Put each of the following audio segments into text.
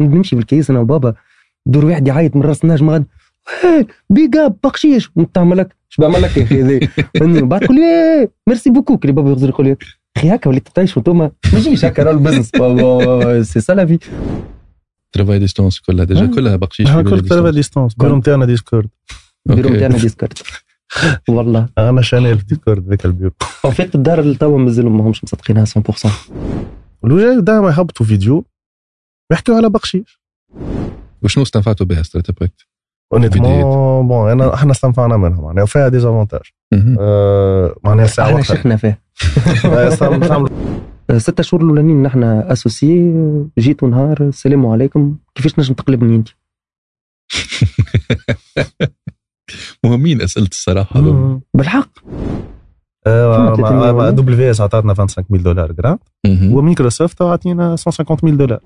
نمشي بالكيس أنا وبابا. دور واحد يعيط من رأس النهج غاد big up بقشيش. تعمل لك اش بعمل لك يا أخي هذا بعد تقول لي merci beaucoup كي بابا يغزر يقول لي أخي هكا وليت تعيش وانتوما ما يجيش هكا راه ال business. c'est ça la vie. ترافاي ديستونس كلها. déjà كلها بقشيش إحنا كل ترافاي ديستونس بيرو نتاعنا Discord البيرو نتاعنا Discord والله. أنا channel في Discord ذاك ال bureau. en fait الدار اللي توا مازالوا ماهمش مصدقينها 100% والوجه دائما يهبطوا فيديو. يحكوا على بقشيش وشنو استنفعتوا بها Startup Act؟ honnêtement bon انا إحنا استنفعنا منها معناها وفيها désavantages أه معناها ساعة إحنا شفنا فيه استعمل- ستة شهور الأولانيين نحن associés جيتوا نهار السلام عليكم. كيفاش نجم تقلبني أنت؟ مهمين أسئلة الصراحة. بالحق. AWS عطاتنا 25000 دولار جرام. ومايكروسوفت عطينا 150000 دولار.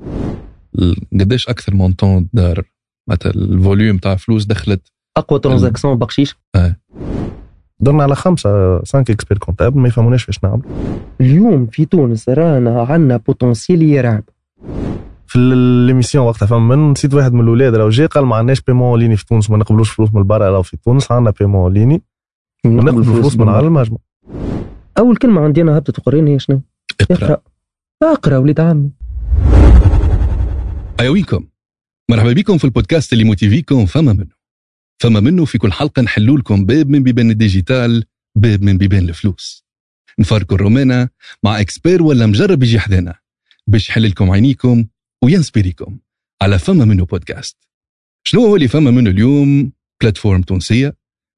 قديش أكثر montant دار؟ معناتها ال volume تاع فلوس دخلت. أقوى transaction بقشيش درنا على خمسة 5 experts comptables ما يفهموناش فاش نعمل. اليوم في تونس رانا عندنا potentiel يرعب. في l'émission وقتها فما من نسيت واحد من الاولاد راه جا قال ما عندناش paiement en ligne في تونس ما نقبلوش فلوس من البرا راه في تونس عندنا paiement en ligne ونقبل فلوس من على المجمع أول كلمة عندي أنا هبطت وقريني هي شنو؟ اقرأ. اقرأ وليد عمي. أيويكم. مرحبا بكم في البودكاست اللي موتيفيكم فما منه. فما منه في كل حلقة نحلوا لكم باب من بيبان ال digital باب من بيبان الفلوس. نفارقوا الرومانة مع expert ولا مجرب يجي حدانا باش يحل لكم عينيكم وينسبيريكم على فما منه بودكاست. شنو هو اللي فما منه اليوم؟ plateforme تونسية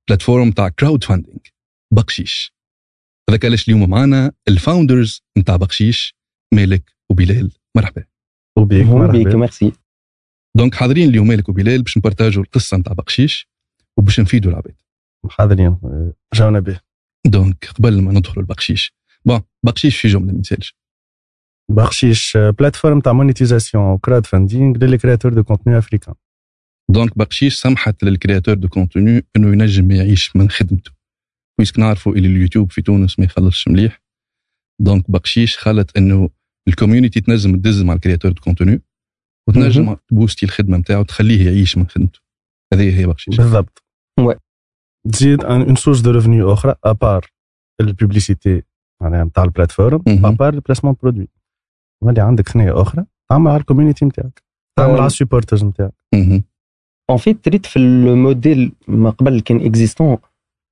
plateforme تاع crowdfunding بقشيش. هذاك علاش اليوم معنا ال founders نتاع بقشيش مالك وبلال. مرحبا. بيك مرحبا. merci. donc حاضرين اليوم مالك وبلال باش نبارتاجوا القصة نتاع بقشيش وباش نفيدوا العباد حاضرين جاونا به. donc قبل ما ندخلوا البقشيش bon بقشيش في جملة ما يسالش بقشيش plateforme تاع monétisation و crowdfunding للي créateurs de contenu africains donc بقشيش سمحت لل créateur de contenu إنه ينجم يعيش من خدمته. puisque نعرفوا اللي اليوتيوب في تونس ما يخلصش مليح. donc بقشيش خلت إنه ال community تنجم تدز مع ال créateur de contenu وتنجم تبوستي الخدمة نتاعو تخليه يعيش من خدمته. هذه هي بقشيش بالضبط. Ouais. تزيد une source de revenus أخرى à part ال publicité معناها نتاع ال plateforme مهم. à part ال placement produit ولي عندك ثنيه أخرى تعمل على ال community نتاعك. تعمل آه. على ال supporters نتاعك. مهم. En fait, تريت في الموديل ما قبل كان existant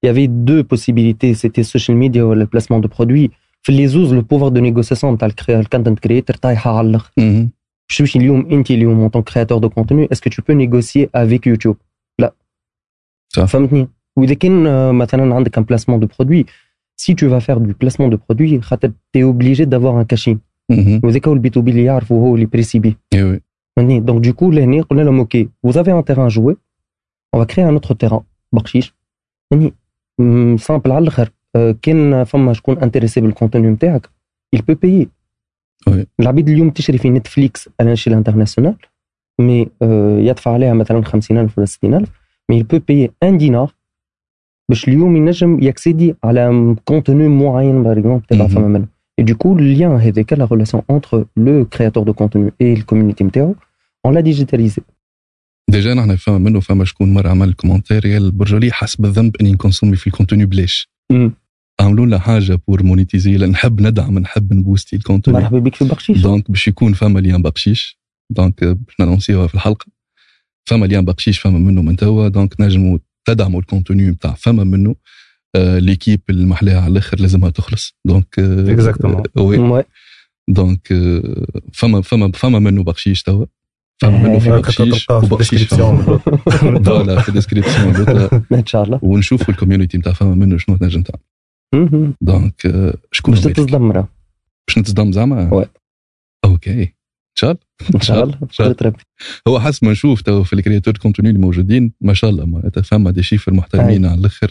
il y avait deux possibilités. C'était social media ولا ال placement de produit في اللي زوز le pouvoir de négociation تاع ال content creator طايحة على الآخر. مهم. باش تمشي اليوم أنت اليوم en tant que créateur de contenu est-ce que tu peux négocier avec YouTube لا. صح. فهمتني؟ وإذا كان آه، مثلا عندك un placement de produit si tu vas faire du placement de produit خاطر t'es obligé d'avoir un caching مهم. وذاك هو ال B to B اللي يعرفه هو اللي بريسي بيه أيوه فهمتني؟ donc du coup لهنا قلنا لهم OK vous avez un terrain à jouer on va créer un autre terrain. بقشيش يعني simple على الآخر. آه، كان فما شكون intéressé بال contenu نتاعك il peut payer Oui. العبيد اليوم تشري في نتفليكس على شي international mais آه، يدفع عليها مثلا 50000 ولا 60000 mais il peut payer un dinar باش اليوم ينجم يكسيدي على contenu معين par exemple تبع Mhm. فما منه Et du coup, le lien هذاك la relation entre le créateur de contenu et le community نتاعو on l'a digitalisé. déjà نحن فما منه فما شكون مره عمل commentaire قال برجولي حس بالذنب اني نكونسومي في ال contenu بلاش. عملوا لنا حاجة pour monétiser لأن نحب ندعم نحب نبوستي ال contenu مرحبا بك في بقشيش. donc باش يكون فما lien بقشيش. donc باش نانونسيوها في الحلقة. فما lien بقشيش فما منه من توا. donc نجموا تدعموا ال contenu نتاع فما منه آه l'équipe المحلاها على الآخر لازمها تخلص. donc. آه، Ouais. donc آه، فما فما فما منه بقشيش توا. فما منه في آه، بقشيش وبقشيش voilà في ال description إن شاء الله. ونشوفوا ال community نتاع فما منه شنو تنجم تعمل. donc آه، شكون باش؟ تتصدم راه باش نتصدم زعما. OK. إن شاء الله. إن شاء الله. شاء بقدرة ربي. هو حسب ما نشوف تو في ال créateur contenu اللي موجودين ما شاء الله معناتها فما des chiffres محترمين على الأخر.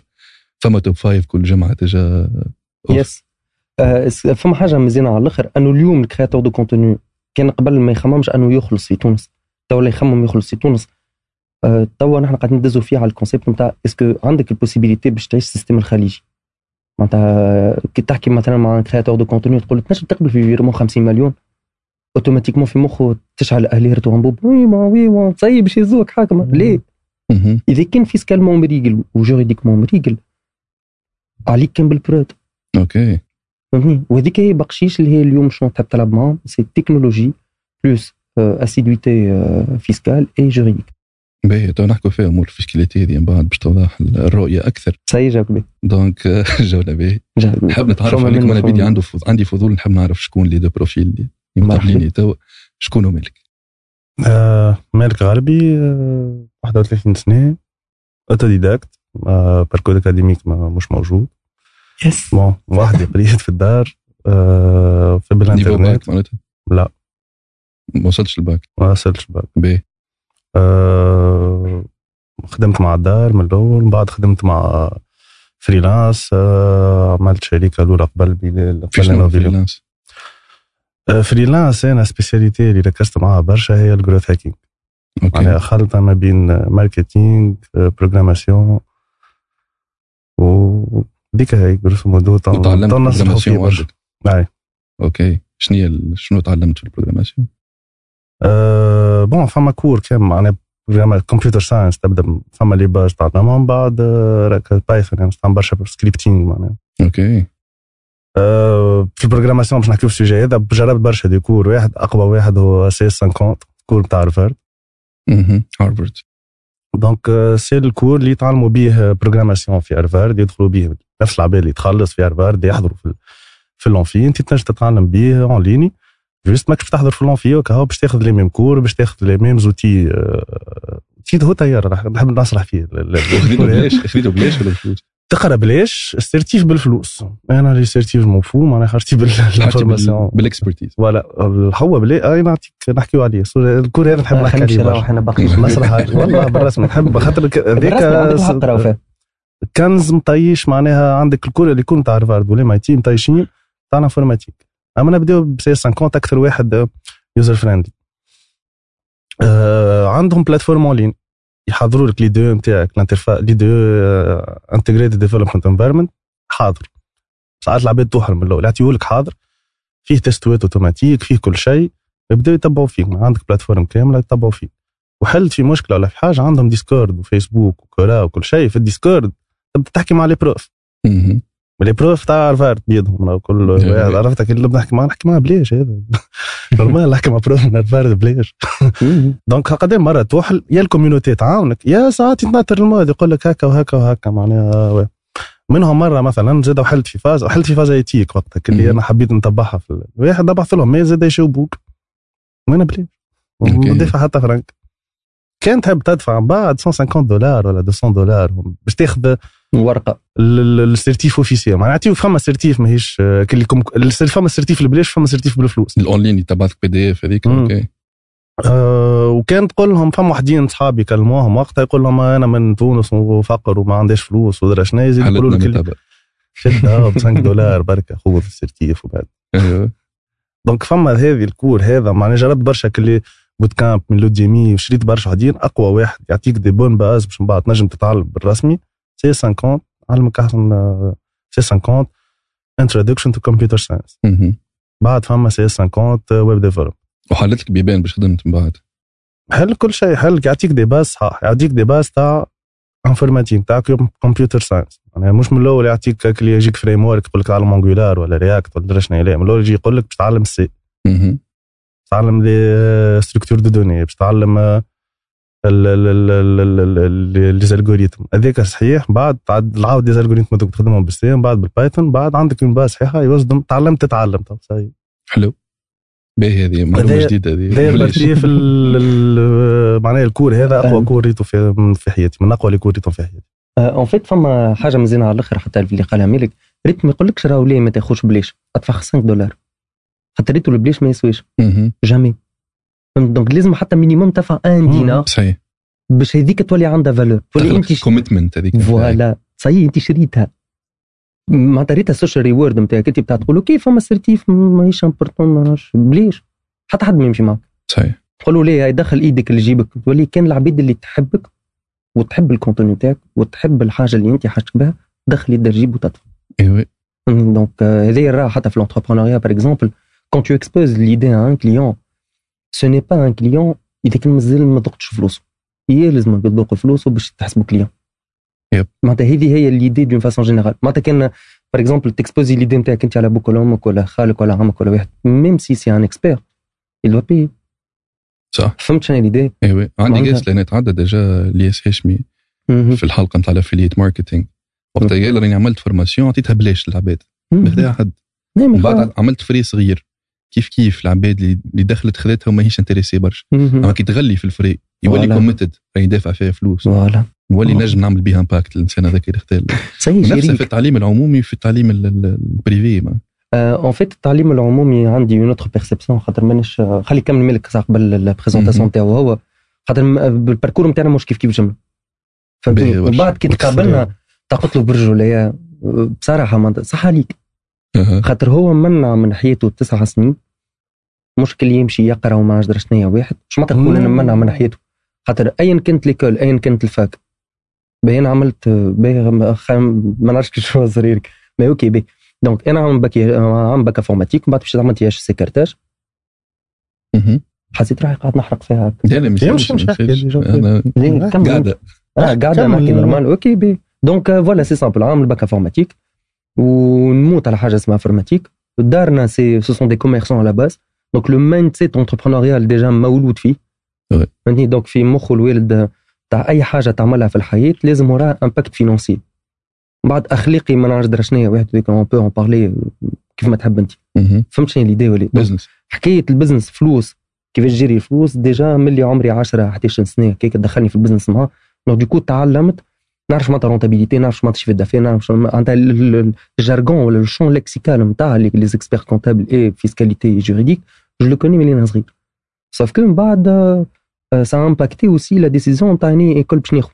فما top five كل جمعه تجا. yes آه، فما حاجة مزيانة على الأخر. أنه اليوم ال créateur de contenu كان قبل ما يخممش أنه يخلص في تونس. تو اللي يخمم يخلص تونس. آه، توا نحن قاعدين ندزوا فيه على ال concept نتاع est-ce que عندك ال possibilité باش تعيش ال système الخليجي. معناتها كي تحكي مثلا مع كرياتور دو كونتوني تقول تنجم تقبل في فيرمون 50 مليون اوتوماتيكمون في مخه تشعل اليرت وانبوب وي ما وي ما صاي باش يزوك حاكم ليه. إذا كان فيسكالمون مريقل وجوريديكمون مريقل عليك كان بالبروت أوكي. فهمتني؟ وهذيك هي بقشيش اللي هي اليوم شنو تحب تلعب معاهم سي تكنولوجي بلوس اسيدويتي فيسكال اي جوريديك باهي تو نحكوا فيها أمور الفيسكاليتي هذه من بعد باش توضح الرؤية أكثر. صاي جاك بي دونك جولة باهي. نحب نتعرف فما عليك منه أنا بدي. عنده. عندي فضول نحب نعرف شكون les deux profils اللي مقابليني توا شكون هو مالك آه مالك غربي آه 31 سنة. autodidacte. آه parcours académique ما مش موجود. yes bon وحدي قريت في الدار. آه في بالانترنت لا. ما وصلتش الباك ما وصلتش باك باهي آه خدمت مع الدار من الأول من بعد خدمت مع freelance. آه عملت شركة الأولى قبل قبل. freelance؟ آه، freelance أنا spécialité اللي ركزت معاها برشا هي ال growth hacking معناها OK خلطة ما بين marketing programmation و ديك هي grosso modo programmation برشا. OK. شنو شنو تعلمت في ال programmation أه bon فما cours كان معناها programme computer science تبدا فما les bases تعلمهم بعد آه، راك Python يعني تعمل برشا scripting معناها. OK. أه في ال programmation باش نحكيو في ال sujet هذا جربت برشا des cours. واحد أقوى واحد هو CS 50 cours بتاع هارفارد مهم. هارفارد donc c'est ال cours اللي يتعلموا به programmation في هارفارد يدخلوا به نفس العباد اللي تخلص في هارفارد يحضروا في في اللونفي أنت تنجم تتعلم به en ligne juste ماكش تحضر في اللونفي وكهو باش تاخذ les mêmes cours باش تاخذ les mêmes outils تي هو طيار راح نحب نصرح فيه. خذيته. بلاش خذيته بلاش ولا بفلوس؟ تقرأ بلاش ال certif بالفلوس. أنا les certifs مفهوم أنا خرجتي حاجتي بال information بال- بال expertise ولا هو بلا اي نعطيك نحكيو عليه. so ال cours هذا نحب نحكي عليه برشا. أنا باقي مسرح والله بالرسم نحب خاطر ك- بالرسمي عندك الحق هذيك راهو فيه. كنز مطيش معناها عندك الكل اللي يكون تاع هارفارد ولا ماي تي مطيشين تاع انفورماتيك أما نبداو بسي 50 أكثر واحد يوزر فريندلي آه عندهم بلاتفورم اون لين يحضروا لك لي دو نتاعك الانترفا لي دو انتجريتد ديفلوبمنت انفايرمنت حاضر. ساعات العباد تحرم من الأول يعطيوا لك حاضر. فيه تستوات اوتوماتيك فيه كل شيء. يبداو يتبعوا فيك عندك بلاتفورم كاملة يتبعوا فيك وحلت في مشكلة ولا في حاجة عندهم Discord و Facebook و Quora وكل شيء. في ال Discord تبدا تحكي مع les profs. les profs تاع هارفارد بيدهم كل واحد عرفتك اللي نحكي معاه نحكي معاه بلاش هذا. normal نحكي مع prof من هارفارد بلاش donc قدام مرة توحل يا ال community تعاونك. يا ساعات يتنطر الماضي يقول لك هكا وهكا وهكا معناها oui. منهم مرة مثلا زاد وحلت في phase حلت في phase éthique وقتها اللي. أنا حبيت نتبعها في واحد بعث لهم mail زاد يشوبوك وأنا. ما دافع حتى فرنك. كان تحب تدفع من بعد 150 دولار ولا 200 دولار باش تاخذ ورقة. ال- ال- ال certif officiel معناها نعطيو فما certif ماهيش آه، كلي كم السير- فما سيرتيف البلاش فما سيرتيف بالفلوس. الاونلاين تبعثك PDF هذيك. OK. أه وكان تقول لهم فما وحدين صحابي كلموهم وقتها يقول لهم أنا من تونس وفقر وما عنديش فلوس ودرا شنو يزيد يقولوا لك شدها ب 5 دولار بركة خذ ال certif وبعد. أيوه. donc فما هذه ال cours هذا معناها جربت برشا كل les bootcamps من l'Udemy وشريت برشا وحدين أقوى واحد يعطيك des bonnes bases باش من بعد تنجم تتعلم بالرسمي. CS50 علمك احسن آه، CS50 introduction to computer science. بعد فما CS50 web develop وحلت لك بيبان باش خدمت من بعد. حل كل شيء حل يعطيك des bases صح يعطيك des bases تاع informatique تاع computer science يعني مش من الأول يعطيك كلي يجيك framework يقول لك تعلم Angular ولا React ولا شنو لا من الأول يجي يقول لك باش تعلم ال C. تعلم les structures de données باش تعلم les algorithmes هذاك صحيح. بعد تعد العاود les algorithmes هذوك تخدمهم بال C من بعد بال Python بعد عندك une base صحيحة يوزدم تعلمت تتعلم. طب صحيح. حلو. باهي هذه معلومة جديدة هذه. في معناها ال cours هذا أقوى آه. cours ريتو في في حياتي. من أقوى les cours ريتو في حياتي. en fait فما حاجة مزيانه على الأخر حتى اللي قالها مالك ريت ما يقولكش راهو ليه ما تاخذش بلاش. أدفع 5 دولار. خاطر ريتو البلاش ما يسواش مهم. jamais donc لازم حتى minimum تدفع un دينار صحيح. باش هذيك تولي عندها valeur تولي انت commitment هذيك. voilà صحيح انت شريتها. معناتها ريتها ال social reward نتاعك انت بتاع تقول OK فما certif ماهيش important ما نعرفش بلاش حتى حد ما يمشي معك صحيح. تقول له ليه دخل إيدك لجيبك تولي كان العبيد اللي تحبك وتحب ال contenu نتاعك وتحب الحاجة اللي انت حاجتك بها دخل يدها جيب وتدفع. أيوه donc euh, هذه الراحة حتى في par exemple. Quand tu exposes l'idée à un client ce n'est pas un client اذا كان مازال ما ذقتش فلوسه هي لازم تذوق فلوسه باش تحسبه client. معناتها هذه هي l'idée d'une façon générale معناتها كان par exemple تكسبوزي l'idée نتاعك انت على أبوك ولا أمك ولا خالك ولا عمك ولا واحد même si c'est un expert il doit payer. صح فهمت شنو l'idée أيوه عندي معناتها- قاس لأن تعدى déjà الياس هاشمي في الحلقة نتاع ال affiliate marketing وقتها OK. قال راني عملت formation عطيتها بلاش للعباد. بهذا حد من بعد عملت frais صغير. كيف كيف العباد اللي دخلت خذتها وماهيش intéressés برشا أما كي تغلي في ال frais يولي. committed راني دافع فيها فلوس voilà نولي. نجم نعمل بها impact الانسان هذاك اللي اختار c'est نفسها في التعليم العمومي وفي التعليم ال- ال- ال privé ما. en fait التعليم العمومي عندي une autre perception خاطر مانيش خلي كمل مالك قبل. ال présentation نتاعو هو خاطر بال parcours نتاعنا مش كيف كيف جمله فهمتني. ومن بعد كي تقابلنا تقتلوا له برجولية بصراحة صح عليك. خاطر هو منع من حياته تسع سنين. مشكل يمشي يقرأ وما ادري شنو واحد. مش معناتها تقول أنا منع من حياته. خاطر ايا كانت l'école ايا كانت ال fac. باهي أنا عملت باهي ما ما نعرفش كيف شو صغيرك mais OK باهي. donc أنا عم باك عم bac informatique بعد مشيت عملت IHEC Carthage مهم. حسيت روحي قاعد نحرق فيها لا لا ما مش- ما مش؟ كمل. قاعدة. آه قاعدة. نحكي normal OK bien donc voilà c'est simple عامل bac informatique ونموت على حاجة اسمها informatique دارنا c'est ce sont des commerçants à la base donc le mindset entrepreneurial déjà مولود فيه. فهمتني؟ donc في مخه الوالد تاع أي حاجة تعملها في الحياة لازم وراها impact financier بعد أخلاقي ما نعرفش درا شنو هي واحد هذيك on peut en parler كيف ما تحب أنت. فهمت شنو l'idée ولا؟ business حكاية ال business فلوس. كيفاش تجري الفلوس déjà ملي عمري 10 11 سنة. كيك دخلني في ال business معاه. donc du coup تعلمت نعرف معناتها rentabilité نعرف معناتها chiffre d'affaires نعرف معناتها ال jargon ولا ال champ lexical نتاع les experts comptables et fiscalité juridique je le connais ملي أنا صغير sauf que من بعد ça impactait aussi la décision نتاعني école باش ناخذ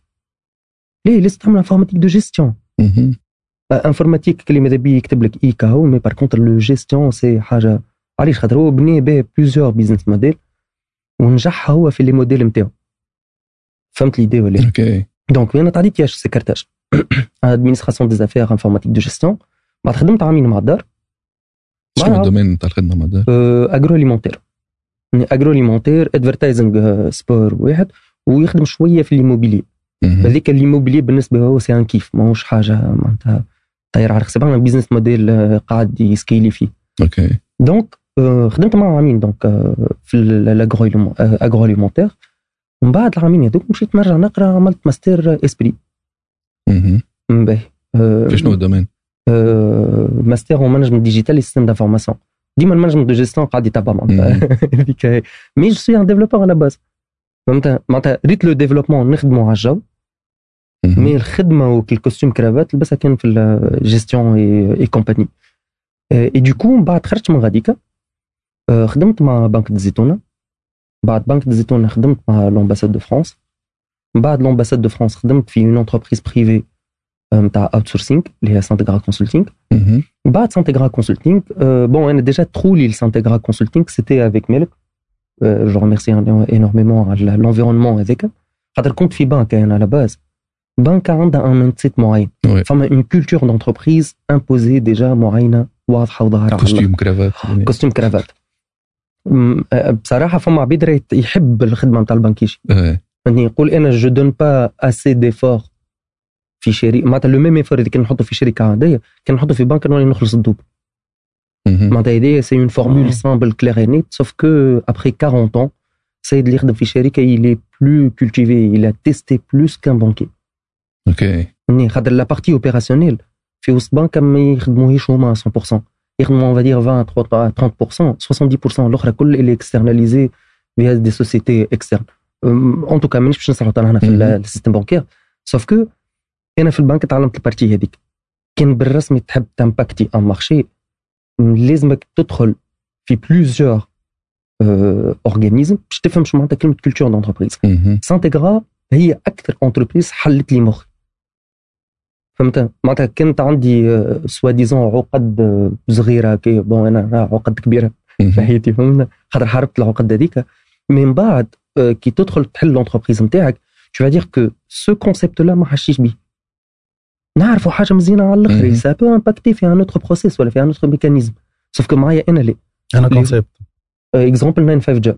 ليه؟ لازم تعمل informatique de gestion مهم. informatique كلي ماذا بيه يكتب لك اي كاو mais par contre le gestion c'est حاجة علاش؟ خاطر هو بني به plusieurs business models ونجح هو في les modèles نتاعو فهمت l'idée ولا لا؟ OK donc أنا تعديت IHEC Carthage administration des affaires informatique de gestion بعد خدمت عامين مع الدار شنو ال domaine تاع الخدمه مع ده؟ agroalimentaire agroalimentaire advertising sport واحد ويخدم شوية في l'immobilier. هذيك ال l'immobilier بالنسبة له هو c'est un كيف ماهوش حاجة معناتها طاير على حساب business model آه، قاعد يسكيلي فيه. OK donc آه، خدمت معه عامين donc آه، في ال agroalimentaire ومن بعد العامين هذوك مشيت نرجع نقرأ عملت master ESPRIT. باهي. آه، في شنو ال domaine؟ آه، master en management digital système d'information ديما ال management de gestion قاعد يتبع معناتها. هذيك هي. mais je suis un développeur à la base فهمت؟ معناتها ريت le développement نخدموا على الجو. mais الخدمة وكال costume cravate لبسها كان في ال gestion et compagnie et du coup من بعد خرجت من غاديكا آه، خدمت مع بنك الزيتونه بعد بنك الزيتونه خدمت مع l'ambassade de France. من بعد l'ambassade de France خدمت في une entreprise privée نتاع outsourcing اللي هي Sintegra Consulting مهم. بعد Sintegra Consulting bon أنا déjà تخولي ل Sintegra Consulting c'était avec مالك je remercie énormément على l'environnement هذاك خاطر كنت في بنك أنا على base بنكة عندها un mindset معين. oui. فما une culture d'entreprise imposée déjà معينة واضحة وظاهرة على costume cravate costume cravate م- آه، بصراحة فما عبيد راهي يحب الخدمة نتاع البنكيش آه. يعني يقول أنا je donne pas assez d'efforts في شركه معناتها le même effort اللي كان نحطه في شركة عادية كان نحطه في بنك نولي نخلص ال double مهم. معناتها هذه c'est une آه. formule simple claire et nette sauf que après 40 ans السيد اللي يخدم في شركة il est plus cultivé il a testé plus qu'un banquier أوكي يعني خاطر la partie opérationnelle في وسط بنكه ما يخدموهيش هما 100% يخدموا on va dire 20 30% 70% الاخرى كل اللي externalisée فيها des sociétés externes en tout cas مانيش باش نصرحوا طالع هنا في مهم. ال système bancaire sauf que أنا في البنك تعلمت ال partie هذيك. كان بالرسمي تحب ت impacter un marché. لازمك تدخل في plusieurs organismes باش تفهم شو معناتها كلمة culture d'entreprise مهم. Sintegra هي أكثر entreprise حلت لي مخي. فهمت معناتها كانت عندي soi-disant عقد آه، صغيرة كي bon أنا عقد كبيرة في. حياتي فهمنا خاطر حاربت العقد هذيك من بعد آه، كي تدخل تحل l'entreprise نتاعك تو دير كو سو كونسيبت لا ما حشيش بيه نعرفوا حاجة مزيانة على الآخر. سا بو امباكتي في ان اوتر بروسيس ولا في ان اوتر ميكانيزم سوف كو معايا أنا لي أنا؟ كونسيبت اكزومبل 95 جاب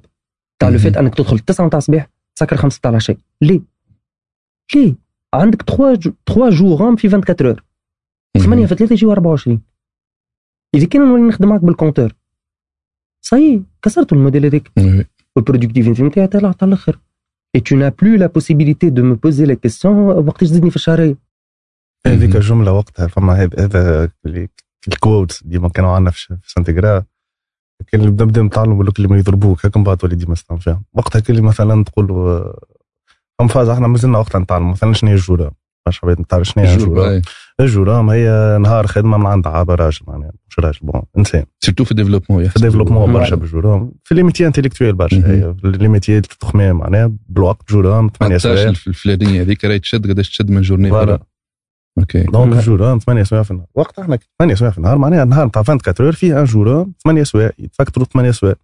تاع لو. فيت أنك تدخل 9 نتاع الصباح تسكر 5 تاع العشاء ليه؟ ليه؟ عندك 3 3 جوغام في 24 اور 8 في 3 يجيو 24 إذا كان نولي نخدم معك بالكونتور صاي كسرتوا الموديل هذاك. والبرودكتيفيتي نتاعي طلعت على الآخر et tu n'as plus la possibilité de me poser la question وقتاش تزيدني في الشهريه هذيك. الجملة وقتها فما هذا الكوتس ديما كانوا عندنا في سانتيغرا كان اللي بدا بدا نتعلم يقول لك اللي ما يضربوك هكا من بعد تولي ديما فيهم وقتها كان اللي مثلا تقول فما فاز إحنا مازلنا وقتها نتعلم مثلا شنو هي الجوره باش حبيت نتعرف شنو هي الجوره جور الجورام هي نهار خدمة من عند عابه راجل معناها مش راجل بون انسان. سيرتو في الديفلوبمون في الديفلوبمون برشا. بالجورام في لي ميتي انتيليكتويل برشا في لي ميتي التخمام معناها بالوقت جورام 8 سوايع في الفلانيه هذيك راهي تشد قداش تشد من جورني فوالا. برا أوكي دونك مم. جورام 8 سوايع في النهار. وقتها إحنا 8 سوايع في النهار معناها نهار نتاع 24 اور فيه ان جورام 8 سوايع يتفكروا 8 سوايع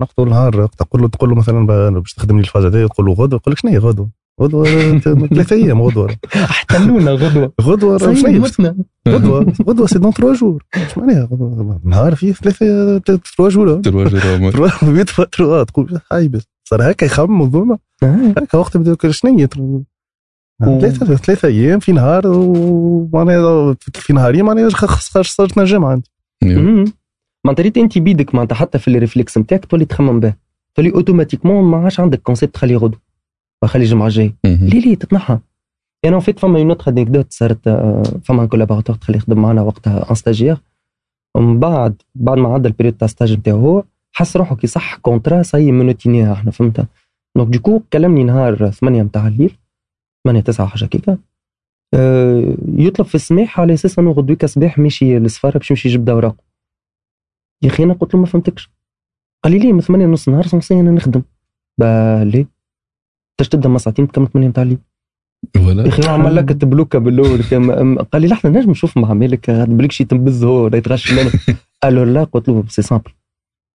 مهم. نقطوا النهار تقول له تقول له مثلا ب- باش تخدم لي الفازة هذه تقول له غدوة يقول لك شنو هي غدوة؟ غدوة ثلاثة أيام غدوة. احتلونا غدوة. غدوة شنو غدوة. غدوة سي دون تروا جور اش معناها؟ نهار فيه ثلاثة تروا جور تروا جرام تروا تروا تقول هاي بس. صار هكا يخمم الظلمة. آه. هكا وقت بدا يقول شنو هي؟ ثلاثة ثلاثة أيام في نهار ومعناها في نهارين معناها خاص خاص صارت انت. معناتها ريت انت بيدك معناتها حتى في ال réflexe نتاعك تولي تخمم به. تولي automatiquement ما عادش عندك concept تخلي غدوه خلي الجمعه الجايه ليه ليه تتنحى en fait فما une autre anecdote صارت آه، فما collaborateur دخل يخدم معنا وقتها un stagiaire ومن بعد بعد ما عدى ال période تاع stage نتاعو هو حس روحه كي صح contrat ça y est مونوتينيها إحنا فهمتها donc du coup كلمني نهار 8 نتاع الليل 8 9 حاجة كيكا آه، يطلب في السماح على أساس أنه غدويك صباح ماشي للسفارة باش يمشي يجيب اوراقه يا أخي أنا قلت له ما فهمتكش. قال لي ليه من 8 نص نهار censé أنا نخدم. bah ليه؟ tâche تبدا من ساعتين تكمل 8 نتاع الليل. يا أخي عمل لك ت bloqué بالأول. قال لي لحظة نجم نشوف مع مالك بليك شي تنبز هو ولا يتغش لنا قالوا لا قلت له c'est simple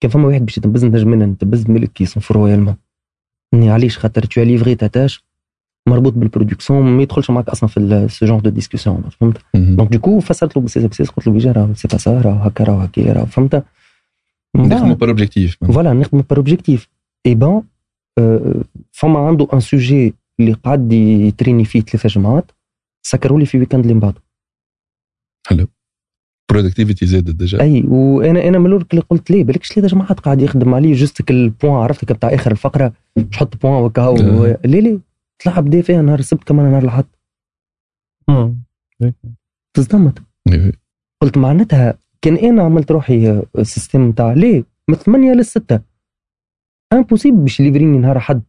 كان فما واحد باش يتنبز نجم أنا نتبز مالك qui sont réellement. إني علاش؟ خاطر tu livres ta tâche مربوط بال production ما يدخلش معك أصلا في ce genre de discussion فهمت. donc du coup فسرت له بسيس بسيس قلت له déjà راه c'est pas ça راه هكا راه هكا راه فهمت؟ نخدموا par objectif voilà نخدموا par objectif et bon فما عنده un sujet اللي قعد ي traîner فيه ثلاثة جمعات سكروا لي في week-end اللي من بعد برودكتيفيتي زادت ديجا أي وأنا أنا من الأول اللي قلت ليه بالكش ثلاثة جمعات قاعد يخدم عليه جوستك البوان عرفتك بتاع آخر الفقرة مش حط بوان وكا هو آه. ليه؟ بدا فيها نهار السبت كمان نهار الأحد. تصدمت. أيوة. قلت معناتها كان أنا عملت روحي سيستم نتاع ليه؟ من 8 للستة امبوسيبل باش يليفريني نهار أحد.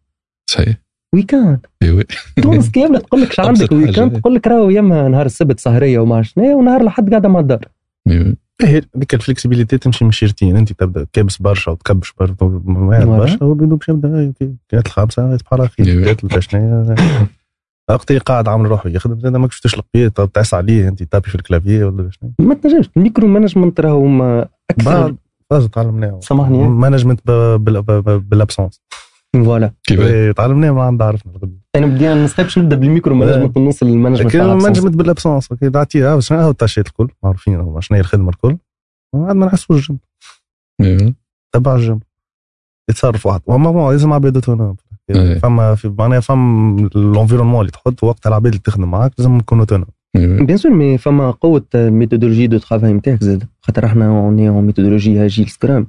صحيح. ويكاند أيوه تونس كي يبدا تقول لك شو عندك. ويكاند تقول لك راهو ياما نهار السبت سهرية وما شنو ونهار الأحد قاعدة مع الدار. أيوه هي ديك ال flexibilité تمشي من شيرتين أنت تبدأ كابس برشا وتكبش برشا وبدو باش يبدأ كانت الخامسه بحال. خير. كانت شنو وقت اللي قاعد عامل روحه يخدم زاد ماكش تشلق بيه تعس عليه أنت تابي في ال clavier ولا شنو ما تنجمش ال micromanagement راهو أكثر. لازم تعلمناه سامحني. management بال absence. voilà. كيف؟ تعلمناه ما عندنا عرفنا أنا بدي ما نستبش نبدا بال micromanagement ونوصل لل management تاع ال absence. management بال absence دعتيها شنو هو التاشيات الكل معروفين شنو هي الخدمة الكل. وعاد ما نحسوش الجنب أيوه تبع الجنب يتصرف واحد. أما bon لازم عباد autonomes إيه. فما في معناها فما ال environnement اللي تحط وقتها العباد اللي تخدم معاك لازم يكونوا autonomes bien sûr mais فما قوة ال méthodologie de travail نتاعك زاد. خاطر إحنا on est en méthodologie agile scrum.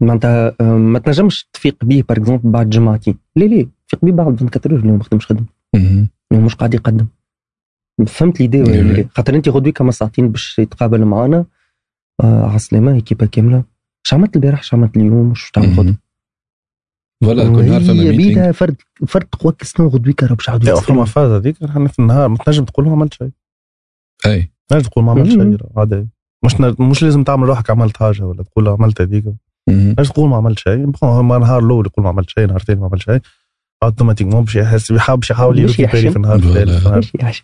معناتها ما تنجمش تفيق بيه par exemple بعد جمعتين ليه ليه تفيق بيه بعد 24 اللي هو ما خدمش خدمه مهم. اللي مش قاعد يقدم. فهمت l'idée ولا. لا خاطر أنت غدوي كما ساعتين باش يتقابل معانا. آه عسلامه équipe كاملة. اش عملت البارح؟ اش عملت اليوم؟ وش تعمل غدوه مهم. voilà كل نهار فما هي meeting فرد فرد قواك سنو غدوي راه باش عاودوا لا فما. فاز هذيك إحنا في النهار ما تنجم تقول ما عملت شيء. أي. تنجم تقول ما عملت. شيء عادي. مش مش لازم تعمل روحك عملت حاجة ولا تقول عملت هذيك. تنجم تقول ما عملت شيء ما نهار الأول يقول ما عملت شيء نهار ثاني ما عملت شيء automatiquement باش يحس يحاول باش يحاول باش ي récupérer يحشم. في النهار. الثالث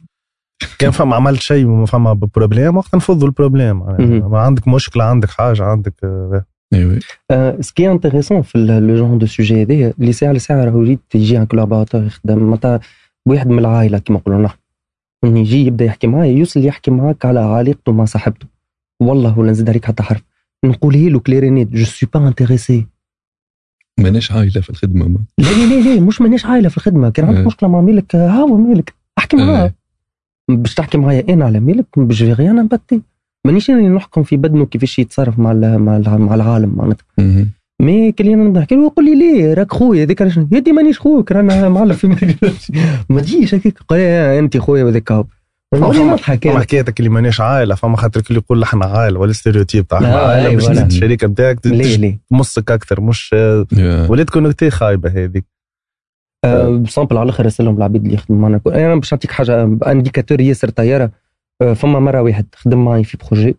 كان فما عملت شيء وما فما problème وقت نفضوا ال problème مهم. ما عندك مشكلة عندك حاجة عندك آه، إيوه. ce qui est intéressant في le genre de sujet هذايا اللي ساعة لساعة راهو يجي يجي un collaborateur يخدم معناتها واحد من العائلة كما نقولوا نحن. من يجي يبدأ يحكي معايا يوصل يحكي معاك على علاقته مع صاحبته. والله ولا نزيد عليك حتى حرف. نقول له clairement je suis pas intéressé ماناش عايلة في الخدمة ما. لا لا لا لا مش مانيش عايلة في الخدمة. كان عندك إيه. مشكلة مع مالك آه، هاو مالك احكي معاه. إيه. باش تحكي معايا أنا على مالك باش في rien empathie مانيش أنا نحكم في بدنه كيفاش يتصرف مع مع مع العالم معناتها. mais كل يوم نبدا نحكي له يقول لي ليه؟ راك خويا هذاك علاش يدي مانيش خوك رانا معلم في ما تجيش هكاك. قال لي أنت خويا هو نولي فما-. حكايتك اللي ماناش عائله فما خاطر كل يقول إحنا عائله ولا stéréotype تاع عائله باش الشركة ليه تمسك أكثر مش. ولات connotée خايبة هذيك. ب simple على الآخر رسلهم العبيد اللي يخدموا معنا. أنا باش نعطيك حاجة indicateur ياسر طيارة. آه، فما مرة واحد خدم معي في projet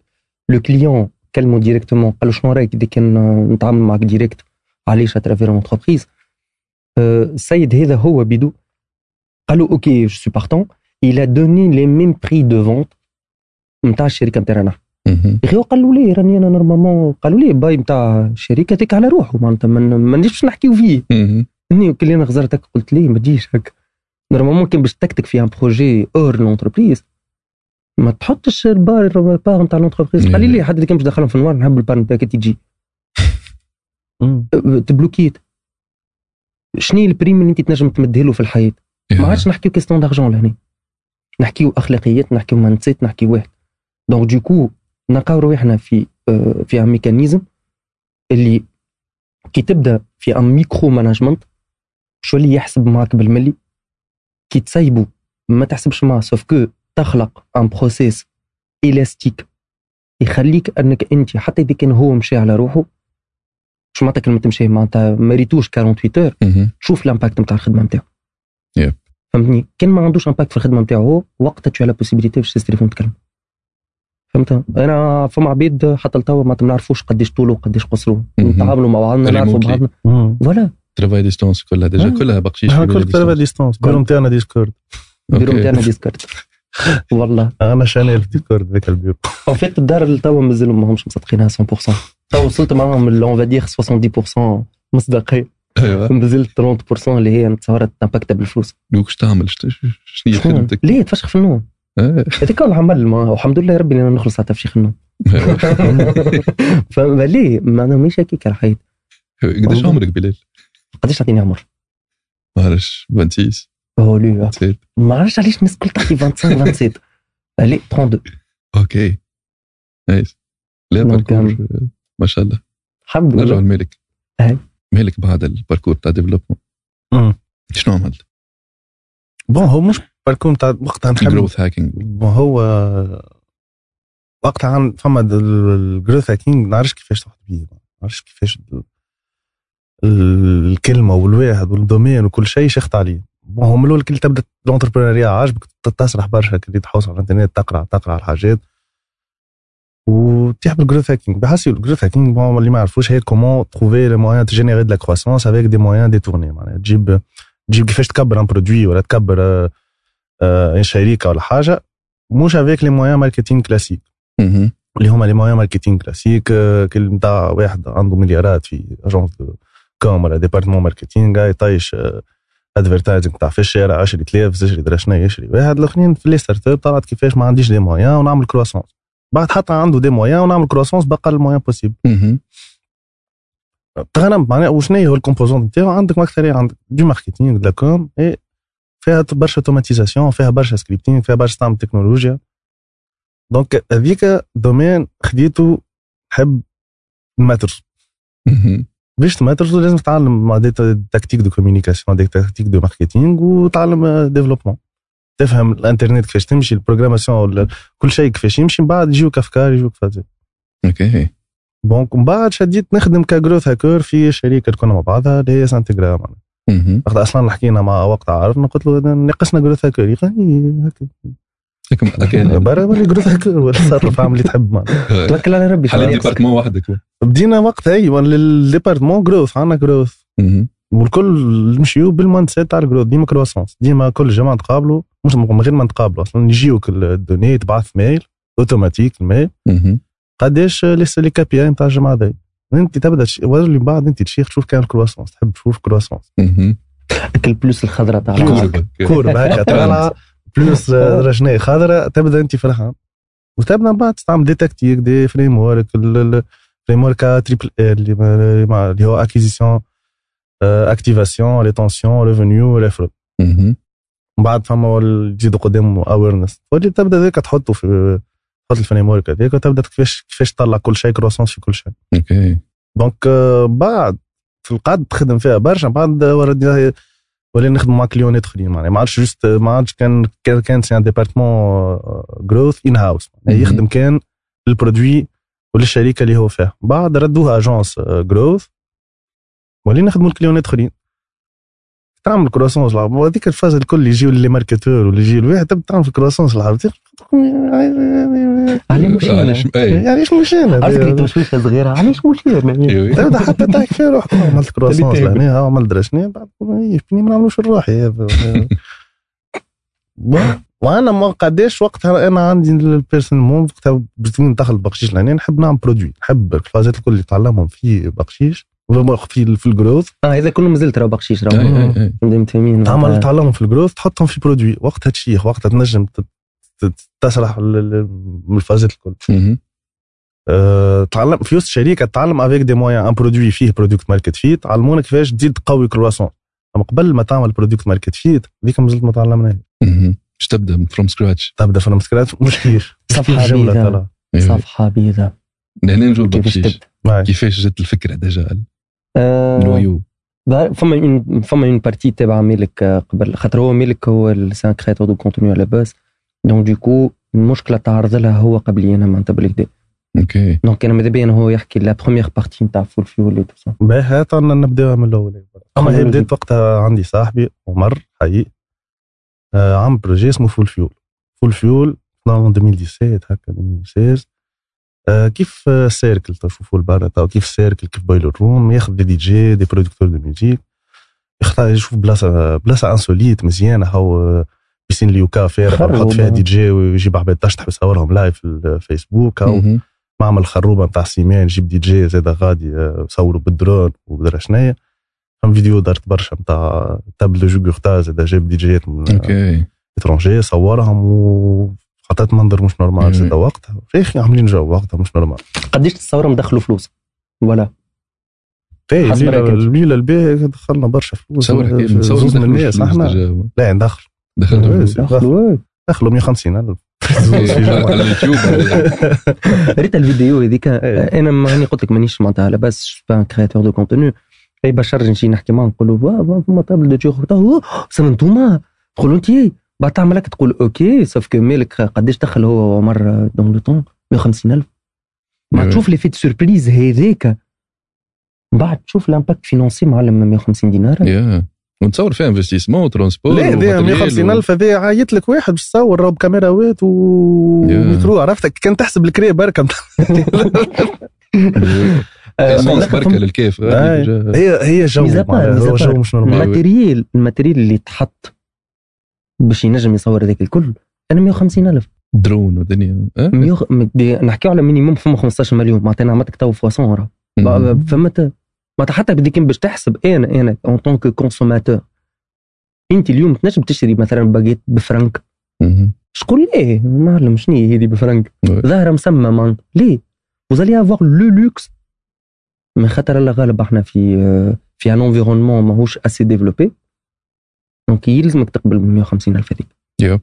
le client كلمه directement قال له شنو رأيك إذا كان نتعامل معك direct علاش à travers entreprise السيد هذا هو بدو. قال له OK je suis partant il a donné les mêmes prix de vente نتاع الشركة نتاعنا. يا أخي له ليه؟ راني أنا نورمالمون قالوا ليه؟ باي نتاع الشركة هذيك على روحه معناتها ما مانيش باش نحكيو فيه. اني كل أنا غزرتك قلت ليه؟ ما تجيش هكا. نورمالمون كان باش تكتك في ان بروجي اور لونتربريز ما تحطش البار البار نتاع لونتربريز قال لي ليه؟ حد اللي كان باش دخلهم في النوار نحب البار نتاعك تجي. تبلوكيت. شنو البريم اللي أنت تنجم تمده له في الحياة؟ ما عادش نحكيو question d'argent لهنا. نحكيو أخلاقيات نحكيو mindset نحكيو واحد. donc du coup نلقاو رواحنا في آه، في un mécanisme اللي كي تبدأ في un micromanagement شو اللي يحسب معك بالملي؟ كي تسيبو ما تحسبش معاه sauf que تخلق un process élastique يخليك أنك أنت حتى إذا كان هو مشي على روحه شو معناتها كلمة تمشي معناتها ما ريتوش 48 heures. شوف ال impact نتاع الخدمة نتاعو Yep. فهمتني؟ كان ما عندوش impact في الخدمة نتاعو هو وقتها تو la possibilité باش تهز تليفون تتكلم فهمت؟ أنا فما عبيد حتى لتوا ما نعرفوش قداش طوله وقداش قصره. نتعاملوا مع بعضنا نعرفوا. بعضنا. voilà travail distance كلها déjà. كلها بقشيش كل distance. distance bureau نتاعنا Discord OK. نتاعنا Discord والله أنا channel في Discord ذاك ال bureau en fait الدار اللي توا مازالوا ماهمش مصدقينها 100% توا وصلت معاهم on va dire 70% مصداقيه أيوه. مازال 30% اللي هي نتصور تمباكت بالفلوس. donc اش تعمل شنو هي؟ خدمتك؟ ليه؟ تفشخ في النوم. آه. هذاك هو العمل ما والحمد لله ربي أنا نخلص على تفشيخ النوم. فما ليه ما أنا مش هكيك الحياة قداش عمرك بلال؟ قداش تعطيني عمر؟ ما عرفش 26 هو تسير. ما عرفتش علاش الناس الكل تعطي 25 27 ليه 32 OK. nice. le parcours ما شاء الله. الحمد نرجع لله لمالك أهي. مالك بعد ال parcours تاع développement شنو عملت؟ bon هو مش parcours تاع وقتها نحب ال growth hacking bon هو وقتها عن فما ال growth hacking ما نعرفش كيفاش تحط بيه ما نعرفش كيفاش ال- ال- الكلمة والواحد وال domaine وكل شيء شخت عليه. bon هو من الأول كي تبدأ l'entrepreneuriat عاجبك تسرح برشا كي تحوس على الإنترنت تقرا تقرأ الحاجات. وتحب ال growth hacking بحسب ال growth hacking bon اللي ما يعرفوش هي comment trouver les moyens de générer de la croissance avec des moyens détournés معناها تجيب تجيب كيفاش تكبر un produit ولا تكبر آه، آه، شركه ولا حاجة. مش avec les moyens marketing classiques. اللي هما les moyens marketing classiques آه، كل نتاع واحد عنده مليارات في agence com ولا département marketing يطيش advertising تاع في الشارع 10000 تشري درا شنو يشري واحد. الأخرين في les startups طلعت كيفاش ما عنديش des moyens ونعمل croissance بعد حتى عنده des moyens ونعمل croissance باقل moyens possible. تغنم معناها وشنو هو ال composant نتاعو؟ عندك أكثر عندك du marketing du com et فيها برشا automatisation فيها برشا scripting فيها برشا تعمل تكنولوجيا donc هذيك domaine خديته ن maîtrise مهم. باش ت maîtrise لازم تتعلم مع des techniques de communication des techniques de marketing وتعلم développement تفهم الانترنت كيفاش تمشي ال programmation كل شيء كيفاش يمشي من بعد يجيوك افكار يجيوك فازي okay. donc من بعد شديت نخدم ك growth hacker في شركه كنا مع بعضها اللي هي سانتيغرا معناها مهم. وقت أصلا حكينا مع وقت عرفنا قلت له ناقصنا growth hacker يقول لي هكا برا ولي growth hacker ولا تصرف اعمل اللي تحب معناها توكل على ربي حل شنو يقصد؟ département وحدك. بدينا وقت أيوه ال département growth عندنا growth. والكل نمشيو بال mindset تاع ال growth ديما croissance. ديما كل جماعة نتقابلوا مش من غير ما نتقابلوا أصلا. يجيوك ال données تبعث mail automatique ال mail. قداش لسه les KPI نتاع الجماعة ذي أنت تبدأ اللي بعد أنت تشيخ تشوف كان ال croissance تحب تشوف croissance مهم. أكل plus الخضراء تاع. courbe هكا طالعه plus رجنيه خضراء تبدأ أنت فرحان. وتبدأ من بعد تستعمل des techniques des frameworks framework triple ال ما- اللي هو acquisition activation rétention revenue referral مهم. من بعد فما تزيدوا قدام awareness تبدأ ذاك تحطه في تحط ال framework هذاك وتبدأ كيفاش كيفاش تطلع كل شيء croissance في كل شيء. okay. donc آه، بعد في القعد تخدم فيها برشا. بعد ولينا ولينا نخدموا مع كليونات آخرين. معناها ما عادش juste ما عادش كان كان c'est un département growth in-house. يخدم كان ال produit وللشركه اللي هو فيها. بعد ردوها agence growth ولينا نخدموا الكليونات آخرين. تعمل croissance للعرب وهذيك الفاز الكل يجيو les marketeurs واللي يجيو الواحد تبدا تعمل في croissance للعرب علي مش أنا. علاش يعني إيش مش أنا؟ عرفت كي توشوشه صغيرة؟ علاش مش أنا. تبدا حتى تحكي فيها روحك. عملت croissance لهنا عملت درشني بعد إيه، فيني ما نعملوش لروحي وأنا ما قداش وقتها أنا عندي personnellement وقتها بدي ندخل بقشيش لهنا نحب نعمل produit نحب الفازات الكل اللي تعلمهم في بقشيش في في ال growth آه هذا كله مازلت راه أي. مدام تامين تعمل تعلمهم في ال growth تحطهم في produit وقتها تشيخ وقتها تنجم تسرح ال- ال- من الفازات الكل. أه، تعلم في وسط شركه تعلم avec des moyens un produit فيه product market fit علمونا كيفاش تزيد تقوي croissance اما قبل ما تعمل product market fit ذيك مازلت ما تعلمناها. باش تبدا from scratch تبدا في المسكرات مش كيف صفحة جمله بيضاء. صفحه بيضاء لهنا نجو. كيفاش جات الفكرة déjà آه، الويو. بقى- فما فما une partie تابع مالك آه، قبل خاطر هو مالك هو c'est un créateur de contenu à la base donc donc المشكلة تعرض لها هو قبلي أنا معناتها بالكدا okay donc أنا ماذا بيا هو يحكي la première partie نتاع Full Fuel et tout ça باهي نبداو من الأول. أما هي بديت وقتها عندي صاحبي عمر حقيقي آه، عمل projet اسمه Full Fuel Full Fuel في 2017 هكا 2016 آه، كيف آه، Cercle تشوفوا البرا تو كيف Cercle؟ كيف Boiler Room ياخذ des DJ des producteurs de musique. يختار يشوف بلاصه بلاصة insolite مزيانة. هو آه، piscine اليوكا فارغ خروبة. يحط فيها دي جي ويجيب عباد تشطح ويصورهم live في الفيسبوك. أو مهم. معمل خروبة نتاع سيمان جيب دي جي زاد غادي آه، صوروا بالدرون ومدري شنيا فم فيديو دارت برشا نتاع تابل دو جو زاد جاب دي جيات من أوكي. اترونجي صورهم و حطيت منظر مش نورمال. زاد وقتها يا أخي عاملين جو وقتها مش نورمال. قديش تصورهم دخلوا فلوس؟ ولا. حسب الليلة الباقي دخلنا برشا فلوس. تصور الناس إحنا. لا ندخل إيه،. دخلوا. دخلوا. 150000 إيه، على اليوتيوب. ريت الفيديو هذيك. إيه. أنا ماني قلت لك مانيش معناتها à la base pas créateur de contenu أي بشر نجي نحكي معاه نقول له فما table de jeu سما انتوما تقولوا أنت بعد تعمل هكا تقول okay sauf que مالك قداش دخل هو عمر dans le temps 150000 ما. تشوف l'effet surprise هذاك بعد تشوف ال impact financier معلم 150 دينار يا ونتصور فيها انفستيسمون وترونسبور لا هذا و matériel 150000 هذا عيط لك واحد باش تصور راهو بكاميراوات وميكرو عرفت كان تحسب الكري بركه essence بركه للكيف. هي هي جو جو. مش normal ال matériel ال matériel اللي تحط باش ينجم يصور هذاك الكل أنا 150000 درون ودنيا أه؟ مدي- نحكيو على minimum فما 15 مليون معناتها أنا عملتك toute façon راه. فهمت معناتها حتى بدي كان باش تحسب أنا أنا en tant que consommateur أنت اليوم تنجم تشتري مثلا باجيت بفرنك. شكون ليه؟ معلم شنو هي هذه بفرنك. ظاهرة مسمى مان ليه؟ vous allez avoir le luxe من خاطر الله غالب إحنا في في un environnement ماهوش assez développé donc يلزمك تقبل ب 150 ألف هذيك. yep.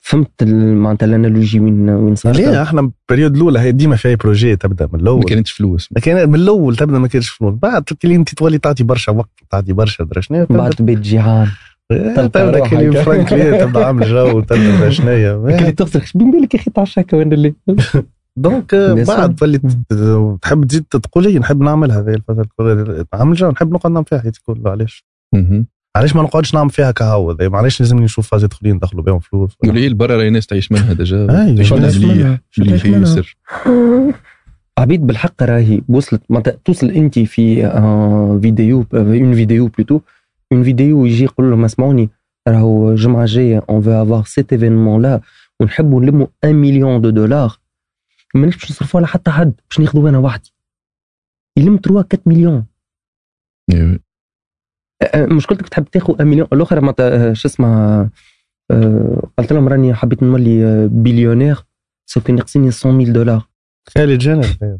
فهمت معناتها ال analogie وين وين صار ليه إحنا ال période الأولى هي ديما فيها projet تبدأ من ما الأول كانتش فلوس. لكن من الأول تبدأ ما كانش فلوس. بعد كي أنت تولي تعطي برشا وقت تعطي برشا درا شنو بعد بيت جيعان تلقى تبدأ روحك. كي فرانك ليه تبدأ عامل جو تبدأ درا شنيا. اللي تغسل بين بالك يا أخي تعشى هكا وين اللي. donc بعد. تولي تحب تزيد تقول لي نحب نعمل هذه الفترة نعمل جو نحب نقعد نعمل فيها حياتي كلها علاش؟ علاش ما نقعدش نعمل فيها كهو ذي؟ معليش لازمني نشوف فازات اخرين ندخلوا بهم فلوس. قولي لي برا راهي ناس تعيش منها déjà تعيش منها مليح منها. مليح. ياسر عبيد بالحق راهي وصلت. توصل انت في آه، vidéo une vidéo plutôt une vidéo يجي يقول لهم اسمعوني راهو الجمعة الجاية on veut avoir cet événement-là ونحبوا نلموا 1 million de dollars مانيش باش نصرفوا على حتى حد باش ناخذوا أنا وحدي. يلم 3 4 مليون أيوة. مشكلتك تحب تاخذ 1 مليون الآخر معناتها آه، شو اسمها قلت لهم راني حبيت نولي billionaire sauf ناقصيني 100 دولار. خالد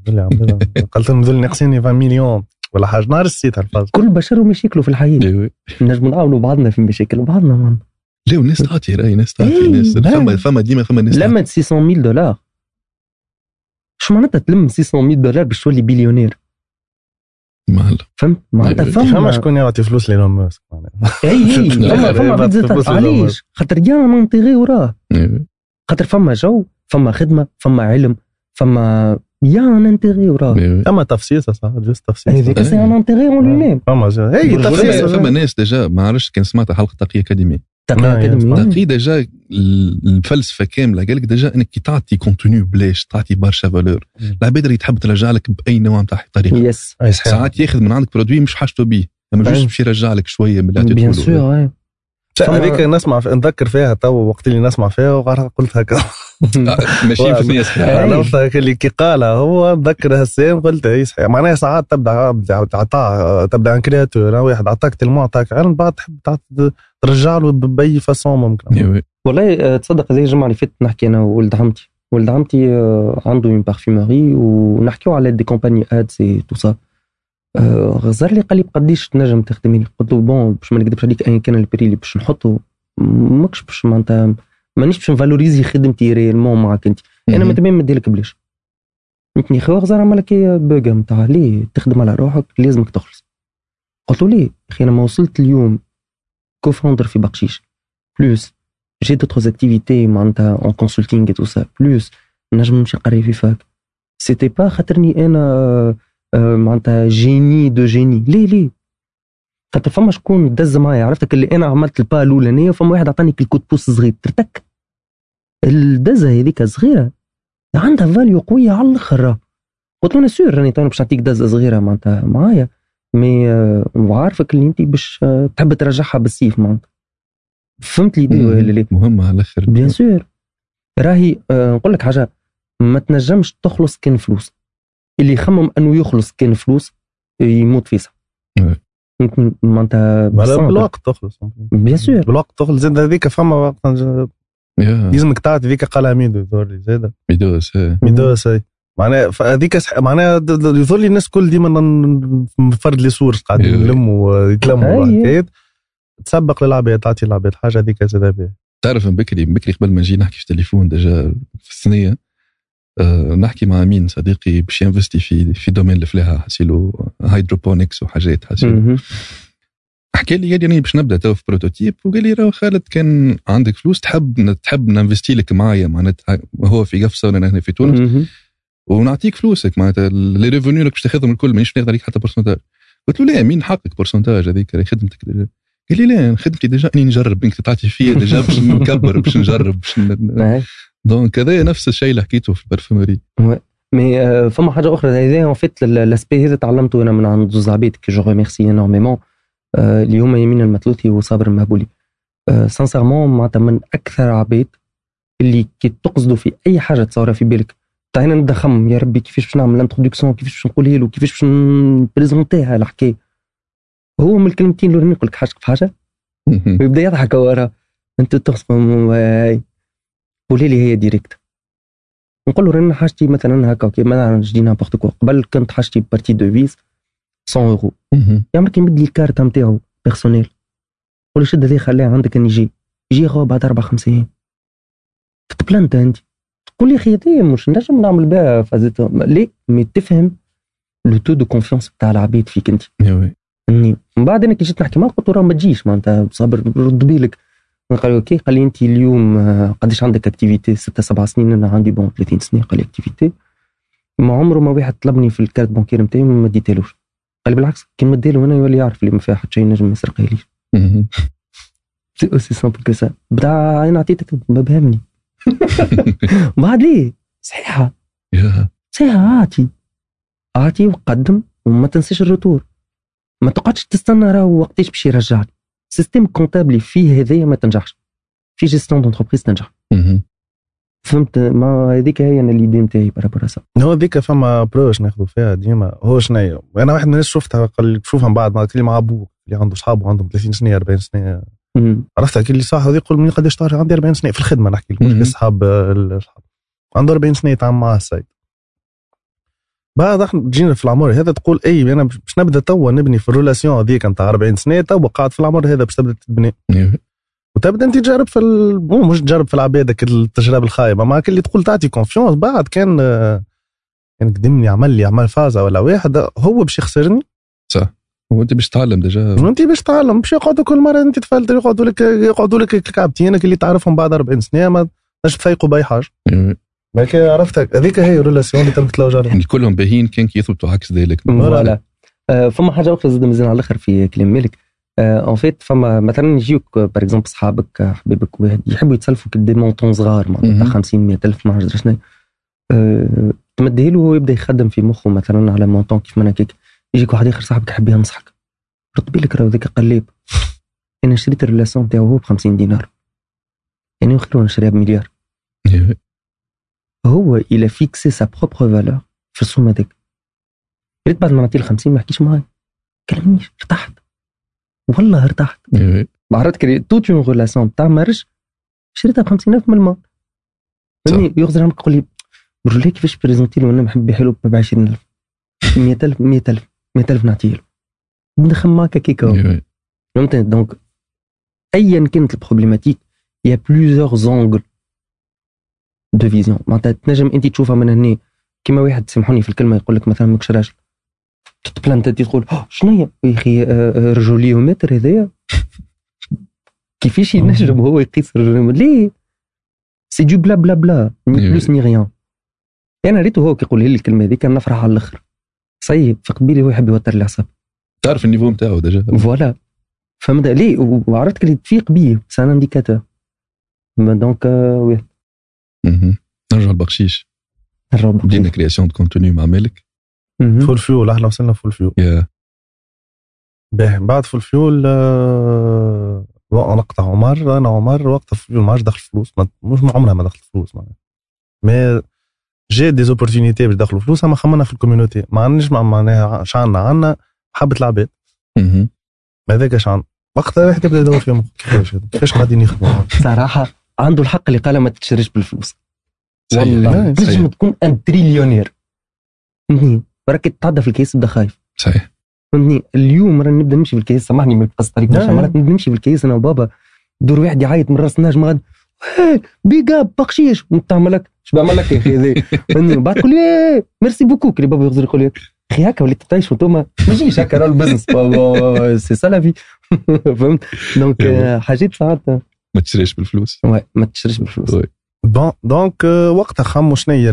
عم قلت لهم ذول ناقصيني 20 مليون ولا حاجة نهار السيت الفاز. كل بشر ومشاكله في الحياة. إيه. نجم نعاونوا بعضنا في مشاكل بعضنا مان لا والناس تعطي راهي ناس تعطي إيه، ناس. فما فما ديما فما ناس تعطي. لما 600 دولار. شو معناتها تلم 600 دولار باش تولي بليونير؟ معلم فهمت معناتها إيه، فما فما شكون يعطي فلوس ليلون ماسك. إي إي فما فما للأمة. علاش خاطر y a un intérêt وراه إيه. خاطر فما جو فما خدمة فما علم فما y a un intérêt وراه إيه oui. اما تفسيسه صح juste تفسيسه هذيك c'est un intérêt en lui-même فما هي برجولة. فما ناس déjà ما عرفتش كان سمعت حلقه تقي اكاديمي آه، تقي déjà الفلسفه كامله قال لك ديجا انك كي تعطي contenu بلاش تعطي برشا valeur. العباد اللي تحب ترجع لك باي نوع نتاع طريقه يس ساعات ياخذ من عندك produit مش حاجته بيه اما أي. juste باش يرجع لك شوية من اللي bien عطيته. sûr هذيك نسمع في- نذكر فيها تو وقت اللي نسمع فيها وقعدت قلت هكا ماشيين في الناس أي. أنا هكا اللي كي قالها هو نذكر هال scène قلت اي صحيح معناها ساعات تبدأ تعطى تبدأ un créateur واحد عطاك تلمو عطاك علم بعد تحب ترجع له بأي façon ممكن. Oui. والله آه، تصدق زي الجمعة اللي فاتت نحكي أنا وولد عمتي. ولد عمتي آه، عنده une parfumerie ونحكيو على des campagnes ads et tout ça آه، غزر لي قال لي بقديش تنجم تخدمي لي قلت له bon باش ما نكذبش عليك ايا كان ال prix اللي باش نحطه ماكش باش معناتها مانيش باش ن valoriser خدمتي réellement معك انت. أنا مهم. تمام مديلك بلاش. فهمتني خو؟ غزر عمل لك بوغا نتاع ليه تخدم على روحك لازمك تخلص. قلت له ليه أخي أنا ما وصلت اليوم co-founder في بقشيش plus j'ai d'autres activités معناتها en consulting tout ça plus نجم نمشي نقري في fac. سيتي با خاطرني أنا آه، آه، معناتها جيني دو جيني ليه ليه؟ خاطر فما شكون دز معايا عرفتك اللي أنا عملت البا الأولانية وفما واحد عطاني كل بوس صغير. ترتك. الدزة هذيك صغيرة. عندها فاليو قوية على الآخر قلت له أنا سور راني تو باش نعطيك دزة صغيرة معناتها معايا. مي آه، وعارفك اللي انت باش آه، تحب ترجعها بالسيف معناتها. فهمت لي. ولا لا مهمه على الأخر. بيان سور راهي آه، نقول لك حاجة. ما تنجمش تخلص كان فلوس. اللي يخمم أنه يخلص كان فلوس يموت فيسع Ouais. فهمتني معناتها. بالوقت تخلص بيان سور بالوقت تخلص زاد هذيك فما وقت يا لازمك تعطي ذيك قال ميدو يظهر لي زاد ميدوس إيه. ميدو سي معناها فهذيك سح- معناها يظهر لي الناس كل ديما نفرد لي سورس قاعدين إيه. أي. حكايات تسبق للعباد تعطي العباد حاجة هذيك زاد بها تعرف من بكري من بكري قبل ما نجي نحكي في التليفون déjà في الثنية نحكي مع امين صديقي باش ي investir في في domaine الفلاحه حسيلو hydroponics وحاجات حسيلو مهم. حكى لي قال لي باش نبدأ تو في prototype وقال لي راه خالد كان عندك فلوس تحب تحب ن investir لك معايا معناتها هو في قفصة وأنا هنا في تونس. ونعطيك فلوسك معناتها les revenus لك باش تاخذهم الكل مانيش ناخذ عليك حتى pourcentage قلت له لا مين حقك pourcentage هذيك راهي خدمتك déjà قال لي لا خدمتي déjà اني نجرب انك تعطي فيا déjà باش نكبر باش نجرب باش. donc هذا نفس الشيء اللي حكيته في ال parfumerie mais آه، فما حاجة أخرى. هذا en fait l'esprit هذا تعلمته أنا من عند زوز عبيد que je remercie énormément اللي هما يمين المثلوثي وصابر المهبولي. sincèrement معناتها من أكثر عبيد اللي كي تقصدوا في أي حاجة تصورها في بالك. نبدأ نخمم يا ربي كيفاش باش نعمل الانتروداكسيون كيفاش باش نقولها له كيفاش باش نبريزونتيها الحكاية. هو من الكلمتين الأولانيين يقول لك حاجتك في حاجة؟ ويبدأ يضحك ورا أنت تخصم قولي لي هي ديريكت نقول له رانا حاجتي مثلا هكا أوكي مثلا جدي نابورت كوا قبل كنت حاجتي بارتي دو فيز 100 اورو يا مركي يمد لي الكارت نتاعو بيرسونيل نقول له شد هذه خليها عندك أني جي يجي غو بعد أربع خمس أيام. انت تقول لي أخي مش نجم نعمل بها فازت. ليه؟ mais تفهم le taux de confiance بتاع العبيد فيك أنت. من بعد أنا كي جيت نحكي معاه قلت له راه ما تجيش معناتها صابر رد بالك قال لي OK قال لي انت اليوم آه، قداش عندك activité ستة سبع سنين أنا عندي bon 30 سنة قال لي activité ما عمره ما واحد طلبني في ال carte bancaire نتاعي ما اديتهالوش قال لي بالعكس كي نمديله أنا يولي يعرف اللي ما فيها حتى شيء نجم ما يسرقهاليش c'est aussi simple que ça بدا أنا عطيتك ما بهمني. بعد ليه؟ صحيحة. صحيحة اعطي اعطي وقدم وما تنساش ال retour ما تقعدش تستنى راهو وقتاش باش يرجع لي système comptable فيه هذايا ما تنجحش في gestion d'entreprise تنجح فهمت ما هذيك هي أنا ال idée نتاعي ça هو ذيك فما approche ناخذوا فيها ديما هو شنو وأنا واحد من الناس شفتها قال شوفها من بعد ما مع ابوه اللي عنده اصحابه عندهم 30 سنه 40 سنه عرفت قال لي صح هذا يقول من قداش طار عندي 40 سنة في الخدمة نحكي لك. مش اصحاب عنده 40 سنة يتعامل معاه السيد بعد إحنا جينا في العمر هذا تقول اي أنا باش نبدأ توا نبني في ال relation هذيك نتاع 40 سنة توا قاعد في العمر هذا باش تبدأ تبني. إيه. وتبدأ أنت تجرب في ال... مو مش تجرب في العباد التجربة الخايبة ما اللي تقول تعطي confiance بعد كان كان قدمني عمل لي عمل فازة ولا واحد هو باش يخسرني. وانت باش تتعلم déjà. وانت باش تعلم باش يقعدوا كل مرة أنت تفلتر يقعدوا لك يقعدوا لك كعبتينك اللي تعرفهم بعد 40 سنة ما تنجم تفيقوا بأي حاجة. هيك عرفتك هذيك هي ال relation اللي تم تلوج عليها. يعني كلهم باهين كان كي يثبتوا عكس ذلك. voilà. آه، فما حاجة أخرى زاد مازال على الآخر في كلام مالك. en fait فما مثلا يجيوك par exemple صحابك حبيبك واحد يحبوا يتسلفوا ك des montants صغار معناتها مهم. 50 100 الف ما عرفت شنو. آه، تمديه له هو يبدا يخدم في مخه مثلا على montant كيف ما هكاك يجيك واحد آخر صاحبك يحب ينصحك. رد بالك راه ذاك قليب. أنا شريت ال relation تاعو هو ب 50 دينار. يعني خير وأنا نشريها بمليار. إيه. هو il a fixé sa propre valeur في السوم هذاك ريت بعد ما نعطيه ال 50 ما يحكيش معايا. كلمنيش ارتحت. والله ارتحت. إيه. بعرفت créé toute une relation تاع مرش شريتها ب 50000 من المال فهمني؟ يغزر عنك يقول لي برجولي كيفاش بريزونتي له أنا محب يحلو ب 20000 100000 100000 100000 نعطيه له. ندخل معك هكاك هو. إيه. فهمت دونك ايا كانت البروبليماتيك يا بليزيور زونغل دو فيزيون معناتها تنجم انت تشوفها من هنا كيما واحد سامحوني في الكلمة يقول لك مثلا ماكش راجل تتبلانت انت تقول "آه، شنو هي؟ يا أخي آه، آه، رجوليومتر هذايا. كيفاش ينجم هو يقيس الرجوليومتر ليه؟ c'est du bla bla bla ni. plus ni rien أنا ريته هو كيقول لي الكلمة هذيك نفرح على الآخر. صيب في قبيلي هو يحب يوتر لي اعصابي تعرف ال niveau نتاعو déjà؟ voilà فهمت؟ ليه؟ وعرفت كلي تفيق بيه c'est un indicateur donc oui. نرجع البقشيش بدينا création de contenu مع مالك. Full Fuel إحنا وصلنا Full Fuel يا باهي بعد Full Fuel آه، نقطع عمر أنا عمر وقتها Full Fuel ما عادش دخل فلوس ما مش عمرها ما دخلت فلوس معناها. mais j'ai des opportunités باش دخلوا فلوس اما خممنا في ال community ما عندناش مع- معناها شعنا عندنا محبه العباد. هذاك شعن وقتها واحد يبدأ يدور فيهم كيفاش كيفاش قاعدين يخدموا صراحة عنده الحق اللي قال ما تشتريش بالفلوس. والله. صحيح. تنجم تكون un trillionnaire. فهمتني؟ راك تتعدى في الكيس تبدا خايف. صحيح. فهمتني؟ اليوم راه نبدأ نمشي في الكيس سامحني من القصة طريق. مرات نبدأ نمشي في الكيس أنا وبابا. دور واحد يعيط من راس النجم غاد "إيه، big up بقشيش وانت تعمل لك اش بعمل لك يا أخي هذا فهمتني؟ بعد تقول لي "إيه، merci beaucoup كلي بابا يغزر يقول لي أخي هكا وليت تعيشوا انتوما ما تجيش هكا راه ال business. c'est ça la vie فهمت donc آه، حاجات ساعات. ما تشريش بالفلوس. ouais, ما تشريش بالفلوس. oui. bon donc آه، وقتها خموا شنو هي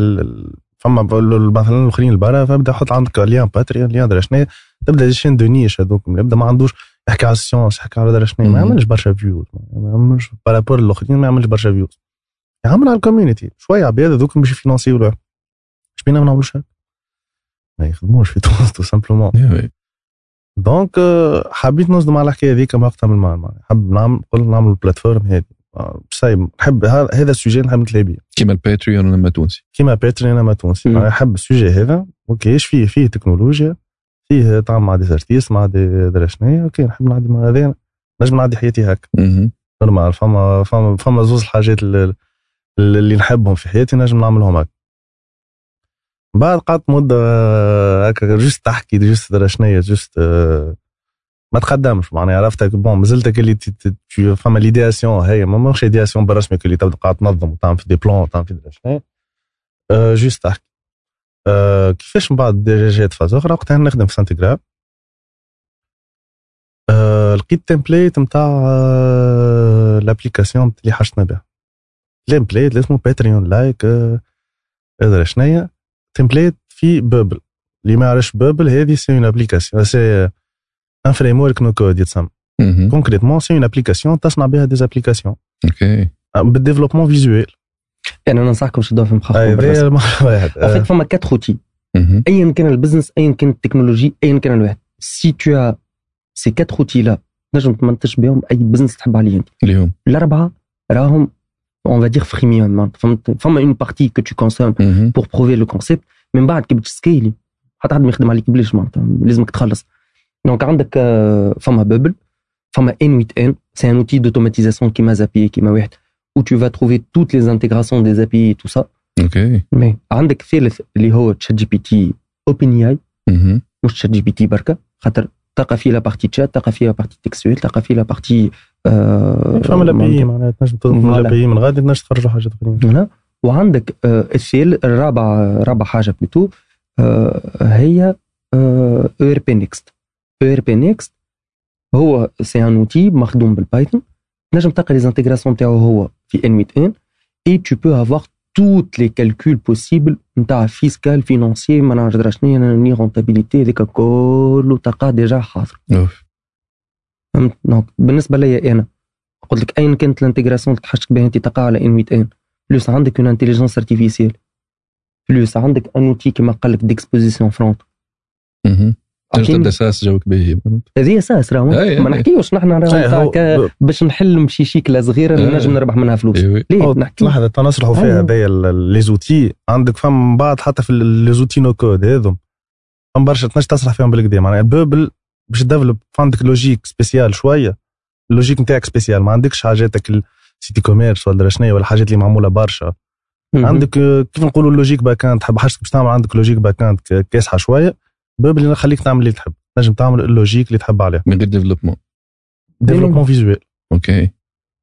فما مثلا الأخرين البرا فبدأ يحط عندك lien Patreon lien درا شنو تبدأ une chaîne de niche هذوك يبدأ ما عندوش يحكي على ال science يحكي على درا شنو ما. يعملش برشا views ما يعملش par rapport الاخرين ما يعملش برشا views يعمل على ال community شوية عباد هذوك باش يفينانسيو له اش بينا ما نعملوش هكا. ما يخدموش في تونس tout simplement oui. donc آه، حبيت نصدم على الحكاية هذيك وقتها من معناها. حب نعمل قلت نعمل plateforme هذه صايب نحب هذا ال sujet نحب نتلاقي بيه. كيما ال Patreon اما تونسي. كيما Patreon أما تونسي. نحب ال sujet هذا أوكي إيش فيه؟ فيه تكنولوجيا فيه تعامل مع des artistes مع des درا أوكي نحب نعدي مع هذا. نجم نعدي حياتي هكا. normal فما فما فما زوز الحاجات اللي, اللي نحبهم في حياتي نجم نعملهم هكا. بعد قعدت مدة آه، هكا juste تحكي juste درا شنو juste آه، ما تقدمش معناها عرفتك؟ bon مازلت اللي فما l'idéation هي ما ماهوش idéation بالرسمي اللي تبدأ قاعد تنظم وتعمل في des plans وتعمل في شنو آه، juste تحكي. كيفاش من بعد déjà جات فاز أخرى؟ وقتها نخدم في سانتيغرام آه، لقيت template نتاع l'application اللي حشتنا بها. template اللي اسمه Patreon like ادري شنيا template في Bubble اللي ما يعرفش Bubble هذه c'est une application c'est un framework no code يتسمى. concrètement c'est une application تصنع بها des applications أوكي بال développement visuel يعني أنا ننصحكم شدوها في En fait, فما quatre خوتي. ايا كان ال business ايا كان التكنولوجي ايا كان الواحد c'est tout ces quatre خوتي لا تنجم تمنتج بهم اي business تحب عليه انت اللي هم الاربعه راهم on va dire freemium فهمت فما une partie que tu consommes مهم. pour prouver le concept من بعد كي باش ت scaler حتى حد ما يخدم عليك بلاش معناتها لازمك تخلص. donc عندك آه، فما Bubble فما n8n c'est un outil d'automatisation كيما Zapier كيما واحد où tu vas trouver toutes les intégrations des API et tout ça. OK mais عندك ثالث اللي هو ChatGPT اوبن اي مهم. مش تشات جي بي تي بركة خاطر تلقى فيه la partie chat تلقى فيه la partie textuelle تلقى فيه la partie آه فما l'API معناها تنجم تدخل من voilà. لا. بي من غادي تنجم تخرجوا حاجات اخرين هنا وعندك آه الثالث الرابع رابع حاجة بلوتو آه هي أو ار بي نيكست أو ار بي نيكست هو c'est un outil مخدوم بال Python تنجم تلقى les intégrations نتاعو هو في ان 100 et tu peux avoir tous les calculs possibles نتاع fiscal financier ما نعرفش شنو ni rentabilité هذيك كله تلقاه déjà حاضر أوف. فهمت؟ دونك بالنسبة ليا أنا قلت لك أين كانت الانتجراسيون اللي تحشك بها أنت تقع على إن؟ 100 بلوس عندك اون انتيليجنس ارتيفيسيال بلوس عندك ان اوتي كيما قال لك ديكسبوزيسيون فرونت تبدا ساس جوك باهي هذه أساس راهو أي، ما أي. نحكيوش نحن راهو باش نحل مشي شيكله صغيره أي. نجم نربح منها فلوس. ليه؟ نحكي لحظة تنصلحوا فيها. هذايا لي زوتي عندك فما من بعد حتى في لي زوتي نو كود هذم فما برشا تنجم تصلح فيهم بالكدا معناها Bubble باش ت développer عندك logique spéciale شوية. ال logique نتاعك spéciale ما عندكش حاجاتك ال site e-commerce ولا شنو ولا الحاجات اللي معمولة برشا. عندك آه، كيف نقولوا ال logique back-end تحب حاجتك باش تعمل عندك logique back-end كاسحة شوية Bubble اللي يخليك تعمل اللي تحب. تنجم تعمل ال logique اللي تحب عليه. من غير développement. développement visuel. OK.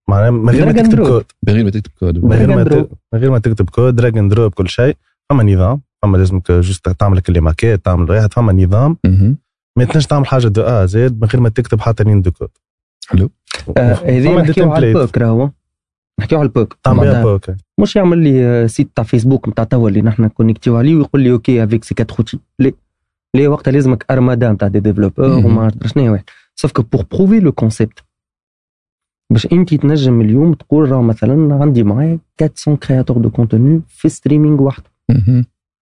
معناها من غير ما تكتب. كود. من غير ما تكتب كود. من غير ما من غير ما تكتب code. drag and drop كل شيء. فما نظام. فما لازمك juste تعمل لك les maquettes تعمل واحد فما نظام. ما تنجم تعمل حاجة de A à Z من غير ما تكتب حتى ligne de code. حلو. آه، هذه فما دي نحكيو على. ال POC راهو. نحكيو على ال POC. تعمل POC مش يعمل لي آه، site تاع فيسبوك نتاع توا اللي نحن connectés عليه ويقول لي OK avec ces quatre خوتي ليه؟ ليه وقتها لازمك armada نتاع des développeurs. وما عرفت شنو واحد. sauf que pour prouver le concept باش أنت تنجم اليوم تقول راه مثلا عندي معايا 400 créateurs de contenu في streaming واحد.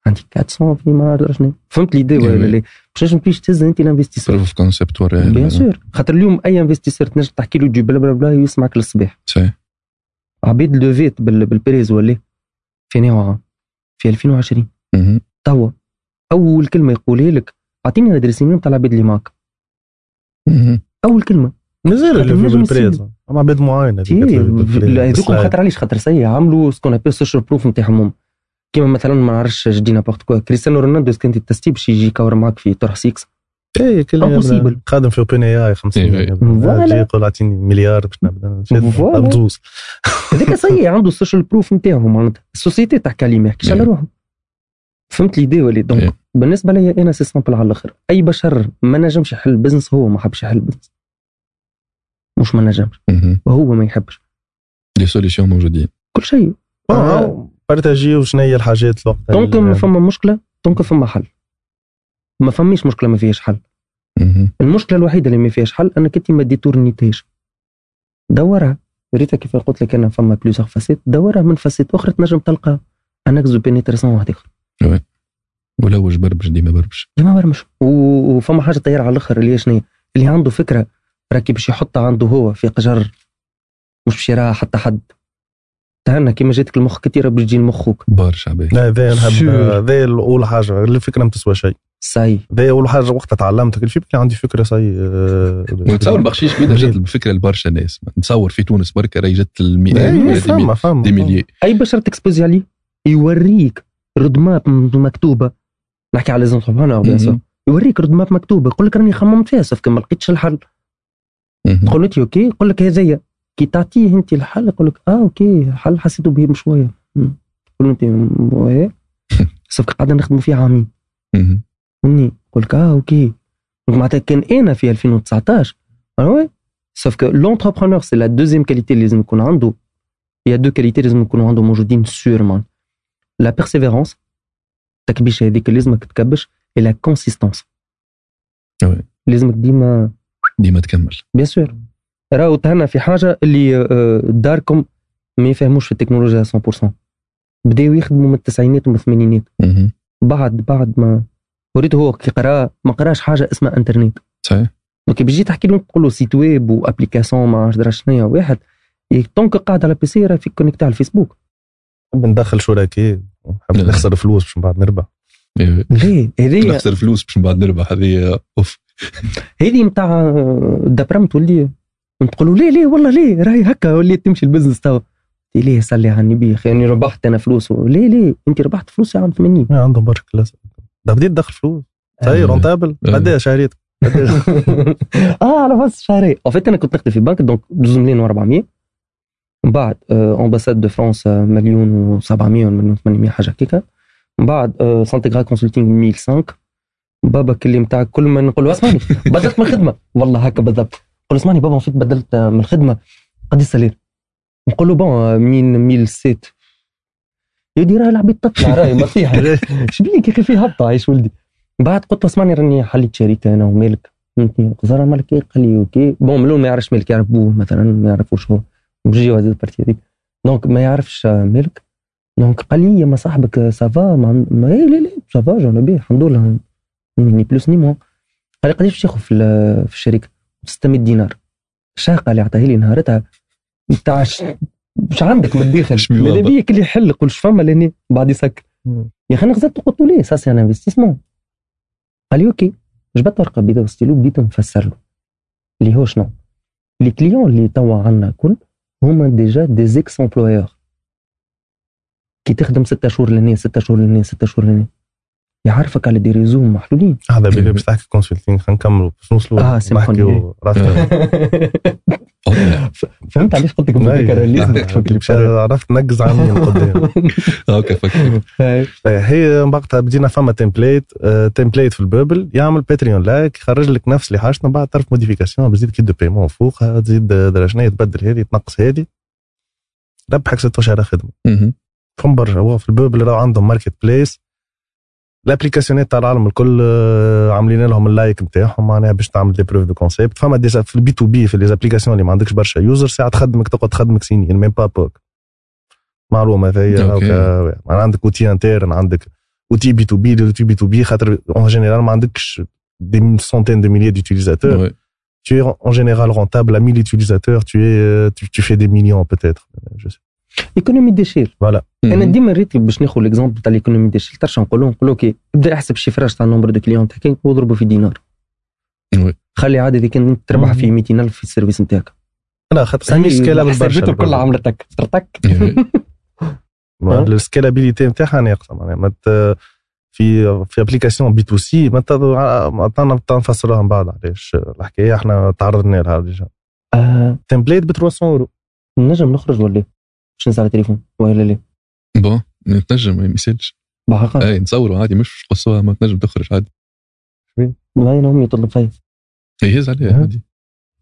عندي 400 في ما شنو فهمت ليدي ولا. لا باش نجم تمشي تهز انت الانفستيسور بروف كونسيبت وراه بيان سور خاطر اليوم اي انفستيسور تنجم تحكي له بلا بلا بلا يسمعك للصباح صحيح عبيد لوفيت بال- بالبريز ولا في نوعها في 2020 مهم. توا اول كلمه يقولها لك اعطيني الادريس ايميل نتاع العباد اللي معك. اول كلمه مازال اللي في بالبريز عباد معينه هذوك خاطر علاش خاطر سي عملوا سكون ابي سوشيال بروف نتاعهم هم. كيما مثلا ما نعرفش je dis n'importe quoi. كريستيانو رونالدو كنت تستي باش يجي يكور معك في طرح 6 اي كل. خادم في OpenAI 50 إيه، إيه. مليون Voilà. يجي يقول أعطيني مليار باش نبدا. بدوس هذاك c'est عنده ال social proof نتاعو معناتها. ال société تحكي عليه ما يحكيش على. روحه فهمت l'idée ولا؟ إيه. donc بالنسبة لي أنا c'est simple على الآخر. أي بشر ما نجمش يحل business هو ما حبش يحل business مش ما نجمش. وهو ما يحبش. لي سوليسيون موجودين كل شيء. آه. بارتاجي وشنو هي الحاجات الوقت طونك ما فما مشكلة طونك فما حل. ما فماش مشكلة ما فيهاش حل. المشكلة الوحيدة اللي ما فيهاش حل أنك أنت ما ديتورنيتيش دورها ريتا كيف قلت لك أنا فما بلوزيغ فاسيت دورها من فاسيت أخرى تنجم تلقى ان إكس دو بينيتراسيون واحد آخر. ولوج بربش ديما بربش. ديما برمش و- وفما حاجة طياره على الآخر اللي هي شنو؟ اللي عنده فكرة راكي باش يحطها عنده هو في قجر مش باش يراها حتى حد. تهنى كيما جاتك المخ كتير باش تجي المخ خوك برشا باهي. لا هذا نحب. هذا أول حاجة الفكرة ما تسوى شيء. ساي هذا أول حاجة وقتها تعلمت كل شيء عندي فكرة صاي آه، نتصور بقشيش بيدا جات الفكرة لبرشا ناس. نتصور في تونس بركة راهي جات إيه، المئات فما فما أي بشر ت exposer عليه يوريك road map مكتوبة. نحكي على سور مهم. يوريك road map مكتوبة. يقول لك راني خممت فيها sauf ما لقيتش الحل. تقول انت OK. يقول لك هذايا كي تعطيه انت الحل يقول لك آه OK الحل حسيته بهم شوية. مم. تقول له أنت م- واه sauf قاعدة نخدموا فيه عامين. مهم. مني؟ يقول لك آه OK. donc معناتها كان أنا في 2019 ah oui. sauf que l'entrepreneur c'est la deuxième qualité اللي لازم يكون عنده y a deux qualités لازم يكونوا عنده موجودين sûrement la persévérance التكبيش هذيك اللي لازمك تكبش et la consistance oui. لازمك ديما ديما تكمل bien sûr راهو تهنا في حاجة اللي آه، داركم ما يفهموش في التكنولوجيا 100% بداو يخدموا من التسعينات ومن الثمانينات. بعد بعد ما وريته هو كي قرا ما قراش حاجة اسمها إنترنت. صحيح. donc بيجي تحكي له تقول له site web و application ما عرفت درا شنو واحد. طونك قاعد على بيسي راه فيك كونيكت على الفيسبوك. نحب ندخل شركاء نحب. نخسر فلوس باش من بعد نربح. إيه. ليه؟ هذه نخسر فلوس باش من بعد نربح هذه أوف. هذه نتاع دبرم تولي تقولوا ليه ليه؟ والله ليه؟ راهي هكا وليت تمشي البزنس توا. ليه صلي على النبي أني ربحت أنا فلوس. ليه ليه؟ أنت ربحت فلوس يا عم 80 عندهم كلاس ده بديت تدخل فلوس. صحيح آه. رونتابل. قد إيه شهريتك؟ آه على بس شهري ان فيت أنا كنت نخدم في بنك دونك 12 مليون و400 من بعد امباساد دو فرانس آه، مليون و700 مليون 800 حاجة هكاك. من بعد سانتيغرا كونسلتينغ 1005 بابا كلي نتاعك كل ما نقول أسمعني. بدلت من الخدمة. والله هكا بالضبط. له اسمعني بابا فيت بدلت آه، من الخدمة قد السالير نقول له بون آه، منين 1007 يدي راه العبيد تطلع راهي ما فيها. شبيك يا أخي في هبطة عايش ولدي. بعد قلت له اسمعني راني حليت شركه أنا ومالك. فهمتني قزر مالك إيه؟ قال لي أوكي. بون ملون ما يعرفش مالك يعرف بوه مثلا ما يعرفوش هو. مش جواز البارتي هذيك دونك ما يعرفش آه، مالك؟ دونك قال لي يا ما صاحبك آه، سافا ما, عن- ما إيه لا لا سافا جون بيه الحمد لله. ني بلوس ني مون قال لي قداش باش في, في الشركة؟ 600 دينار. الشاقه اللي عطاها لي نهارتها. تاع ش- مش عندك من الداخل. ماذا بيا اللي يحل؟ قول فما لاني بعد يسكر يا أخي أنا غزلت قلت له ليه؟ سا سي ان انفستيسمون قال لي أوكي. جبت ورقه بيضاء وستيلو بديت نفسر له. اللي هو شنو لي كليون اللي توا عندنا كل هما ديجا دي زيكس امبلويور كي تخدم ستة شهور لهنا ستة شهور لهنا ستة شهور لهنا يعرفك على دي ريزو محلولين. هذا بيلي باش تحكي كونسلتينغ خلينا نكملوا باش نوصلوا آه، سامحوني. فهمت علاش قلت لك مش عرفت نقز عامين قدام. هاكا فكر. هي وقتها بدينا فما تمبليت آه، تمبليت في البابل يعمل باتريون لايك يخرج لك نفس اللي حاجتنا بعد تعرف موديفيكاسيون بزيد كي دو بيمون فوقها تزيد درا شنيا تبدل هذه تنقص هذه. ربحك ست اشهر خدمة. فهم برشا. هو في البابل راه عندهم ماركت بليس الابليكاسيونات تاع العالم الكل عاملين لهم اللايك نتاعهم معناها باش تعمل دي بروف دو كونسيبت فما ديجا في البي تو بي في لي زابليكاسيون اللي ما عندكش برشا. يوزر ساعة تخدمك تقعد تخدمك سنين ميم با بوك معلومة هذه معناها عندك outil interne عندك اوتي بي تو بي اوتي بي تو بي خاطر en général ما عندكش des centaines de milliers d'utilisateurs Ouais. tu es en général rentable à 1000 utilisateurs tu es euh, tu, tu fais des millions peut-être. Je sais économie d'échelle أنا. ديما ريت باش ناخذ l'exemple تاع ال économie d'échelle ترشا نقول لهم نقول له OK ابدأ احسب ال chiffrage تاع ال nombre de clients تاعك واضربه في دينار. خلي عادي اذا كان تربح في 200000 في ال service نتاعك. لا خاطر مش سكيلابل برشا حسبته كل عملتك ترتك. السكيلابيليتي نتاعها ناقصة. معناها في في ابليكاسيون بي تو سي ما عطانا نفسروها من بعد علاش؟ الحكاية إحنا تعرضنا لها ديجا. آه. تمبليت ب 300 أورو. نجم نخرج ولا إيه؟ نسال على التليفون؟ ولا لا بون نتنجم ما يمثلش بحقا اي نصوروا عادي مش قصوها ما تنجم تخرج عادي. أنا امي تطلب فيا يهز عليه أه. عادي.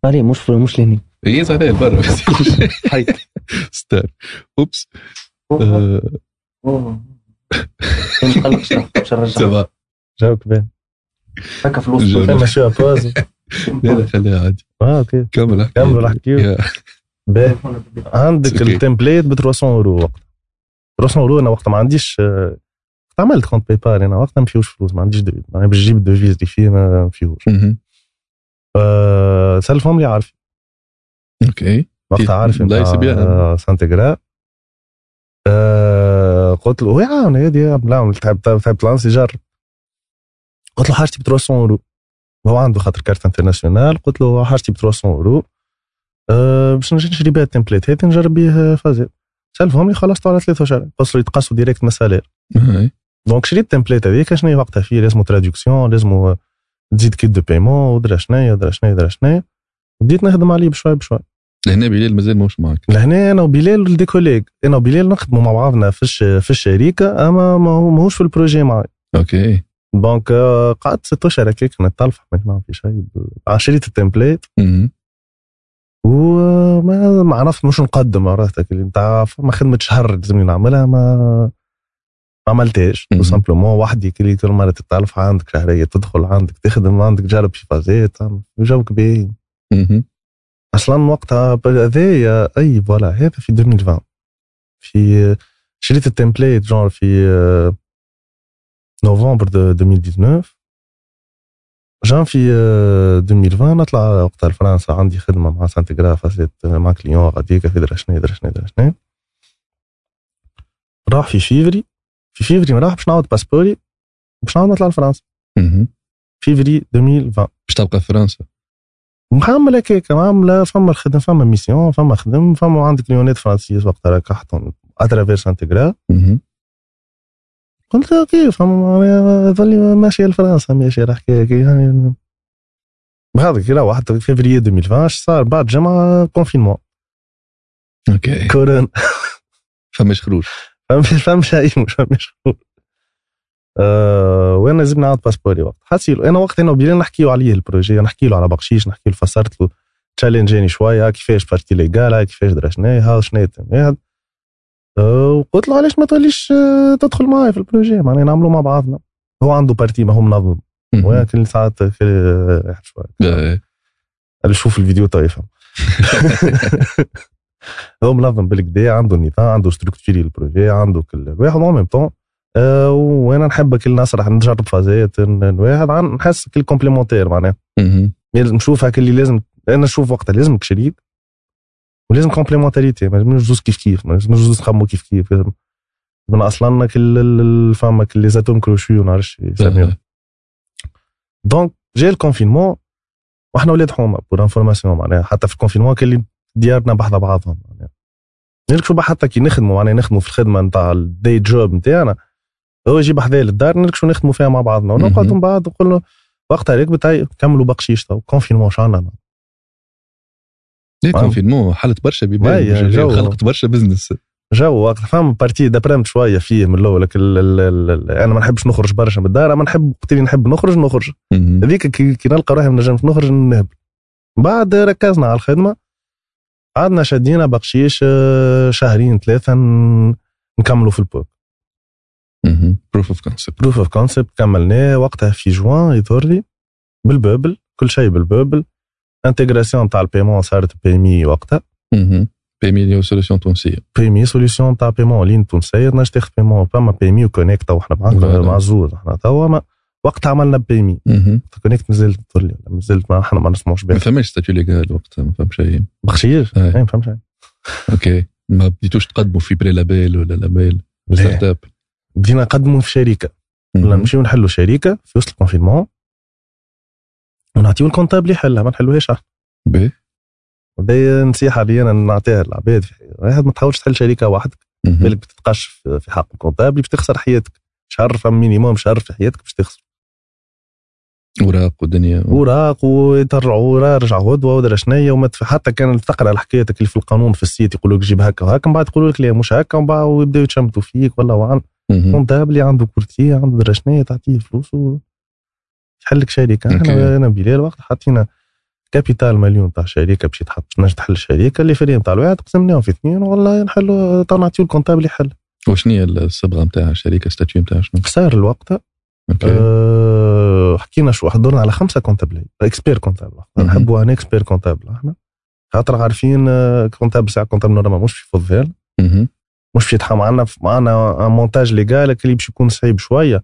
عليه مش مش لهني يهز عليه برا حيت ستار أوبس. ما تقلقش نرجع جاوك بان هكا فلوس. فما شوية باوز لا لا خليها عادي. آه أوكي. كمل أحكي. كمل أحكي. يا- بان عندك. التمبليت ب 300 أورو وقتها 300 أورو أنا وقتها ما عنديش وقت عملت كونت باي بال أنا وقتها ما فيهوش فلوس ما عنديش دو معناها باش نجيب الدوفيز اللي فيه ما فيهوش سلفهم لي عارف أوكي. وقتها عارف نتاع يا- سانتيغرا آه، قلت له وي عاون هذه بلا تعب تعب تعب لانسي جرب قلت له حاجتي ب 300 أورو. هو عنده خاطر كارت انترناسيونال قلت له حاجتي ب 300 أورو. أه باش نجي نشري بها التمبليت. هذه نجرب بيه فازي. سألفهم لي خلصت على ثلاثة شهور قصوا يتقصوا ديريكت من السالير. دونك شريت التمبليت هذيك. شنو وقتها؟ فيه لازمو تراديكسيون لازمو تزيد kit de paiement ودرا شنيا ودرا شنيا ودرا شنيا بديت نخدم عليه بشوي بشوي. لهنا بليل مازال مش معك لهنا أنا وبلال des collègues أنا وبلال نخدموا مع بعضنا في. في الشركة أما ما هو- ماهوش في ال projet معي OK donc آه، قعدت ست اشهر هكاك نتلفح ما في شيء. آه، شريت ال template. مهم. وما ما عرفت مش نقدم عرفتك اللي نتاع ما خدمه شهر لازمني نعملها ما ما عملتهاش. سامبلومون وحدي كل مره تتلفح عندك شهرية تدخل عندك تخدم عندك جرب في فازات جوك مهم. أصلا وقتها هذايا أي فوالا هذا في 2020 في شريت التمبليت جون في آه، نوفمبر دو 2019 جان في آه، 2020 نطلع وقتها لفرنسا عندي خدمة مع سانتيغرا فازيت مع كليون غاديك في شنو درا شنو راح في فيفري في فيفري راح باش نعاود باسبوري باش نعاود نطلع لفرنسا. فيفري 2020 باش تبقى في فرنسا. معامله هكاك معامله فما الخدم فما ميسيون فما خدم فما عندك ليونات فرنسيز وقتها راك حطهم اترافير سانتيغرا. قلت كيف؟ ظلي ماشي لفرنسا ماشي كي يعني بهذا كي راهو حتى فيفري 2020 صار بعد جمعه كونفينمون OK. كورونا فماش خروج. فمش فمش اي مش فمش أه وأنا لازم نعاود باسبوري وقت؟ حاسيلو أنا وقت أنا وبيلال نحكيو عليه ال projet نحكي له على بقشيش نحكي له فسرت له تشالنجيني شوية كيفاش partie légale كيفاش درا شنو هذا هذا أه وقلت له علاش ما توليش أه، تدخل معايا في ال projet؟ معناها نعملوا مع بعضنا. هو عنده partie ما هو منظم. ولكن ساعات أه، شوية. آه، اللي يشوف الفيديو تو يفهم هو منظم بالكدا عنده نظام عنده structuré ال projet عنده كل الواحد en même temps وأنا نحب كل الناس راح نجرب فازات الواحد نحس كل complémentaire معناها. نشوف هاك اللي لازم أنا نشوف وقتها لازمك شريك ولازم complémentarité ما لازمش جوز كيف كيف ما لازمش جوز نخمو كيف كيف لازم أصلا كل فما كل les atomes crochus ونعرفش يسميهم آه. donc جا ال confinement وإحنا ولاد حومة pour information معناها حتى في ال confinement كان اللي ديارنا بحذا بعضهم معناها نرك شو حتى كي نخدموا معناها نخدموا في الخدمة نتاع ال day job نتاعنا هو يجي بحذايا للدار نرك شو نخدموا فيها مع بعضنا ونقعد مهم. من بعد نقول له وقتها ريك بتاعي كملوا بقشيش تو confinement آه. confinement حلت برشا بيبان. خلقت برشا business جو وقت فهم partie دبرمت شوية فيه من الأول أنا ما نحبش نخرج برشا من الدار أما نحب وقت اللي نحب نخرج نخرج. هذيك كي, نلقى روحي ما نجمش نخرج نهبل. بعد ركزنا على الخدمة. قعدنا شدينا بقشيش آه، شهرين ثلاثة نكملوا في ال POC. proof of concept proof of concept كملناه وقتها في جوان يظهر لي بالبوبل كل شيء بالبوبل intégration تاع ال paiement صارت Paymee وقتها Paymee solution تونسيه Paymee solution تاع paiement لين تونسيه تنجم تاخذ paiement فما Paymee و Konnect وحنا معاك voilà. مع زوز إحنا توا ما- وقتها عملنا Paymee. Konnect مازال تظهر لي ولا مازلت ما إحنا ما نسمعوش ما به فماش statut légal وقتها ما فهم شيء بقشيش أي. ما فهمش أوكي ما بديتوش تقدموا في pré-label ولا label startup بدينا نقدموا في شركه ولا. نمشيو نحلوا شركه في وسط ال confinement ونعطيو ال comptable يحلها ما نحلوهاش إحنا باهي. هذه نصيحه لي أنا نعطيها للعباد واحد ما تحاولش تحل شركه وحدك. بالك بتتقش في حق ال comptable باش تخسر حياتك. شهر فم minimum شهر في حياتك باش تخسر. أوراق ودنيا أوراق ويترعوا رجع غدوة ودرا شنيا وما حتى كان تقرا الحكايتك اللي في القانون في ال site يقولوا لك جيب هكا وهكا من بعد يقولوا لك لا مش هكا ومن بعد ويبداو يتشمتوا فيك ولا وعن. مهم. comptable عنده courtier عنده درا شنيا تعطيه فلوس و يحل لك شركه. إحنا أنا بلال وقت حطينا capital مليون تاع شركة باش يتحط باش تحل الشركة اللي فريم تاع الواحد قسمناهم في اثنين والله نحلوا تو نعطيو ال comptable يحل وشنو هي الصبغة نتاع الشركة؟ statut نتاع شنو؟ صار الوقت. أه حكينا شو حضرنا على خمسة comptable expert comptable. نحبوا un expert comptable إحنا. خاطر عارفين آه، comptable ساعة comptable normal مش في فضفال. مش يتحى معنا معنا montage légal اللي باش يكون صعيب شوية.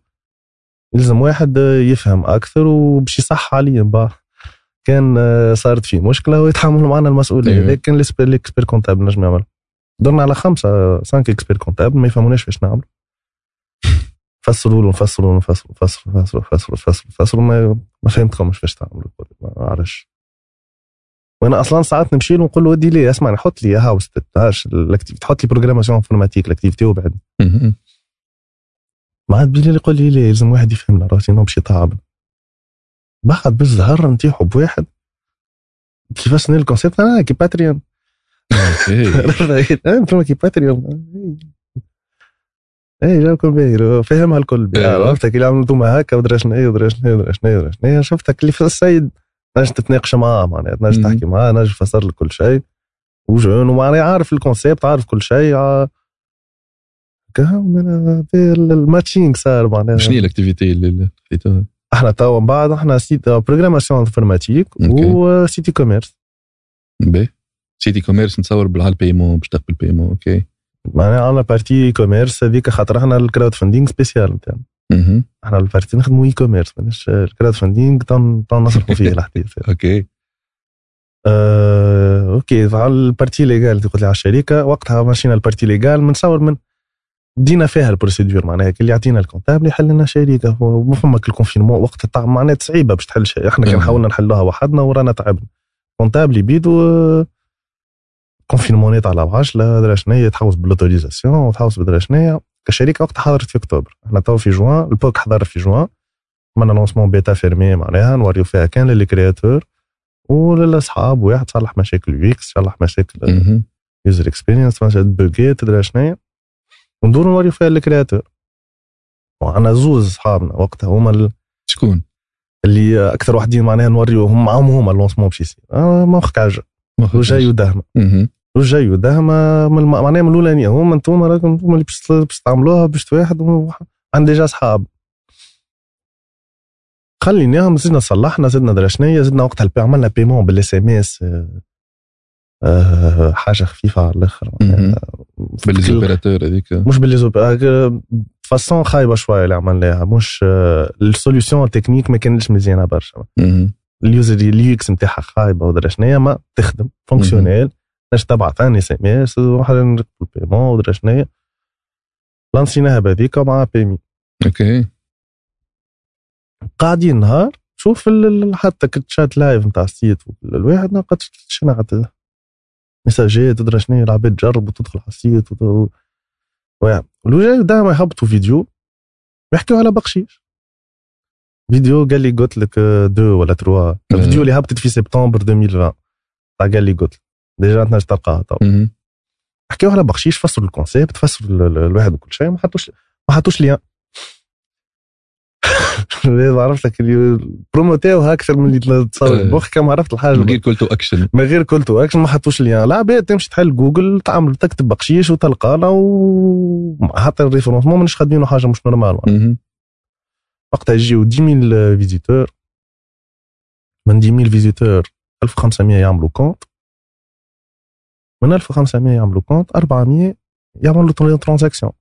يلزم واحد آه، يفهم أكثر وباش يصح عليه با. كان آه، صارت فيه مشكلة ويتحمل معنا المسؤوليه أيوة. لكن ال expert comptable نجم يعمل. درنا على خمسة cinq experts comptables ما يفهموناش فاش نعملوا. فسروا له نفسروا نفسروا نفسروا نفسروا نفسروا نفسروا نفسروا ما ما فهمتكمش فاش تعملوا ما عرفش وأنا أصلا ساعات نمشي له نقول له ودي لي اسمعني حط لي هاوس ال activité حط لي programmation informatique ال activité وبعد. عاد بلي يقول لي لا يلزم واحد يفهمنا راه sinon باش يتعب بعد بالزهر نتيحوا بواحد كيفاش نيل ال concept أنا كي Patreon أوكي. فما كي Patreon اي جاكم باهي فاهمها الكل. عرفتك اللي عملوا أنتم هكا ودرا شنو ودرا شنو ودرا شنو ودرا شنو شفتك اللي في ال site؟ نجم تتناقش معاه معناها نجم مم. تحكي معاه نجم يفسر لك كل شيء. و jeune ومعناها عارف ال concept عارف كل شيء. ال matching صار معناها. شنو هي ال activité اللي خذيتوها؟ إحنا توا من بعد إحنا site programmation informatique. و site e-commerce باهي site e-commerce نتصور بالعال paiement باش تقبل paiement أوكي. معناها عندنا partie commerce هذيك خاطر إحنا ال crowdfunding spécial نتاعنا. إحنا ال partie نخدموا e-commerce ماناش ال crowdfunding تو نصرفوا فيه الحديث أوكي. آه، أوكي على ال partie légale اللي قلت لي على الشركة وقتها مشينا ال partie légale بنصور من بدينا فيها ال procédure معناها اللي يعطينا ال comptable يحل لنا شركه وما فما ال confinement وقت تاع معناها صعيبة باش تحل شيء. إحنا كان أها. حاولنا نحلوها وحدنا ورانا تعبنا comptable يبيدو آه، confinement ات على عشلة درا شنيا تحوس بال autorisation وتحوس بدرا شنيا. كشركه وقتها حضرت في أكتوبر. إحنا تو في جوان ال POC حضر في جوان. عملنا lancement bêta fermé معناها نوريو فيها كان ل les créateurs وللأصحاب واحد تصلح مشاكل UX تصلح مشاكل. user experience bug ات ودرا شنيا. وندور نوريو فيها ال créateurs. وعنا زوز اصحابنا وقتها هما ال- شكون؟ اللي أكثر واحدين معناها نوريو هم معاهم هما ال lancement باش يصير. آه ما خرجش. وجاي ودهمه مهم. وجاي ودهمه من الم- معناها من الأولانية. هما أنتم راكم أنتم اللي باش تعملوها باش واحد. عندي déjà اصحاب خليناهم زدنا صلحنا زدنا درا شنيا زدنا وقتها عملنا paiement بال SMS حاجة خفيفة على الآخر. مهم. في باللي كل- opérateurs هذيك. مش باللي زوب façon خايبة شوية اللي عملناها. مش آه، ال solution technique ما كانتش مزيانة برشا. ال user ال UX نتاعها خايبة ودرا شنيا ما تخدم fonctionnel. نجم تبعث un SMS واحد نركب ال paiement ودرا شنيا لانسيناها بهذيك مع Paymee. أوكي. قاعدين نهار شوف حتى كنت chat live نتاع ال site الواحد نلقى شنو قاعد مساجات تدرى شنو العباد تجرب وتدخل على ال site وت- ويع- والوجاي دائما يهبطوا فيديو يحكيوا على بقشيش فيديو قال لي قلت لك آه، deux ولا trois. الفيديو اللي هبطت في سبتمبر 2020 تاع قال لي قلت déjà تنجم تلقاها تو. مهم. حكيوا على بقشيش فسروا ال concept فسروا ال- ال- الواحد وكل شيء ما حطوش ما حطوش lien ما عرفت لك بروموتيوها أكثر من اللي تصور. آه. مخك ما عرفت الحاجة. من غير call to action من غير call to action ما حطوش lien لا عباد تمشي تحل جوجل تعمل تكتب بقشيش وتلقانا و حتى ال référencement مانيش خادمينه حاجة مش normale. وقتها يجيو 10000 visiteurs من 10000 visiteurs 1500 يعملوا compte من 1500 يعملوا compte 400 يعملوا transactions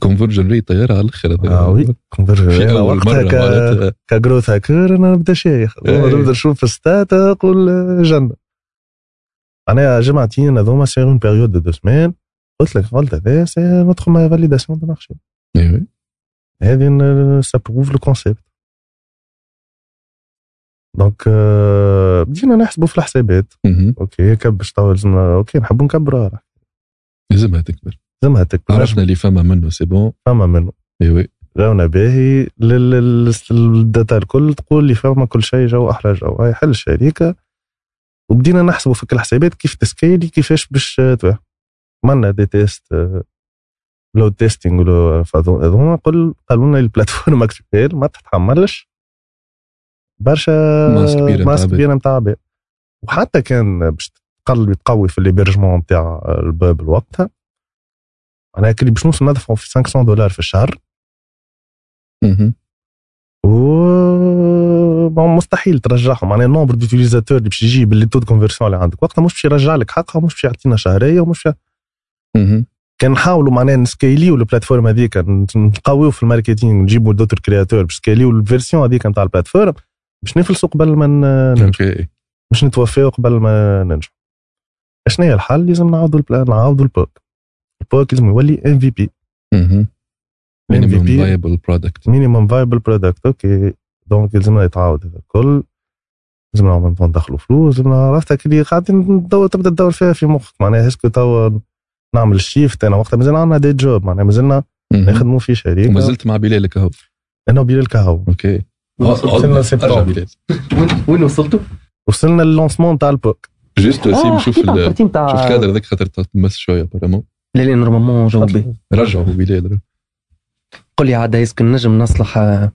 conversion rate طيارة على الآخر. آه oui في conversion أول وقتها ك growth hacker أنا نبدا إيه. نبدا نشوف stats أقول جنه أنا جمعتين هذوما c'est une période deux semaines قلت لك قلت هذا c'est ندخل مع validation du marché هذه ça prouve le concept donc آه، بدينا نحسبوا في الحسابات. OK كبش تو لازمنا OK نحبوا نكبروا لازمها تكبر. لازمها عرفنا اللي فما منه c'est bon؟ فما منه. أيوه جونا باهي لل- لل- لل data الكل تقول لي فما كل شيء جو أحلى جو هاي حل الشركة. وبدينا نحسبوا في كل الحسابات كيف تسكيلي كيفاش باش عملنا des tests le testing ولو فهذو- هذوما قل قالوا لنا ال plateforme actuelle ما تتحملش. برشا masse عباد. كبيره نتاع عباد وحتى كان باش تقلب تقوي في ال hébergement نتاع الباب وقتها أنا كلي باش نوصل ندفعوا في 500 دولار في الشهر. و مستحيل ترجعهم. معناها ال nombre d'utilisateurs اللي باش يجيب le taux conversion اللي عندك. وقتها مش باش يرجع لك حقها ومش باش يعطينا شهرية ومش. كان نحاولوا معناها نسكيليو ال plateforme هذيك نقويو في ال marketing نجيبوا d'autres créateurs باش نسكيليو ال version هذيك نتاع ال plateforme باش نفلسوا قبل ما ن- ننجح. OK باش نتوفاو قبل ما ننجح. شنو هي الحل؟ لازم نعاودوا نعاودوا ال POC. ال POC لازم يولي MVP بي viable product. minimum viable product OK. donc لازمنا يتعاود هذا الكل. لازمنا من ندخلوا فلوس. لازمنا عرفتك اللي قاعدين تبدأ تدور فيها في مخك. معناها est-ce que توا نعمل ال shift أنا وقتها مازال عندنا des jobs معناها مازلنا. نخدموا في شركة. وما زلت مع بلال كهو. أنا وبلال الكهو أوكي. وصلنا ارجع سبتمبر. بلال. وين وصلتوا؟ وصلنا للونسمون تاع البوك. جوست سي نشوف حكيت عن ال- البارتي نتاع شوف الكادر هذاك خاطر تمس شوية بارامون لا لا نورمالمون جاوبي رجعوا بلال قل لي عاد يسكن نجم نصلح آه،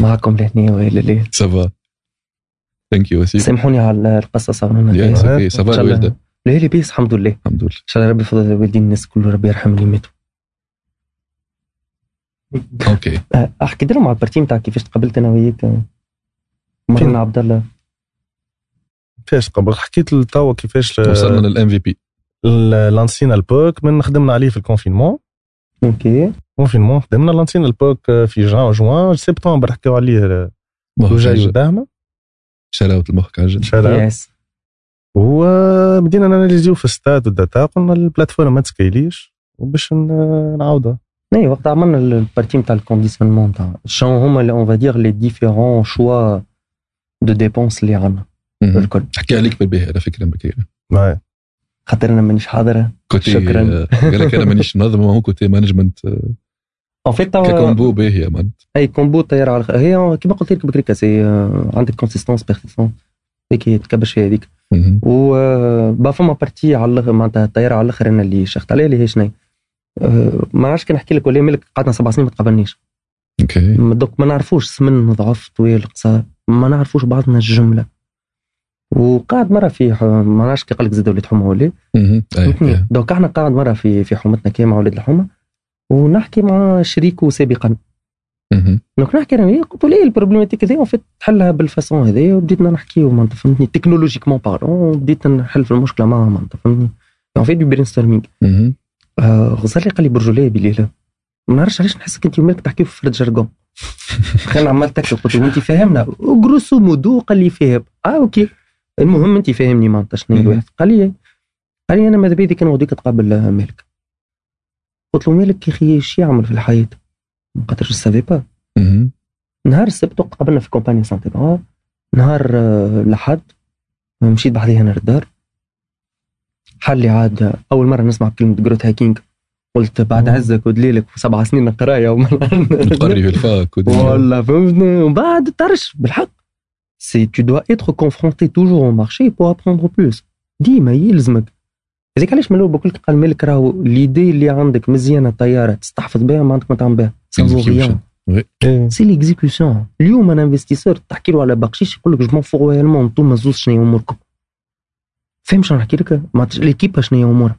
معكم لهنا ولا لا سافا ثانك يو سامحوني على القصة صغرنا سافا الوالده لا لا بيس الحمد لله. ان الحمد لله. شاء الله ربي يفضل والدين الناس كل ربي يرحم اللي ماتوا أوكي آه، أحكي لهم على البارتي نتاع كيفاش تقابلت أنا وياك آه،؟ مرنا عبد الله. كيفاش قبل؟ حكيت توا كيفاش وصلنا للام في بي لانسينا البوك من خدمنا عليه في الكونفينمون أوكي كونفينمون خدمنا لانسينا البوك في جان جوان سبتمبر حكيو عليه وجاي وداهمه شراوت المخ عجل شارع يس وبدينا ناناليزيو في الستات والداتا قلنا البلاتفورم ما تسكيليش وباش نعاودها اي وقت عملنا ال partie نتاع ال conditionnement نتاع شنو هما اللي on va dire les différents choix de dépenses اللي عندنا. الكل. حكي عليك بالباهي على فكرة بكري خاطر أنا مانيش حاضره شكراً. آه، قال لك أنا مانيش منظم هو côté management en fait ك combo باهيه معناتها أي combo طياره على هي كيما قلت لك بكري c'est آه، عندك consistance persistance هيك هي تكبش فيها هذيك. و آه، با فما partie على الآخر معناتها الطياره على الآخر أنا اللي شخت عليها اللي هي شنو؟ أه، ما نعرفش كي نحكي لك ولا ملك قعدنا سبع سنين ما تقابلنيش. OK. donc ما نعرفوش سمن ضعف طويل قصير ما نعرفوش بعضنا الجملة. وقعد مرة في ما نعرفش كي قال لك زاد وليد حمى ولا مهم. أي، فهمتني أي. donc إحنا قاعد مرة في في حومتنا كي مع ولاد الحومة ونحكي مع شريكه سابقا. donc نحكي أنا وياه قلت له إيه ال problématique هذه فيت تحلها بال façon هذه وبديتنا نحكيو معناتها فهمتني technologiquement parlant بديت نحل في المشكلة معاه معناتها فهمتني. en fait brainstorming مهم. آه، غزال لي قال لي برجولية بليلة. ما نعرفش علاش نحسك انت ومالك تحكيو في فرد jargon خلينا عمال تكتب قلت له انت فاهمنا؟ grosso modo قال لي فاهم آه OK. المهم انت فاهمني هي مهم. الواحد قال لي قال لي أنا ماذا بيدي كان غاديك تقابل آه، مالك. قلت له مالك يا أخي إيش يعمل في الحياة؟ خاطر je savais pas. نهار السبت قابلنا في كومباني سانتي برا نهار آه، الأحد مشيت بعديها أنا للدار حل لي عاد أول مرة نسمع كلمة growth hacking قلت بعد عزك ودليلك وسبع سنين قرايه وما تقري في ال fac والله فهمتني. ومن بعد تعرفش بالحق. si tu dois être confronté toujours au marché pour apprendre plus ديما يلزمك هذيك علاش من الأول بقول لك قال مالك راهو l'idée اللي عندك مزيانه طياره تستحفظ بها ما عندك ما تعمل بها ça vaut exécution. rien إيه. c'est l'exécution اليوم أنا investisseur تحكي له على بقشيش يقول لك je m'en fous royalement انتوما زوز شنو هي اموركم فهم شنو نحكي لك معناتها l'équipe شنو هي امورها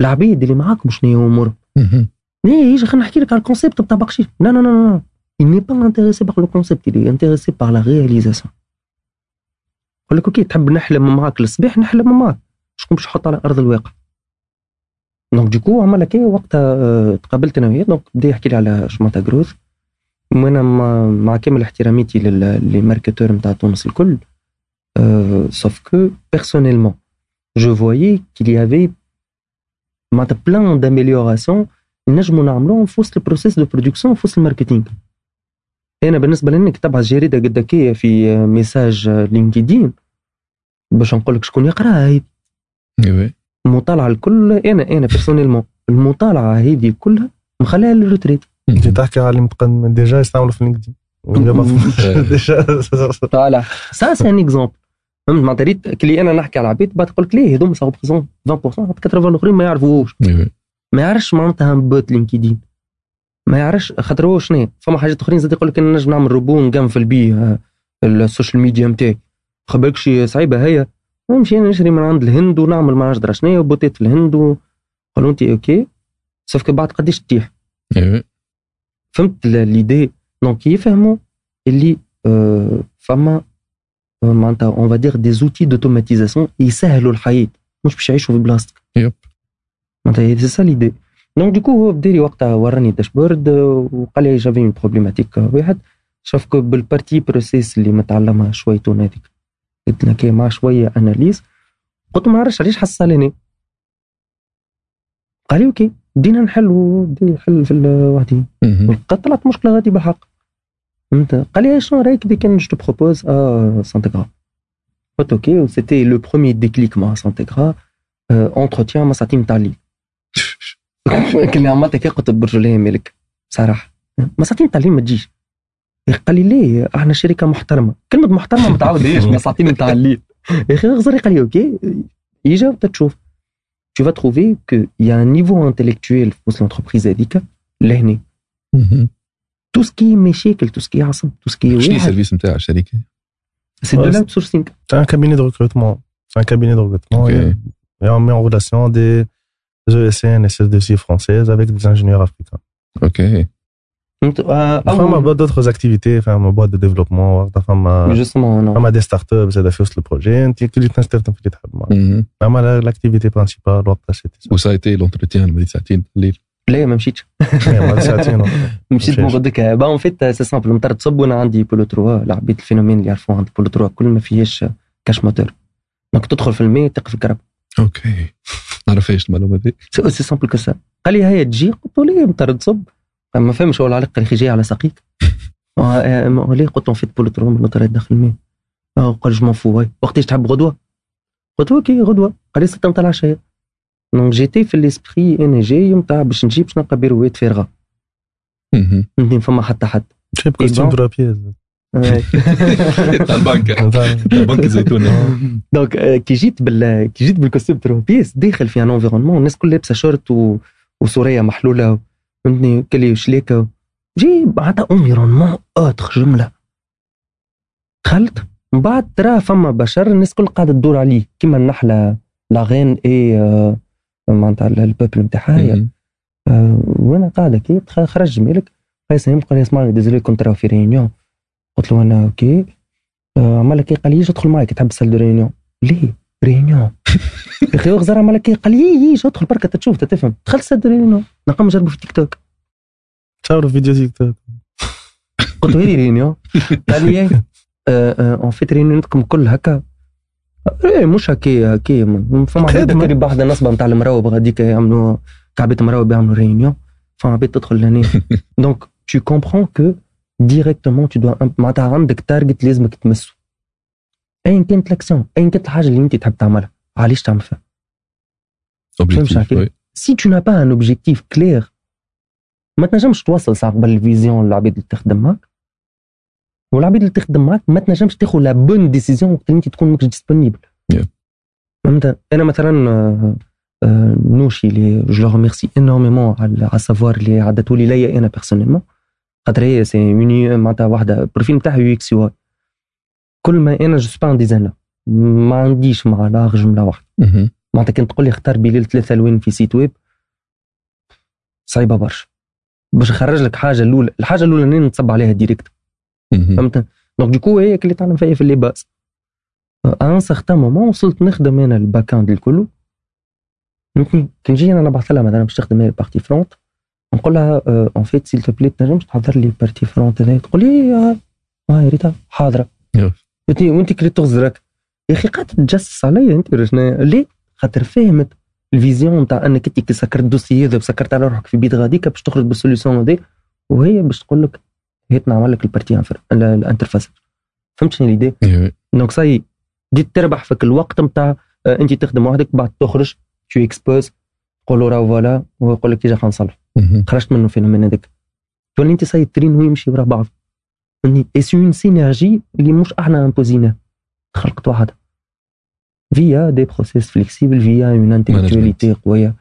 العبيد اللي معاكم شنو هي امورهم مهم. إيه يجي خلينا نحكي لك على ال concept بتاع بقشيش لا لا لا لا il n'est pas intéressé par le concept il est intéressé par la réalisation. يقول لك OK تحب نحلم معاك الصباح نحلم معاك شكون باش نحط على أرض الواقع؟ donc du coup عمل لك وقتها آه، تقابلت أنا وياه donc بدا يحكي لي على schéma تاع growth وأنا مع, كامل احتراميتي لل- لل marketeur نتاع تونس الكل sauf que personnellement je voyais qu'il y avait معناتها plan d'amélioration نجموا نعملوهم في وسط ال process de production في وسط ال marketing. أنا بالنسبة لانك تبع جريدة قدكيه في message LinkedIn باش نقول لك شكون يقراها هي إيوه. المطالعه الكل أنا أنا personnellement المطالعة هذه كلها مخليها لل retraite انت مهم. تحكي على اللي متقدم déjà يستعملوا في LinkedIn. Voilà ça c'est un exemple فهمت معناتها ريت كلي أنا نحكي على العبيد بعد تقول لك ليه هذوما ça représente 20% 80 الاخرين ما يعرفوهوش. إيوه. ما يعرفش معناتها bot LinkedIn. ما يعرفش خاطر هو شنو فما حاجات أخرين زاد يقول لك أنا نجم نعمل روبو نقنفل بيه آه، ال social media نتاعي خبالك شي صعيبة هي نمشي أنا نشري من عند الهند ونعمل ما نعرفش شنو و peut-être في الهند؟ قالوا انت OK sauf بعد قداش تطيح إيوه. فهمت l'idée donc يفهموا اللي آه، فما آه، معناتها on va dire des outils d'automatisation يسهلوا الحياة مش باش يعيشوا في بلاصتك. يب. معناتها c'est ça l'idée donc du coup هو بدا لي وقتها وراني dashboard وقال لي j'avais une problématique واحد. شاف que بال partie process اللي متعلمها شويتون هذيك قلت لك إيه، مع شوية analyse قلت ما عرفش علاش حصلني؟ قال لي أوكي بدينا نحلوا بدا يحل في وحدي طلعت مشكلة غادي بالحق. فهمت؟ قال لي شنو رأيك دي كان جو بروبوز ا سانتيغرا قلت أوكي سيتي لو بروميي ديكليك مع سانتيغرا اونتروتيان مع ساعتين تاع الليل كلي عملت كي قلت برجوليه مالك بصراحه ما ساعتين تاع الليل ما تجيش قال لي ليه إحنا شركه محترمه كلمه محترمه ما تعاودهاش ما ساعتين تاع الليل يا أخي غزري قال لي أوكي يجا تشوف tu vas trouver qu'il y a un niveau intellectuel وسط l'entreprise هذيك لهنا مهم. tout ce qui est مشاكل tout ce qui est عصب tout ce qui est شنو السيرفيس نتاع الشركة؟ Ouais, l'outsourcing C'est un cabinet de recrutement. C'est un cabinet de recrutement. Ok. Et, et on met en relation des ESN et CSDC françaises avec des ingénieurs africains. أوكي فهمت؟ آه، Enfin, أول- ma boîte d'autres activités, enfin, ma boîte de développement, enfin, ma, justement non ma des startups, c'est d'afficher le projet, انت كل تنستر تنفيذ تحب معاه. مهم. اما لا- l'activité principale وقتها c'était ça. وسايتي لونتروتيان مدي ساعتين الليل لا ما مشيتش إيه، ما ساعتين مشيت مشيش. من غدك با اون فيت سي سامبل مطر تصب وأنا عندي بولو 3 العبيد الفينومين اللي يعرفوه عندي بولو 3 كل ما فيهاش كاش موتور دونك تدخل في الماء تقف الكرب أوكي نعرفهاش المعلومه دي سي سي سامبل كو قال لي هيا تجي قلت له ليه مطر تصب ما فهمش هو العلاقه قال لي جاي على ساقيك ما- ليه قلت له 3 من الموتور داخل آه، قال جو مون فو وقتاش تحب غدوه قلت له OK غدوه قال لي 6 نتاع العشيه donc جيتي في ال esprit أنا جاي نتاع باش نجيب باش نلقى بيروات فارغه فما حتى حد جيب costume bon. تاع البنكة بنك الزيتونة donc كي جيت بال كي جيت بال costume تاع بيس داخل في un environnement الناس كلها لابسة شورت و... وسورية محلولة. فهمتني؟ كلي شليكه جي معناتها environnement autre جملة. دخلت. من بعد ترى فما بشر الناس كل قاعدة تدور عليه. كيما النحلة لاغين اي آه، معناتها ال peuple نتاعها. آه، وأنا قاعدة كي خرج قيس نيم قال لي اسمعني désolé كنت راهو في réunion قلت له أنا OK. آه، عمل لك إيه؟ قال لي أدخل معي كي تحب salle de réunion ليه؟ réunion يا أخي عمل لك إيه؟ قال لي يجي يجي أدخل بركة تشوف تفهم. دخلت salle de réunion نقوم نجربوا في تيك توك. تصور فيديو تيك توك. قلت له هذه réunion قال لي إيه؟ en fait ريونيوناتكم كل هكا. إيه مش هكا هكا فما عباد خدمة. كريب واحدة نصبة نتاع المراوب غاديك يعملوا كعبة مراوب يعملوا réunion فما عباد تدخل لهنا donc tu comprends que directement tu dois معناتها عندك target لازمك تمسه. ايا كانت الاكسيون ايا كانت الحاجة اللي أنت تحب تعملها. علاش تعمل فيها. Oui. si n'as pas un objectif clair ما تنجمش توصل ساعه قبل ال vision للعبيد اللي تخدم معك والعبيد اللي تخدم معك ما تنجمش تاخذ la bonne décision وقت اللي أنت تكون ماكش disponible Yeah. فهمت؟ أنا مثلا آه، آه، une chose اللي je le remercie énormément على على ال savoir اللي عدته لي ليا أنا personnellement خاطر هي c'est معناتها واحدة ال profil نتاعها UX UI كل ما أنا je pas designer ما عنديش مع لا جملة واحدة. معناتها كان تقول لي اختار بليل ثلاثة الوان في site web صعيبة برشا. باش نخرج لك حاجة الأولى الحاجة الأولى اني نتصب عليها direct. فهمت؟ donc du coup هي اللي تعلم فيا في اللباس. un certain moment وصلت نخدم أنا ال back-end الكل. فهمتني كي نجي أنا نبعث لها مثلا باش تخدم هي ال partie front. نقول لها en fait s'il te plaît تنجمش تحضر لي partie front هذا تقول لي آه آه، يا ريتها حاضرة. فهمتني وانت كريت تغزرك يا أخي قاعد تجسس عليا أنت شنو؟ ليه؟ خاطر فهمت ال vision نتاع أنك أنت كي سكرت ال dossier هذا وسكرت على روحك في بيت غاديك باش تخرج بال solution هذي وهي باش تقول لك هيت نعمل لك ال partie ال interface فهمت شنو l'idée. donc ça y est جيت تربح فيك الوقت نتاع انت تخدم وحدك بعد تخرج tu exposes تقول له راه voilà وهو يقول لك تيجي خلينا نصلح. مهم. خرجت منه ال phénomène هذاك. تولي انت ça y est ال train هو يمشي ورا بعض. et c'est une synergie اللي مش إحنا امبوزيناه خلقت واحد. فيا des process flexibles فيا une intellectualité قوية.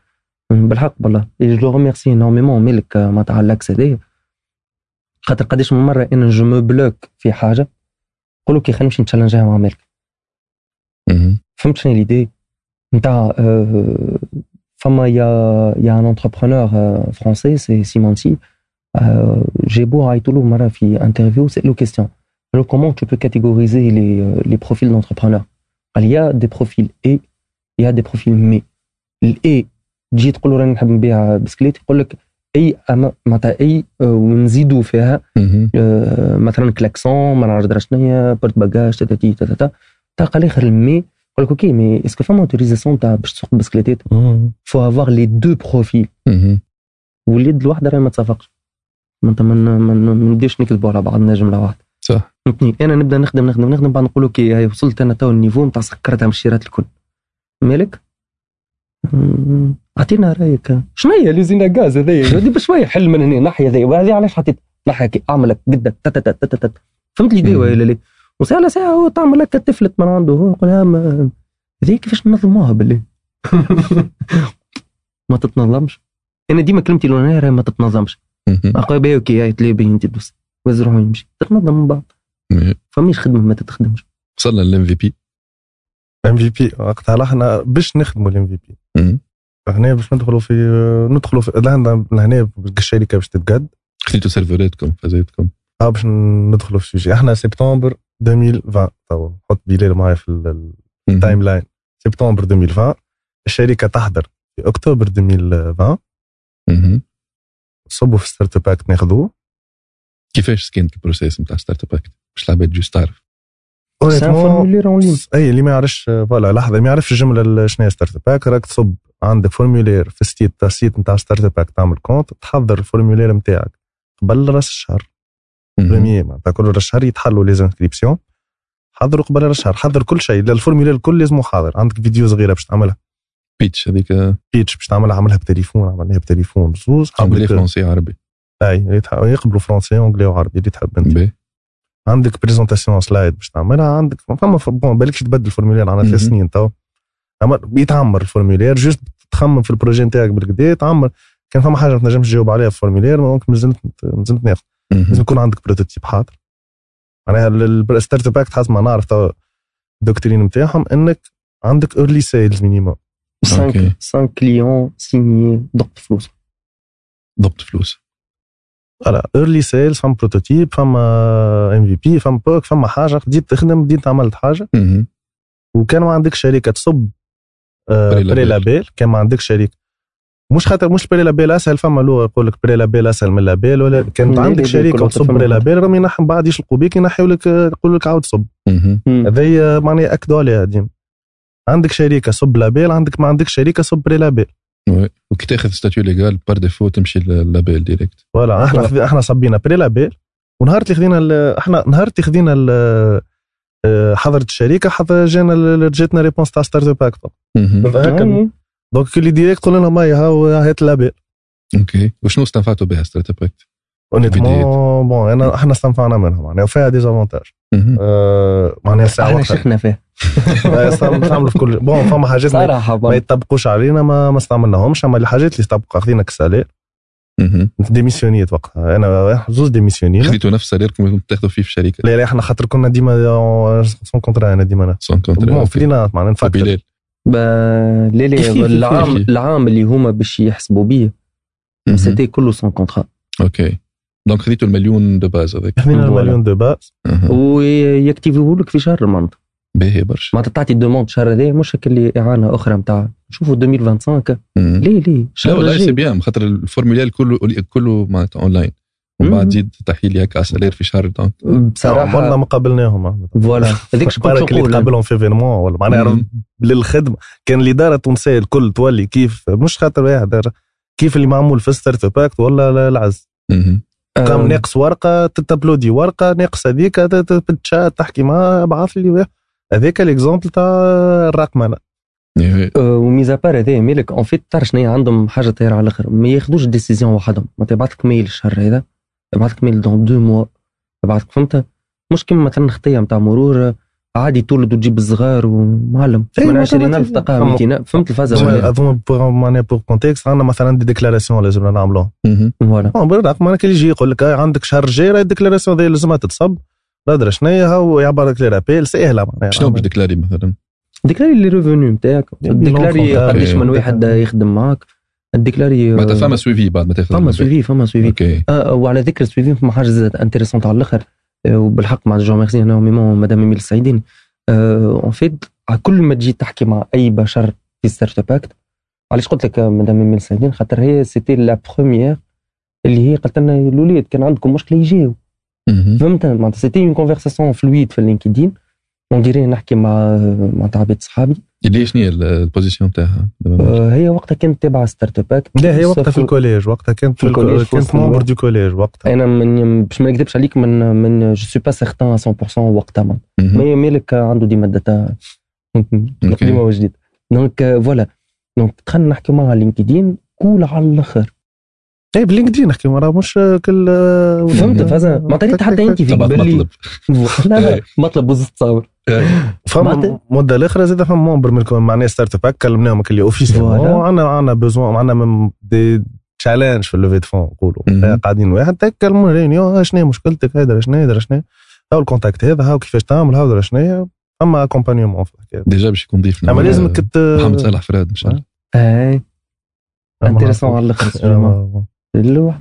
بالحق والله je le remercie énormément مالك آه، معناتها على اللاكس هذايا. خاطر قداش من مرة أنا je me bloque في حاجة نقول لك خلينا نمشي نتشالنجها مع مالك. فهمت شنو l'idée؟ نتاع آه، فما y a y a un entrepreneur français c'est سيمونتي جيبو عيطوا له مره في interview سألوه question قال له comment tu peux catégoriser les les profils d'entrepreneurs? قال il y a des profils A il y a des profils mais الاي تجي تقول له راني نحب نبيع بسكليت يقول لك اي أما- معناتها اي آه، ونزيدوا فيها مهم. آه، مثلا كلاكسون ما نعرف شنو هي porte-bagages تاتاتي تاتاتا تلقى الآخر المي لك أوكي مي اسكو فما اوتوريزاسيون تاع باش تسوق بسكليتات فو افوار لي دو بروفيل مهم. واليد الواحده راهي ما معناتها ما ما ن- ما نبداوش نكذبوا على بعضنا جمله واحدة صح فهمتني أنا نبدا نخدم نخدم نخدم بعد نقول أوكي هاي وصلت أنا تو النيفو نتاع سكرتها من الشيرات الكل مالك اعطينا رايك شنو هي ليزينا غاز هذايا هذه بشويه حل من هنا ناحيه هذه وهذه علاش حطيت ناحيه كي اعمل لك قدك فهمت لي. ولا لا وساعه على ساعه هو تعمل لك تفلت من عنده هو يقول ما هذه كيفاش ننظموها بالله ما تتنظمش. أنا ديما كلمتي الأولانية راهي ما تتنظمش. اخويا باهي أوكي هاي تلاقي باهي أنت تدوس وز روحو يمشي. تتنظم من بعض. فماش خدمة ما تتخدمش. وصلنا للام في بي ام في بي وقتها لا إحنا باش نخدموا الام في بي هنا باش ندخلوا في ندخلوا في لهنا لهنا الشركة باش تتقد خذيتوا سيرفراتكم فازاتكم آه باش ندخلوا في ال sujet إحنا سبتمبر 2020 تو حط بلال معايا في ال- ال timeline سبتمبر 2020 الشركة تحضر في اكتوبر 2020 مهم. صبوا في Startup Act ناخذوه كيفاش كانت ال process نتاع Startup Act باش العباد juste تعرف اي اللي ما يعرفش voilà لحظه اللي ما يعرفش الجمله ال- شنو هي Startup Act راك تصب عندك formulaire في ال site تاع ال site نتاع Startup Act تعمل compte تحضر ال formulaire نتاعك قبل راس الشهر مهم. première معناتها كل الشهر يتحلوا les inscriptions حضروا قبل الشهر حضر كل شيء ال formulaire الكل لازم حاضر عندك فيديو صغيرة باش تعملها pitch هذيك pitch باش تعملها عملها بتليفون عملناها بتليفون زوز anglais français عربي أي يقبلوا français anglais وعربي اللي تحب أنت. عندك présentation slides باش تعملها عندك فما bon بالكش تبدل ال formulaire عنا ثلاث. سنين تو أما بيتعمر ال formulaire juste تخمم في ال projet نتاعك بالكدا تعمر كان فما حاجة ما تنجمش تجاوب عليها في ال formulaire donc مازلت مازلت ناخذ. لازم يكون عندك prototype حاضر. معناها ال Startup Act حسب ما نعرف تو ال doctrine نتاعهم إنك عندك early sales minimum 5 OK. 5 clients signés ضبط فلوس. ضبط فلوس. voilà early sales فما prototype فما MVP فما POC فما حاجة. بديت تخدم بديت عملت حاجة. وكان ما عندك شركة تصب pré-label. كان ما عندك شريك مش خاطر مش pré-label أسهل فما لغه يقول لك pré-label أسهل من label ولا كانت عندك شركه وتصب pré. label راهم ينحوا بعد يشلقوا بيك ينحيوا لك يقول لك عاود صب. هذه معناها اكدوا عليها ديما عندك شركه صب label عندك ما عندك شركه صب pré-label. وكي تاخذ ستاتيو ليغال بار ديفو تمشي للابيل ديريكت فوالا إحنا. إحنا صبينا pré-label ونهار اللي خذينا ال- إحنا نهار اللي خذينا ال- آه، حضرت الشركة حضر جانا ال- جاتنا réponse تاع Startup Act مهم. هكا donc اللي direct قلنا لهم هاي هاو هات لابيل أوكي وشنو استنفعتوا بها ستارت اب اكت؟ اونيتمون بون انا إحنا استنفعنا منها معناها وفيها désavantages معناها ساعه إحنا وقتها شيخنا فيه آه، استعمل- نستعملوا في كل bon فما حاجات ما-. يطبقوش علينا ما ما استعملناهمش اما الحاجات اللي استبقى خذينا ك salaire. ديميسيونيت وقتها أنا زوز ديميسيونينا خذيتوا نفس ساليركم اللي كنتوا تاخذوا فيه في الشركة لا لا إحنا خاطر كنا ديما سون كونترا أنا ديما أنا سون كونترا بون. فينا معناها نفكر لا لا العام؟ العام اللي هما باش يحسبوا بيه. سيتي كله سون كونترا أوكي دونك خذيتوا المليون دو باز هذاك خذينا. المليون دو أها. ويكتيفيو لك في شهر معناتها باهي برشا معناتها تعطي دوموند شهر هذا مش هكا اللي إعانة أخرى نتاع شوفوا 2025 مهم. ليه ليه لا والله سي بيان خاطر الفورمولير كله كله معناتها اونلاين ومن بعد مم. زيد تحيي لي هكا على salaire في شهر donc عمرنا بصراحه ما قابلناهم. voilà. هذيك شكون اللي نقول تقابلهم في événement ولا؟ معناها. للخدمة. كان الإدارة التونسية الكل تولي كيف مش خاطر واحد كيف اللي معمول في Startup Act ولا لا العز. كم آه، ناقص ورقة تتبلودي ورقة ناقص هذيك ت- ت- بالتشات تحكي معاه ابعث لي. هذاك ال exemple تاع الرقمنة. إيه. آه، و mis à part هذا مالك en fait تعرف شنو هي عندهم حاجة طايرة على الآخر. ما ياخذوش décision وحدهم. ما تبعث لك mail الشهر هذا. يبعث لك mail dans deux mois. يبعث لك فهمت؟ مش كيما مثلا خطيه نتاع مرور عادي تولد وتجيب الصغار ومعلم. إيه، من ما 20000 تبعث- تلقاها أما- 200 فهمت الفازة اظن ولا اظن pour- معناها pour contexte عندنا مثلا دي ديكلاراسيون لازم نعملوهم مهم. voilà. bon بالرقم معناها كي يجي يقول لك عندك شهر الجاي راهي ال déclaration هذه لازمها تتصب. لا ادري شنو هي هاو يعبر لك les rappels سهلة معناها. شنو باش ديكلاري مثلا؟ ديكلاري لي ريفوني نتاعك. ديكلاري. قداش من. واحد يخدم معاك. déclarer معناتها فما suivi بعد ما تاخذ فما. سويفي فما سويفي أوكي. آه وعلى ذكر ال suivi فما حاجة intéressante على الآخر آه وبالحق مع جو ميرسي وميمون مدام إيميل السعيدين en fait كل ما تجي تحكي مع أي بشر في Startup Act علاش قلت لك آه، مدام إيميل السعيدين خاطر هي c'était la première اللي هي قالت لنا الوليد كان عندكم مشكلة يجيو. فهمت؟ معناتها c'était une conversation fluide في ال LinkedIn on dirait نحكي مع مع عباد صحابي. اللي هي شنو هي البوزيسيون تاعها؟ آه هي وقتها كانت تابعه ستارت اب لا هي وقتها في الكوليج وقتها كانت في في الكوليج، كانت ممبر. دو كوليج وقتها. أنا من باش ما نكذبش عليك من من جو سوي با سيغتان 100% وقتها. مي مالك عنده ديما داتا قديمه وجديد دونك آه، فوالا دونك دخلنا نحكي معها لينكدين كول على الآخر اي باللينكدين نحكي مرة مش كل فهمت فازا ما تريد حتى أنت باللي مطلب. لا لا. مطلب وزت تصاور فما معناتها- مدة الاخرى زاد فما ممبر من الكون- معناها ستارت اب كلمناهم اللي اوفيسيال فوالا. عندنا عندنا بوزوان عندنا دي تشالنج في اللوفي دو فون نقولوا. قاعدين واحد تكلموا ريونيون شنو مشكلتك؟ هذا شنو هذا شنو. هاو الكونتاكت هذا هاو كيفاش تعمل هاو شنو. أما اكومبانيومون في الحكاية ديجا باش يكون ضيفنا. أما لازمك ت محمد صالح فراد إن شاء الله. اي نعرفوش. على الأخر.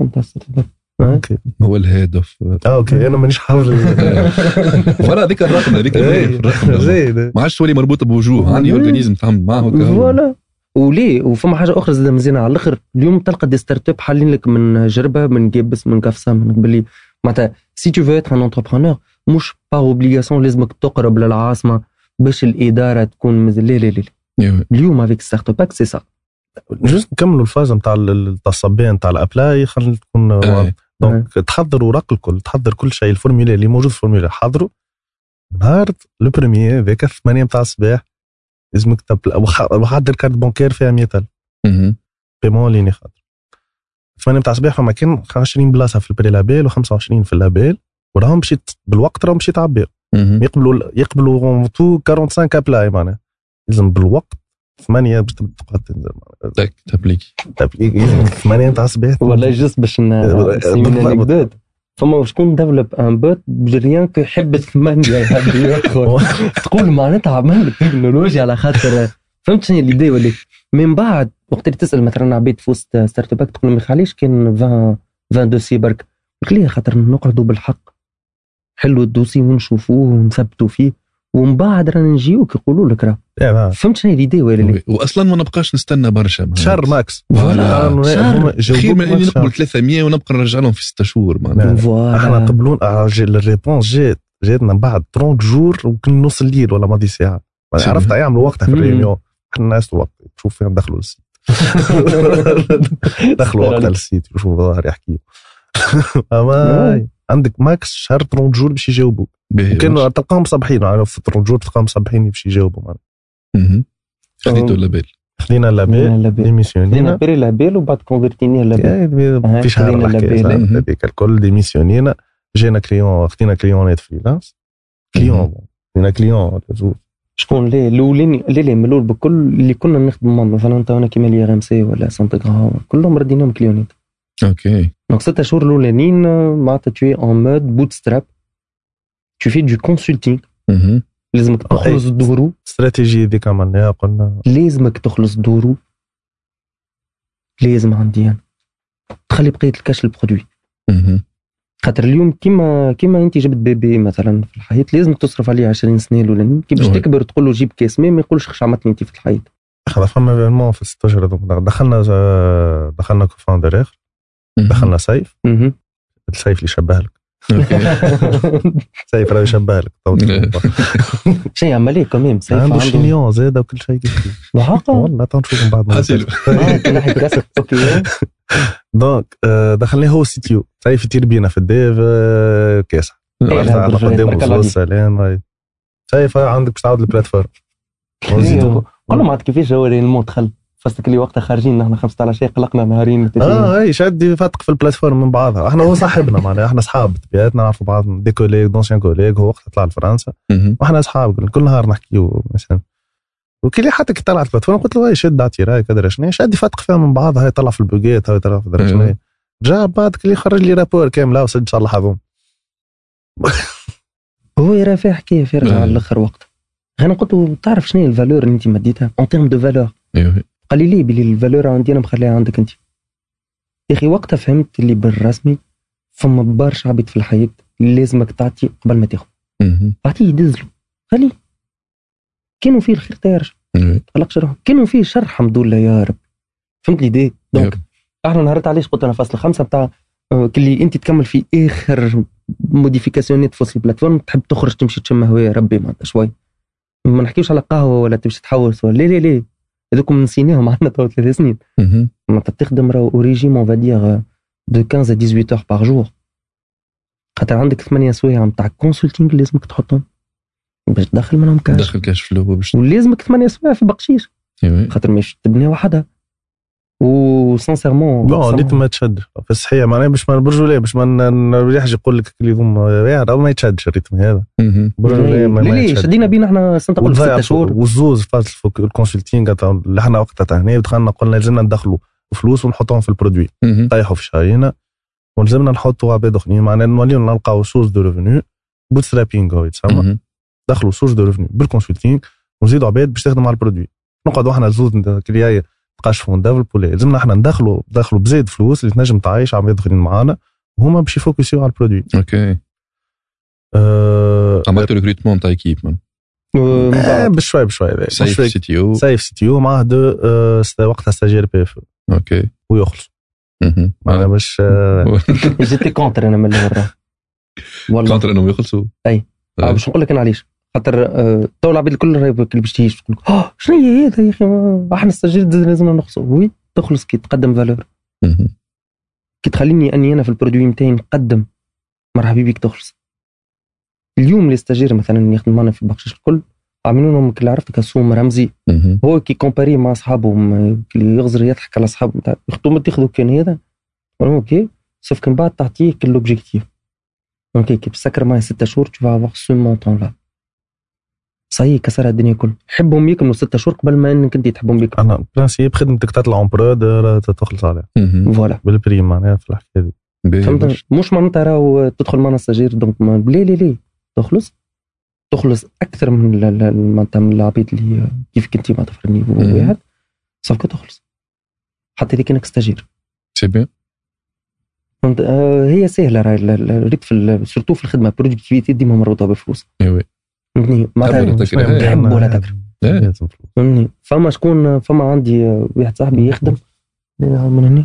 نتاع startup okay. هو ال head of آه، أوكي. أنا مانيش حافظ voilà هذيك الرقم هذيك الرقم زيد. ما عادش تولي مربوطة بوجوه عندي. organisme نتعامل معاه voilà. وليه وفما حاجة أخرى زاد مزيانة. على الأخر اليوم تلقى des startups حالين لك من جربة من قابس من قفصة من باللي معناتها si tu veux être un entrepreneur مش par obligation لازمك تقرب للعاصمة باش الإدارة تكون. لا لا لا. أيوه اليوم افيك startup c'est ça جوست نكملوا الفاز نتاع ال- تاع الصبيان نتاع الابلاي خلينا تكون آه. دونك تحضر اوراق الكل تحضر كل شيء الفورميلا اللي موجود في الفورميلا حضروا. نهار لو بروميي ذاك الثمانية نتاع الصباح لازمك تبل وح- وحد الكارت بانكير فيها 100000 مهم. بيمون ليني خاطر. 8 نتاع الصباح فما كان 20 بلاصة في البري لابيل و25 في اللابيل. وراهم مشيت بالوقت راهم مشيت عبير. يقبلوا يقبلوا تو 45 ابلاي معناها. لازم بالوقت ثمانية باش تبدأ تقعد تنزل. تك تابليكي طيب، لازم ثمانية نتاع الصباح. والله جست باش ن- بالضبط. نسيب من الأنكدوت. فما شكون ديفلوب ان بوت بريان كو يحب الثمانية يحب يدخل تقول معناتها عمل تكنولوجيا على خاطر فهمت شنو الإيدي ولا؟ من بعد وقت اللي تسأل مثلا عبيد في وسط ستارت اب تقول لهم علاش كان 20 20 دوسي برك قلت لي خاطر نقعدوا بالحق. حلوا ال dossier ونشوفوه ونثبتوا فيه. ومن بعد رانا نجيوك يقولوا لك راه. يعني فهمت شنو ال idée ولا لا واصلا ما نبقاش نستنى برشا. شهر max. voilà. خير من إني نقبل شهر. 300 ونبقى نرجع لهم في 6 شهور معناها أحنا قبلون ال réponse جات جاتنا بعد 30 jours وكل نص الليل ولا ماضي ساعة. عرفت. يعملوا وقتها في. ال réunion إحنا الناس وقت تشوف فيهم دخلوا ال site دخلوا وقتها لل site يشوفوا ظاهر يحكيوا. اما عندك ماكس شهر 30 جور باش يجاوبوا باهي كانوا. تلقاهم صباحين عارف في 30 جور تلقاهم صباحين باش يجاوبوا. مهم. خديتوا اللابيل خدينا خدينا ديميسيونينا. بيري لابيل وبعد كونفرتيني لابيل. في شهر خدينا؟ هذيك الكل ديميسيونينا. جينا كليون خدينا كليونات فريلانس كليون خدينا كليون شكون ليه الأولين لا لا من الأول بكل اللي كنا نخدموا مثلا أنت وأنا كيما لي ار ام سي ولا سانتيغرا كلهم رديناهم كليونات. okay. donc ست شهور الاولانيين معناتها tu es en mode bootstrap tu fais du consulting مهم. لازمك تخلص دورو استراتيجي ذيك عملناها قلنا لازمك تخلص دورو لازم عندي أنا تخلي بقيه ال cash ال produit مهم. خاطر اليوم كيما كيما انت جبت bébé مثلا في الحياة لازمك تصرف عليه 20 سنه الاولانيين كي باش. تكبر تقول له جيب كاس ماء ما يقولش خش عملتني انت في الحياة خلاص فما ايفينمون في 16 هذوك دخلنا دخلنا كوفاوندر اخر. دخلنا سيف. مهم. السيف اللي يشبه لك. أوكي. سيف راه يشبه لك. شيء عملية كمان سيف عنده شينيون زاد وكل شيء الحق والله تو نشوف من بعد ما حاسيلو. آه، أوكي دونك آه، دخلناه هو سي تيو سيف يطير بينا في الديف آه، على بالرجال قدام. سلام هاي. عندك باش تعاود البلاتفورم. قول لهم عاد كيفاش هو الموت دخل فاستك اللي وقتها خارجين نحن خمسة على شيء قلقنا نهارين آه هاي شاد فتق في البلاتفورم من بعضها. إحنا هو صاحبنا معناها إحنا أصحاب بطبيعتنا نعرفوا بعض دي كوليج دونسيان كوليج هو وقتها طلع لفرنسا. وإحنا أصحاب كل نهار نحكيو مثلا. وكي حتى كي طلعت البلاتفورم قلت له هاي شد اعطي رايك كدرا شنو؟ شاد يفتق فيها من بعضها هاي طلع في البوكيت هاي طلع في درا شنو. رجع بعد كي خرج لي رابور كامله وسد إن شاء الله حظهم. هو يرى فيها حكاية في رجع. على الأخر وقت. أنا قلت له تعرف شنو هي ال valeur اللي أنت مديتها؟ en termes de valeur قال لي ليه بلي ال valeur عندي أنا مخليها عندك أنت. يا أخي وقتها فهمت اللي بالرسمي فما برشا عبيد في الحياة لازمك تعطي قبل ما تاخذ. اعطيه يدز له خليه كانوا فيه الخير تيرجع أيوة. تقلقش روحك. كانوا فيه شر الحمد لله يا رب. فهمت l'idée؟ donc. إحنا نهارت علاش قلت أنا فصل خمسة بتاع آه، كلي أنت تكمل في آخر موديفيكاسيونات في وسط البلاتفورم. تحب تخرج تمشي تشم هواية ربي معناتها شوي. ما نحكيوش على قهوة ولا تمشي تحوس ولا لا لا لا هذوكم نسيناهم عندنا تو ثلاث سنين. معناتها تخدم راهو اوريجيم اون فادير دو 15 ا 18 اور باغ جور خاطر عندك ثمانية سوايع نتاع كونسلتينغ لازمك تحطهم. باش تدخل منهم كاش دخل كاش فلو باش ولازمك ثمانية سوايع في بقشيش. خاطر مش تبني وحدها. وسانسيرمون بون نيت ما تشدش في الصحيحه معناها باش ما برجوليه باش ما نريحش يقول لك اللي هم راه ما يتشدش الريتم هذا مهم. برجوليه ما ليه. شدينا بينا إحنا سنه قبل ست شهور والزوز فاز الكونسلتينغ اللي إحنا وقتها هنا دخلنا قلنا لازمنا ندخلوا فلوس ونحطوهم في البرودوي. طيحوا في شهرينا ولازمنا نحطوا عباد اخرين معناها نوليو نلقاو سورس دو ريفوني بوت سترابينغ هو يتسمى. دخلوا سورس دو ريفوني بالكونسلتينغ ونزيدوا عباد باش تخدم على ال produit نقعدوا إحنا زوز كلياي نقاشفوا نديفلوبوا لا لازمنا إحنا ندخلوا ندخلوا بزيد فلوس اللي تنجم تعيش عباد اخرين معانا وهما باش يفوكسيو على ال produit. OK. أه عملتوا recrutement تاع équipe آه، بشوي بشوي. سيف. CTO سيف CTO معاه deux آه، وقتها stagiaires PFE. OK. ويخلص. معناها باش آه، جيتي contre أنا من الأول. contre أنهم يخلصوا؟ أي. آه، باش نقول لك أنا علاش. خاطر آه، تو العباد الكل راهي اللي باش تجي تقول لك آه شنو هي هذا يا أخي؟ إحنا ال stagiaire لازم نخلصوا oui تخلص كي تقدم valeur. كي تخليني أني أنا في ال produit نتاعي نقدم مرحبا بك تخلص. اليوم les stagiaires مثلا اللي يخدم معنا في بقشيش الكل عاملين لهم اللي عرفت كسوم رمزي. هو كي comparé مع اصحابه اللي يغزر يضحك على اصحابه نتاع يخطو تاخذوا كان هذا. OK sauf كان بعد تعطيه كل l'objectif OK كي تسكر معي ستة شهور tu vas avoir ce montant صحيح كسر الدنيا كل. يحبهم يكملوا ستة شهور قبل ما إنك أنت تحبهم بيك. أنا principe خدمتك تطلع en prod راه تخلص عليها. voilà. بال prime معناها في الحكاية دي. فهمت. مش معناتها راهو تدخل معنا stagiaire donc ما- لا لا لا تخلص؟ تخلص أكثر من ال- ال- معناتها من العباد اللي كيف كنتي معناتها في ال niveau مم. واحد صافي تخلص. حتى اذا كانك stagiaire c'est bien فهمت؟ آه، هي سهلة راهي ال- ال- ريت في ال- surtout في الخدمة productivité ديما مربوطة بفلوس. أيوه فهمتني. مهم. تحب ولا تكره. إيه. فهمتني فما شكون فما عندي آه، واحد صاحبي يخدم. آه، من هنا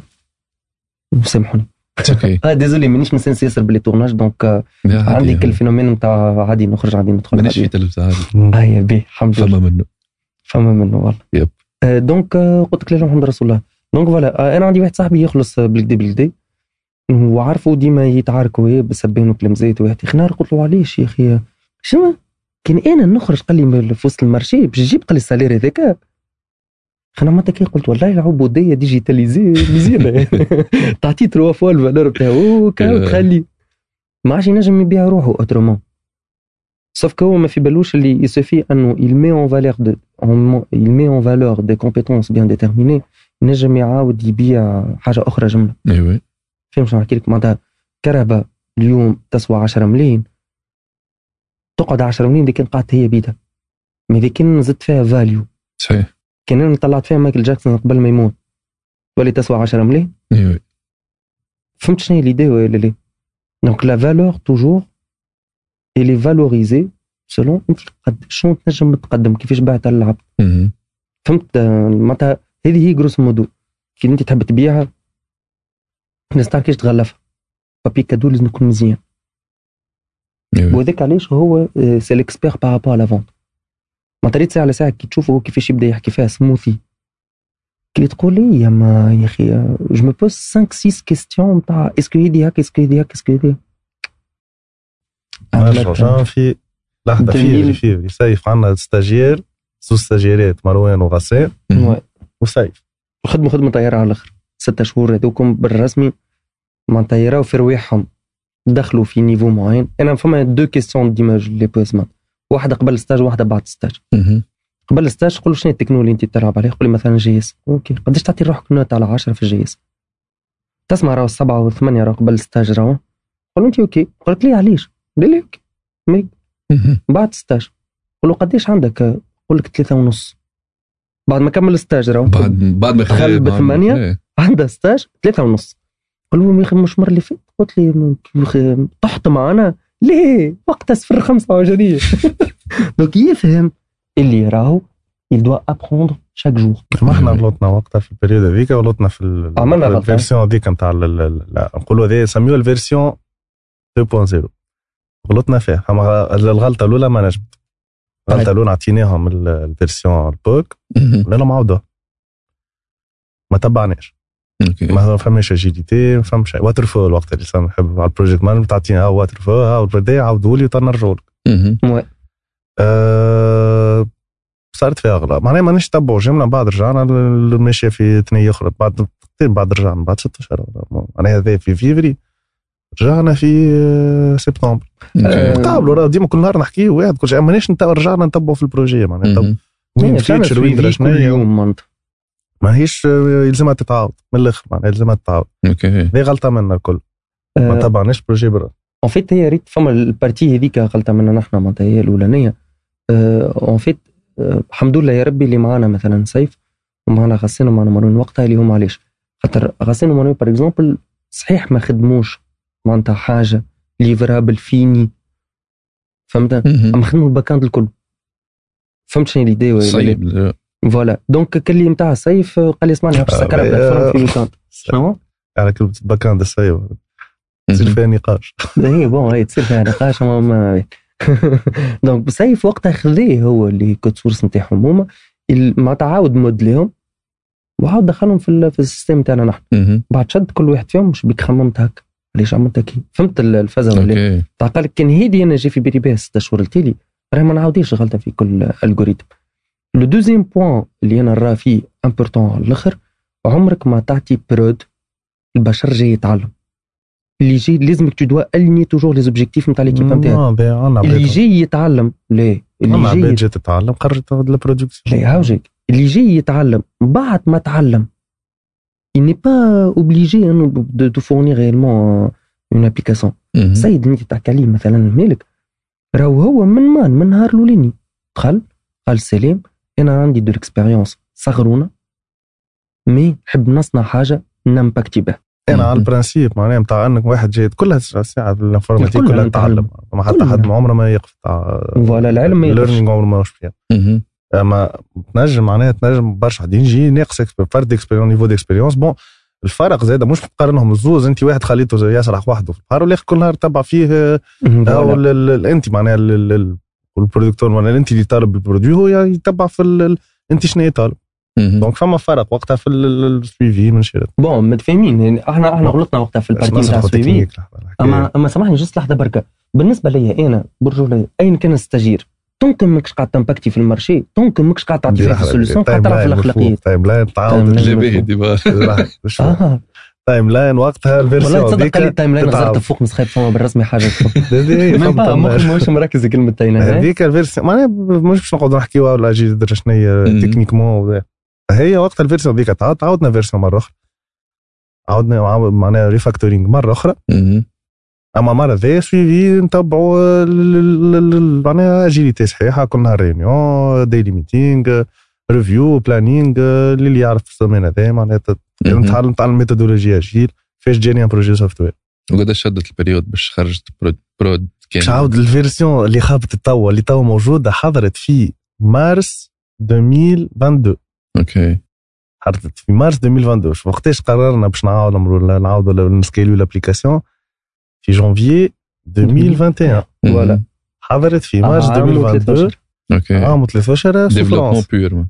سامحوني. OK. آه désolé مانيش نسنس ياسر بال les tournages donc آه، عادي عندي. كل phénomène نتاع عادي نخرج عادي ندخل مانيش في تلفزة عادي. آه يا بي الحمد لله. فما منه. فما منه والله. يب. آه، دونك آه، قلت لك لا الحمد رسول الله. دونك فوالا آه، أنا عندي واحد صاحبي يخلص آه، بالكدا بالكدا وعارفه ديما يتعاركوا هي بسبين وكلام زيت واحد أخي نهار قلت له علاش يا أخي؟ شنو؟ كان أنا نخرج قال لي من- في وسط المارشي باش تجيب قال لي السالير هذاك أنا معناتها كي قلت والله العبودية ديجيتاليزي مزيانة. تعطيه تروا فوا الفالور بتاعو. تخلي ما عادش ينجم يبيع روحه اوترومون سوف كو ما في بالوش اللي يسوفي انه il met en valeur de en- il met en valeur des compétences bien déterminées ينجم يعاود يبيع حاجة أخرى جملة. أيوه فهمت شنو نحكي لك؟ معناتها كهرباء اليوم تسوى 10 ملايين. تقعد 10 ملايين دي كان قعدت هي بيدها. مي دي كان زدت فيها فاليو صحيح. كان أنا طلعت فيها مايكل جاكسون قبل ما يموت. تولي تسوى 10 ملايين. أيوه فهمت شنو هي ليدي ولا لا؟ donc la valeur toujours elle est valorisée selon انت قد شنو تنجم تقدم؟ كيفاش بعت اللعب مهم. فهمت؟ آه، معناتها هذه هي grosso modo كي أنت تحب تبيعها الناس تعرف كيفاش تغلفها. papier cadeau لازم يكون مزيان. وهذاك علاش هو c'est l'expert par rapport la vente معناتها ريت ساعة على ساعة كي تشوفه هو كيفاش يبدأ يحكي فيها سموثي كي تقول لي يا ما يا أخي je me pose 5 6 questions نتاع est-ce que يدي هكا est-ce que يدي هكا est-ce que يدي في لحظة. في في سيف عندنا stagiaire زوج ستاجيرات مروان وغسان. وسيف خدمه خدمه طيارة على الآخر. ستة شهور هذوكم بالرسمي معناتها يراو في رواحهم دخلوا في niveau معين. أنا فما deux questions ديما les pose. واحدة قبل ال stage وواحده بعد ال stage. قبل ال stage تقول له شنو التكنو اللي انت تلعب عليه قول لي مثلا JS. OK. قداش تعطي روحك note على 10 في ال JS؟ تسمع راهو السبعة والثمانية راهو قبل ال stage راهو. قول أنت OK. قول لك ليه علاش؟ قال لي OK. mais. بعد ال stage قول له قداش عندك؟ قول لك ثلاثة ونص. بعد ما كمل ال stage راهو. بعد بعد ما دخل خذ- بثمانية؟ إيه. عنده stage ثلاثة ونص. قال له يا أخي مش المره اللي فاتت قلت لي طحت معنا ليه؟ وقتها صفر 25 donc يفهم اللي راهو il doit apprendre chaque jour. ما إحنا غلطنا وقتها في البريود هذيك غلطنا في عملنا غلطة. الفيرسيون هذيك نتاع نقولوا هذه سميوها الفيرسيون 2.0 غلطنا فيها. فما غ- الغلطة الأولى ما نجمت. الغلطة طيب. الأولى عطيناهم ال- الفيرسيون البوك. قلنا لهم عاودوها ما تبعناش. ما فماش اجيليتي ما فماش واتر فول وقت اللي صار نحب على البروجيكت مان تعطينا ها واتر فول ها والبدا عاودوا لي تنرجعوا لك. أه صارت فيها غلط معناها مانيش تبعوا جمله بعد رجعنا ماشية في ثنيه أخرى. بعد بعد رجعنا بعد ست اشهر معناها هذا في فيفري. رجعنا في آه، سبتمبر. نتقابلوا راه ديما كل نهار نحكي واحد كل شيء. مانيش رجعنا نتبعوا في ال projet معناها. وين feature وين شنيا يوم معناتها. ماهيش آه، يلزمها تتعاود من الآخر معناها يلزمها تتعاود OK. هذه غلطة منا الكل. ما آه، تبعناش projet برا. en fait هي ريت فما ال partie هذيك غلطة منا نحن معناتها هي الأولانية. en fait الحمد لله يا ربي اللي معانا مثلا سيف ومعنا غسان ومعنا مروان وقتها اللي هم علاش خاطر غسان ومروان par exemple صحيح ما خدموش معناتها حاجة livrable finie. فهمت. أما خدموا ال back-end الكل. فهمت شنو l'idée ولا لا؟ صعيب. voilà donc كان لي نتاع الصيف قال لي اسمعني هاك سكر plateforme في week-end شنو؟ على كلمه باكاند السيو تصير. فيها نقاش هي بون هي تصير فيها نقاش ما ما دونك سيف وقتها خذيه هو اللي كود سورس نتاعهم هما ال- معناتها عاود مود لهم وعاود دخلهم في في السيستم تاعنا نحن. بعد شد كل واحد فيهم مش بيك خممت هكا علاش عملت هكا فهمت ال- الفازه ولا قال لك كان هيدي أنا جي في بالي بها ست شهور التالي راهي ما نعاوديش غلطه في كل الجوريتم لو دوزيام بوان اللي أنا نراه فيه امبورتون على الآخر عمرك ما تعطي برود البشر جاي يتعلم. اللي جاي لازمك تو دوا اليني توجور لي زوبجيكتيف نتاع ليكيب نتاعك اللي جاي يتعلم لا اللي عباد جاي جات تتعلم خرجت لا برودكسيون لا هاوجيك اللي جاي يتعلم بعد ما تعلم il n'est pas obligé hein, de, de fournir réellement une application. سيد اللي انت تحكي عليه مثلا مالك. راهو هو من مان من نهار الأولاني. دخل قال سلام. أنا عندي de l'expérience صغرونا mais نحب نصنع حاجة نمباكتي به أنا على. ال principe معناها نتاع أنك واحد جاي كلها ساعه في ال informatique كلها نتعلم. تتعلم. ما حتى. حد ما عمره ما يقف تاع voilà العلم ما عمره ما يوقف فيها. أما تنجم معناها تنجم برشا واحد يجي ناقص فرد d'expérience niveau d'expérience bon الفرق زاد مش تقارنهم الزوز. أنت واحد خليته يسرح وحده في البحر والآخر كل نهار تبع فيه آه، أو ال- أنت معناها ال- ال- ال- البرودكتور معناها انت اللي طالب البرودوي هو يتبع في ال- انت شنو طالب. دونك فما فرق وقتها في السويفي من شيرت بون متفاهمين يعني إحنا إحنا غلطنا وقتها في البارتي نتاع السويفي اما أما سامحني جست لحظة بركة. بالنسبة ليا أنا برجولي أين كان ستاجير طونك ماكش قاعد تمباكتي في المارشي طونك ماكش قاعد تعطي فيه في السوليسيون قاعد تلعب في الاخلاقيات تعاود تايم جا لاين. باهي ديما تايم لاين وقتها الفيرسيون والله تصدق قال لي التايم لاين. نزلت فوق مسخيب فما بالرسمي حاجة با أما مخي ماهوش مركز في كلمة تايم لاين هذيك الفيرسيون معناها مش باش نقعدوا نحكيو ولا أجي درجه شنو هي. تكنيكمون وذا. هي وقت الفيرسيون هذيك تعاود عاودنا فيرسيون مرة أخرى عاودنا عاود- معناها ريفاكتورينج مرة أخرى. أما مرة ذي سويفي نتبعوا ال- ال- ال- ال- معناها اجيليتي صحيحة كل نهار ريونيون ديلي ميتينغ review planning اللي يعرف في الزمان هذا معناها ت- مهم. نتعلم نتعلم ميثودولوجيا agile فاش جاني un projet software وقداش شدت ال période باش خرجت prod prod كان باش عاود ال version اللي خابت توا اللي توا موجودة حضرت في مارس 2022 أوكي. حضرت في مارس 2022 وقتاش قررنا باش نعاود نعاودوا نسكيلو l'application في جونفي 2021 voilà. حضرت في مارس عام و 2022 13. أوكي. عام و13 développement pur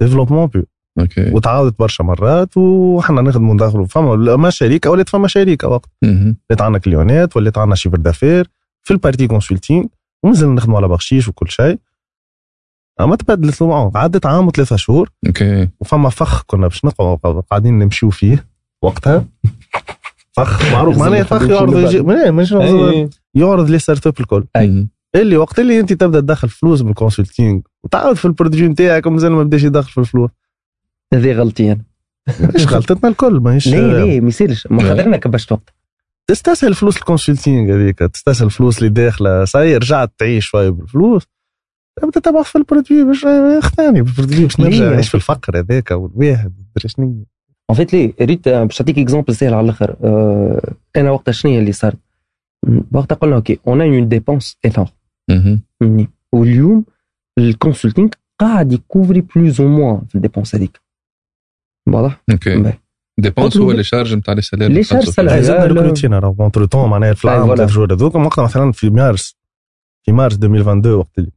développement pur. أوكي. وتعاودت برشا مرات وحنا نخدموا ندخلوا فما ما شركه ولات فما شركه وقت. ولات عندنا كليونات ولات عندنا chiffre d'affaires في ال partie consulting ومازلنا نخدموا على بقشيش وكل شيء. أما تبدلت معه عدت عام وثلاثة شهور. أوكي. وفما فخ كنا باش نقعدوا قاعدين نمشيو فيه وقتها. فخ. معروف معناها فخ يعرض. يعرض les startups الكل. اللي وقت اللي أنت تبدأ تدخل فلوس من ال consulting وتعاود في ال produit نتاعك ومازال ما بداش يدخل في الفلوس هذه غلطي أنا. مش غلطتنا الكل؟ ماهيش لا لا ما يصيرش. ما خاطرنا كبشت وقت. تستسهل فلوس ال consulting هذيك. تستسهل فلوس اللي داخلة. صاير رجعت تعيش شوية بالفلوس. تبدا تبع في ال produit باش اختاني بال produit باش نرجع ليه؟ نعيش في الفقر هذاك والواحد مدري شنو en fait ليه ريت باش نعطيك exemple سهل على الآخر آه، أنا وقتها شنو اللي صار وقتها قلنا أوكي on on dépense énorme واليوم ال consulting قاعد يكوفري plus ou moins في ال dépenses هذيك واضح؟ أوكي. dépenses هو اللي charge نتاع les salaires les charges salariales. زدنا لا- ريكروتينا راه entre-temps معناها في العام. ثلاث شهور هذوك وقتها مثلا في مارس في مارس 2022 وقت اللي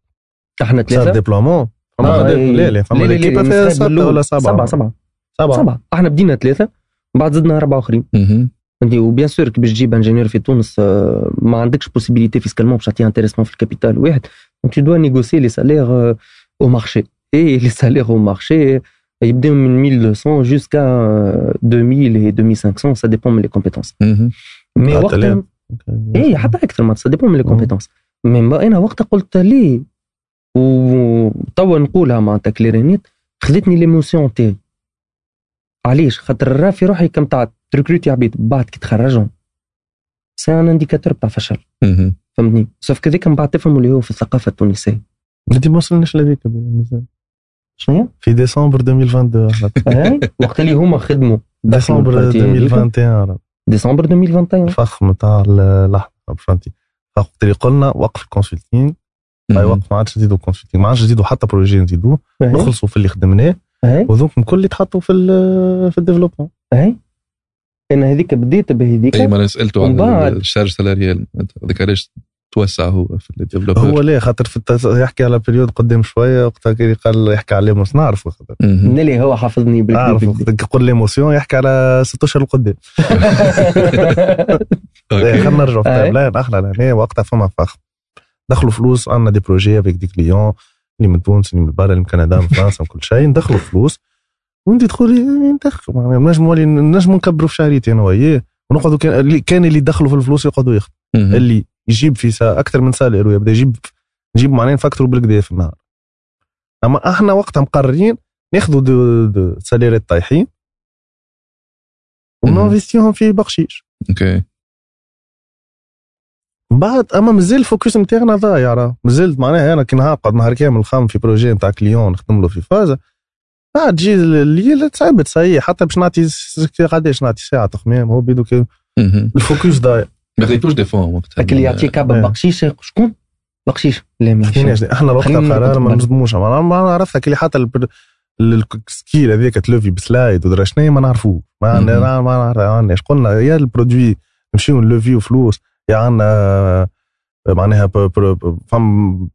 إحنا صار ثلاثة ديبلومون فما إيه. لا لا فما l'équipe فيها بالأول. ولا سبعه سبعه سبعه سبعه سبعه إحنا بدينا ثلاثة بعد زدنا اربعه اخرين. فهمتني و bien sûr كي باش تجيب ingénieur في تونس ما عندكش possibilité fiscalement باش تعطيه intéressement في ال capital واحد donc tu dois négocier les salaires euh, au marché et les salaires au marché يبداو من 1200 jusqu'à euh, 2000 et 2500 ça dépend من les compétences مهم. mais حتى وقتها لا. اي حتى أكثر ما ça dépend من les مم. compétences مي ما أنا وقتها قلت ليه وتوا نقولها معناتها كليرينيت خذتني ليموسيون تاعي علاش خاطر راه في روحي كم تاع تريكروتي عبيد بعد كي تخرجهم سي ان انديكاتور تاع فشل مهم. فهمتني؟ سوف كذاك من بعد تفهموا اللي هو في الثقافة التونسية. انت ما وصلناش لهذيك مازال. شنو؟ في ديسمبر 2022 أحمد. أي، وقت اللي هما خدموا. ديسمبر دخلوا ال partie هذيك. 2021 راه. ديسمبر 2021 الفخ نتاع اللحظه فهمتي. وقت اللي قلنا وقف ال consulting أي. وقت ما عادش نزيدوا consulting ما عادش نزيدوا حتى projet نزيدوه نخلصوا في اللي خدمناه. وذوك الكل يتحطوا في في ال développement أنا هذيك بديت بهذيك أي ما أنا سألته على بعد- ال charge salariale هذاك علاش توسع هو في ال développeur هو ليه؟ خاطر في التس... يحكي على période قدام شوية وقتها كي قال يحكي على l'émo نعرف خاطر. نالي هو حافظني نعرف وقت كي يقول l'émotion يحكي على ست أشهر القدام إيه،. خلينا نرجعوا في line. أحلى لهنا وقتها فما فخ. دخلوا فلوس. عندنا des projets avec des clients اللي من تونس اللي من برا اللي من كندا من فرنسا من كل شيء. ندخلوا فلوس. وانت تقولي إيه، ندخل. معناها نجموا نولي- نجموا نكبروا في شهريتي أنا وياه ونقعدوا كان اللي كان اللي يدخلوا في الفلوس يقعدوا ياخذوا مهم. اللي يجيب في ساعه أكثر من salaire ويبدا يجيب نجيب معناها نفكروا بالكدا في النهار. أما إحنا وقتها مقررين ناخذوا deux deux salaire ات طايحين. ون investi هم في بقشيش أوكي. من بعد أما مازال ال focus نتاعنا ضايع راه. مازلت معناها أنا كي نعقد نهار كامل نخمم في projet نتاع client نخدم له في فازة. بعد تجي الليل تعبت صحيح. حتى باش نعطي قداش نعطي ساعة تخمام هو بيدو كي. ال focus ضايع. ما خذيتوش دي فون وقتها اللي يعطيك هبه إيه. بقشيش شكون؟ بقشيش لا ماشي إحنا الوقت خليني القرار ما. نصدموش. ما ما عرفتها اللي حتى السكيل هذاك تلوفي بسلايد ودرا شنو ما نعرفوه. ما ما نعرفش قلنا؟ يا البرودوي نمشيو نلوفيو فلوس يا عندنا معناها فم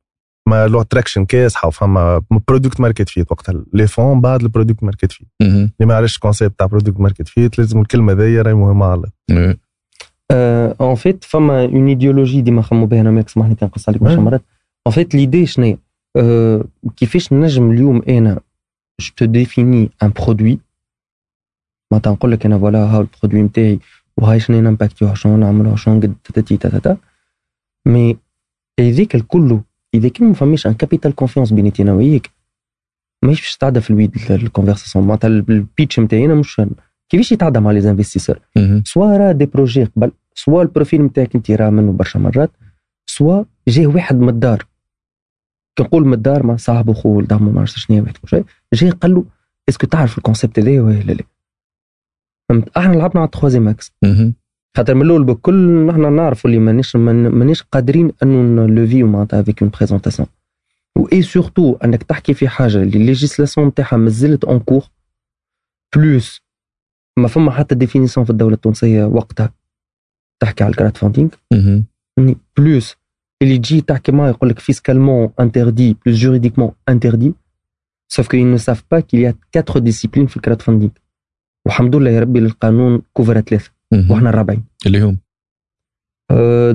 ما لو تراكشن كاسحه وفما برودكت ماركت فيت وقتها. لي فون بعد البرودكت ماركت فيت. اللي ما يعرفش الكونسيبت تاع برودكت ماركت فيت لازم الكلمة ذي راهي مهمة على. en fait فما une idéologie ديما نخمو بها أنا ماك سامحني كان نقص عليك برشا. مرات. en fait l'idée شنو هي؟ آه، كيفاش نجم اليوم أنا je te définis un produit معناتها نقول لك أنا voilà ها ال produit نتاعي وهاي شنو ن impacte يوها شنو نعملوها شنو نقد tati tata mais هذاك الكل إذا كان ما فماش un capital confiance بيناتي أنا وياك ماهيش باش تتعدى في الويد ال conversation معناتها ال pitch نتاعي أنا مش كيفاش يتعدى مع les investisseurs مهم. soit راه des projets قبل soit ال profil نتاعك أنت راه منه برشا مرات soit جاه واحد من الدار. كنقول من الدار مع صاحبه خوه ولد عمه ما عرفتش شنو واحد شيء جاي قال له est-ce que تعرف ال concept هذايا ولا لا فهمت؟ إحنا لعبنا على ال troisième axe. خاطر من الأول بكل نحن نعرفوا اللي مانيش مان- مانيش قادرين أنه ن lever و معناتها avec une présentation و et surtout أنك تحكي في حاجة اللي ال législation نتاعها مازالت encore plus ما فما حتى définition في الدولة التونسية وقتها. تحكي على ال crowdfunding plus اللي تجي تحكي معاه يقول لك fiscalement interdit plus juridiquement interdit sauf que ne savent pas qu'il y a disciplines في ال crowdfunding والحمد لله يا ربي القانون couvre ثلاثة. مهم. وإحنا الرابعين. اللي هم.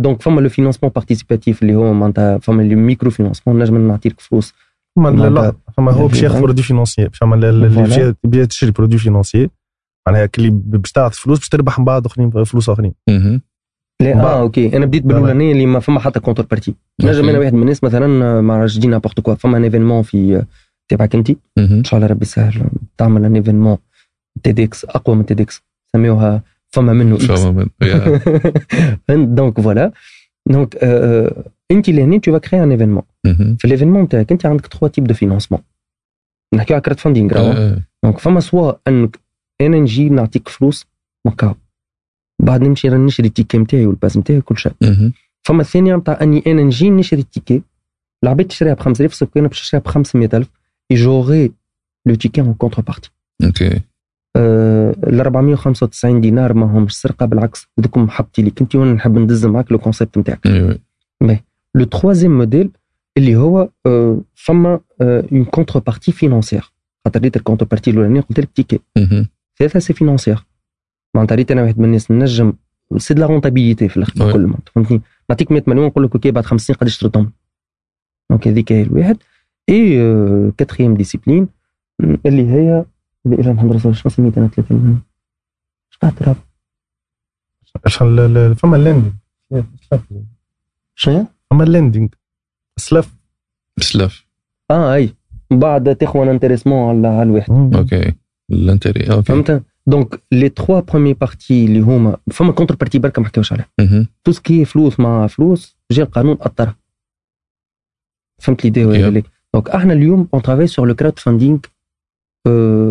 donc فما le financement participatif اللي هو معناتها فما le micro financement نجم نعطيك فلوس. فما لا فما هو باش ياخذ برودوي فينونسي فما ال- ال- اللي بيا تشري برودوي فينونسي معناها كلي باش تعطي فلوس باش تربح من بعد آخرين فلوس آخرين. لا آه أوكي. أنا بديت. بالاولانيه اللي ما فما حتى كونتر بارتي نجم. أنا واحد من الناس مثلا ما عرفتش دي نابورت كوا فما ان ايفينمون في تبعك انت. إن شاء الله ربي يسهل. تعمل ان ايفينمون تيدكس أقوى من تيدكس سميوها فما منه إكس فما من- يا. دونك فوالا donc انت لهنا tu crées un événement مهم. في ال événement تاعك انت عندك trois types de financement نحكيو على crowdfunding راهو آه. donc فما soit انك أنا نجي نعطيك فلوس مكاو بعد نمشي راه نشري ال ticket نتاعي وال pass نتاعي كل شيء مهم. فما الثانية نتاع اني أنا نجي نشري ال ticket العباد تشريها ب 5000 sauf أنا باش نشريها ب 500000 et j'aurai le ticket en contrepartie أوكي ال 495 دينار ما همش سرقه بالعكس دوكم محبتي ليك. انت وأنا نحب ندز معاك le concept نتاعك. أيوه le troisième modèle اللي هو آه، فما une contrepartie financière خاطر ريت ال contrepartie الأولانية قلت لك ticket. ثلاثة c'est financière معناتها ريت أنا واحد من الناس نجم c'est de la rentabilité في الآخر. كل معناتها فهمتني؟ نعطيك 100 مليون نقول لك أوكي بعد خمس سنين قداش تردهم. donc هذيك هي الواحد. et quatrième discipline اللي هي اللي اجا محمد رسول شنو سميت أنا 30 اش قاعد ال- ال- فما ال lending شنو هي؟ فما ال lending سلف سلاف آه أي. من بعد تاخذ un intéressement على على الواحد. أوكي. ال intérêt أوكي. فهمت؟ donc les trois premières parties اللي هما فما contrepartie بركه ما حكاوش عليها. tout ce qui est فلوس مع فلوس جا القانون اثرها فهمت l'idée ولا donc إحنا اليوم on travaille sur le crowdfunding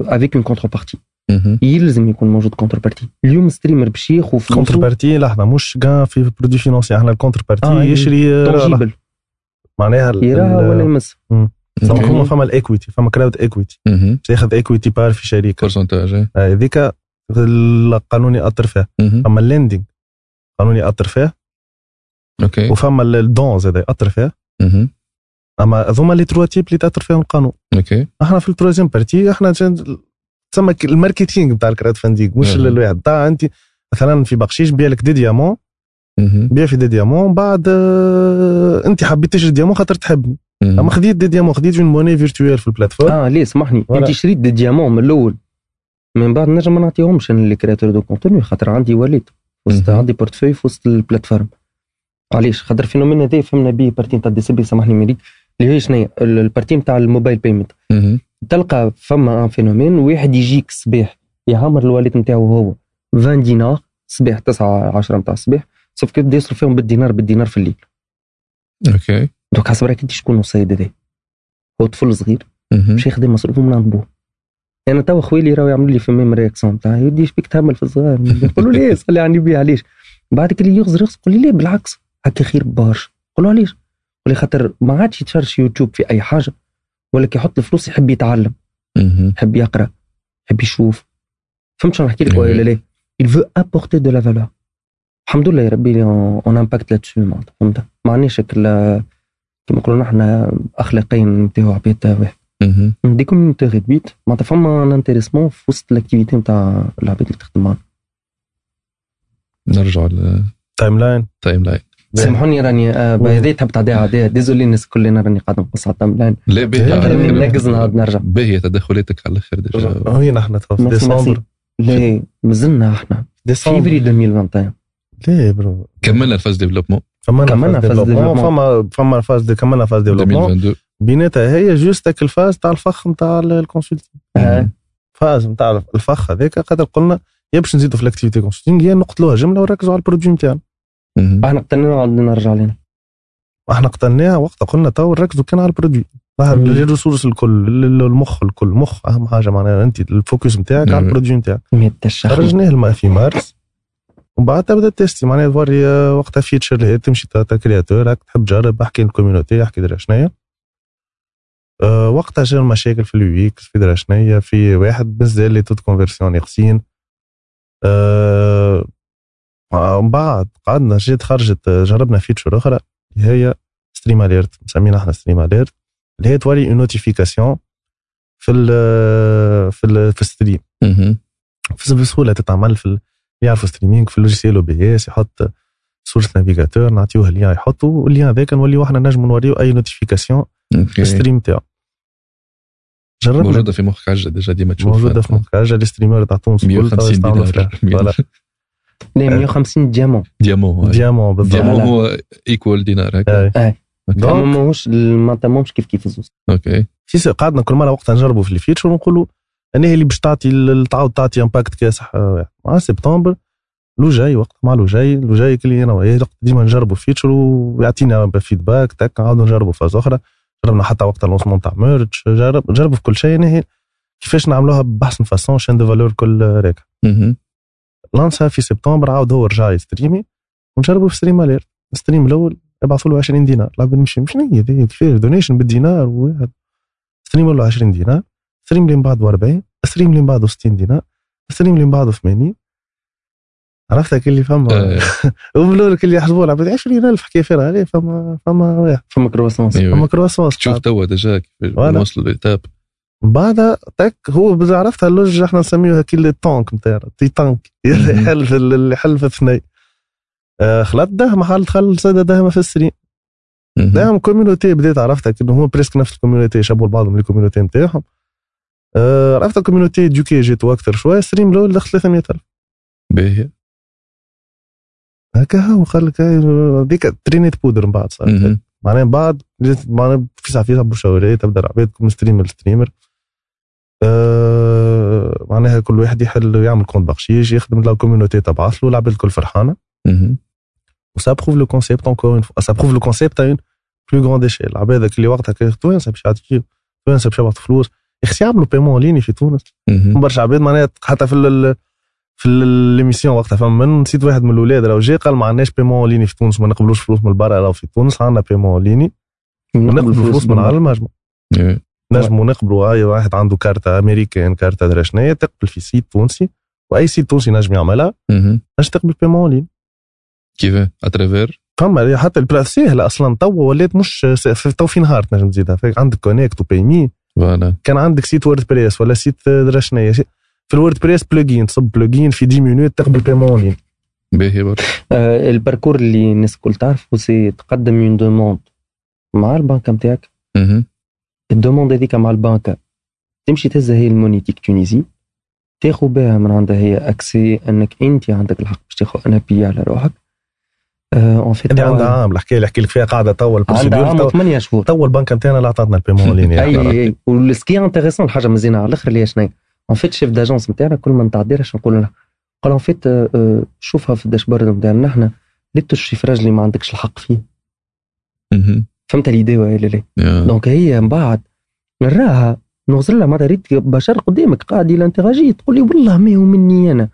avec une contrepartie مهم. يلزم يكون موجود contrepartie اليوم streamer باش ياخذ contrepartie لحظه مش كاع في produit financier إحنا ال contrepartie آه، يشري tangible معناها يراها ولا يمس فما فما ال equity فما crowd equity. تاخذ equity part في شركه pourcentage. آه، هذيك القانون ياثر فيها مهم. فما ال lending قانون ياثر فيها أوكي وفما ال- ال dons هذا ياثر فيها مهم. أما هذوما les trois types اللي تأثر فيهم القانون. OK. أحنا في ال troisième partie أحنا جن- تسمى ال marketing بتاع ال crowdfunding مش. الواحد تاع أنت مثلا في بقشيش بيع لك des diamants. بيع في des diamants بعد آه، أنت حبيت تشري ديامون خاطر تحبني. أما خديت des diamants خديت une monnaie virtuelle في ال plateforme. آه ليه؟ سامحني. أنت شريت des diamants من الأول. من بعد نجم ما نعطيهمش أنا les créateurs de contenu خاطر عندي wallet وسط. عندي portefeuille في وسط ال plateforme. علاش خاطر فينومين هذا فهمنا به بارتي. نتاع دي سي بي سامحني ميريك. اللي هي؟ شنو البارتي نتاع الموبايل بيمنت. تلقى فما ان فينومين واحد يجيك صباح يعمر الوالد نتاعو هو. 20 دينار صباح 9 10 نتاع الصباح سوف كي يصرف فيهم بالدينار بالدينار في الليل. أوكي دوك حسب راك انت شكون السيد هذا؟ هو طفل صغير. مش ياخذ مصروفه من عند بوه أنا توا خويلي راهو يعملوا لي في ميم رياكسيون تاع يدي إيش بيك تهمل في الصغار. نقول له ليه؟ صلي على النبي علاش؟ بعد كي يغزر يغزر يقول لي ليه؟ بالعكس. هكا خير برشا نقول له علاش؟ خاطر ما عادش يتفرش يوتيوب في أي حاجة ولا كي يحط الفلوس يحب يتعلم. يحب يقرأ يحب يشوف. فهمت شنو نحكي لك. ولا لا؟ Il veut apporter de la valeur. الحمد لله يا ربي un impact لاتسو معناتها فهمت؟ ما عندناش كيما نقولوا نحن اخلاقيا نتاعو عباد واحد. des community réduites معناتها فما ان intéressement في وسط ال activité نتاع العباد اللي تخدم معنا نرجع لل time timeline line سامحوني راني آه، oui. هذه تحب تعديها عاديه désolé الناس كلنا راني قاعد نقص على ال time لا باهي الآخر. ننقز نعاود نرجع. باهية تدخلاتك على الآخر déjà. هي نحن تو في. ديسمبر. لا مازلنا إحنا. ديسمبر. فيفري 2021 ليه برو. كملنا ال phase développement. كملنا كملنا phase phase développement. فما فما phase de كملنا phase développement. 2022 بيناتها هي juste ال phase تاع الفخ نتاع ال consulting آه. phase نتاع الفخ هذاك خاطر قلنا يا باش نزيدوا في ال activité consulting يا نقتلوها جملة ونركزوا على ال produit نتاعنا. إحنا قتلنا نعاود نرجع لنا. وإحنا قتلناها وقتها قلنا تو نركزوا كان على ال produit. ال ressources الكل ال- المخ الكل. مخ أهم حاجة معناها أنت ال focus نتاعك على. ال produit نتاعك خرجناه الما في مارس. ومن بعد تبدا tester معناها توري آه، وقتها feature اللي هي تمشي créateur هاك تحب تجرب احكي لل community احكي درا شنيا. أه وقتها جا المشاكل في ال UX في درا شنيا في واحد مازال les taux de conversion يقسين أه ومن بعد قعدنا جيت خرجت جربنا feature أخرى اللي هي stream alert مسمينها إحنا stream alert اللي هي توري une notification في ال في ال في ال stream بسهولة تتعمل في يعرفوا streaming في ال logiciel OBS يحط صورة navigateur نعطيوه ال lien يحطوا وال lien هذاك نوليو إحنا نجموا نوريو أي notification في الستريم تاعو. جربنا. موجودة في مخك عجه ديجا ديما تشوف موجودة في مخك اجا لي ستريمر تاع تونس الكل 150 يستعملوا دينار فلاش. فوالا. لا 150 ديامون ديامون ديامون بالضبط. ديامون. هو ايكوال دينار هكا. دونك- ما ماهوش معناتها ماهوش كيف كيف الزوز. أوكي. في قعدنا كل مرة وقتها نجربوا في الفيتشر ونقولوا أنا هي اللي باش تعطي ال- تعاود تعطي امباكت كاسح آه، واحد. مع سبتمبر لو جاي وقت مع لو جاي لو جاي كل أنا ديما نجربوا فيتشر ويعطينا فيدباك تك نعاودوا نجربوا فاز أخرى. جربنا حتى وقت اللونسمون تاع ميرج جرب جربوا في كل شيء يعني هي كيفاش نعملوها بأحسن فاسون شين دو فالور كل راكع لانسها في سبتمبر عاود هو رجع يستريمي ونجربوا في ستريم أليرت. الستريم الأول يبعثوا له 20 دينار العباد مش مش هي كيفاش دونيشن بالدينار وواحد ستريم له 20 دينار. ستريم اللي من بعده 40 ستريم اللي من بعده 60 دينار ستريم اللي من بعده 80 عرفتك اللي فما آه، وبالأول اللي يحسبوا العباد 20000 حكايه فيها عليه فما فما واحد. فما كرواسونس. فما كرواسون تشوف توا ديجا كيفاش فوالا. بعدها تك هو عرفتها اللوج إحنا نسميوها كي التانك نتاعنا تي تانك. يحل في ال- اللي يحل في الثني آه، خلط ده محل دخل صيدا داهمه في السرير مهم. داهم كوميونيتي بديت عرفتها كأنه هو بريسك نفس الكوميونيتي شابوا لبعضهم الكوميونيتي نتاعهم آه، عرفت ال community دوكي جيتو أكثر شوية stream الأول دخل 300000 باهي. هكا هو قال لك هذيك traînée de poudre من بعد صار. معناها بعد معناها في ساعه في ساعه bouche à oreille تبدا العباد تكون streamer streamer آه معناها كل واحد يحل يعمل compte بقشيش يخدم la community تبعث له العباد الكل فرحانة. و ça prouve le concept encore une fois ça prouve le concept en plus grande échelle العباد اللي وقتها كانت توانسه باش يعطيو توانسه باش يبعثوا فلوس يخسي يعملوا paiement en ligne في تونس. برشا عباد معناها حتى في ال في l'émission وقتها. فما من نسيت واحد من الاولاد راهو جا قال ما عندناش paiement en ligne في تونس ما نقبلوش فلوس من برا راهو في تونس عندنا paiement en ligne ونقبلوا فلوس من على المجمع. أيوة. نجموا نقبلوا أي واحد عنده كارتة américaine كارتة درا شنيا تقبل في site تونسي وأي site تونسي نجم يعملها. نجم تقبل paiement en ligne كيف؟ à travers فما حتى ال place سهلة أصلا. توا ولات مش تو في نهار تنجم تزيدها. عندك Konnect و Paymee voilà. كان عندك site WordPress ولا site درا شنيا في ال WordPress plugin تصب plugin في 10 minutes تقبل paiement en ligne باهي برشا. آه، ال parcours اللي الناس الكل تعرفه c'est تقدم une demande مع البنكه نتاعك. ال demande هذيك مع البنكه تمشي تهزها هي ال Monétique Tunisie تاخذ بها من عندها هي accès انك انت عندك الحق باش تاخذ ان بي على روحك en fait هذه عندها عام الحكاية اللي احكي لك فيها قاعدة توا عندها ال procédure عام توا- ثمانية شهور توا البنك نتاعنا اللي عطاتنا ال paiement en ligne اي اي و ce qui est intéressant الحاجة مزيانه على الآخر اللي هي شنو en fait chef d'agence نتاعنا كل ما نتعدي اش نقول له قال en fait آه، شوفها في ال dashboard نتاعنا إحنا ليت ال chiffrage اللي ما عندكش الحق فيه. فهمت l'idée ولا لا. donc هي من بعد نراها نغزر لها معناتها ريت بشر قدامك قاعد يلانتيراجي تقول لي والله ما هو مني أنا.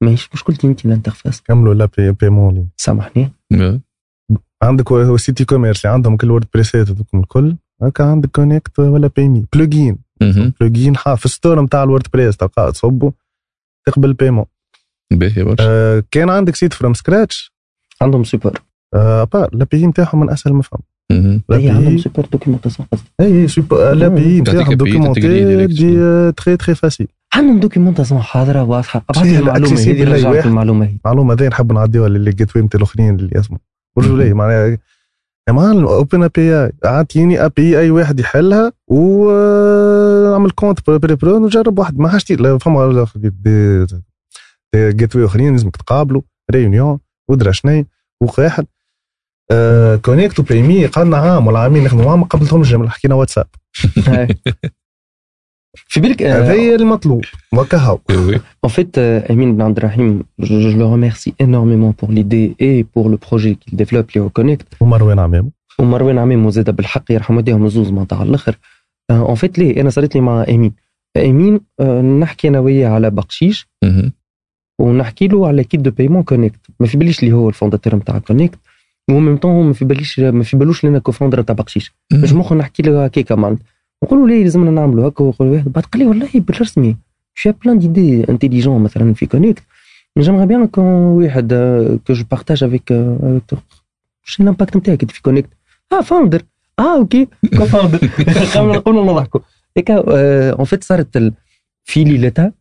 ماهيش مشكلتي أنت l'interface كملوا لا pai- paiement سامحني. عندك هو site e-commerce اللي عندهم كل WordPressات هذوكم الكل. هكا عندك Konnect ولا Paymee plugin. plugin في ال store نتاع ال WordPress تلقاه تصبه تقبل paiement باهي برشا. آه كان عندك site from scratch عندهم سوبر آه با l'API نتاعهم من أسهل ما فهم. مهم. لا هي عندهم بي super documentation قصدي اي super l'API تعطيك نتاعهم documentée دي très très facile عندهم documentation حاضره واضحه ابعث لي هي المعلومه هذه رجعت واحد. المعلومه هي معلومه ذي نحب نعديها لل les gateway نتاع الاخرين اللي يسمعوا رجولي معناها يا معلم open API اعطيني API واحد يحلها ونعمل compte pré-prod نجرب واحد ما حاجتي فما gateway اخرين لازمك تقابلوا réunion ودرا شني آه Konnect و Paymee قعدنا عام ولا عامين نخدموا معاهم ما قبلتهمش حكينا واتساب في بالك هذا هي المطلوب وكهو oui. En fait, euh, Emin Ben Abdelrahim, je, je le remercie énormément pour l'idée et pour le projet qu'il développe, les Reconnect. ومروان عمامه ومروان عميم وزاد بالحق يرحم والديهم الزوز معناتها على الآخر. en fait ليه أنا صارت لي مع امين. امين آه، نحكي أنا وياه على بقشيش. ونحكي له على gate de paiement Konnect ما في باليش اللي هو ال fondateur نتاع Konnect و même temps ما في باليش ما في بالوش لنا cofounder تاع بقشيش. باش مخ نحكي له هكاك معناتها نقول له ليه لازمنا نعملوا هكا؟ ويقول واحد بعد قال لي والله بالرسمي j'ai plein d'idées intelligentes مثلا في Konnect j'aimerais bien quand واحد que je partage avec شنو ال impact نتاعك في Konnect آه founder آه OK cofounder قبل نقول نضحكوا. هيك en fait صارت في ليلتها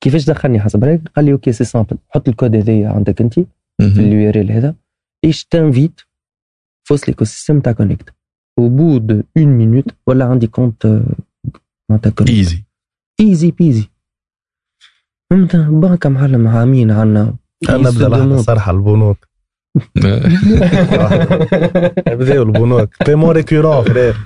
كيفاش دخلني حسب رأيك؟ قال لي OK c'est simple حط الكود هذايا عندك أنت في. ال URL هذا. إيش تنفيت في وسط l'écosystème تاع Konnect au bout de une minute ولا عندي compte آه، معناتها Konnect easy easy peasy فهمت بنكة معلم عامين عنا نبدا لحظه صراحة البنوك بداوا البنوك paiement récurrent frère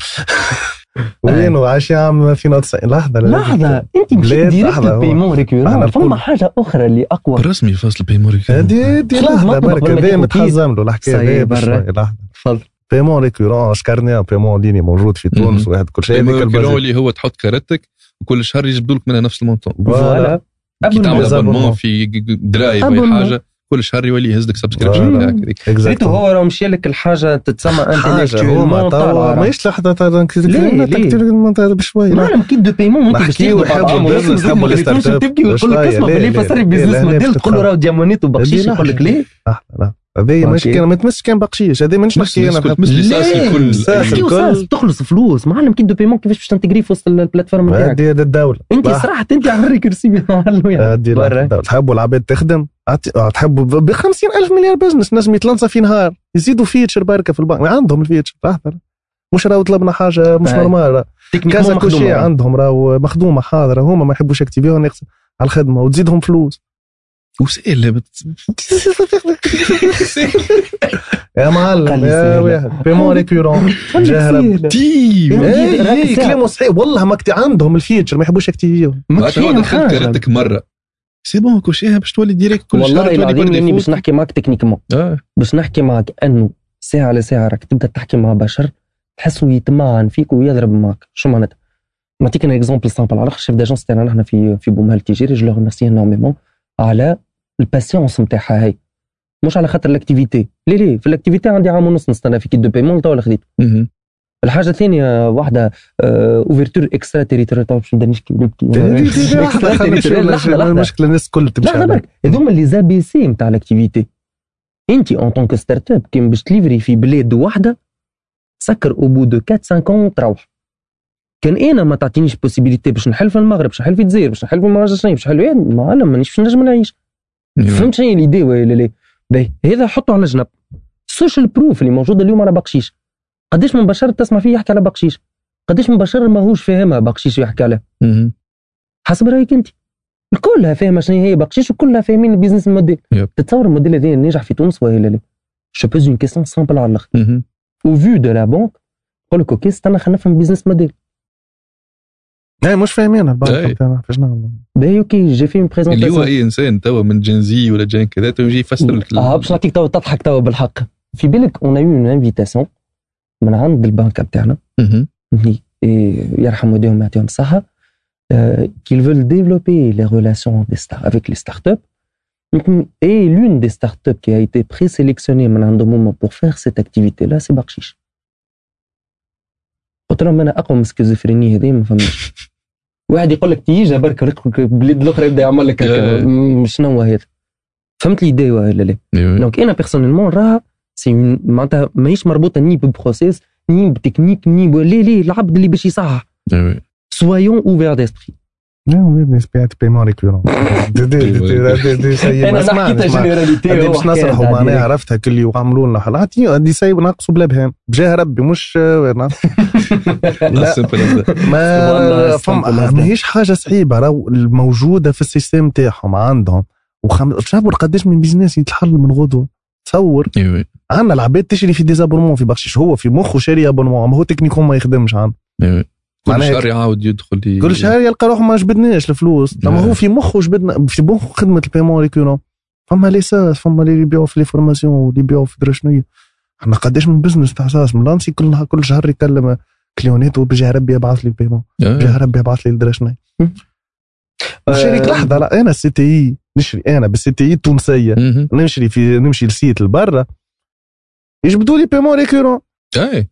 وينو عاش عام 2090 لحظة لحظة. أنت مشيت بلاد، ديريكت لحظة، هو- بيمون ريكورون أنا فما الكل. حاجة أخرى اللي أقوى. رسمي فاصل بيموري هذه دي خلاص لحظة ما برك هذا متحزم له؟ الحكاية هذه برا. بشوي لحظة. تفضل. بيمون ريكورون شكرني بيمون ليني موجود في تونس. واحد كل شيء بيموري البازي اللي هو تحط كارتك وكل شهر يجبدوا لك منها نفس المونطون فوالا. كي تعمل. ابونمون في درايف ولا Abonnement. حاجة. كل شهر يولي يهز لك سبسكريبشن ريتو هو راه مشي لك الحاجة تتسمى طالعة ماهيش لحظة تاع ليه؟ ليه؟ بشوي لا. معلم كيت دو بايمون انت باش نحكيو نحبوا البيزنس، نحبوا الستارت اب. تبكي ويقول لك اسمع ليه، فسر ليه، بيزنس ليه، موديل تقول له؟ راهو ديامونيت وبقشيش يقول لك ليه هذه مش أوكي. كان ما تمسش كان بقشيش هذه مانيش نحكي أنا مس ليسانس الكل ساس تخلص فلوس معلم كيت دو بايمون كيفاش باش تنتجري في وسط البلاتفورم نتاعك؟ هذه هذه الدولة. أنت. صراحة أنت هذه برا. الدولة. تحبوا العباد تخدم؟ تحبوا ب 50000 مليار بزنس نجم يتلنصى في نهار يزيدوا فيتشر بركة في البنك. عندهم الفيتشر لحظه مش راهو طلبنا حاجة مش. نورمال كذا كل شيء تكنيكمون عندهم راهو مخدومة حاضرة. هما ما يحبوش نقص على الخدمة وتزيدهم فلوس. وسائل بت- يا معلم يا. واحد بيمون ريكورون جاهرة تيم ساعة. كلامه صحيح والله ما كت عندهم الفيتشر ما يحبوش معناتها هو دخلت مرة. سي بون كل شيء باش تولي ديريكت كل والله تولي العظيم إني باش. نحكي معك تكنيكمون آه. باش نحكي معك إنه ساعة على ساعه راك تبدأ تحكي مع بشر تحسه يتمعن فيك ويضرب معك. شو معناتها؟ نعطيك un exemple simple على ال chef d'agence تاعنا نحن في في بومهال التجاري je le remercie énormément على ال patience نتاعها هاي. مش على خاطر ال activité ليه ليه؟ في ال activité عندي عام ونص نستنى في gate de paiement توا خديت. الحاجة الثانية واحدة ouverture extraterritoriale باش نبدا نشكي نبكي لحظة المشكلة الناس الكل تمشي لحظة. برك هذوما les ABC نتاع ال activité انت en tant que startup كي باش ت livrer في بلاد واحدة سكر au bout de 4 5 ans تروح. كان أنا ما تعطينيش possibilité باش نحل في المغرب باش نحل في الجزائر باش نحل في ما باش نحل معلم مانيش باش نجم نعيش. فهمت شنو هي l'idée ولا لا؟ باهي. هذا حطه على جنب. ال social proof اللي موجود اليوم على بقشيش. قداش من بشر تسمع فيه يحكي على بقشيش؟ قداش من بشر ماهوش فاهمها بقشيش يحكي عليها. حسب رأيك أنت. الكلها فاهمة شنو هي بقشيش وكلها فاهمين ال business model. تتصور الموديل هذا ناجح في تونس ولا لا؟ je pose une question simple على الآخر. au vu de la banque يقول لك OK استنى خلينا نفهم business model اي مش فاهمين أي. البنك نتاعنا فاش نعمل باهي OK j'ai fait une اللي هو présentation اي انسان توا من Gen Z ولا Gen كذا تو يجي يفسر لك ال- آه باش نعطيك توا تضحك توا بالحق في بالك on a eu une invitation من عند البنك بتاعنا مهم. اللي إيه، يرحم والديهم يعطيهم الصحة euh, qu'ils veulent développer les relations des star- avec les startups. Et l'une des startups qui a été présélectionnée من عندهم هما pour faire cette activité-là, c'est بقشيش. قلت لهم أنا أقوى من السكيزوفرينيا هذه ما فهمش. واحد يقول لك تيجي برك البلاد الأخرى يبدأ يعمل لك. م- شنو هذا؟ فهمت لي ولا لا؟ donc أنا personnellement راها c'est معناتها ماهيش مربوطة ni ب process ني بتكنيك ني. ليه ليه العبد اللي باش يصحح. سويون اوفير ديسبري نسبة بيمون ريكورون أنا حكيتها جينيراليتي هذه هو باش نصرحوا معناها. عرفتها كل وعملوا لنا حلقات هذه سايب ناقصوا بلا بهام بجاه ربي مش. ما فما ماهيش حاجة صعيبه راهو الموجوده في السيستم تاعهم عندهم وخم... تصور قداش من بيزنس يتحل من غدوه تصور. عندنا العباد تشري في des abonnements في بخشيش هو في مخه شاري abonnement ما هو techniquement ما يخدمش عنده. كل شهر يعاود يدخل ي- كل شهر يلقى روحه ما جبدناش الفلوس. لما. هو في مخه جبدنا في مخه خدمة ال paiement récurrent فما les SaaS فما اللي يبيعوا في les formations واللي يبيعوا في درا شنو إحنا قداش من business تاع SaaS من lancé كل كل شهر يكلم كليونات وبجاه ربي يبعث لي ال paiement آه. بجاه ربي يبعث لي شنو نشري آه، لحظة. لا أنا ال CTI نشري أنا بال CTI التونسيه. نمشي في نمشي لسيت لبرا يجبدوا لي بيمون ريكورون اي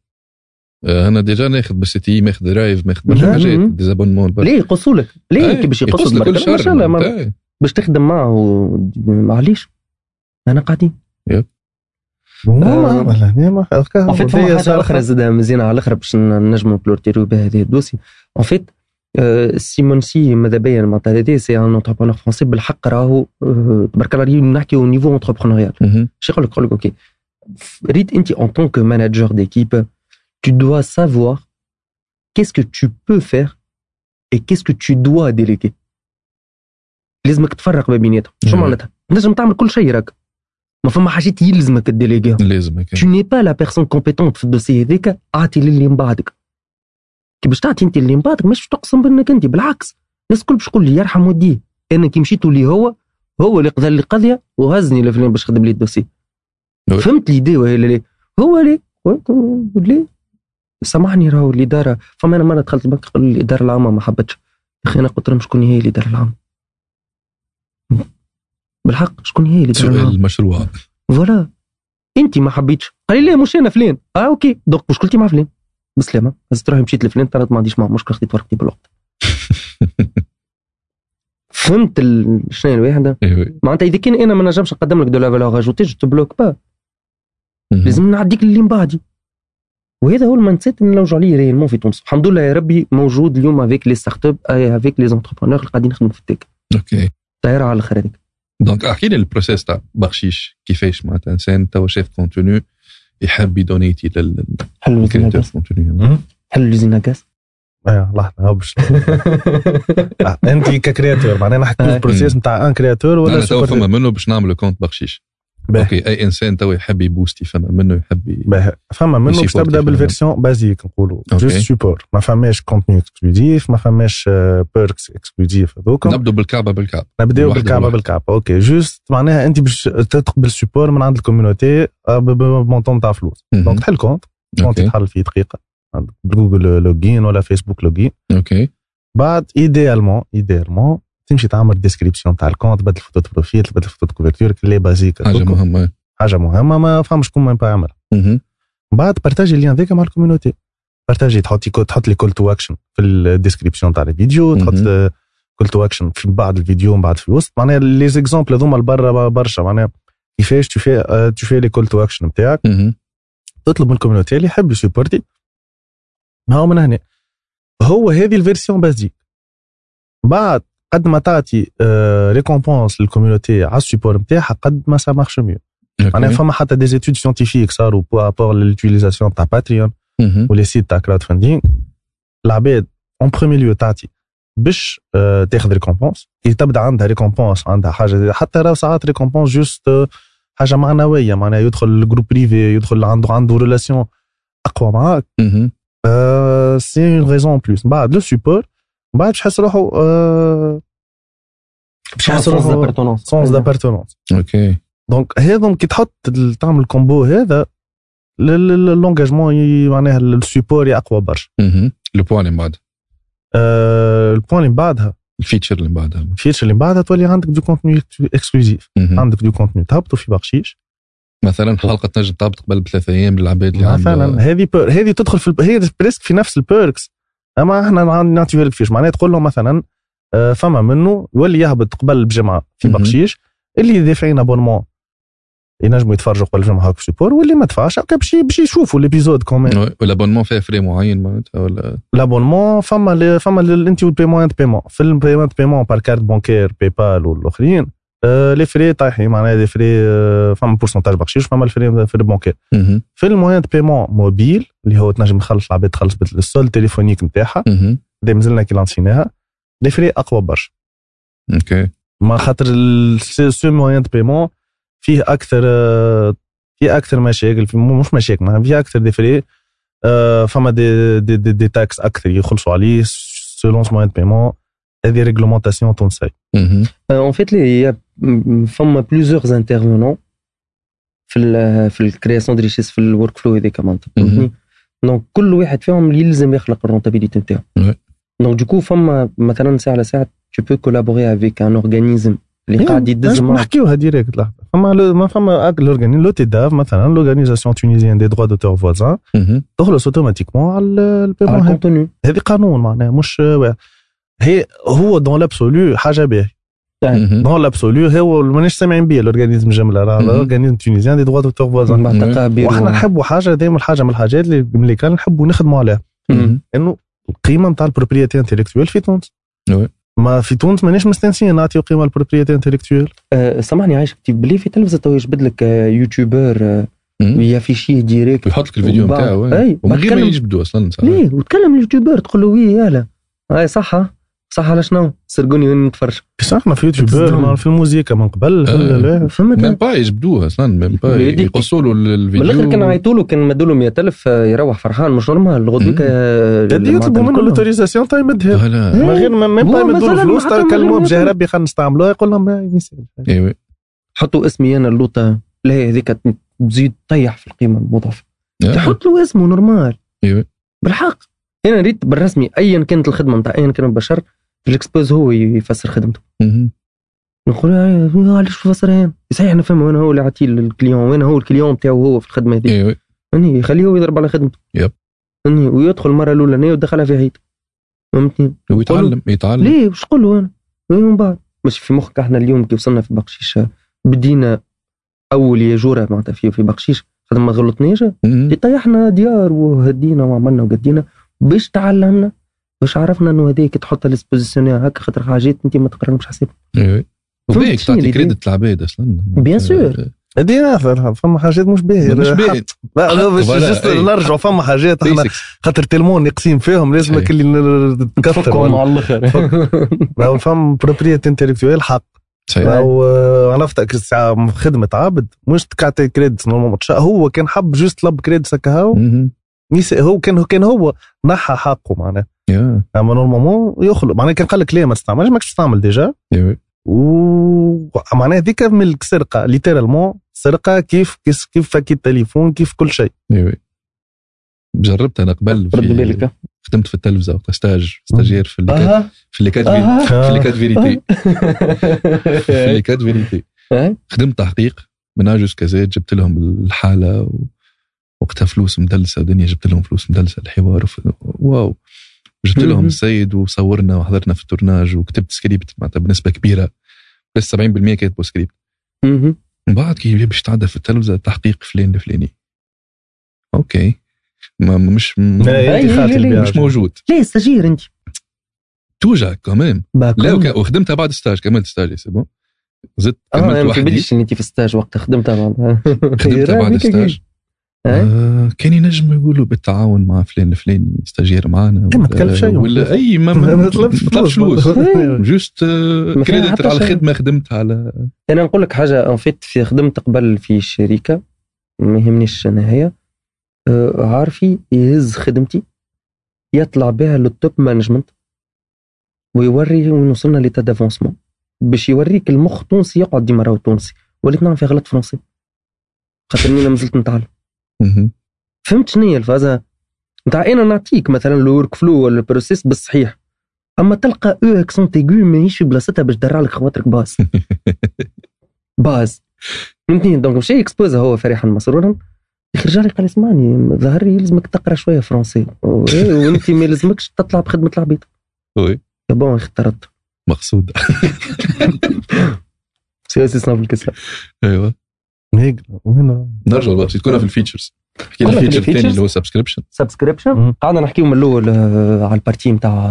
أنا ديجا ناخذ بالسي تي ماخذ درايف ماخذ برشا. حاجات ديزابونمون برشا. ليه يقصوا لك ليه. كي باش يقص يقصوا لك كل برك؟ ما شهر شاء الله. باش تخدم معه معليش أنا قاعدين هما هنا ما ان فيت فما حاجة أخرى زاد مزيانة على الآخر باش نجموا نكلورتيرو بها هذا الدوسي ان فيت سيمون سي ماذا بيا معناتها هذا سي ان انتربرونور فرونسي بالحق راهو آه، تبارك الله نحكيو نيفو انتربرونيال مهم. Je يقول لك يقول لك أوكي ريت en tant que manager d'équipe tu dois savoir qu'est-ce que tu peux faire et qu'est-ce que tu dois déléguer. لازمك تفرق ما بيناتهم. شو. معناتها؟ تنجم تعمل كل شيء راك. ما فما حاجات يلزمك تديليغيهم لازم هيك. tu n'es pas la personne compétente في ال dossier هذاك أعطي للي من بعدك. كي باش تعطي أنت اللي من بعدك مش تقسم بانك أنت بالعكس. الناس الكل باش تقول لي يرحم والديه أنا كي مشيت لي هو هو اللي قضى لي القضية وهزني لفلان باش خدم لي ال dossier. فهمت l'idée ولا لا هو ليه سامحني راهو الإدارة. فما أنا مره دخلت البنك قالوا لي الإدارة العامة ما حبتش. يا أخي أنا قلت لهم شكون هي الإدارة العامة؟ بالحق شكون هي الإدارة العامة؟ سؤال المشروع voilà. انت ما حبيتش. قال لي لا مش أنا فلان. آه OK. donc مشكلتي مع فلان؟ بسلامه هزت روحي مشيت لفلان طلعت ما عنديش معه مشكله خديت ورقتي بالوقت. فهمت شنو الواحده معناتها إذا كان أنا ما نجمش نقدم لك de la valeur ajoutée je bloque pas. لازم نعديك اللي من بعدي. وهذا هو ال mindset اللي نلوجوا عليه réellement في تونس. الحمد لله يا ربي موجود اليوم avec les startups avec les entrepreneurs اللي قاعدين يخدموا في ال tech. OK طايره على الآخر هذيك دونك احكي لي ال process تاع بخشيش كيفاش معناتها انسان توا شاف contenu يحب يدونيتي حلو لل créateur l'usine à contenu حلو l'usine à gaz إيه لحظه باش آه، أنت ك créateur معناها نحكي آه. ال process نتاع un créateur ولا أنا supporter فما منه باش نعمل compte بخشيش. OK أي إنسان توا يحب يبوستي فما منه يحب. فما منه باش تبدا. بالفيرسيون basique نقولوا. juste support ما فماش contenu exclusif ما فماش perks exclusif هذوك نبدو بالكعبة بالكعبة. نبدأو بالكعبة. بالكعبة. OK juste معناها أنت باش تقبل support من عند ال community ب montant تاع فلوس. donc تحل compte compte يتحل في دقيقة. عندك Google login ولا Facebook login. OK. بعد idéalement idéalement تمشي تعمل description تاع ال compte بدل photo profil بدل photo couverture les basiques. حاجة. مهمة. حاجة مهمة ما فهمش شكون ما يعملها مهم. بعد بارتاجي ال lien ذاك مع ال community بارتاجي تحط تحط les call to action في ال description تاع الفيديو تحط. call to action في بعد الفيديو ومن بعد في الوسط معناها les exemples هذوما لبرا برشا. معناها كيفاش تفي تفي les call to action نتاعك. تطلب من ال community اللي يحب يسيبورتي ما هو من هنا. هو هذه ال version basique. بعد قد ما تعطي récompense لل community على ال support نتاعها قد ما ça marche mieux معناها فما حتى des études scientifiques صاروا par rapport لل utilisation تاع Patreon مهم. و les sites تاع crowdfunding العباد en premier lieu تعطي باش آه، تاخذ récompense كي تبدأ عندها récompense عندها حاجة حتى راهو ساعات récompense juste آه، حاجة معنوية. معناها يدخل ال groupe privé يدخل عنده عنده relation أقوى معاك. مهم. c'est une raison plus من بعد le support من بعد باش يحس روحه آه، باش يحس sens روحه d'appartenance sens d'appartenance OK. donc هذا كي تحط تعمل ال combo هذا l'engagement معناها ال support أقوى برشا. مهم. ال point اللي من بعد. آه، ال point اللي بعدها. ال feature اللي من بعدها ال feature اللي بعدها تولي عندك du contenu exclusif. عندك du contenu تهبطوا في بخشيش. مثلا حلقة تنجم تهبط قبل بثلاث أيام للعباد اللي مثلا هذه هذه تدخل في هي presque في نفس ال perks أما إحنا نع- نعطيوها لك فيش معناها تقول لهم مثلا آه، فما منه يولي يهبط قبل بجمعه في مهم. بخشيش اللي دافعين abonnement ينجموا يتفرجوا قبل الجمعة هاك في support واللي ما دفعش هكا باش باش يشوفوا l'épisode quand même oui. وال abonnement فيها frais معين معناتها ولا l'abonnement فما فما انت وال paiement paiement في ال paiement paiement par carte bancaire PayPal والآخرين les frais طايحين معناها les frais آه، فما pourcentage بقشيش فما ال frais, frais bancaires مهم. في ال moyen de paiement mobile اللي هو تنجم تخلص العباد تخلص بال solde téléphonique نتاعها مازلنا كي لانسيناها. les frais أقوى برشا. OK. ما خاطر ce moyen de paiement فيه أكثر آه، فيه أكثر مشاكل في مش مشاكل معناها فيه أكثر des frais آه، فما دي دي, دي, دي تاكس أكثر يخلصوا عليه selon moyen de paiement هذه réglementation تونسية مهم. en fait اللي فما plusieurs intervenants في ال في ال création de richesse في ال workflow هذيك معناتها مهم. فهمتني donc كل واحد فيهم يلزم يخلق ال rentabilité نتاعو Ouais. donc d'un coup فما مثلا ساعة على ساعة tu peux collaborer avec un organisme اللي قاعد يدز معك نحكيوها directe لحظة فما لو- ما فما l'organi l'OTDAV مثلا l'organisation tunisienne des droits d'auteur voisins مهم. تخلص automatiquement على على ال paiement هذا. ال contenu هذه قانون معناها مش واحد. هي هو dans l'absolu حاجة باهي مهم. dans l'absolu هو ماناش سامعين بيه ال organisme جملة راه مهم. ال organisme tunisien des droits d'auteur voisins بعد Ouais. تقابير وإحنا نحبوا حاجة دائما حاجة من الحاجات اللي اللي كان نحبوا نخدموا عليها. إنه القيمة نتاع ال propriété intellectuelle في تونس. ما في تونس ماناش مستانسين نعطيو قيمة لل propriété intellectuelle آه، سامحني عايشك تي بلي في تلفزة تو يجبد لك آه، يوتيوبر مهم. يافيشيه direct ويحط لك الفيديو نتاعو أي، ومن غير ما يجبدوا أصلا. ليه وتكلم اليوتيوبر تقول له oui يالا هاي صح؟ صح على شنو؟ سرقوني وين نتفرج؟ بس إحنا في يوتيوبر. ما في الموسيقى من قبل آه. ال- لا. ميم فهمت با يجبدوها أصلا ميم با يقصوا له من الفيديو. الآخر كان عيطوا له كان مدوا له 100000 آه، يروح فرحان مش نورمال تدي يطلبوا منه الأوتوريزاسيون تا يمدها فوالا من غير ما ما هو يمدوا له فلوس من كلموه ما بجاه. ربي خلينا نستعملوها يقول لهم أيوه حطوا اسمي أنا اللوطه لا هذيك تزيد طيح في القيمة المضافة. تحط له اسمه نورمال أيوه بالحق. أنا ريت بالرسمي ايا كانت الخدمة نتاع ايا كان البشر الإكسبوز هو يفسر خدمته. نقول علاش تفسر هنا صحيح أنا فاهم وين هو اللي عطيه للكليون وين هو الكليون نتاعو هو في الخدمة هذه أيوه فهمتني يخليه هو يضرب على خدمته. يب. فهمتني ويدخل المرة الاولانيه ويدخلها في حيط فهمتني؟ ويتعلم يتعلم ليه؟ وش تقول له أنا؟ إيه من بعد. مش في مخك إحنا اليوم كي وصلنا في بقشيش؟ بدينا أول ياجوره معناتها في في بقشيش. خاطر ما غلطناش طيحنا ديار وهدينا وعملنا وقدينا. باش تعلمنا. باش عرفنا إنه هذيك تحط الاسبوزيسيونير هكا خاطر حاجات أنت ما تقراهمش حساب أيوه فهمت وبيك شنو تعطي كريدت العباد أصلا. Bien sûr. هذه ناثر فما حاجات مش باهية. مش باهي لا فوالا، جست. نرجعوا فما حاجات إحنا. خاطر تلمون نقسيم فيهم لازمك أي. اللي تكثر تفكهم ولا- على الآخر. فما بروبريتي انتلكتويل حق. آه، عرفتك ساعة خدمة عبد مش تعطي كريدت هو كان حب juste طلب كريدت هكا هو. يس- هو كان كان هو نحى حقه معناه أما normalement يخلق. معناه كان قال لك لا ما تستعملش؟ ماكش تستعمل déjà. و معناها هذيك من السرقة littéralement سرقة كيف كيف كيف فك التليفون كيف كل شيء. جربت أنا قبل رد في بالك. خدمت في التلفزة وقت stage stagiaire في اللي في اللي أها. في اللي كانت فيريتي في اللي كانت فيريتي أه؟ خدمت تحقيق. من اجوز كازيت جبت لهم الحالة. وقتها فلوس مدلسة دنيا جبت لهم فلوس مدلسة الحوار. واو. جبت لهم. السيد وصورنا وحضرنا في التورناج وكتبت سكريبت معناتها بنسبة كبيرة. بس 70% كاتبوا سكريبت. من بعد كي باش تعدى في التلفزة تحقيق فلان الفلاني أوكي. ما ما- مش لا، لا، بها. مش موجود. ليه استجير أنت. توجع كمان. لا وخدمتها بعد ستاج كملت ستاجي سي بون زدت آه كملت ما وحدي. باليش إني في ستاج وقت خدمتها معناها. خدمتها بعد ستاج آه. آه كان ينجم يقولوا بالتعاون مع فلان الفلاني ستاجير معنا ما تكلف شيء. ولا أي ما طلبش طلبش فلوس ما جوست فيها كريدت على. الخدمه خدمتها على أنا نقول لك حاجة أن فيت في خدمت قبل في الشركة ما يهمنيش النهايه آه، عارفي يهز خدمتي يطلع بها للتوب مانجمنت ويوري وين وصلنا لتا دافونسمون باش يوريك المخ تونسي يقعد ديما راهو تونسي وليت نعمل في غلط فرنسي خاطر أنا مازلت نتعلم. فهمت شنو هي الفازة؟ نتاع أنا نعطيك مثلا الورك فلو ولا البروسيس بالصحيح. أما تلقى أو اكسون تيغو ماهيش في بلاصتها باش تدرع لك خواطرك باز. باز. فهمتني؟ دونك مشى اكسبوزا هو فرحا مسرورا. رجع لي قال اسمعني ظهر لي يلزمك تقرأ شوية فرنسي. وإيه، وانت ما يلزمكش تطلع بخدمة العبيد. وي بون اخترت مقصود. سياسي صنف الكسر أيوه. هيك وين نرجع بقى تكون في الفيتشرز. في الفيتشر الثاني. اللي هو سبسكريبشن سبسكريبشن. قعدنا نحكيو من الأول على البارتي نتاع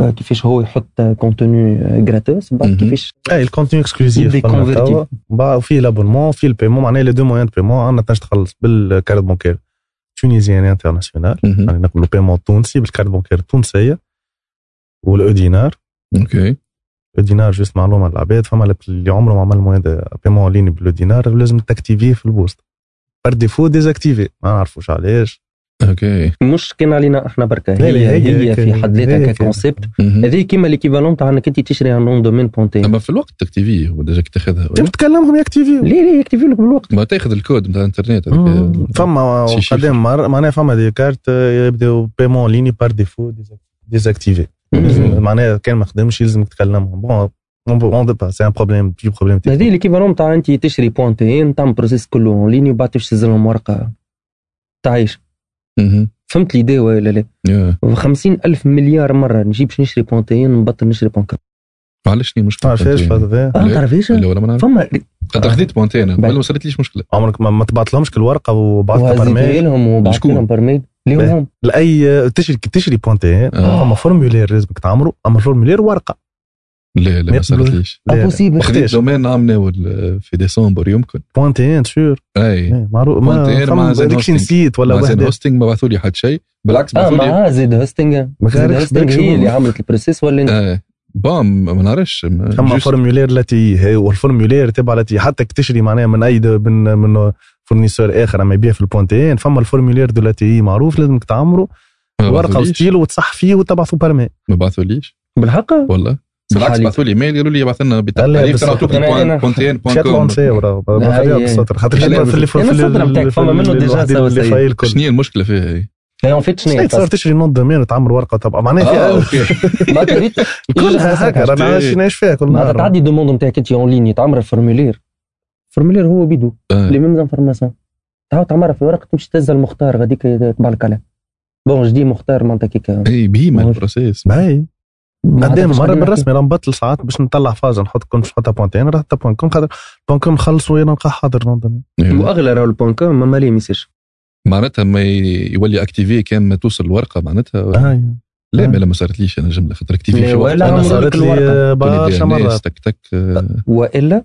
آه، كيفاش هو يحط contenu gratos بعد. كيفاش اي ال contenu exclusif يدي converti. وفي l'abonnement وفي ال paiement معناها les deux moyens de paiement عندنا تنجم تخلص بال carte bancaire tunisienne internationale. يعني نقولوا paiement تونسي بال carte bancaire التونسية وال e-dinar OK. dinar juste معلومه للعباد فما اللي عمره ما عمل moyen de paiement en ligne بال e-dinar لازم تاكتيفيه في ال poste par défaut désactivé ما نعرفوش علاش OK مش كان علينا إحنا لا، هي هي هي في حد ذاتها. ك concept. هذه كيما l'équivalent تاع انك انت تشري un nom de domaine point tn اما في الوقت تكتيفيه هو déjà كي تاخذها تكلمهم ياكتيفيو ليه ليه يكتب لك بالوقت ما تاخذ الكود نتاع الانترنت فما قدام معناها فما des cartes يبداو paiement en ligne par défaut désactivé معناها كان ما خدمش يلزمك تكلمهم bon اون دو با c'est un problème بي problème هذه l'équivalent تاع انت تشري point tn تعمل process كله en ligne وبعد تمشي تنزلهم ورقه تعيش. فهمت l'idée ولا لا؟ يا. خمسين ألف مليار مرة نجيب باش نشري point tn نبطل نشري point com معلش لي مشكله ما عرفاش point tn. هذا آه لا. تعرفيش لا ولا ما فما خاطر خذيت point tn. ولا ما صارتليش مشكلة عمرك ما, ما تبعت لهمش كل ورقه وبعثتها وهزيت par mail لهم وبعثت شكون؟ لهم par mail هم. لأي تشري تشري point tn آه. فما formulaire لازمك تعمره أما ال formulaire ورقة. لا لا ما ما صارتليش. impossible وقتاش؟ domaine عام ناول في ديسمبر يمكن. بونتين سور أي. إيه، معروف. ما هوستينج. نسيت ولا مع زين هوستنج ما بعثوا لي حد شيء. بالعكس آه بعثوا لي معاه زيد هوستنج ما زيد بالك هي اللي عملت البروسيس ولا انت؟ آه بام ما نعرفش. ما- فما فورمولير التي هي والفورمولير تبع التي حتى كي تشري معناها من أي من من فورنيسور آخر أما يبيع في البونتين فما الفورمولير دو التي معروف لازمك تعمره ورقة. وستيلو وتصح فيه وتبعثوا برمي ما بعثوليش. بالحق؟ والله. بالعكس. بعثوا لي ايميل قالوا لي بعث لنا بالتعريف كوم وراه. لا، ما خليها بالسطر خاطر في اللي فما منه déjà شنو هي المشكلة فيها هي؟ لا en fait شنو تصير تشري nom de domaine وتعمل ورقة. طبعا معناها آه فيها OK. ما تريد. كلها هكا رانا عايشين نعيش فيها كل نهار. تعدي ال demande نتاعك أنت en ligne تعمر ال formulaire ال formulaire هو بيدو آه. les mêmes informations تعاود تعمرها في ورقه تمشي تهز المختار غاديك يتبع لك عليه بون جدي مختار معناتها كيكا إي بهيمة البروسيس. باهي. قدام مرة بالرسمي راه نبطل ساعات باش نطلع فازة نحط كنت نحطها بوانتين راه حتى بوان كوم خاطر بوان كوم نخلص وين نلقى حاضر. واغلى راهو البون كوم ما ليه ما يصيرش معناتها ما يولي اكتيفي كان ما توصل الورقة معناتها. هاي لا آه. ما ما صارتليش أنا جملة خاطر اكتيفي لا، في وقت ولا صارت. لي برشا مرات. تك تك آه، وإلا؟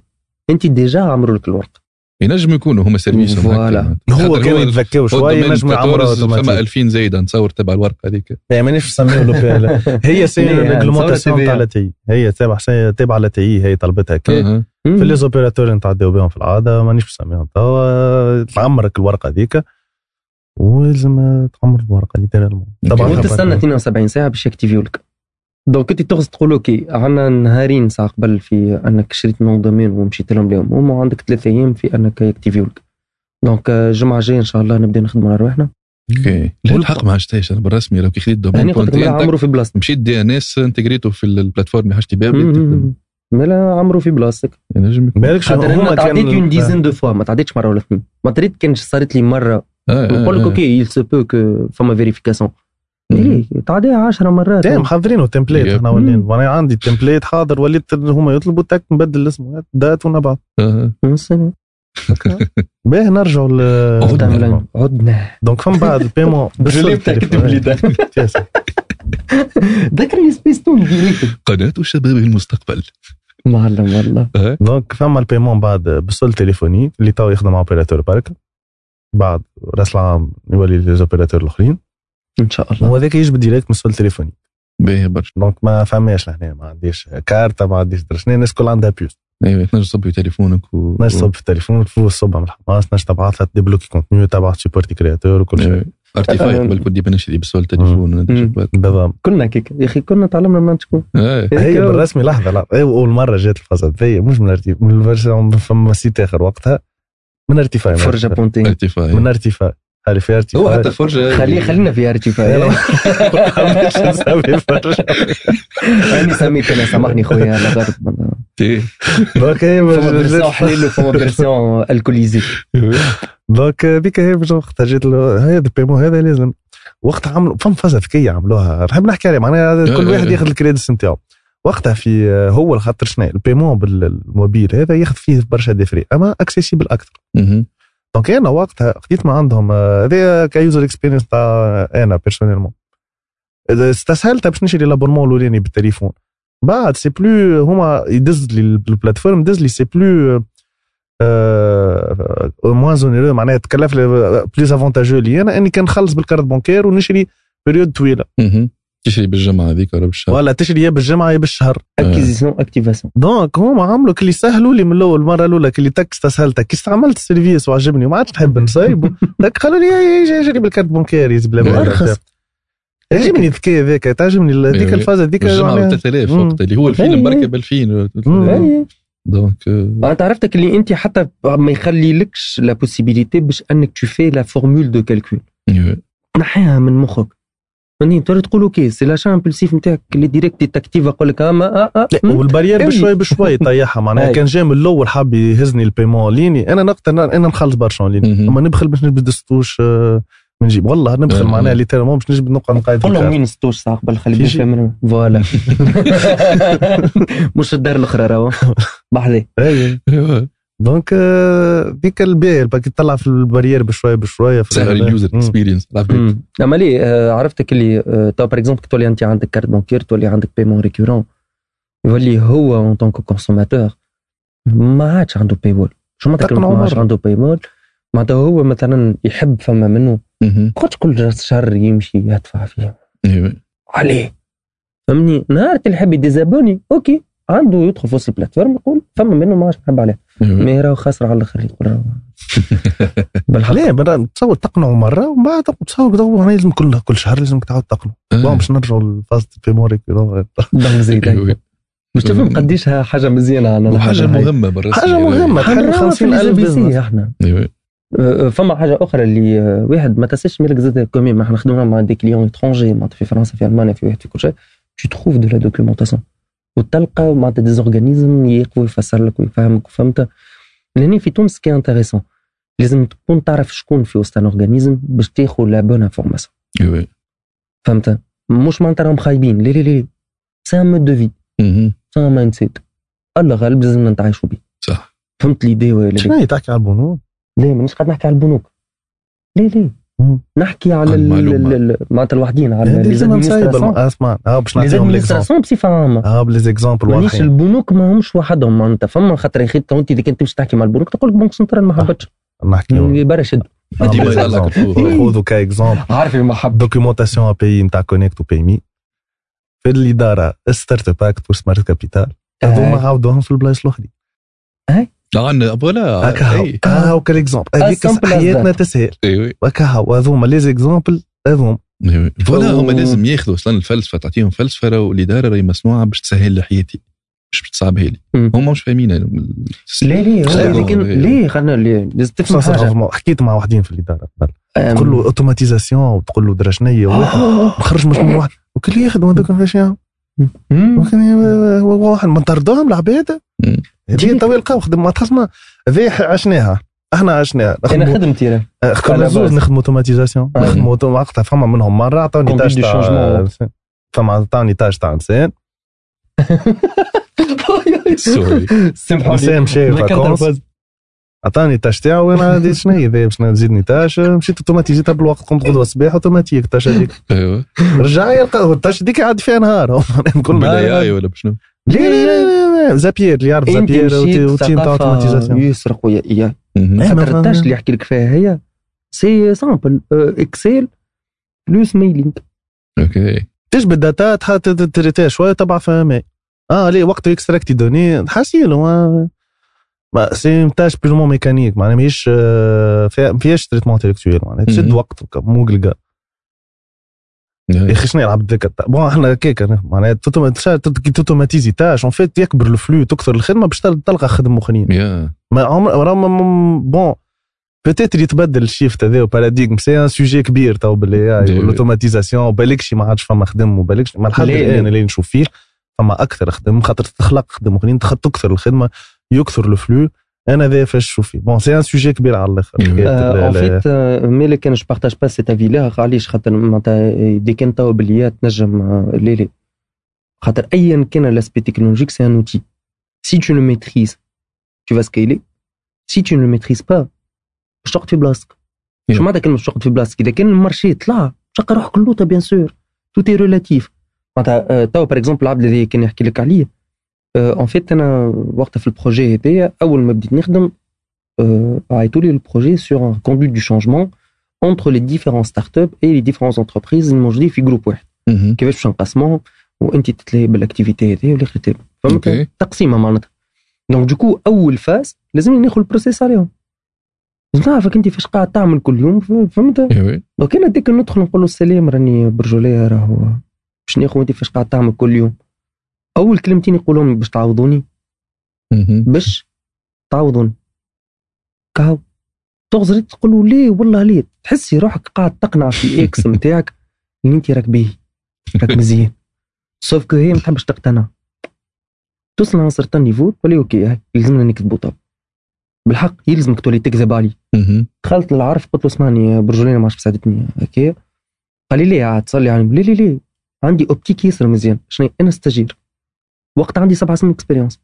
انت ديجا عمروا لك الورقه ينجم يكونوا هما سيرفيسهم فوالا. هكا. هو كان يتذكاو شوية الدومين نجم يعمرها 14 فما أوتوماتيك. 2000 زايده نتصور تبع الورقة هذيك. يعني مانيش نسميه له فيها هي سي؟ ريغلومونتاسيون تاع تي هي تابع تابع l'ATI هي طلبتها كي آه. في les opérateurs نتعداو بهم في العادة مانيش نسميهم توا تعمرك الورقة هذيك. ولازم تعمر الورقة littéralement طبعاً وانت تستنى 72 ساعة باش يكتيفيو لك donc انت تغز تقول OK عندنا نهارين ساعة قبل في انك شريت nom de domaine ومشيت لهم اليوم هما عندك ثلاثة أيام في انك يكتيفيو لك. donc آه، الجمعة الجاية إن شاء الله نبدأ نخدموا على رواحنا. OK. لا الحق ما عشتهاش أنا بالرسمي لو كي خديت domaine يعني عمرو في بلاصتك. مشيت DNS انتجريته في ال plateforme اللي حاجتي بها تخدم. ملا عمرو في بلاصتك. ينجم يكون. بالك هما تعديت une dizaine de fois ما تعديتش مرة ولا اثنين. ما تريد كان صارت لي مرة. آه، آه، نقول لك آه. OK il se peut que فما vérification. مم. تعديها 10 مرات. تمام محضرينه template. إحنا ولين وأنا عندي template حاضر وليت هما يطلبوا تك نبدل الاسم. date ونبعث باهي نرجعوا ل عدنا. عدنا. donc فم بعد ال paiement ذكرني سبيس تون قناة شباب المستقبل. معلم والله. donc فما ال paiement بعد بال solde téléphonique. اللي تو يخدم مع opérateur بركة. بعد راس العام يولي les opérateurs الأخرين. إن شاء الله. وهذاك يجبد direct من ال solde téléphonique باهي برشا. donc ما فماش لهنا ما عنديش كارتة ما عنديش درا. شنو الناس الكل عندها puce أيوه تنجم تصبي تليفونك و نجم تصب في التليفون تفوز الصبح من الحماس نجم تبعث لها تبلوكي contenu تبعث سيبورتي créateur وكل شيء. ارتيفاي قبل كنت ديما نشري بسؤال التليفون مم. بالضبط. كنا كيك يا أخي كنا تعلمنا ما شكون إيه. هي بالرسمي لحظة لا هي أول مرة جات الفازه ذي مش من ارتيفاي من فما سيت آخر وقتها. من ارتيفاي فرجه بونتين ارتيفاي من ارتيفاي. هذه في هو حتى فرجة خليه خلينا في ارتفاع مش نسوي فرجة. أنا سميت أنا سامحني خويا أنا غلط. دونك هي فما فيرسيون حليل وفما فيرسيون الكوليزي donc هذيك هي وقتها جيت له هذا ال paiement هذا لازم. وقتها عملوا فم فازة ذكيه عملوها نحب نحكي عليها معناها كل إيه، واحد إيه. ياخذ ال crédits نتاعو. وقتها في هو خاطر شنو ال paiement بال mobile هذا ياخذ فيه برشا des frais أما accessible أكثر. donc أنا وقتها خديت ما عندهم هذا ك user experience تاع أنا personnellement استسهلت باش نشري l'abonnement الاولاني بالتليفون بعد c'est plus هما يدز لي ال plateforme دز لي c'est plus موان زونيرو معناها تكلف لي بليز افونتاجو لي أنا اني كان نخلص بالكارت بونكير ونشري بريود طويله. تشري بالجمعة هذيك ولا بالشهر ولا تشري يا بالجمعة يا بالشهر اكيزيسيون اكتيفاسيون دونك هما عملوا كلي سهلوا لي من الأول المرة الأولى كلي تك استسهلتك كي استعملت السيرفيس وعجبني وما عادش نحب نصايب تك قالوا لي يا- يا- شري بالكارت بونكير يزيد بلا ما أرخص. تعجبني الذكاء ذاك تعجبني هذيك إيه. الفازة هذيك الجمعة ب معناها- 3000 مم. وقت اللي هو الفيلم إيه. بركب 2000 مم. اي donc آه، انت عرفتك اللي أنت حتى ما يخليلكش la possibilité باش أنك تو في la formule de calcul إيه. نحيها من مخك فهمتني تقدر تقول OK c'est l'achat impulsif نتاعك اللي direct تكتيف يقول لك آه ما آه آه لا مم. وال barrière. بشوي بشوي طيحها معناها. كان جاي من الأول حاب يهزني ال paiement en ligne أنا نقتنع أنا نخلص برشا en ligne. اما نبخل باش نجبد ستوش من نجيب والله نبخل. معناها littéralement باش نجبد نقعد نقايد في قول لهم. وين ستوش ساعه قبل خلي فاهم voilà مش الدار الاخرى راهو بحذي اي. donc ديك الباهي باكي تطلع في ال barrière بشوي بشوي في سهل ال- ال user. experience. اما ليه آه، عرفتك اللي تو par exemple تولي انت عندك carte bancaire تولي عندك paiement récurrent يولي هو en tant que consommateur ما عادش عنده باي بول شو كلمة تقنعه ما عادش. عنده باي بول معناتها هو مثلا يحب فما منه. تقعدش كل شهر يمشي يدفع فيه. عليه فهمني نهار اللي يحب ي désabonner OK عنده يدخل في وسط ال plateforme يقول فما منه ما عادش نحب عليه. mais راهو خاسر على الآخر يقول راهو بالحق. ليه؟ بدأ تصور تقنعوا مرة ومن بعد تصور معناها لازم كل كل شهر لازم تعاود تقنعوا آه. باش نرجعوا ل phase ال paiement ضم زيد إيه. باش تفهم قديش حاجة مزيانة عنا. وحاجة مهمة حاجة مهمة. تحل حنراها في 50000 ال B2C business. إحنا. إيه. أه، فما حاجة أخرى اللي أه، واحد ما تنساش مالك زاد comme ما إحنا نخدموا مع des clients étrangers معناتها في فرنسا في ألمانيا في واحد في كل شيء. Tu trouves de la documentation. وتلقى معناتها des organismes يقوي يفسر لك ويفهمك وفهمت. لأني في تونس كي entreprise لازم تكون تعرف شكون في وسط un organisme باش تاخذ la bonne information. فهمت؟ مش معناتها راهم خايبين. لا لا لا. c'est un mode de vie. c'est un mindset الله غالب لازمنا نتعايشوا به صح. فهمت l'idée ولا شنو لا؟ هي تحكي على البنوك؟ لا مانيش قاعد نحكي على البنوك. لا لا. نحكي على معناتها الوحدين على أسمع. آه باش نعطيهم ليكزامبل زادمينستراسيون بصفة عامة. آه بليزيكزامبل مانيش البنوك ما همش وحدهم. معناتها فما خاطر يا أخي تو أنت إذا كنت تمشي تحكي مع البنوك تقول لك بنك سنترال ما حبتش. نحكي. برا شد. خذوا كاكزامبل. عارف ما حب دوكيومونتاسيون بي نتاع كونيكت وبي مي في الإدارة ستارت اب اكت وسمارت كابيتال هذوما عاودوهم في البلايص الأخرين. عندنا فوالا. هكا هاو. هكا هاو كالاكزامبل هذيك حياتنا تسهل. إيه. هكا هاو هذوما les exemples هذوما. إيه. voilà هما لازم ياخذوا أصلا الفلسفة تعطيهم فلسفة راهو الاداره راهي مصنوعه باش تسهل لي حياتي مش باش تصعبها لي. هما مش فاهمين لا لا هو لكن لا. ليه؟ خلينا ليه؟ لازم تفهم حاجة. حكيت مع واحدين في الإدارة قبل. تقول له automatisation وتقول له درا شنيا واحد مخرج مجموعة. واحد وكل يخدموا هذوك كيفاش يعمل مم. ممكن ي- واحد ما نطردوهم العباد. هذه تو يلقاو خدم ما تخصنا هذه عشناها. أحنا عشناها أنا خدمتي راه آه، زوز باز. نخدموا automatisation. آه. نخدموا auto- وقتها فما منهم مرة عطوني tâche تاع. فما عطوني tâche تاع انسان sorry. سامحوني. انسان مشى vacances. عطاني ال tâche تاعو وأنا عندي شنو هي؟ باش تزيدني tâche مشيت automatis يتها بالوقت قمت غدوة الصباح automatique ال tâche هذيك. أيوه. رجع يلقى ال tâche هذيك يعدي فيها نهار. كل نهار. اي ولا بشنو؟ زابير اللي يعرف زابير وتيم تاع اوتوماتيزاسيون يسرق ويا إياه مهم. إيه، ما خاطر اللي يحكي لك فيها هي سي سامبل اكسل بلوس ميلينغ أوكي تجبد داتا تحط تريتيها شوية تبع فيها ماء آه ليه وقت اكستراكتي دوني حاسيل هو ما سي تاش بلو مون ميكانيك معناها ماهيش فيها- ما فيهاش تريتمون انتلكتويل معناها تشد. وقت مو قلقا يا أخي شنو يلعب تاع- بون إحنا هكاك. معناها ت automatiser tâche en fait يكبر ال flux تكثر الخدمة باش تل- تلقى خدم أخرين. ما عمر bon peut-être يتبدل ال shift هذا و paradigme c'est un sujet كبير تو بال AI دي- وال automatisation بالكش ما عادش فما خدم وبالكش ما لحد لا، لا. الان اللي نشوف فيه فما أكثر خدم خاطر تخلق خدم أخرين تكثر الخدمة يكثر ال flux. أنا هذا فاش نشوف فيه bon c'est un sujet كبير على الآخر. ال- fait مالك أنا je partage pas cet avis لا علاش خاطر معناتها ديك انت باليات تنجم آه، لا لا خاطر ايا كان l'aspect technologique c'est un outil si tu le maîtrises tu vas scaler. Si tu ne le maîtrises pas باش تقعد في بلاصتك. شو معناتها كلمة باش تقعد في بلاصتك؟ إذا كان ال marché طلع تلقى روحك اللوطة bien sûr tout est relatif معناتها توا par exemple العبد هذا كان يحكي لك عليه en fait أنا وقتها في ال projet هذايا أول ما بديت نخدم euh, عيطوا لي ال projet sur une conduite de changement entre les différents startups et les différentes entreprises الموجودين في groupe واحد. مهم. كيفاش باش نقسموهم وأنت تتلاهي بال activité هذه والاخر تتلاهي فهمت؟ OK. تقسيمه معناتها. donc du coup أول phase لازم ناخذ ال process عليهم. لازم نعرفك أنت فاش قاعد تعمل كل يوم ف- فهمت؟ إيه oui. donc أنا ديك ندخل نقول له السلام راني برجوليه راهو باش ناخذ أنت فاش قاعد تعمل كل يوم. أول كلمتين يقولهم باش تعوضوني. باش تعوضوني. كاو تغزري تقول له ليه والله ليه تحسي روحك قاعد تقنع في إكس نتاعك اللي انت راك بيه. راك مزيان. سوف كو هي ما تحبش تقتنع. توصل عن سرطان نيفو تقولي أوكي يلزمنا نكذبوا طب بالحق يلزمك تولي تكذب علي. دخلت للعرف قلت له اسمعني برجولينا ما عادش ساعدتني هكا قال لي ليه؟ عاد تصلي يعني ليه ليه ليه؟ عندي اوبتيك ياسر مزيان. شنو؟ أنا ستاجير وقت عندي سبع سنين اكسبيريونس.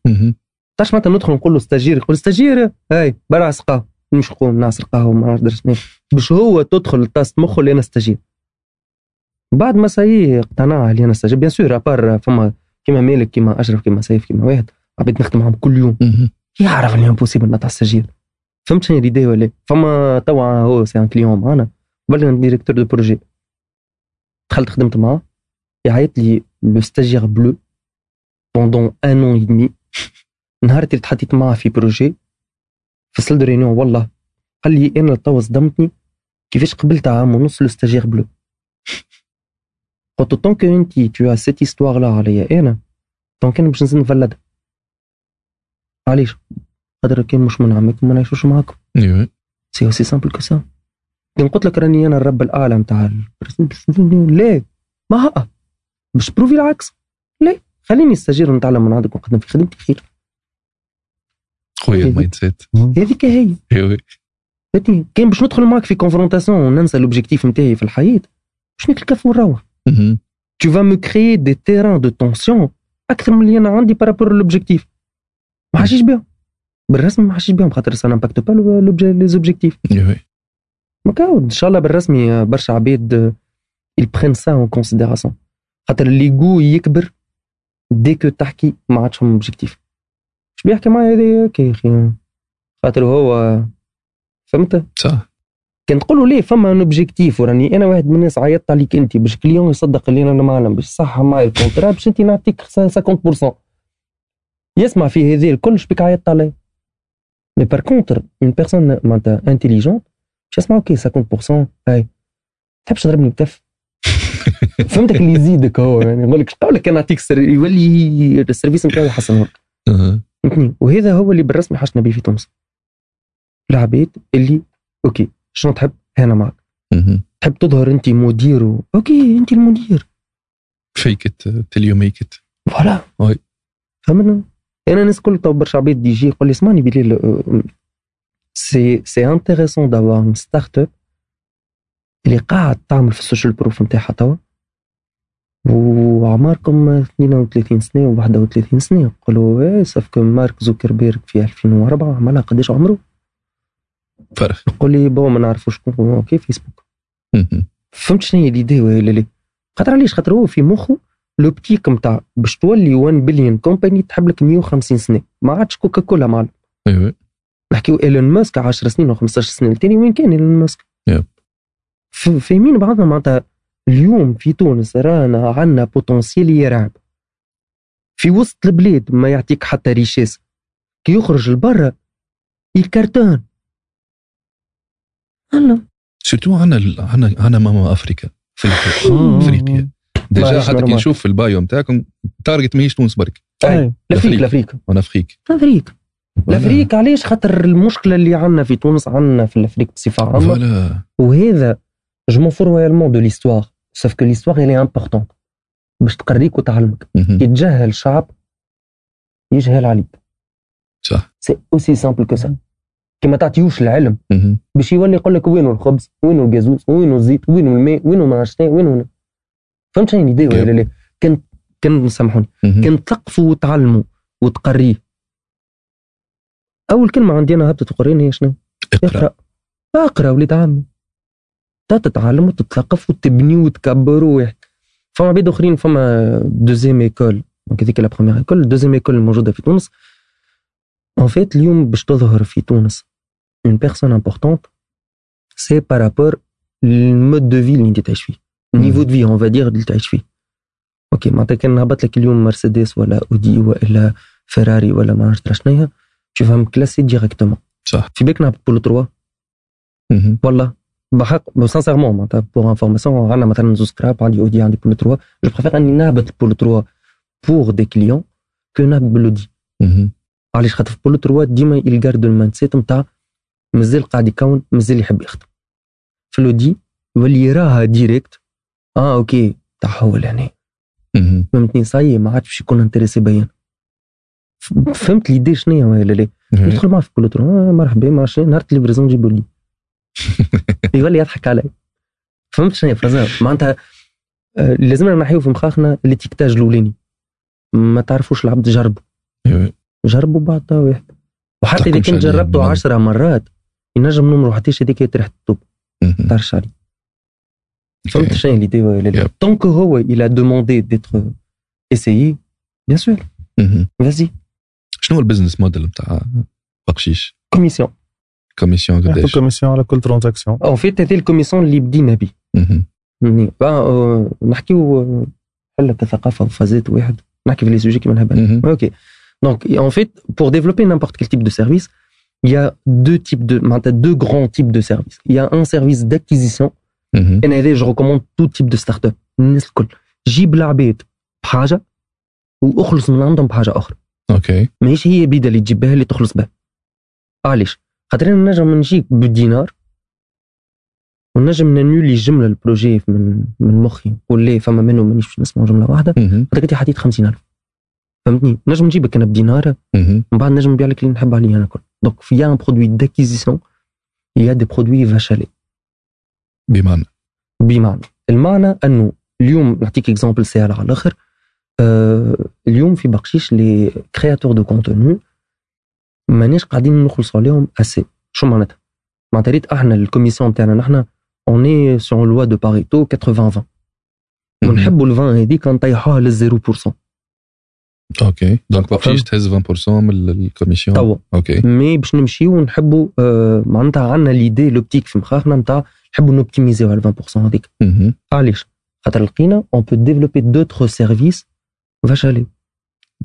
تعرف معناتها ندخل نقول له ستاجير يقول ستاجير هاي برا قهوه مش نقوم نعصر قهوه درس شنو باش هو تدخل طاس مخه اللي أنا stagiaire. بعد ما ça y est اقتنع اللي أنا stagiaire bien sûr à part فما كيما مالك كيما أشرف كيما سيف كيما واحد عبيد نخدم معاهم كل يوم. يعرف اللي impossible نطلع stagiaire. فهمت شنو l'idée ولا؟ فما توا هو c'est un client معانا. قبل directeur de projet دخلت خدمت معاه. يعيط لي le stagiaire بلو pendant un an et demi نهار اللي تحطيت معاه في projet deux réunions والله قال لي أنا توا صدمتني كيفاش قبلت عام ونص le stagiaire بلو قلت donc انت toute cette histoire-là عليا أنا؟ donc أنا باش نزيد نفلدها علاش؟ خاطر كان مش من عمكم ما نعيشوش معاكم. إيه. c'est aussi simple que ça كان قلت لك راني أنا الرب الأعلى نتاع ليه ما ها باش prouver العكس. ليه؟ خليني stagiaire ونتعلم من عندك ونقدم في خدمتي خير خويا ال mindset هذيك هي. إيه. فهمتني كان باش ندخل معاك في confrontation وننسى l'objectif نتاعي في الحياة. باش ناكل كف ونروح. tu vas me créer des terrains de tension أكثر من اللي أنا عندي par rapport l'objectif ما حاشيش بهم. بالرسمي ما حاشيش بهم خاطر ça n'impacte pas les objectifs إيه. مكاود إن شاء الله بالرسمي برشا عباد ils prennent ça en considération. خاطر الليغو يكبر. dès que تحكي ما عادش هم objectif اش بيحكي معايا هذا يا أخي. خاطر هو فهمت؟ صح. كان تقول له ليه فما un objectif وراني أنا واحد من الناس عيطت عليك أنت باش client يصدق اللي أنا معلم باش صح معايا ال contrat باش أنت نعطيك 50% يسمع في هذه الكل شبيك عيطت علي mais par contre une personne معناتها intelligente باش يسمع OK 50% هاي تحبش تضربني بكف؟ فهمتك اللي يزيدك هو يعني يقول لك قولك أنا نعطيك. يولي ال service نتاعي يحسن أها. فهمتني وهذا هو اللي بالرسمي حاجتنا به في تونس. العبيد اللي OK شنو تحب؟ أنا معك. تحب تظهر أنت مدير و... OK أنت المدير. fake it till you make it voilà. oui. فهمنا أنا الناس كل تو برشا عباد يجي يقول لي اسمعني بليل c'est c'est intéressant d'avoir start-up اللي قاعد تعمل في ال social proof نتاعها توا. وعماركم 32 سنة و 31 سنة. يقولوا إيه sauf que مارك زوكربيرغ في 2004 عملها قداش عمره؟ فرق يقول لي bon ما نعرفوش شكون OK فيسبوك. فهمت شنو هي l'idée ولا لا خاطر علاش؟ خاطر هو في مخه l'optique نتاع باش تولي 1 billion company تحب لك 150 سنة. ما عادش كوكا كولا معلم. إيوه. نحكيو إيلون ماسك 10 سنين أو 15 سنة. التاني وين كان إيلون ماسك؟ فاهمين بعضنا معناتها. اليوم في تونس رانا عندنا potentiel يرعب. في وسط البلاد ما يعطيك حتى richesse. كي يخرج لبرا يكرتون هلا surtout عنا ال- عنا عنا Mama Africa افريقيا مم. أفريقيا. déjà حتى كي. نشوف في ال bio نتاعكم target ماهيش تونس برك. l'Afrique l'Afrique أنا Afrique l'Afrique l'Afrique علاش؟ خاطر المشكلة اللي عندنا في تونس عندنا في l'Afrique بصفة عامة. وهذا je m'en fous royalement de l'histoire sauf que l'histoire هي importante باش تقريك وتعلمك. مهم. يتجاهل شعب يجهل عليك. صح. c'est aussi simple que ça كي ما تعطيوش العلم. باش يولي يقول لك وينو الخبز؟ وينو الجازوز وينو الزيت؟ وينو الماء؟ وينو ما عرفتش وينو فهمت شنو كيف. ولا لا؟ كان كان سامحوني. كان تثقفوا وتعلموا وتقريه. أول كلمة عندي أنا هبطت القران هي شنو؟ اقرأ. اقرأ. وليد عمي تتعلم وتتثقف وتبني وتكبر واحد فما عباد اخرين فما deuxième école. donc هذيك la première école. deuxième école الموجودة في تونس. en fait اليوم باش تظهر في تونس une personne importante c'est par rapport ال mode de vie اللي انت تعيش فيه. ال niveau de vie on va dire اللي تعيش فيه. OK معناتها كان هبط لك اليوم مرسيدس ولا أودي ولا فيراري ولا ما عرفت شنيا تشوفها م classé directement صح. في بالك نهبط بولو 3 مهم. والله. بحق sincèrement معناتها pour information عندنا مثلا زوز كراهب عندي اودي عندي بولو 3 je préfère اني نهبط البولو 3 pour des clients que نهبط بالاودي. علاش خاطر في بولو 3 ديما يلقاردو ال mindset نتاع مازال قاعد يكون مازال يحب يخدم في الاودي يولي يراها direct آه OK لهنا مهم. فهمتني صاي ما عادش باش يكون intéressé bien ف- فهمت l'idée شنو هي ولا لا يدخل معاه في كل ترو آه مرحبا ما عرفتش نهار ال livraison جيبوا لي يولي يضحك علي. فهمت شنو؟ هي فرازان معناتها آه، لازمنا نحيو في مخاخنا ال étiquetage الاولاني ما تعرفوش العبد جربوا أيوة. جربوا بعض واحد وحتى إذا كنت جربته. عشرة مرات ينجم نمرو حتى هذيك ريحه الطوب. تعرفش عليه فهمت. شنو l'idée ولا لا que هو demandé d'être essayé bien sûr. مهم. vas-y. شنو هو ال business model نتاع بقشيش؟ Commission. commission يعطوا قداش commission على كل transaction en fait هذه ال commission اللي بدينا به مهم. يعني آه، نحكيو آه، حلة كثقافة وفازات واحد نحكي في les sujets كيما نحب مهم. Ok. Donc, en fait, pour développer n'importe quel type de service, il y a deux types de, معناتها deux grands types de services. Il y a un service d'acquisition. مهم. أنا هذا je recommande tout type de start-up. الناس الكل جيب العباد بحاجة واخلص من عندهم بحاجة أخرى. OK ماهيش هي بيدا اللي تجيب بها اللي تخلص بها. علاش؟ خاطر أنا نجم نجيك بالدينار ونجم ننولي جملة ال projet من من مخي نقول ليه فما منه مانيش باش نسمع جملة واحدة. مهم. خاطر انت حطيت 50000 فهمتني؟ نجم نجيبك أنا بدينار. من بعد نجم نبيع لك اللي نحب عليه أنا كل donc في un produit d'acquisition à des produits vache à lait. بمعنى؟ بمعنى. المعنى أنه اليوم نعطيك exemple سهل على الآخر آه اليوم في بقشيش les créateurs de contenu مانيش قاعدين نخلصوا عليهم assez شو معناتها؟ معناتها ريت إحنا ال commission تاعنا نحن on est sur loi de Pareto 80 20 مهم. ونحبوا ال 20 هذيك نطيحوها لل 0% OK donc بقشيش تهز 20% من ال commission توا. OK mais باش نمشيو ونحبوا آه معناتها عندنا l'idée l'optique في مخاخنا نتاع نحبوا نوبتيميزيو على 20% هذيك. مهم. علاش خاطر لقينا on peut développer d'autres services vache à lait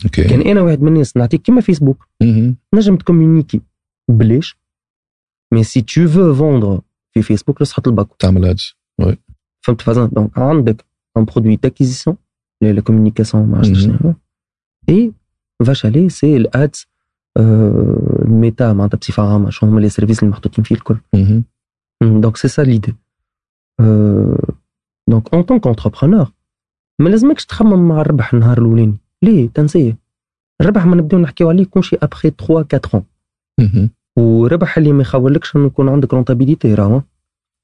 OK كان أنا واحد من الناس نعطيك كيما فيسبوك مهم. نجم ت communiquer بلاش mais si tu veux vendre في فيسبوك لازم تحط الباكو تعمل ads فهمت فازان donc عندك un produit d'acquisition la communication ما عرفتش مهم. شنو اي vache à lait c'est ال ads الميتا معناتها بصفه عامه شو هما les services اللي محطوطين فيه الكل مهم. donc c'est ça l'idée donc en tant qu'entrepreneur ما لازمكش تخمم مع الربح النهار الاولاني ليه تنسيه؟ الربح ما نبداو نحكيو عليه يكون شي après 3 4 ans مهم. وربح اللي ما يخولكش إنه يكون عندك rentabilité راهو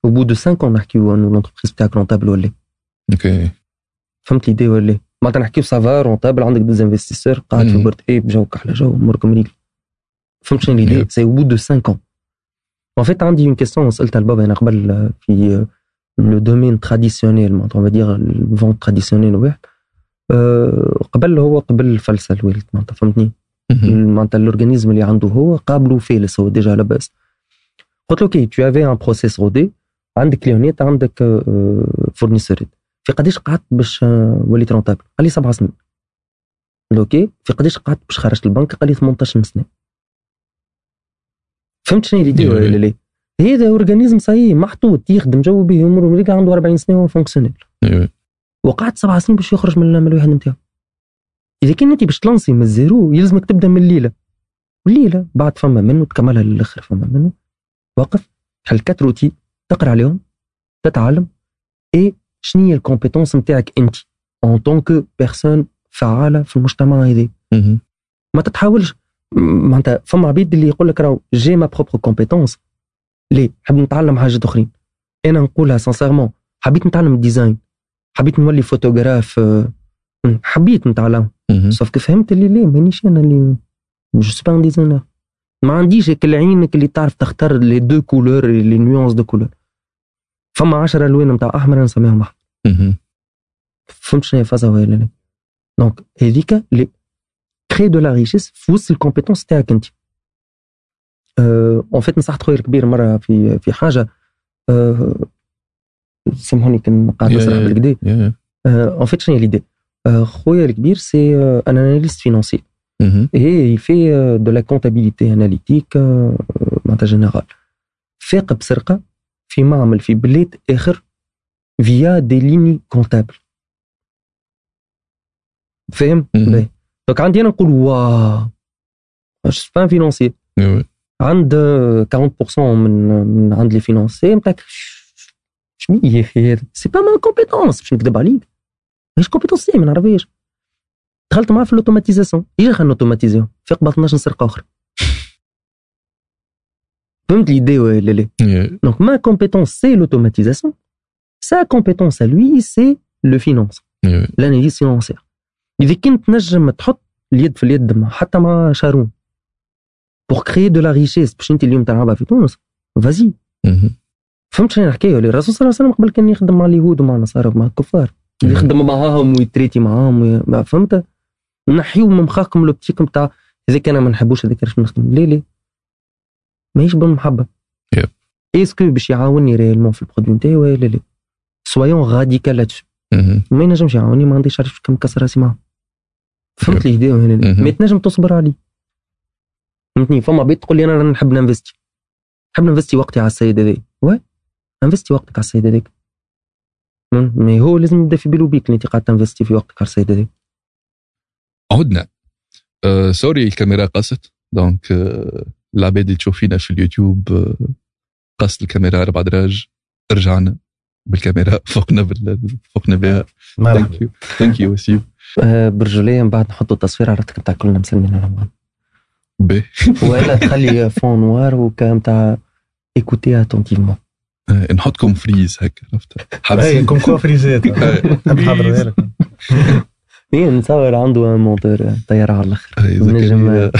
au bout de 5 ans نحكيو إنه l'entreprise بتاعك rentable ولا OK فهمت l'idée ولا معناتها نحكيو ça va rentable عندك des investisseurs قاعد في مم. بورت اي بجوك على جو اموركم ريقل فهمت شنو l'idée؟ Yep. c'est au bout de 5 ans. En fait عندي une question سألتها لبابا أنا قبل آه، في le domaine traditionnel معناتها on va dire ال vente traditionnelle واحد آه، قبل هو قبل الفلسه الوالد معناتها فهمتني. معناتها ال organisme اللي عنده هو قابله فالس هو déjà لاباس قلت له OK tu avais un process rodé عندك كليونيت عندك فورنيسوريت في قداش قعدت باش آه، وليت rentable؟ قال لي سبع سنين. OK في قداش قعدت باش خرجت البنك؟ قال لي 18 سنة. فهمت شنو اللي. ولا لا هذا organisme صحيح محطوط يخدم جو به أمريكا عنده 40 سنة وهو fonctionnel وقعدت سبع سنين باش يخرج من الواحد نتاعو إذا كان انت باش ت lancer من ال zéro يلزمك تبدأ من الليلة. والليلة بعد فما منه تكملها للآخر فما منه. واقف تحل كات روتي تقرأ عليهم تتعلم. اي شنو هي ال compétence نتاعك أنت؟ en tant que personne فعالة في المجتمع هذا. ما تتحاولش. معناتها فما عبيد اللي يقول لك راهو j'ai ma propre compétence ليه؟ نحب نتعلم حاجات أخرين. أنا نقولها sincèrement حبيت نتعلم ال design حبيت نولي فوتوغراف آه، حبيت نتعلم كي فهمت اللي ليه مانيش أنا اللي je suis pas designer ما عنديش هيك العينك اللي تعرف تختار les deux couleurs les nuances de couleurs فما 10 ألوان نتاع أحمر نسميهم أحمر. فهمت شنو هي فازا ولا لا؟ donc هذيك اللي crée de la richesse في وسط ال compétence تاعك أنت. en fait نصحت خويا الكبير مرة في في حاجة. أه، سامحوني كان قاعد يا- بالكدا en fait شنو هي l'idée أه، خويا الكبير c'est un analyste fait euh, de la comptabilité analytique euh, معناتها générale فاق بسرقة في معمل في بلاد آخر via des lignes comptables فاهم؟ دونك عندي أنا نقول واو. اش با فينونسي عند آه، 40% من من عند لي فينونسي نتاعك شنو هي يا أخي هذا سي با ما كومبيتونس باش نكذب عليك ماهيش كومبيتونس ما نعرفهاش دخلت معاه في الاوتوماتيزاسيون اجا خلينا نوتوماتيزيو في قبل 12 سرقه أخرى فهمت ليدي ولا لا يا- Donc ma compétence, c'est l'automatisation. Sa compétence à lui, c'est le finance, أيوه l'analyse financière. إذا كنت نجم تحط اليد في اليد مع حتى مع شارون pour créer de la richesse. باش انت اليوم تلعبها في تونس فازي فهمت شنو نحكيو الرسول صلى الله عليه وسلم قبل كان يخدم مع اليهود ومع النصارى ومع الكفار. يخدم معاهم و ي traiter معاهم وي... ما فهمت؟ نحيو من مخاكم l'optique نتاع هذاك أنا ما نحبوش هذاك علاش نخدم ليه ليه؟ ماهيش بالمحبة. Yep. est-ce que باش يعاوني réellement في ال produit نتاعي ولا لا؟ soyons radical. ما ينجمش يعاوني ما عنديش عارف كم كسر راسي معاه فهمت لي هنا. ما تنجم تصبر عليه فهمتني؟ فما بيت تقول لي أنا راني نحب ن investir. نحب ن investir وقتي على السيد هذا oui. investi وقتك على السيد هذاك مم. mais هو لازم يبدا في بالو بيك اللي انت قاعد ت investir في وقتك على السيد هذاك عدنا. آه sorry الكاميرا قست donc آه العباد اللي تشوف فينا في اليوتيوب آه قصت الكاميرا أربع دراج. رجعنا بالكاميرا. فوقنا بال... فوقنا بها. مرحبا ثانك يو ثانك يو وسيم برجولية من بعد نحطوا تصوير عرفتك نتاع كلنا مسلمين على بعض باهي ولا تخلي فون نوار وكام تاع ايكوتي اتونتيفمون نحطكم فريز هكا عرفت؟ اي حابسين كوم كوا فريزات إيه. نتصور عنده مونتور طياره على الأخر. آه، نجم-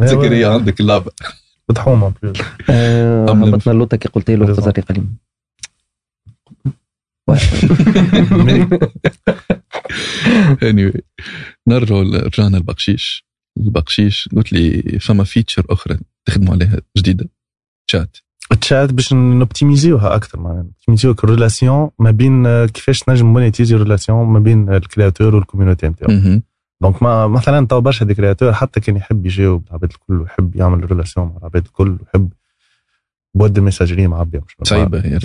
زكريا عندك اللعبة. بتحوم plus آه، هبطنا اللوطه كي قلت له. خزري قليل. Anyway نرجعوا رجعنا البقشيش البقشيش قلت لي فما feature أخرى تخدموا عليها جديدة؟ chat ال chat باش نوبتيميزيوها أكثر معناها. نوبتيميزيو ال relation ما بين آه، كيفاش نجم monétiser ال relation ما بين ال créateur وال community نتاعو. donc ما مثلا تو برشا des créateurs حتى كان يحب يجاوب العباد الكل ويحب يعمل relation مع العباد الكل ويحب بود ال messagerie معبيه مش صعيبه هي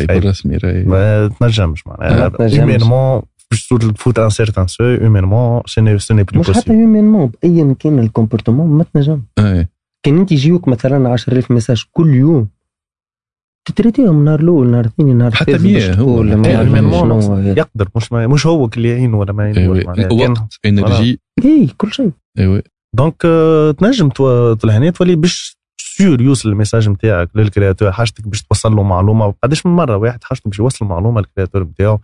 راهي ما تنجمش معناها. تنجمش. هيومينمون باش تفوت ان سيرتان سو هيومينمون سي سي ني بلو مش حتى humainement بايا كان ال comportement ما تنجم اي كان أنت يجيوك مثلا 10000 message كل يوم. تتريتيهم نهار الأول نهار الثاني نهار حتى مية باش هو. يقدر مش ما مش هو اللي يعين ولا ما إيوه كان- وقت énergie اي كل شيء. إيوه. donc آه، تنجم تو- تلهني تولي باش sûr يوصل ال message نتاعك لل créateur حاجتك باش توصل له معلومة قداش من مرة واحد حاجته باش يوصل معلومه لل créateur نتاعو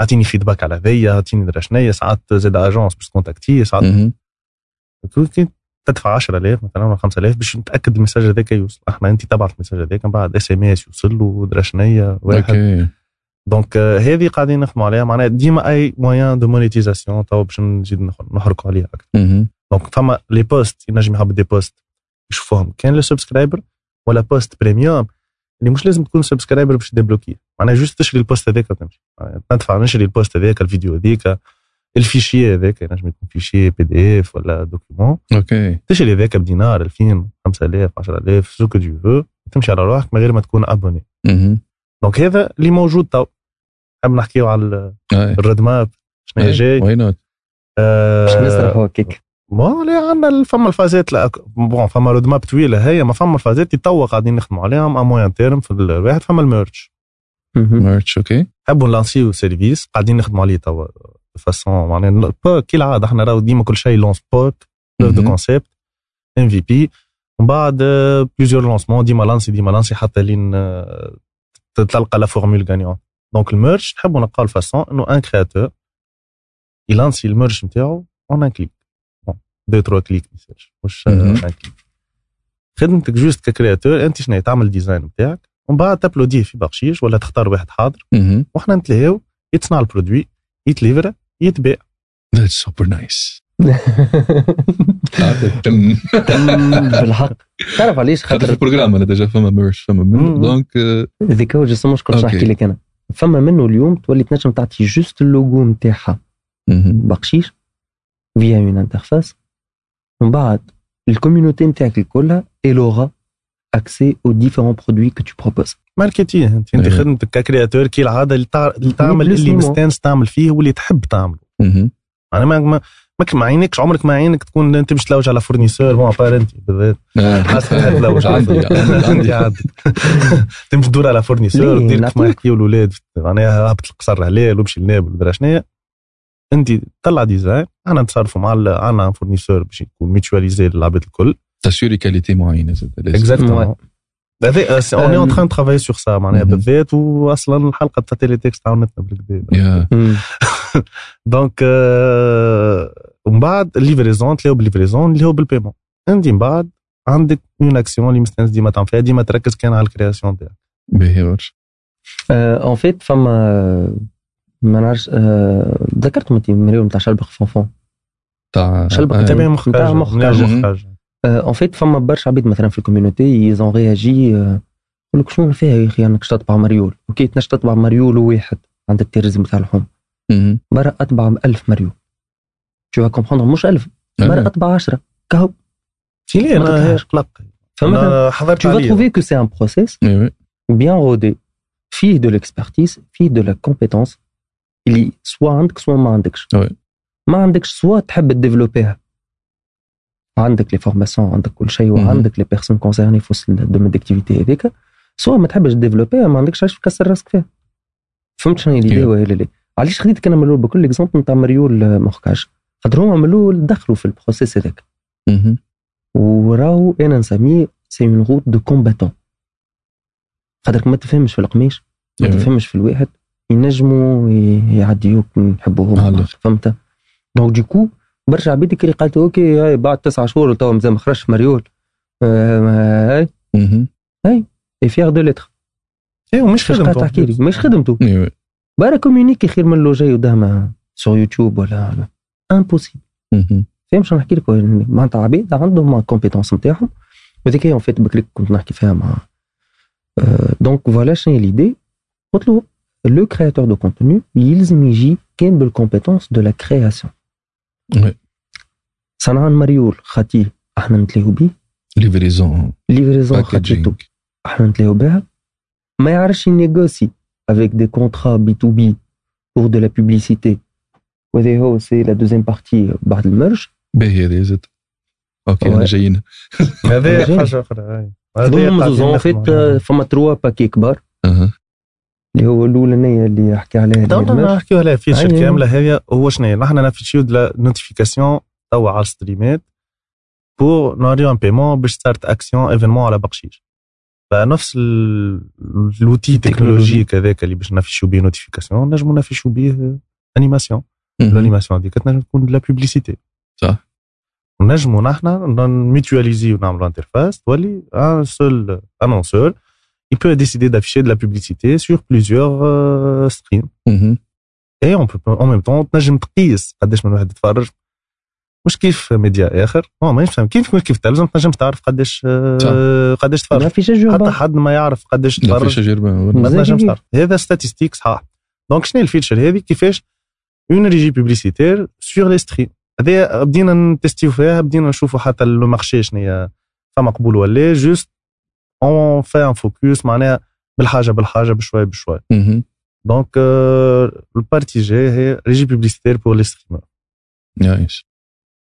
أعطيني feedback على هذيا أعطيني درا شنيا ساعات زاد agence باش تكونتاكتيه ساعات تدفع 10000 مثلا ولا 5000 باش نتأكد ال message هذاك يوصل. إحنا أنت تبعت ال message هذاك من بعد SMS يوصل له شنيا واحد. donc آه، هذه قاعدين نخدموا عليها. معناها ديما أي moyen de monétisation تو باش نزيد نحرقوا عليها أكثر. donc فما les posts ينجم يحب des posts يشوفوهم. كان les subscribers ولا post premium اللي مش لازم تكون subscriber باش تدبلوكية. معناها juste تشري ال post هذاك وتمشي. تدفع نشري ال post هذاك الفيديو هذيك. ال fichier هذاك ينجم يكون fichier PDF ولا document OK تشري هذاك بدينار 2000 5000 10000 ce que tu veux تمشي على روحك من غير ما تكون abonné. donc هذا اللي موجود تو نحب نحكيو على. ال roadmap شنو هي جاي why not باش نسرحوا هكاك bon لا عندنا فما الفازات لا bon فما roadmap طويله هي ما فما الفازات توا قاعدين نخدموا عليهم à moyen terme في الواحد فما ال merch مهم. merch OK نحبوا نلانسيو service قاعدين نخدموا عليه توا façon معناها كي العاده إحنا راهو ديما كل شيء lance POC preuve de. concept MVP ومن بعد plusieurs lancements ديما lancer ديما lancer حتى لين تلقى la formule gagnante donc ال merch نحبوا نلقاو ال façon انه un créateur يلانسي ال merch نتاعو en un clic bon deux trois clics message مش. un clic خدمتك juste ك créateur انت شنو تعمل design نتاعك ومن بعد تابلوديه في بقشيش ولا تختار واحد حاضر. وحنا نتلاهاو يتصنع ال produit يتليفر يتباع that's super nice تم. بالحق. تعرف علاش خاطر في خاطر ال programme أنا déjà؟ فما merch فما منه. donc آه، ذيك هو justement شكون OK. نحكي لك أنا. فما منه اليوم تولي تنجم تعطي juste ال logo نتاعها. بقشيش. via une interface ومن بعد ال community نتاعك الكلها elle aura accès aux différents produits que tu proposes marketer انت انت. خدمتك ك créateur كي العادة اللي, تع... اللي تعمل اللي. مستانس تعمل فيه واللي تحب تعمله. يعني ما ما ما, عينكش عمرك ما عينك تكون انت مش تلوج على fournisseur bon بار انت بالذات. حاسس تلوج عندي عندي عندي تمشي تدور على fournisseur؟ ودير كيف ما. يحكيو الاولاد معناها هبط القصر هلال ومشي لنابل ودرا شنو انت طلع design أنا نتصرفوا مع عندنا fournisseur باش يكون mutualisé للعباد الكل تاسيوري qualité معينه زاد لازم. exactement هذا اون اي اون أم. تران ترافاي سور سا معناها. بالذات واصلا الحلقة تاع تيلي تكست عاونتنا بالكدا دونك ومن بعد الليفريزون تلاقوا بالليفريزون اللي هو بالبيمون انت من بعد عندك اون اكسيون اللي مستانس ديما تعمل فيها ديما تركز كان على الكرياسيون تاعك باهي برشا اون فيت فما ما نعرفش ذكرتم انت مريم نتاع شلبق فونفون تاع مخرج. نتاع مخرج اون فيت فما برشا عباد مثلا في الكوميونيتي يزون رياجي يقول لك شنو فيها يا أخي؟ انك تتبع مريول أوكي تنجم تتبع مريول واحد عند التيريزم تاع اللحوم مهم. برا اتبع 1000 مريول تو كومبروندر مش 1000 برا. اتبع 10 كهو. سي ليه؟ ما أنا. قلق. فمثلا حضرت que c'est un process وي وي. bien rodé. فيه de l'expertise فيه de la compétence. اللي سوا عندك سوا ما عندكش. ما عندكش soit تحب تديفلوبيها عندك les formations عندك كل شيء. وعندك les personnes concernées في وسط ال domaine d'activité هذيك soit ما تحبش تديفلوبيها ما عندكش علاش تكسر راسك فيها فهمت شنو هي. l'idée ولا لا علاش خديتك أنا من الأول بكل exemple نتاع مريول مخكاج خاطر هما من الأول دخلوا في ال process هذاك مهم. وراهو أنا نسميه c'est une route de combattant خاطرك ما تفهمش في القميش ما. تفهمش في الواحد ينجموا يعديوك الآخر. فهمت دونك ديكو برشا عبيد كي قالت أوكي هاي بعد تسعة شهور تو مازال ما خرجش مريول آه، هاي مهم. اي فيغ دو لتر إيه ومش مش قاعد خدمته. تحكي لي مش خدمته. وي. وي. بارا كوميونيكي خير من لو جاي قدامها سور يوتيوب ولا امبوسيبل مهم. فاهم شنو نحكي لك؟ معناتها عبيد عندهم الكومبيتونس نتاعهم. وهذيك هي en fait بكري كنت نحكي فيها مع donc voilà شنو هي l'idée قلت له le créateur de contenu يلزم يجي كان بال compétence de la création oui. صنعان مريول خاتيه إحنا نتلاهوا بيه livraison livraison خاتيتو packaging إحنا نتلاهوا بها ما يعرفش ي négocier avec des contrats B2B pour de la publicité. وهذا هو c'est la deuxième partie بعد المرج باهي هذه زاد أوكي أنا Ouais. جايين هذا جاي. حاجة أخرى هاي. هذا هذوما قاعدين زوز اون نخدموا فيت عليها. فما تروا باكي كبار أها اللي هو الاولانيه اللي حكي عليها دونك. نحكيو عليها فيتشر أيوة. كاملة هي هو شنو نحن نفيتشيو دو نوتيفيكاسيون توا على الستريمات بور نوريو ان بيمون باش ستارت أكسيون إيفينمون على بقشيش فنفس لوتي تكنولوجيك هذاك اللي باش نفيشيو بيه نوتيفيكاسيون نجمو نفيشيو بيه انيماسيون. الانيماسيون هذيك تنجم تكون لا بوبليسيتي صح. ونجمو نحن ميتواليزي ونعملوا انترفاس تولي ان سول انونسور il peut décider d'afficher de la publicité sur plusieurs euh, streams. مهم. Et on peut en même temps تنجم تقيس قداش من واحد يتفرج. مش كيف ميديا آخر؟ هو ما يفهم كيف كيف التلفزيون تنجم تعرف قداش آه، قداش ما تفرج في شجر حتى بقى. حد ما يعرف قداش تفرج تجربه ما مزاج تنجمش كبير. تعرف. هذا ستاتيستيك صحاح Donc شنو هي ال feature هذه؟ كيفاش une régie publicitaire sur les streams هذا بدينا ن tester و فيها بدينا نشوفوا حتى le marché شنو هي فما قبول ولا juste on fait un focus معناها بالحاجة بالحاجة بشوي بشوي. donc ال partie جاي هي régie publicitaire pour les streamers يعيش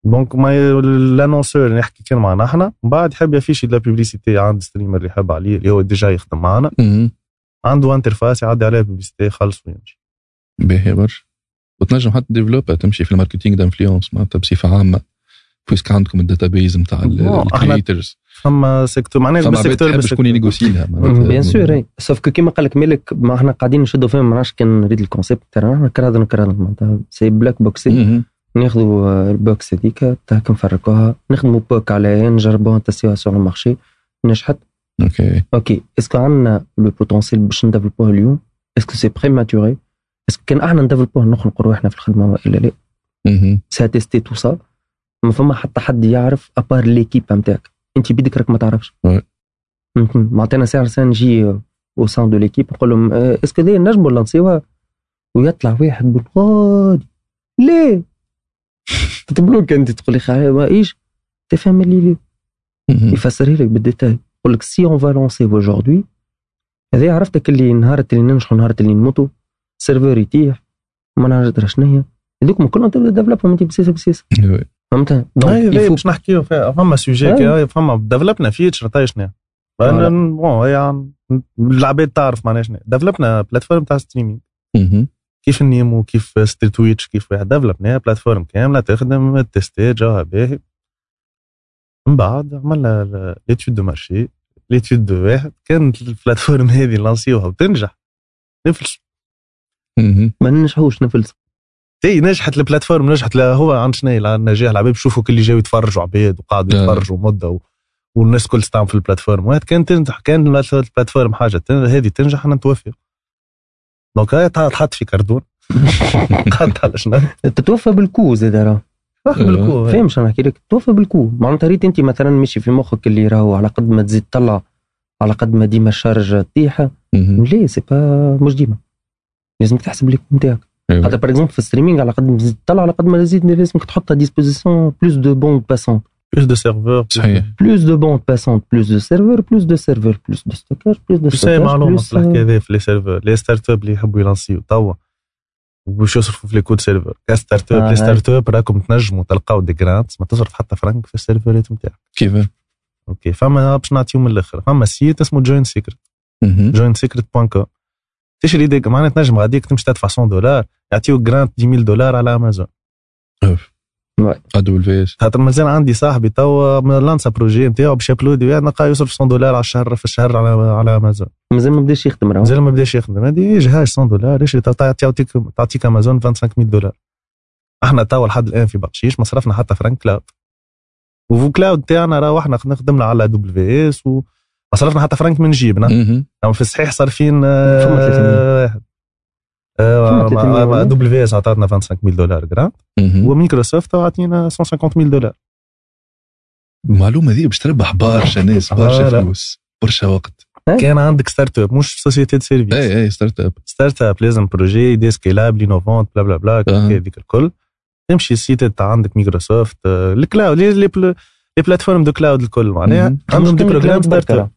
donc ما l'annonceur اللي نحكي كان معنا أحنا من بعد يحب ي afficher la publicité عند streamer اللي يحب عليه اللي هو déjà يخدم معنا. عنده انترفاس يعدي عليها بوبليسيتي يخلص ويمشي. باهي برشا. وتنجم حتى ديفلوبر تمشي في الماركتينغ دانفلونس معناتها بصفة عامة. بويسك عندكم الداتابيز نتاع الكريترز فما سيكتور معناها فما بالسيكتور تحب شكون ينيغوسي لها بيان سور اي سوف كو كيما قال لك مالك ما إحنا قاعدين نشدوا فيهم ما نعرفش كان نريد الكونسيبت تاعنا إحنا كرادن كرادن معناتها سي بلاك بوكسي مهم. ناخذوا آه، البوكس هذيك تاك نفركوها نخدموا بوك عليها نجربوها نتسيوها سور المارشي نجحت. أوكي أوكي اسكو عندنا لو بوتونسيال باش نديفلوبوه اليوم؟ اسكو سي بريماتوري اسكو كان أحنا نديفلوبوه نخلقوا روحنا في الخدمة وإلا لا. سا تيستي تو سا ما فما حتى حد يعرف أبار ليكيب نتاعك انت بيدك راك ما تعرفش. معطينا ساعة ساعة نجي أو سان دو ليكيب نقول لهم آه، اسكو ذي نجموا نلانسيوها ويطلع واحد بالغادي ليه؟ تتبلوك أنت تقول لي خا ما إيش؟ تفهم اللي. يفسرها لك بالديتاي. يقول لك سي اون فا لونسي اجوردي هذا عرفتك اللي نهار اللي ننجحوا نهار اللي نموتوا سيرفور يتيح ما نعرف شنو هي. هذوك كلهم تبدأ ديفلوبمنت بسيسه. فهمت؟ هاي باش نحكيو فيها فما سوجي فما ديفلوبنا فيتشر تاع شنو. بون هي عن- العباد تعرف معناها شنو. ديفلوبنا بلاتفورم تاع ستريمينغ. كيف النيمو كيف ستريت تويتش كيف ديفلوبنا بلاتفورم كاملة تخدم تستي جوها باهي من بعد عملنا ليتود دو مارشي ليتود دو واحد. كانت البلاتفورم هذه لانسيوها وتنجح. نفلس. ما ننجحوش نفلس. تي نجحت البلاتفورم نجحت لا هو عند شنو هي النجاح العباد يشوفوا كل اللي جاو يتفرجوا عباد وقعدوا آه. يتفرجوا مدة و... والناس كل تستعمل في البلاتفورم. وهذا كان تنجح كان البلاتفورم حاجة تن- هذه تنجح أنا نتوفق دونك هاي تحط في كردون قعدت على شنو؟ تتوفى بالكو زاد راه. بالكو فاهم شنو نحكي لك؟ توفى بالكو. معناتها ريت أنت مثلا ماشي في مخك اللي راهو على قد ما تزيد تطلع على قد ما ديما ال charge تطيح. ليه؟ C'est pas مش ديما. لازمك تحسب لك نتاعك أيوة. خاطر par exemple في ال streaming على قد ما تزيد تطلع على قد ما تزيد لازمك تحط à disposition plus de bande passante plus de serveurs صحيح plus de bande passante plus de serveurs plus de serveurs plus de stockage plus de بس هي stockage معلومه plus في الحكاية هذه في les serveurs les startups اللي يحبوا ي lancer و توا وباش يصرفوا في les coûts serveur ك startup آه، les startups راكم تنجموا تلقاو des grants ما تصرف حتى فرنك في ال serverات نتاعك كيف أوكي فما باش نعطيهم من الآخر فما site اسمه Join Secret مهم. Join Secret point com تشري ديك معناها تنجم غاديك تمشي تدفع 100 دولار يعطيوك grant 10000 دولار على Amazon AWS خاطر مازال عندي صاحبي توا lança projet نتاعو باش ي uploader نلقاه يصرف 100 دولار على الشهر في الشهر على على امازون مازال ما بداش يخدم راه مازال ما بداش يخدم. هذه جهاز 100 دولار إيش تعطيك تعطيك امازون 25000 دولار. إحنا توا لحد الآن في بقشيش ما صرفنا حتى فرنك cloud وفو cloud تاعنا راه إحنا خدمنا على AWS وما صرفنا حتى فرنك من جيبنا. أما في الصحيح صارفين آه، فما 300. واحد آه، فما 300 ولا؟ AWS عطاتنا 25000 دولار جرام. ومايكروسوفت عطينا 150000 دولار المعلومة ذي باش تربح برشا ناس برشا voilà. فلوس برشا وقت كان عندك ستارت اب مش سوسيتي دو سيرفيس اي اي ستارت اب ستارت اب لازم بروجي دي سكيلابل انوفونت بلا بلا بلا آه. هذيك الكل تمشي السيت تاع عندك مايكروسوفت آه، الكلاود لي لي بل- لي بلاتفورم دو كلاود الكل معناها. عندهم دي بروجرام ستارت اب.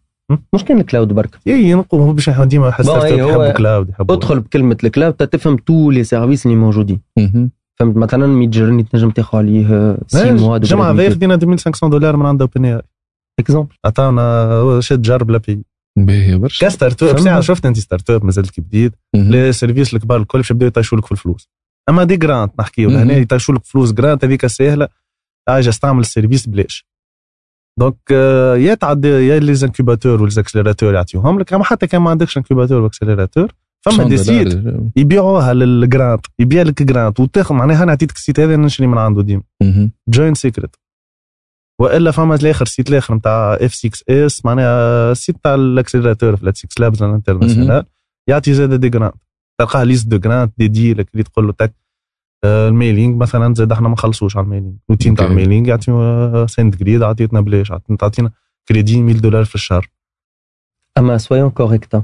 مش كان الكلاود برك. اي نقول هو باش ديما بون، ستارت اب إي، هو يحبوا كلاود يحبوا ادخل بكلمة الكلاود تفهم تو لي سيرفيس اللي موجودين. فهمت؟ مثلا ميدجرني تنجم تاخذ عليه سي موا الجمعه هذه خدينا 2500 دولار من عند اوبن اي exemple عطانا شد جرب l'API باهي برشا. ك start-up. ساعه شفت أنت start-up مازالت كي بديت. les services الكبار الكل باش يبداو يطيشوا لك في الفلوس. أما des grants نحكيو مهم. هنا يطيشوا لك فلوس grants هذيك سهله حاجة أستعمل ال service بلاش. donc آه، يا تعدي يا les incubateurs و les accélérateurs يعطيوهم لك اما حتى كان ما عندكش incubateur و accélérateur فما des 100 sites. يبيعوها لل grants يبيع لك grant وتاخذ معناها أنا عطيتك ال site هذا نشري من عنده ديما. جوين سيكريت والا فما الآخر سيت الآخر نتاع اف 6 اس معناها سيت تاع الاكسلراتور في 6 لابس الانترناسيونال يعطي زاد دي جرانت تلقاه ليست دو جرانت دي لك اللي تقول له تك آه، الميلينغ مثلا زاد إحنا ما نخلصوش على الميلينغ. روتين تاع أوكي. الميلينغ يعطي سنت جريد عطيتنا بلاش. عطينا- تعطينا كريدي 1000 دولار في الشهر. أما سويون كوريكتا.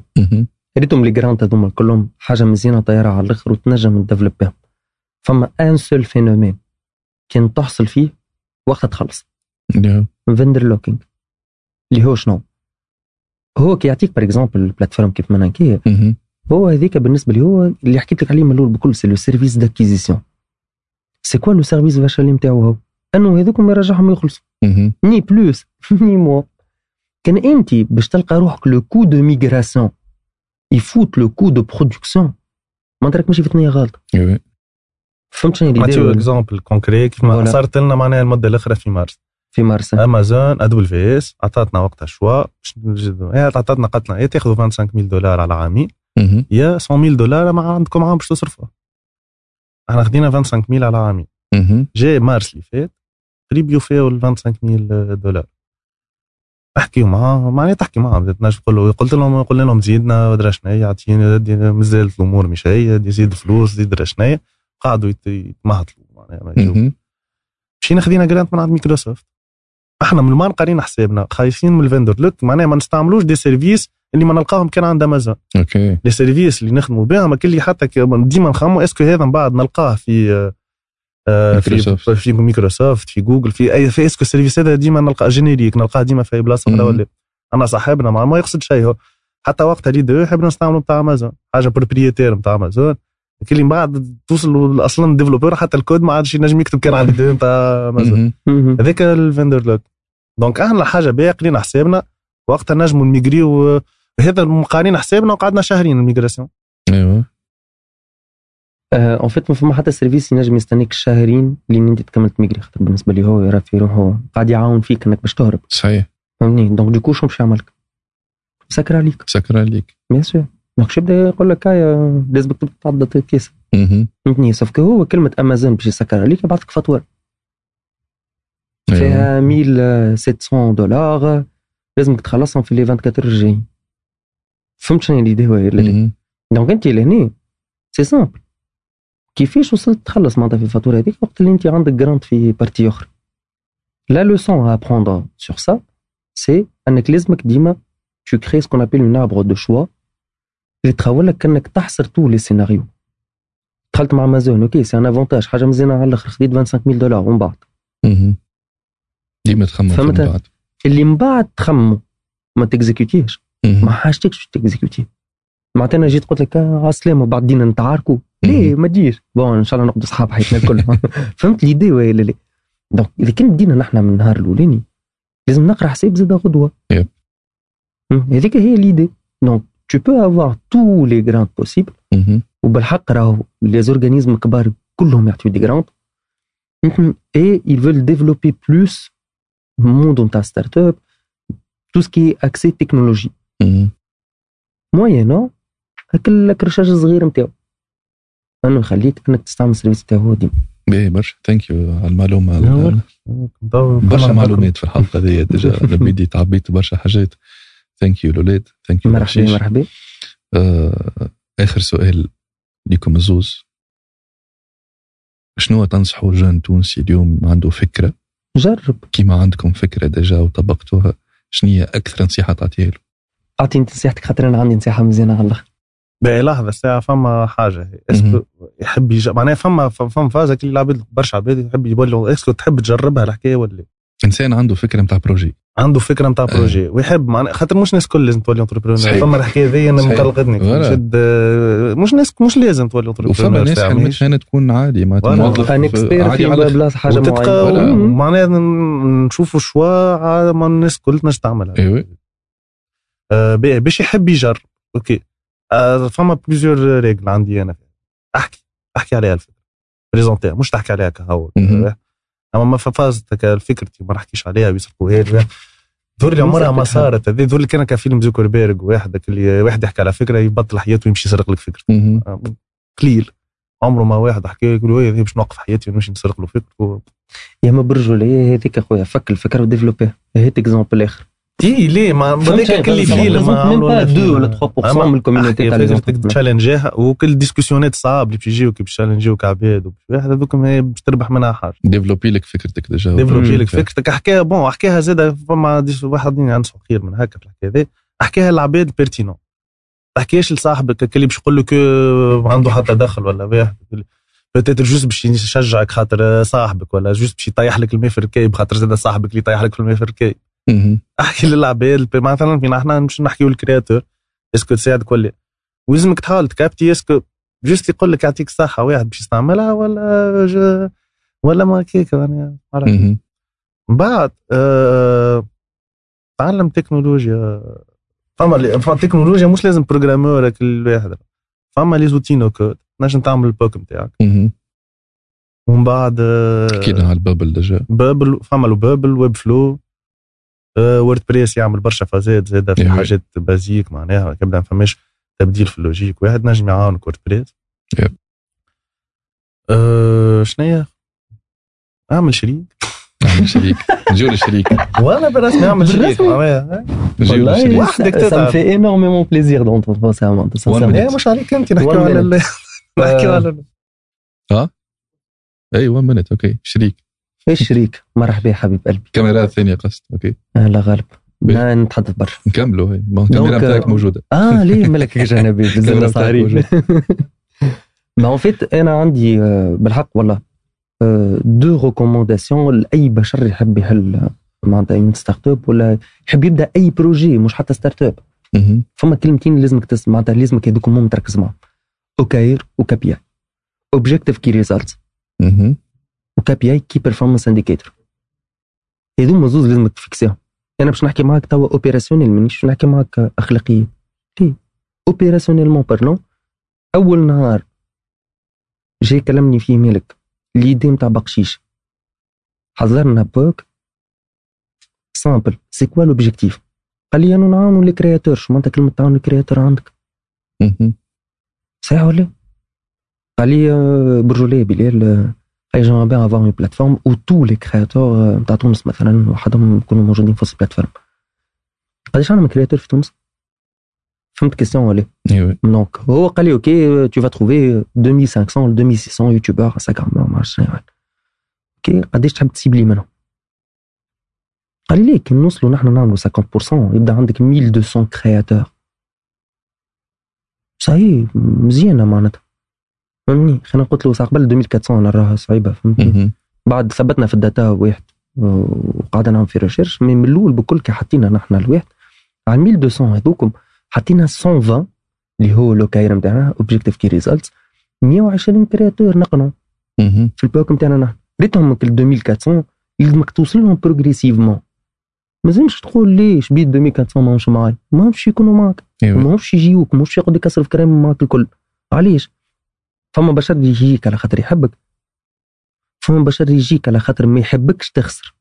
ريتهم لي جرانت هذوما كلهم حاجة مزيانة طايرة على الآخر وتنجم تديفلوبيها فما un seul phénomène كان تحصل فيه وقت تخلص. vendor locking اللي هو شنو؟ هو كي يعطيك par exemple ال plateforme كيف ما نحكي مهم. هو هذيك بالنسبة لي هو اللي حكيت لك عليه من الأول بكل c'est le service d'acquisition c'est quoi le service فاشل نتاعو هو؟ أنه هذوكم يرجعهم يخلصوا. ni plus ni moins كان أنت باش تلقى روحك le coût de migration يفوت le coût de production ما انت راك ماشي في ثنيه غلطة. يا. فهمت شنو نعطيو exemple concret كيف ما Voilà. صارت لنا معناها المدة الأخرى في مارس. في مارس. امازون AWS عطاتنا وقتها choix باش نجدو هي عطاتنا قالت لنا يا تاخذوا 25000 دولار على عامين. يا 100000 دولار ما عندكم عام باش تصرفوا إحنا خدينا 25000 على عامين. جاي مارس اللي فات قريب يوفيو ال 25000 دولار. احكيو معاه معناها تحكي معاه تنجم تقول له قلت لهم قلنا لهم زيدنا ودرا شنيا يعطيني مازالت الأمور مش هي يزيد فلوس يزيد درا شنيا قعدوا يت- يتمهطلوا معناها. مشينا خدينا grant من عند مايكروسوفت إحنا من المان قارين حسابنا خايفين من ال vendor. lock معناها ما نستعملوش des services اللي ما نلقاهم كان عند امازون okay. les services اللي نخدموا بهم اللي حتى ديما نخموا est-ce que هذا من بعد نلقاه في آه، في مايكروسوفت. في مايكروسوفت في جوجل في اي في est-ce que ال service هذا ديما نلقاه générique نلقاه ديما في أي بلاصة أخرى مم. ولا أنا صاحبنا ما, ما يقصد شيء هو حتى وقتها لي دو يحب نستعملوا بتاع امازون حاجة بروبريتير بتاع امازون كل من بعد توصل أصلا الديفلوبر حتى الكود ما عادش ينجم يكتب كان عند دو بتاع امازون. هذاك الفندر لوك. دونك إحنا حاجة باهيه قلينا حسابنا وقتها نجموا نميغريو هذا مقارين حسابنا وقعدنا شهرين الميغراسيون أيوه. اون فيت ما فما حتى سيرفيس ينجم يستنيك شهرين لين انت تكمل تميغري خاطر بالنسبة لي هو يرى في روحه قاعد يعاون فيك إنك باش تهرب. صحيح. فهمتني؟ donc dès que شو باش يعمل لك؟ سكر عليك. سكر عليك. bien sûr donc شو يبدا يقول لك؟ هاي لازمك تبدأ تعضد الكيس. فهمتني؟ sauf que هو كلمة امازون باش يسكر عليك يبعث لك فاتورة. أيوة. فيها 1700 دولار. لازمك تخلصهم في les 24 الجايين. فهمت شنو اللي داير مهم. donc انت لهنا c'est simple كيفاش وصلت تخلص معناتها في الفاتوره هذيك وقت اللي انت عندك grant في partie أخرى la leçon à prendre sur ça c'est انك لازمك ديما tu crées ce qu'on appelle une arbre de choix اللي تخول لك انك تحصر tous les scénarios دخلت مع امازون okay c'est un avantage حاجة مزيانه على الآخر خديت 25000 دولار ومن بعد. ديما تخمم فهمت؟ من بعد اللي من بعد تخممه ما تكزيكوتيهش مهم. ما حاجتكش تكزيكوتي معناتها أنا جيت قلت لك آه سلام وبعد دينا نتعاركوا ليه؟ ما تجيش. bon إن شاء الله نقعد اصحاب حياتنا الكل. فهمت l'idée ولا لا؟ donc إذا كان دينا نحن من النهار الأولاني لازم نقرأ حساب زاد غدوة. يب. مم، هذيك هي l'idée. donc tu peux avoir tous les grants possibles. مهم. وبالحق راهو les organismes كبار كلهم يعطيو des grants et ils veulent développer plus. ال monde نتاع start-up tout ce qui est axé technologie مهم. moyennant هاك ال accrochage الصغير نتاعو. انه يخليك أنك تستعمل ال service تاعو ديما باهي برشا. thank you على المعلومة لا، برشا. معلومات في الحلقة هذه déjà لبيدي تعبيت برشا حاجات. thank you لولاد. thank you مرحبا مرحبا. آه آخر سؤال لكم الزوز. شنو تنصحوا jeune تونسي اليوم عنده فكرة؟ جرب. كيما عندكم فكرة déjà وطبقتوها شنو هي أكثر نصيحة تعطيها له؟ أعطيني نصيحتك خاطر أنا عندي نصيحة مزيانة على الآخر. باهي لحظة ساعه فما حاجة. est-ce que يحب يج... معناها فما فما فازة كل العباد برشا عباد يحب يقول est-ce que تحب تجربها الحكاية ولا لا؟ إنسان عنده فكرة نتاع projet عنده فكرة نتاع projet ويحب معناها خاطر مش الناس الكل لازم تولي entrepreneur صحيح. فما الحكاية ذي أنا. مقلقتني مش ناس مش لازم تولي وفما entrepreneur ناس حلمتها تكون عادي ما voilà. موظف عادي في على بلاصة حاجة معينة. معناها ن- نشوفوا شوا عاد ما الناس الكل تنجم تعملها. باهي، باش يحب يجرب. أوكي. آه، فما بليزيور ريجل عندي أنا أحكي. أحكي عليها الفكرة. بريزونتيها مش تحكي عليها كهو. أما ما فازتك فكرتي ما نحكيش عليها ويسرقوها لي ذول اللي عمرها ما صارت. هذي ذول اللي كان كفيلم زوكربيرج واحد اللي واحد يحكي على فكرة يبطل حياته ويمشي يسرق لك فكرة. مهم. قليل. عمره ما واحد حكى يقول له إيه، باش نوقف حياتي ونمشي نسرق له فكرته يا ما برجولية هذيك أخويا فك الفكرة وديفلوبيها هات exemple آخر. تي ليه ما هذاك كل فيلم ما deux ولا 3% من ال community تاع لي تشالنجيها وكل ديسكسيونات صعب اللي باش يجيو كي باش تشالنجيوك عباد واحد هذوك باش تربح منها حاجة ديفلوبي لك فكرتك déjà ديفلوبي لك فكرتك حكاها bon حكاها زاد فما واحد عنده خير من هكا في الحكاية هذه احكيها العباد pertinents تحكيش لصاحبك اللي باش يقول لك عنده حتى دخل ولا واحد peut-être juste باش يشجعك خاطر صاحبك ولا juste باش يطيح لك الماء في الركايب خاطر زاد صاحبك اللي يطيح لك في الماء في الركايب أحكي للعباد مثلا فينا إحنا مش نحكيو ال créateur est-ce que تساعدك ولا ولازمك تحاول تكابتي est-ce que juste يقول لك يعطيك الصحه واحد باش يستعملها ولا جو ولا ما كيك يعني من بعد أه تعلم تكنولوجيا. فما فما تكنولوجيا مش لازم programmeur كل واحد فما les outils no code نجم تعمل ال POC نتاعك. ومن بعد حكينا على ال Bubble déjà Bubble فما له بابل Webflow. WordPress يعمل برشا فازات زاد في حاجات basiques معناها كبدا ما فماش تبديل في ال logique. واحد نجم يعاونك WordPress أه شنيا؟ أعمل شريك. أعمل شريك. نجيو للشريك وأنا بالرسمي اعمل شريك للشريك وحدك énormément plaisir d'entendre ça, Amanda, sincèrement. مش عليك أنت نحكيو على نحكيو على آه. أي 1 مينيت أوكي. شريك. إيش شريك؟ مرحبا حبيب قلبي. كاميرات ثانية قصد أوكي. آه لا غالب. نتحدث برا نكملوا هي الكاميرا نتاعك موجودة. آه ليه ملك جانبي بزاف صاري mais en fait أنا عندي بالحق والله deux recommandations لأي بشر يحب يحل معناتها من startup ولا يحب يبدأ أي projet مش حتى startup فما كلمتين لازمك تسمع معناتها لازمك هذوك هم تركز معهم OKR و KPI objective key result و KPI key performance indicator هذوما زوز لازمك تفكسيهم. أنا باش نحكي معاك توا opérationnel مانيش نحكي معاك اخلاقيا ليه؟ opérationnellement parlant أول نهار جاي كلمني فيه مالك l'idée نتاع بقشيش. حضرنا POC. simple c'est quoi l'objectif قال لي أنا نعاونوا les créateurs شو معناتها كلمة تعاون ال créateur عندك؟ صحيح ولا؟ قال لي برجوليه بلال قال لي j'aimerais bien avoir une plateforme où tous les créateurs نتاع تونس مثلا وحدهم يكونوا موجودين في ال plateforme قال لي شنو من créateur في تونس فهمت question ولا donc هو قال لي OK tu vas trouver 2500 ل 2600 youtubeur instagrameur ما عرفتش شنو OK قداش تحب تسيبلي منهم قال لي كي نوصلوا نحن نعملوا 50% يبدا عندك 1200 créateurs صحيح مزيانه معناتها فهمني؟ خلينا قلت له قبل 2400 أنا راها صعيبة فهمتني؟ بعد ثبتنا في ال data واحد وقعدنا نعمل في recherche mais من الأول بكل كي حطينا نحن الواحد على 1200 هذوكم حطينا 120 اللي هو l'OKR نتاعنا objective key results 120 créateurs نقنوا في ال POC نتاعنا نحن. ريتهم من 2400 لازمك توصل لهم progressivement ما لازمش تقول ليش بيت 2400 ماهمش معاي. ماهمش يكونوا معاك. إيوه. ماهمش يجيوك ماهمش يقعد يكسر في كلام معاك الكل. علاش؟ فما بشر يجيك على خاطر يحبك. فما بشر يجيك على خاطر ما يحبكش تخسر.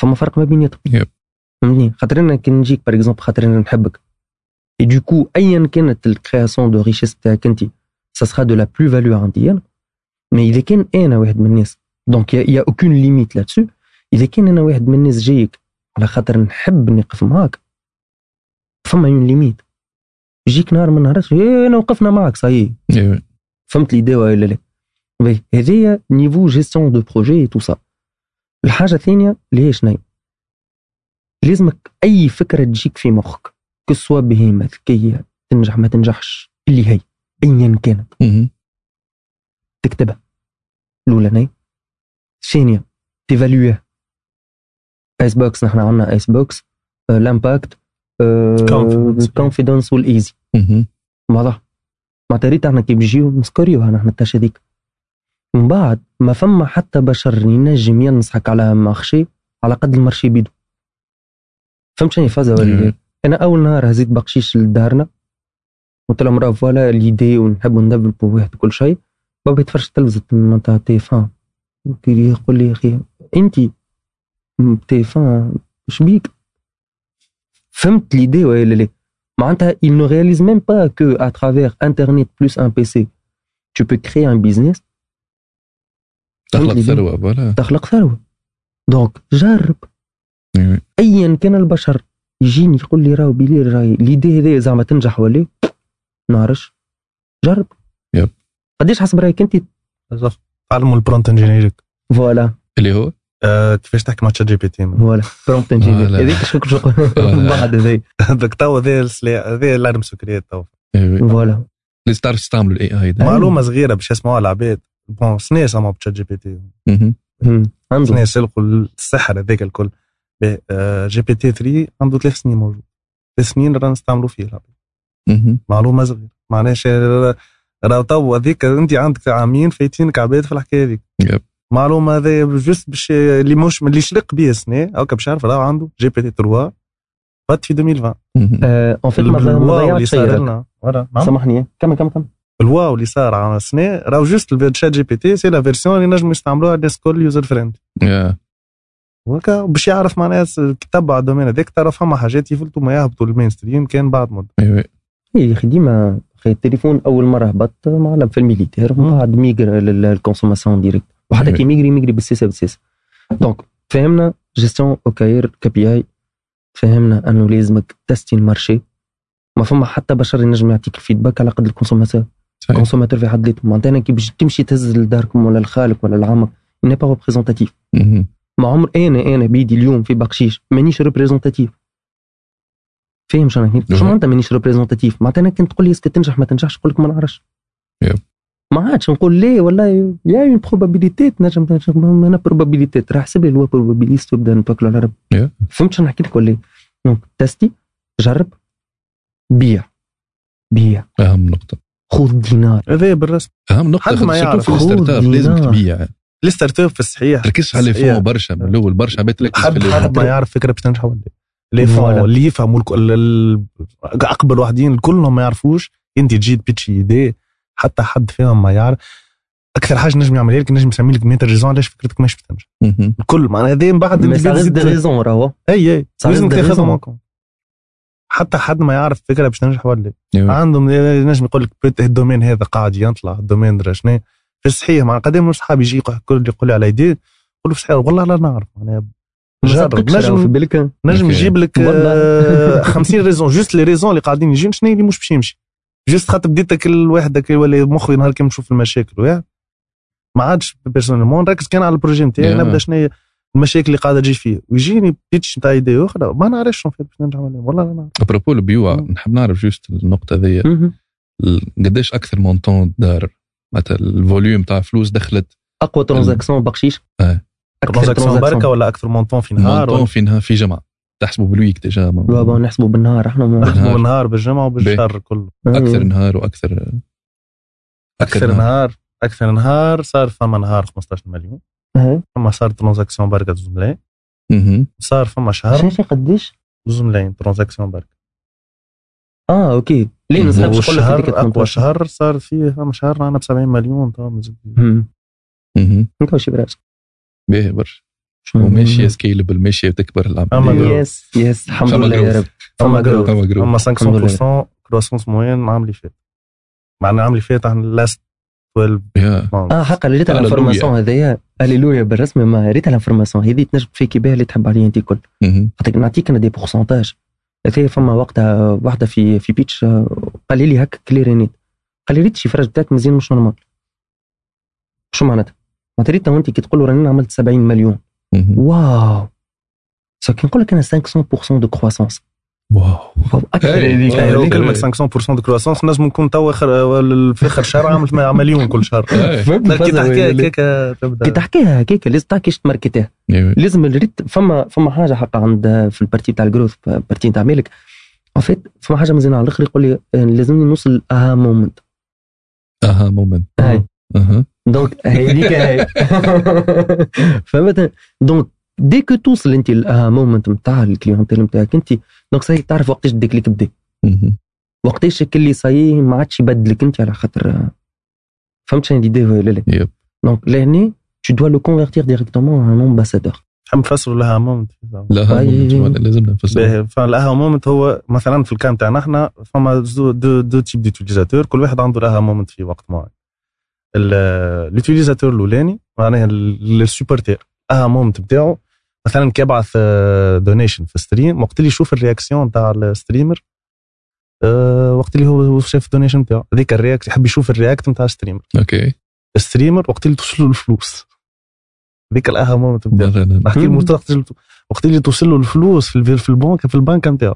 فما فرق ما بيناتهم. yep. فهمتني؟ خاطر أنا كي نجيك par exemple خاطر أنا نحبك. et du coup ايا كانت ال création de richesse تاعك انت ça sera de la plus-value عندي أنا. mais إذا كان أنا واحد من الناس donc y a aucune limite là-dessus إذا كان أنا واحد من الناس جايك على خاطر نحب نقف معاك فما une limite يجيك نهار من نهارات إيه أنا وقفنا معاك أيوه فهمت l'idée ولا لا؟ باهي هذيا niveau gestion de projet tout ça. الحاجة الثانية اللي هي شنو لازمك أي فكرة تجيك في مخك كسوا بهيمة ذكيه تنجح ما تنجحش اللي هي ايا كانت تكتبها. الأولانية. الثانية. تيفالويه ICE box نحن عندنا ICE box ال impact ال confidence وال easy واضح معناتها ريت أحنا كي بيجيو نسكريوها نحن التاشا هذيك. من بعد ما فما حتى بشر ينجم ينصحك على مارشي على قد المارشي بيدو. فهمت شنو فازة ولا أنا أول نهار هزيت بقشيش لدارنا قلت لهم راه فوالا ليدي ونحبوا نديفلوبوا واحد كل شيء بابا يتفرج تلفزة معناتها تيفان يقول لي يا أخي أنت تيفان اش بيك؟ فهمت l'idée ولا لا معناتها il ne réalise même pas que à travers internet plus un PC tu peux créer un business. تخلق؟ ثروة voilà تخلق ثروة. donc جرب. ايا كان البشر يجيني يقول لي راهو بلي راهي l'idée هذه زعما تنجح ولا؟ نعرفش. جرب. yep. قديش حسب رأيك أنت؟ بالضبط تعلموا ال prompt engineering voilà. اللي هو؟ كيفاش تحكي مع ChatGPT voilà prompt engineer voilà. هذيك شكون شغل voilà. بعد هذي هذاك تو هذا السلاح هذا l'arme secrète تو. voilà لازم تعرف تستعملوا ال AI ده معلومه صغيره باش يسمعوها العباد bon سنين سمعوا ب ChatGPT سنين سلقوا السحر هذاك الكل GPT 3 عنده ثلاث سنين موجود ثلاث سنين رانا نستعملوا فيه العباد. معلومه صغيره معناها راه تو هذيك انت عندك عامين فايتينك عباد في الحكاية هذيك يب. معلومة هذا juste باش اللي مش اللي شلق بيه السنة هكا باش يعرف راه عنده GPT 3 فات في 2020 مهم. en fait ما اللي ضيعتش صار شيء لنا. سامحني. كمل كمل كمل ال wow اللي صار على السنة راه juste ال ChatGPT c'est la version اللي نجموا يستعملوها الناس الكل user friendly. وهكا باش يعرف معناها كتب على ال domaine هذاك ترى فما حاجات يفلتوا ما يهبطوا ال mainstream كان بعد مده. إيه يا أخي ديما التليفون أول مرة هبط معلم في ال militaire ومن بعد migra لل consommation directe إيه. كي migré بالسيسة بالسيسة donc فهمنا جيستيون OKR KPI فهمنا انه لازمك تستي ال marché ما فما حتى بشر ينجم يعطيك ال feedback على قد ال consommateur. ال consommateur في حد ذاته معناتها كي باش تمشي تهز لداركم ولا لخالك ولا لعمك n'est pas représentatif. مع عمر أنا أنا بيدي اليوم في بقشيش مانيش représentatif فاهم شنو. معناتها مانيش représentatif معناتها كنت تقول لي est-ce que تنجح ما تنجحش نقول لك ما نعرفش. ما عادش نقول ليه والله يا اون بروبابيليتي تنجم تنجم أنا بروبابيليتي ترى حسب لي الوا بروبابيليست وبدا نتوكل على ربي. فهمت شنو نحكي لك ولا إيه؟ دونك تستي جرب بيع بيع أهم نقطة خذ دينار هذا بالرسم أهم نقطة حد ما يعرف. في الستارت اب خذ لازم. تبيع الستارت اب في الصحيح تركزش على. فون برشا من الأول برشا عباد تركز حد حد ما يعرف فكرة باش تنجح ولا لا. لي فون. اللي يفهموا الك- ال- ال- أقبل واحدين كلهم ما يعرفوش أنت تجي تبيتشي ايدي حتى حد فيهم ما يعرف. أكثر حاجة نجم يعملها لك نجم يسمي لك 100 ريزون علاش فكرتك بتنجح مهم. الكل معناها هذا من بعد دي ريزون راهو إي إي. لازم تاخذهم. معكم. حتى حد ما يعرف فكرة باش تنجح ولا لا. يب. عندهم نجم يقول لك الدومين هذا قاعد يطلع الدومين درا شنو في الصحيح مع قدام مش صحابي يجي يقول الكل يقول لي على يدي يقول له في الصحيح والله لا نعرف. معناها جرب في نجم بالك. نجم. يجيب لك والله. آه، 50 ريزون. جوست لي ريزون اللي قاعدين يجين شنو اللي مش باش يمشي؟ جوست خاطر بديت كل واحد هكا يولي مخي نهار كي نشوف المشاكل وياه ما عادش بيرسونيلمون نركز كان على البروجي نتاعي Yeah. نبدا شنو هي المشاكل اللي قاعدة تجي فيه ويجيني بيتش نتاع ايدي أخرى. ما نعرفش شنو باش نرجع والله لا نعرف. ابروبو البيوع. نحب نعرف جوست النقطة ذي مهم. قديش أكثر مونطون دار؟ معناتها الفوليوم تاع فلوس دخلت. أقوى transaction بقشيش؟ آه. أكثر transaction بركة ولا أكثر montant في نهار؟ montant ولا في نهار في جمعه تحسبوا بال week déjà ما- بابا نحسبوا بالنهار إحنا ما بالنهار. نحسبوا بالنهار بالجمعة وبالشهر كله أكثر نهار وأكثر أكثر نهار أكثر نهار صار فما نهار 15 مليون أه. فما صار transaction بركة 2 ملايين. صار فما شهر شنو شنو قديش؟ 2 ملايين transaction بركة آه okay ليه لك هذيك والشهر أقوى 18. شهر صار فيه فما شهر أنا ب 70 مليون تو. انت وش براسك باهي برشا؟ وماشيه سكيلبل ماشيه تكبر العملية يس يس الحمد لله يا. رب فما فما growth. فما جروب أما الحمد لله. 500% كروسونس موين العام اللي فات مع العام اللي فات عن لاست 12 يا months. آه حق ريت. الانفورماسيون هذايا هللويا بالرسمي ما ريت الانفورماسيون هذه تنجم تفيكي بها اللي تحب عليها أنت الكل. خاطر نعطيك أنا دي بورسونتاج هذايا فما وقتها واحدة في في بيتش آه، قال لي هكا كليرينيت قال لي ريت الشيفراج بتاعك مزيان مش نورمال شو معناتها؟ معناتها ريت وأنت كي تقول له راني عملت 70 مليون. واو سو كي نقول لك أنا 500% دو كرواسونس واو أكثر. هذيك. كلمه 500% دو كروسونس نجم نكون تو في اخر شهر عامل مليون كل شهر كي تحكيها؟ هكاك كي تحكيها هكاك لازم تماركتها إيه. لازم الريت فما فما حاجة حق عند في البارتي تاع الجروث البارتي تاع مالك ان فيت فما حاجة مزيانه على الآخر يقول لي لازمني نوصل أها مومنت أها مومنت أها دونك هذيك هاي فهمت دونك دي كو توصل انت مومنت نتاع الكليونتيل نتاعك انت دونك صحيح تعرف وقتاش الديكليك بدا. وقتاش اللي صاي ما عادش يبدلك انت على خاطر فهمت شنو ليدي ولا لا. دونك لهني tu dois le convertir directement en ambassadeur نفسروا ال aha moment ال aha. moment ولا لازم نفسر باهي فال aha moment هو مثلا في ال cas تاعنا إحنا فما deux deux, types d'utilisateurs كل واحد عنده ال aha moment في وقت معين ال utilisateur الأولاني معناها ال supporter aha moment بتاعه. مثلا كي يبعث donation في stream وقت اللي يشوف ال réaction تاع ال streamer آه، وقت اللي هو شاف ال donation بتاعه. هذيك ال react يحب يشوف ال react نتاع ال streamer. okay. ال streamer وقت اللي توصل له الفلوس. هذيك ال aha moment نحكي وقت اللي توصل له الفلوس في الب- في البنك في البنك نتاعو.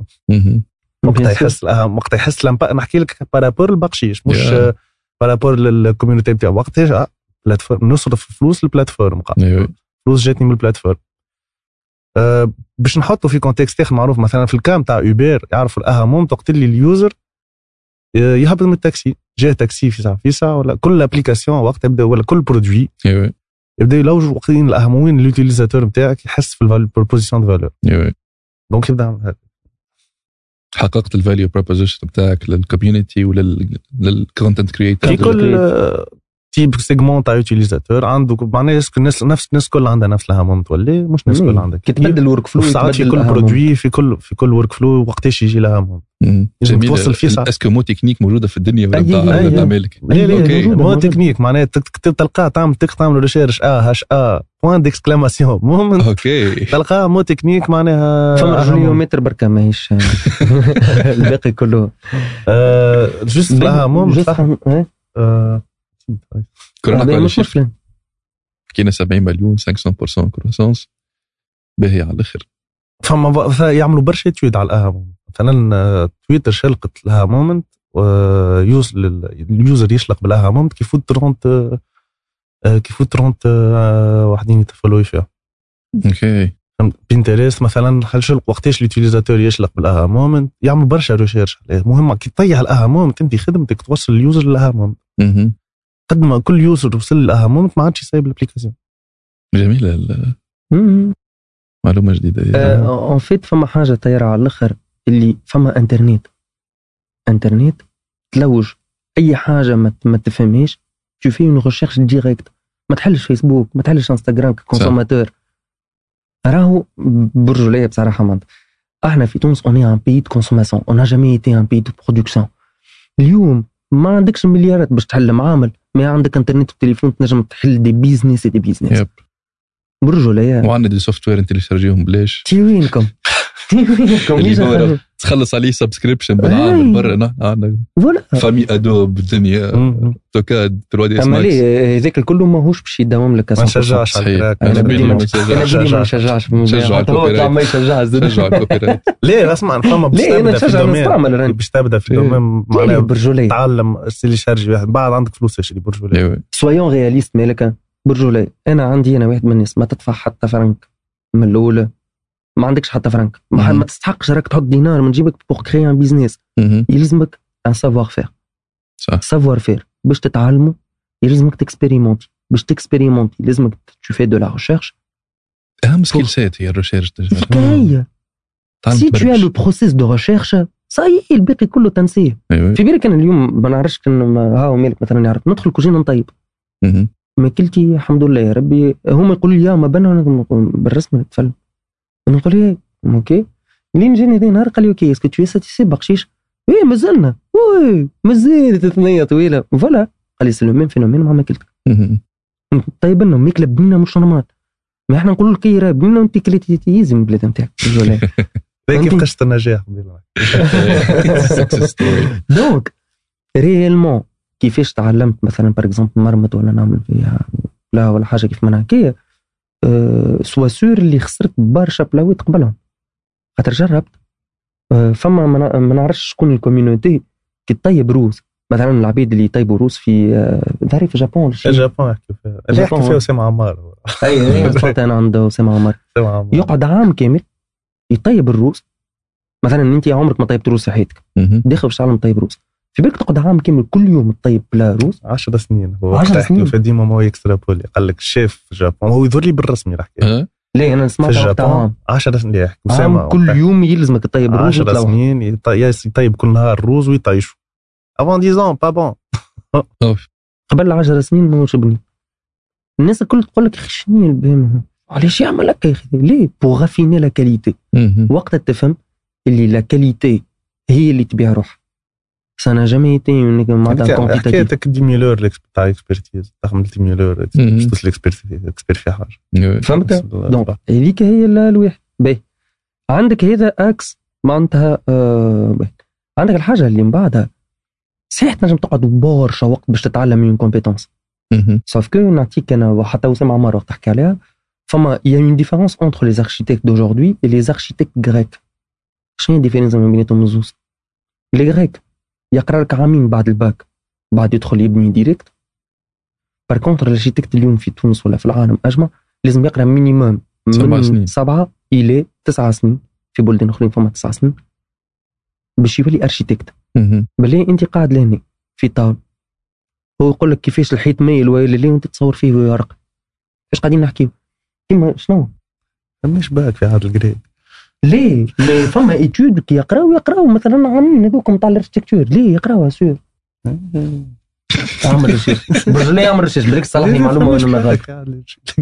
وقتها يحس الاهم وقتها يحس نحكي لك par rapport البقشيش مش Yeah. par rapport لل community بتاعو وقتها plateforme نصرف فلوس. أيوه فلوس جاتني من ال plateforme أه باش نحطه في contexte آخر معروف مثلا في ال cas تاع Uber يعرفوا الاهم وقت اللي ال user آه، يهبط من التاكسي. جاه تاكسي في ساعه في ساعه ولا كل application وقت يبدأ ولا كل produit يبدأ يلوج وقتين الاهم وين ال utilisateur نتاعك يحس في ال proposition de valeur donc يبدأ. حققت ال value proposition بتاعك لل community ولل content creator في كل type segment تاع utilisateur عنده معناها est-ce que الناس نفس الناس كل عندها نفس الاهم تولي مش الناس كل عندها كي تبدل ال workflow ساعات في كل produit في كل في كل ورك فلو وقتاش يجي لها لازم جميل توصل فيه ساعة. اسكو مو تكنيك موجوده في الدنيا ولا بتاع- مالك مو. تكنيك معناها تلقاه تعمل تعمل ريشيرش آه هاش آه بوان ديكسكلاماسيون المهم أوكي تلقاه مو تكنيك معناها فما أهم. جوليومتر بركة ماهيش الباقي كله جوست لها آه، كنا نحكوا على مش شيء مشكلة حكينا 70 مليون 500% كروسونس باهي على الآخر. فما يعملوا برشا tweet على الاهم مثلا آه، تويتر شلقت ال aha moment ال user يشلق بال aha moment كي يفوت 30 آه، آه، كي يفوت 30 آه، واحدين يتفولوا فيها okay. بنترست مثلا هل شلق وقتاش ال utilisateur يشلق بال aha moment يعمل برشا recherche عليه. مهم كي تطيح ال aha moment انت خدمتك توصل ال user لل aha moment قد ما كل user وصل لل aha moment ما عادش يسيب ال application جميلة المعلومه جديدة. دي. en fait فما حاجة طايرة على الآخر اللي فما انترنت انترنت تلوج أي حاجة ما ما تفهمهاش tu fais une recherche directe ما تحلش فيسبوك ما تحلش انستغرام ك consommateur. راهو برجولية بصراحة ما إحنا في تونس on est un pays de consommation on n'a jamais été un pays de production اليوم ما عندكش مليارات باش تحل معامل. ما عندك انترنت وتليفون تنجم تحل des business des business. Yep. برجولية وعندنا دي سوفت وير انت اللي تشارجيهم بلاش تي وينكم؟ تي وينكم؟ تخلص عليه سبسكريبشن بالعام. برا نحن عندنا فوالا فامي أدوب بالدنيا مم. توكاد 3 دي اس ماكس هذاك الكل ماهوش باش يداوم لك ما 100%. نشجعش على أنا بدي ما نشجعش. أنا بدي ما نشجعش نشجع الكوبي ما يشجعش شجعوا الكوبي رايت ليه؟ اسمع فما باش تبدا في نشجع الدومين باش تبدا في. الدومين معناها برجولية تعلم اللي شارجي واحد بعد عندك فلوس تشري برجوليه أيوه soyons réalistes مالك برجولية أنا عندي أنا واحد من الناس ما تدفع حتى فرنك. من الأولى. ما عندكش حتى فرنك. ما. ما تستحقش راك تحط دينار من جيبك pour créer un business. يلزمك un savoir-faire صح savoir-faire باش تتعلموا يلزمك t'expérimenter باش t'expérimenter لازمك tu fais de la recherche أهم skill set هي ال recherche هي تعلم c'est tout. Le process de recherche ça y est الباقي كله تنسيه. أيوه. في بالك أنا اليوم ما نعرفش كان ها مالك مثلا يعرف. ندخل كوجينة نطيب. ماكلتي الحمد لله يا ربي. هما يقولوا لي يا ما بنا بالرسم نتفل أنا نقول ليه أوكي لين جاني ذي نهار قال لي أوكي اسكو تو ساتيسي بقشيش إيه مازلنا وي مازال ثنيه طويله فوالا قال لي سي لو ميم فينومين مع ماكلتك. طيب لنا ماكله بنينه مش نورمال. ما إحنا نقولوا لك راه بنينه وانت كليتي تيزي من البلاد نتاعك. هذا كيف قصه النجاح. دونك ريالمون كيفاش تعلمت مثلا باغ اكزومبل مرمط ولا نعمل فيها لا ولا حاجة كيف ما هكايا سوا سور اللي خسرت برشا بلاويت قبلهم خاطر جربت أه فما ما نع- ما نعرفش شكون الكوميونيتي كي تطيب روز مثلا العبيد اللي يطيبوا روز في أه ظهري في الجابون ولا شي. الجابون يحكي فيها اللي يحكي. فيها اسامه عمار. أي دخلت أنا عند اسامه عمار يقعد عام كامل يطيب الروز مثلا انت عمرك ما طيبت روز في حياتك. داخل باش تعلم طيب روز في بالك تقعد عام كامل كل يوم تطيب بلا روز 10 سنين. هو 10 وقتها يحكي سنين. في ديما ما هو يكسترابولي قال لك الشيف في الجابون هو يظهر لي بالرسمي الحكاية؟ ليه أنا في سمعت وقتها الجابون عام. 10 سنين. يحكي اسامه كل يوم يلزمك تطيب روز 10 وتلوح سنين. يطيب كل نهار روز ويطيشوا افون 10 با بون. قبل 10 سنين ما شبني الناس الكل تقول لك يا أخي شنو البهم علاش يعمل هكا يا أخي؟ ليه؟ بوغ غافيني لا كاليتي. وقتها تفهم اللي لا كاليتي هي اللي تبيع روحها ça n'a jamais été une معناتها يعني quantitative. حكايتك ديميلور تاع اكسبرتيز تخدم ديميلور. باش توصل اكسبير في حاجة فهمت دونك هذيك هي ال- الواحد باهي عندك هذا إكس معناتها آه. عندك الحاجة اللي من بعدها. صحيح تنجم تقعد برشا وقت باش تتعلم من كومبيتونس. sauf que نعطيك أنا وحتى وسام عمار وقت تحكي عليها. فما il y a une différence entre les architectes d'aujourd'hui et les architectes grecs. شنو ال différence ما بيناتهم الزوز les Grecs يقرأ لك عامين بعد الباك بعد يدخل يبني direct par contre ال architecte اليوم في تونس ولا في العالم أجمع لازم يقرأ minimum سبع من سنين. سبعة إلى تسعة سنين. في بلدان اخرين فما تسعة سنين. باش يولي architecte مهم. بالله أنت قاعد لهنا في طاول. هو يقول لك كيفاش الحيط مايل ولا لا وانت تصور فيه ويرق. إيش قاعدين نحكيو؟ كيما شنو؟ مش باك في هذا الجريد ليه ليه فما ايتود كي يقراو يقراو. مثلا عاملين هذوك نتاع الاركتيكتور. ليه يقراوها سور. اعمل ريشيرش برجلي اعمل ريشيرش بالك صلحني معلومة وأنا ما غلط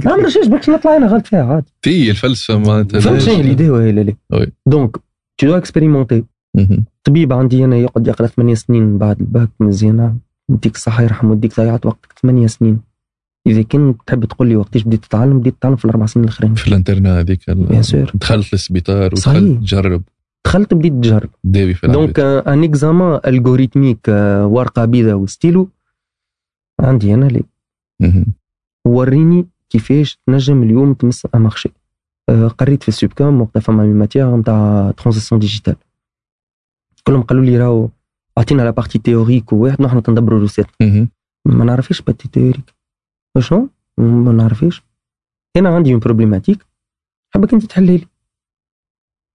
اعمل ريشيرش باش نطلع أنا غلط فيها عادي في الفلسفة معناتها فهمت؟ شنو ليدي ولا لا وي. دونك tu dois expérimenter. مهم. طبيب عندي أنا يقعد يقرأ ثمانية سنين بعد الباك مزيانة يديك الصحة يرحم ويديك ضيعت وقتك. ثمانية سنين. إذا كنت تحب تقول لي وقتيش بديت تتعلم بديت تتعلم في الأربع سنين الأخرين. في ال internat هذيك دخلت للسبيطار. ودخلت تجرب. دخلت بديت تجرب. داوي في donc un examen algorithmique آه، ورقة بيضاء وستيلو عندي أنا لي. وريني كيفاش تنجم اليوم تمس un marché آه، قريت في السوبكام وقتها فما matière نتاع transition digitale كلهم قالوا لي راهو أعطينا la partie théorique وواحد نحن تندبروا روسيت. ما نعرفش partie théorique شنو ما نعرفش أنا عندي une problématique حبك أنت تحلها لي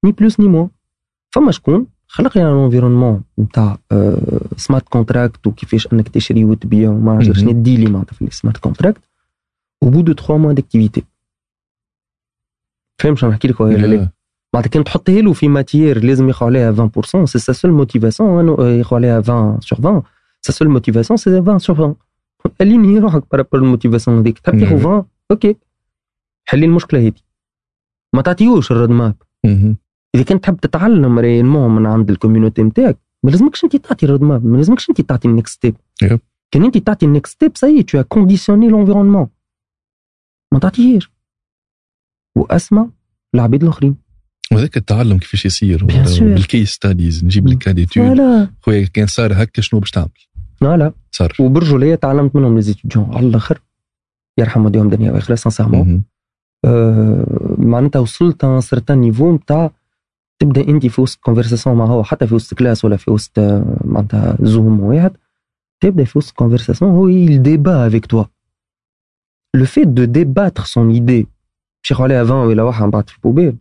ni plus ni moins فما شكون خلق لي un environnement نتاع smart contract وكيفاش أنك تشري وتبيع وما عرفت مهم. شنو ال délai معناتها في ال smart contract bout de 3 mois d'activité. فاهم شنو نحكي لك ولا لا. معناتها كان تحطها له في matière لازم ياخذ عليها 20% c'est sa seule motivation ياخذ عليها 20 sur 20 sa seule motivation c'est 20 sur 20 aligner روحك par rapport ال motivation هذيك. تحب تاخذ مم. 20 OK. حلي المشكلة هذه ما تعطيوش ال roadmap. إذا كنت تحب تتعلم réellement من عند ال community نتاعك ما لازمكش أنت تعطي ال roadmap ما لازمكش أنت تعطي ال next step yep. كان أنت تعطي ال next step si tu conditionnes l'environnement ما تعطيهاش. وأسمع العباد الآخرين. وهذاك التعلم كيفاش يصير. بال case studies نجيب لك cas d'étude خويا كان صار هكا شنو باش تعمل؟ voilà صار. وبرجولية تعلمت منهم les étudiants على الآخر يرحم والديهم دنيا واخره sincèrement. آه، معناتها وصلت un certain niveau نتاع تبدأ أنت في وسط conversation مع هو حتى في وسط classe ولا في وسط آه، معناتها زوم واحد تبدأ في وسط conversation هو avec toi. Le fait de débattre son idée. باش ياخذ عليها 20 ولا واحد من بعد في ال poubelle.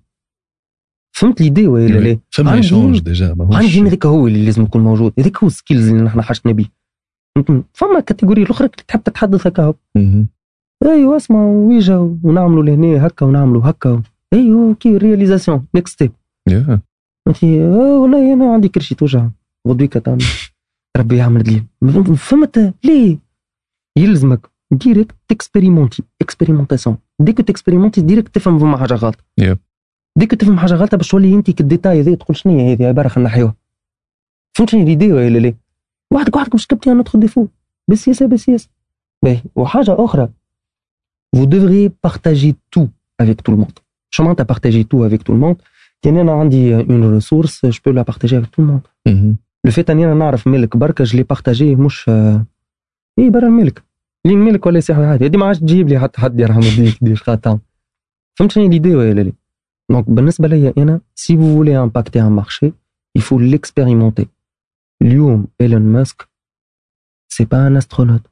فهمت l'idée ولا لا؟ فما échange déjà عندي هذاك هو اللي لازم يكون موجود. هذاك هو ال skills اللي نحن حاجتنا بيه؟ فما catégorie الأخرى اللي تحب تتحدث هكا. هو. أيوه اسمع ويجا ونعملوا لهنا هكا ونعملوا هكا. أيوه كي réalisation next step يا والله أنا عندي كرشي توجع. غدويك تعمل ربي يعمل دليل فهمت؟ ليه؟ يلزمك ديريكت تكسبيريمونتي اكسبيريمونتاسيون ديك تكسبيريمونتي ديريكت تفهم فما حاجة غلط. ديك تفهم حاجة غلطه باش تولي أنت كالديتاي هذا تقول شنو هي هذه عبارة خلينا نحيوها فهمت شنو ليدي ولا لا؟ وحدك وحدك باش كبتي ان اوتر ديفو بالسياسة بالسياسة باهي وحاجه أخرى vous devriez partager tout avec tout le monde. شو معناتها partager tout avec tout le monde. كان أنا عندي une ressource je peux la partager avec tout le monde. مهم. le fait اني أنا نعرف ملك بركه je l'ai partagé مش آه، إيه برا الملك لين ملك ولا يصيح عادي هذه ما عادش تجيب لي حتى حد يرحم والديك ديش خاطر فهمت شنو l'idée ولا لا donc بالنسبة ليا أنا si vous voulez impacter un marché il faut l'expérimenter. اليوم إيلون ماسك c'est pas un astronaute.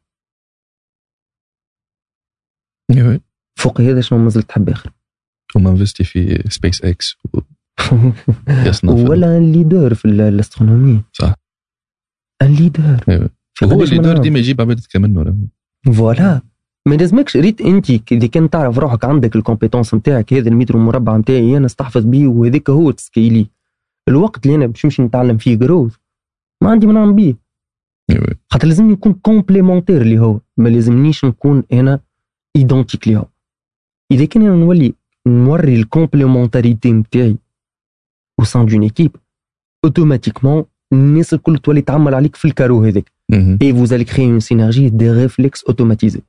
يا. فوق هذا شنو مازلت تحب اخر هم investi في سبيس إكس. يصنع في- ولا un leader في ال- ال astronomie. صح. un leader أيوة. هو اللي دار ديما يجيب عباد كمنه. voilà. ما لازمكش. ريت أنت إذا كان تعرف روحك عندك ال compétences نتاعك هذا المتر مربع نتاعي أنا استحفظ بيه وهذاك هو ت scaler الوقت اللي أنا باش نمشي نتعلم فيه growth ما عندي ما نعمل بيه. أيوة. خاطر لازم يكون complémentaire اللي هو ما لازمنيش نكون أنا identique ليه إذا كان أنا نولي نوري ال complémentarité نتاعي au sein d'une équipe automatiquement الناس الكل تولي تعمل عليك في ال carreau هذاك. مهم. et vous allez créer une synergie des réflexes automatisés.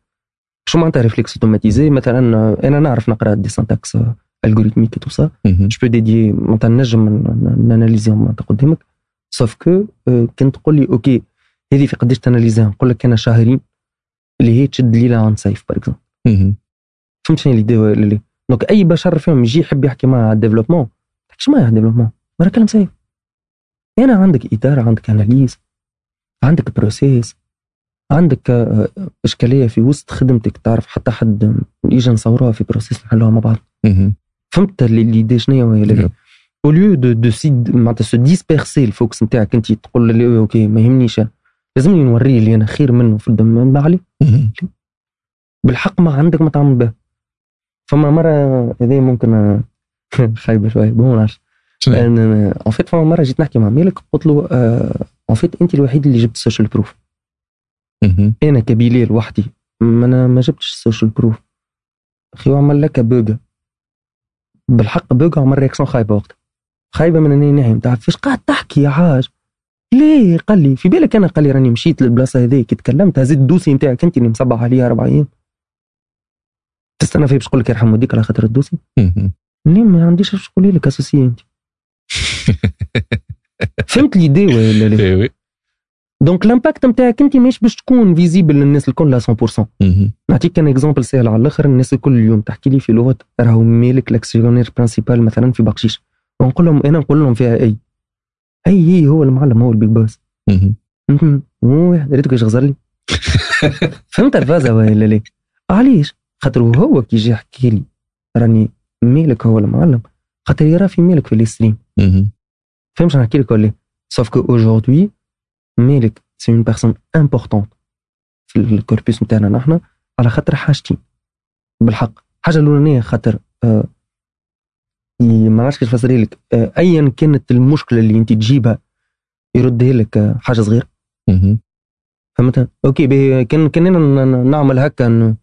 شو معناتها réflexes automatisés مثلا آه، أنا نعرف نقرأ des syntaxes algorithmiques tout ça مهم. je peux t'aider معناتها نجم ن analyser هم معناتها قدامك. sauf que كان تقول لي OK هذه في قداش ت analyser ها نقول لك أنا شهرين اللي هي تشد ليلة عن سيف par exemple مهم. فهمت شنو l'idée لا؟ donc أي بشر فيهم يجي يحب يحكي على ال développement ما تحكيش على ال développement راه كلام سيف هنا عندك إدارة عندك analyse عندك process عندك آه، إشكالية في وسط خدمتك تعرف حتى حد يجي نصوروها في process نحلوها مع بعض. فهمت اللي اللي شنو هي lieu de de se معناتها se disperser ال focus نتاعك أنت تقول لي OK ما يهمنيش. لازمني نوريه اللي أنا خير منه في ال domaine عليه. بالحق ما عندك ما تعمل به. فما مرة هذه ممكن آه، خايبة شوية ما نعرفش en fait فما مرة جيت نحكي مع مالك قلت له en fait أنت الوحيد اللي جبت ال social proof. أنا كبيلال وحدي ما أنا ما جبتش ال social proof أخي وعمل لك بوجا بالحق بوجا عمل réaction خايبة وقتها. خايبة من أني نايم تعرف فاش قاعد تحكي يا حاج؟ ليه قال لي في بالك أنا قال لي راني مشيت للبلاصة هذيك تكلمت هزيت ال dossier نتاعك أنت اللي مصبح عليها أربع أيام تستنى فيه باش تقول لك يرحم والديك على خاطر ال dossier؟ مهم. ليه ما عنديش باش تقولي لك أساسية أنت. فهمت l'idée ولا لا. donc ال impact نتاعك أنت مش باش تكون visible للناس الكل 100% مهم. نعطيك un exemple سهل على الآخر الناس الكل اليوم تحكي لي في لغة راهو مالك ال actionnaire principal مثلا في بقشيش ونقول لهم أنا نقول لهم فيها أي. أي هو المعلم هو ال big boss ريتك إيش غزر لي. فهمت الفازه ولا لا علاش؟ خاطر هو كي يجي يحكي لي راني مالك هو المعلم خاطر يرى في مالك في ال stream مهم. فهمت شنو نحكي لك ولا sauf que aujourd'hui مالك c'est une personne importante في ال corpus نتاعنا نحن على خاطر حاجتين بالحق. الحاجة الأولانية خاطر آه ما نعرفش كيف نفسرها لك آه ايا كانت المشكلة اللي أنت تجيبها يردها لك آه حاجة صغيرة؟ مهم. فهمت أوكي باهي كان كان ن- نعمل هكا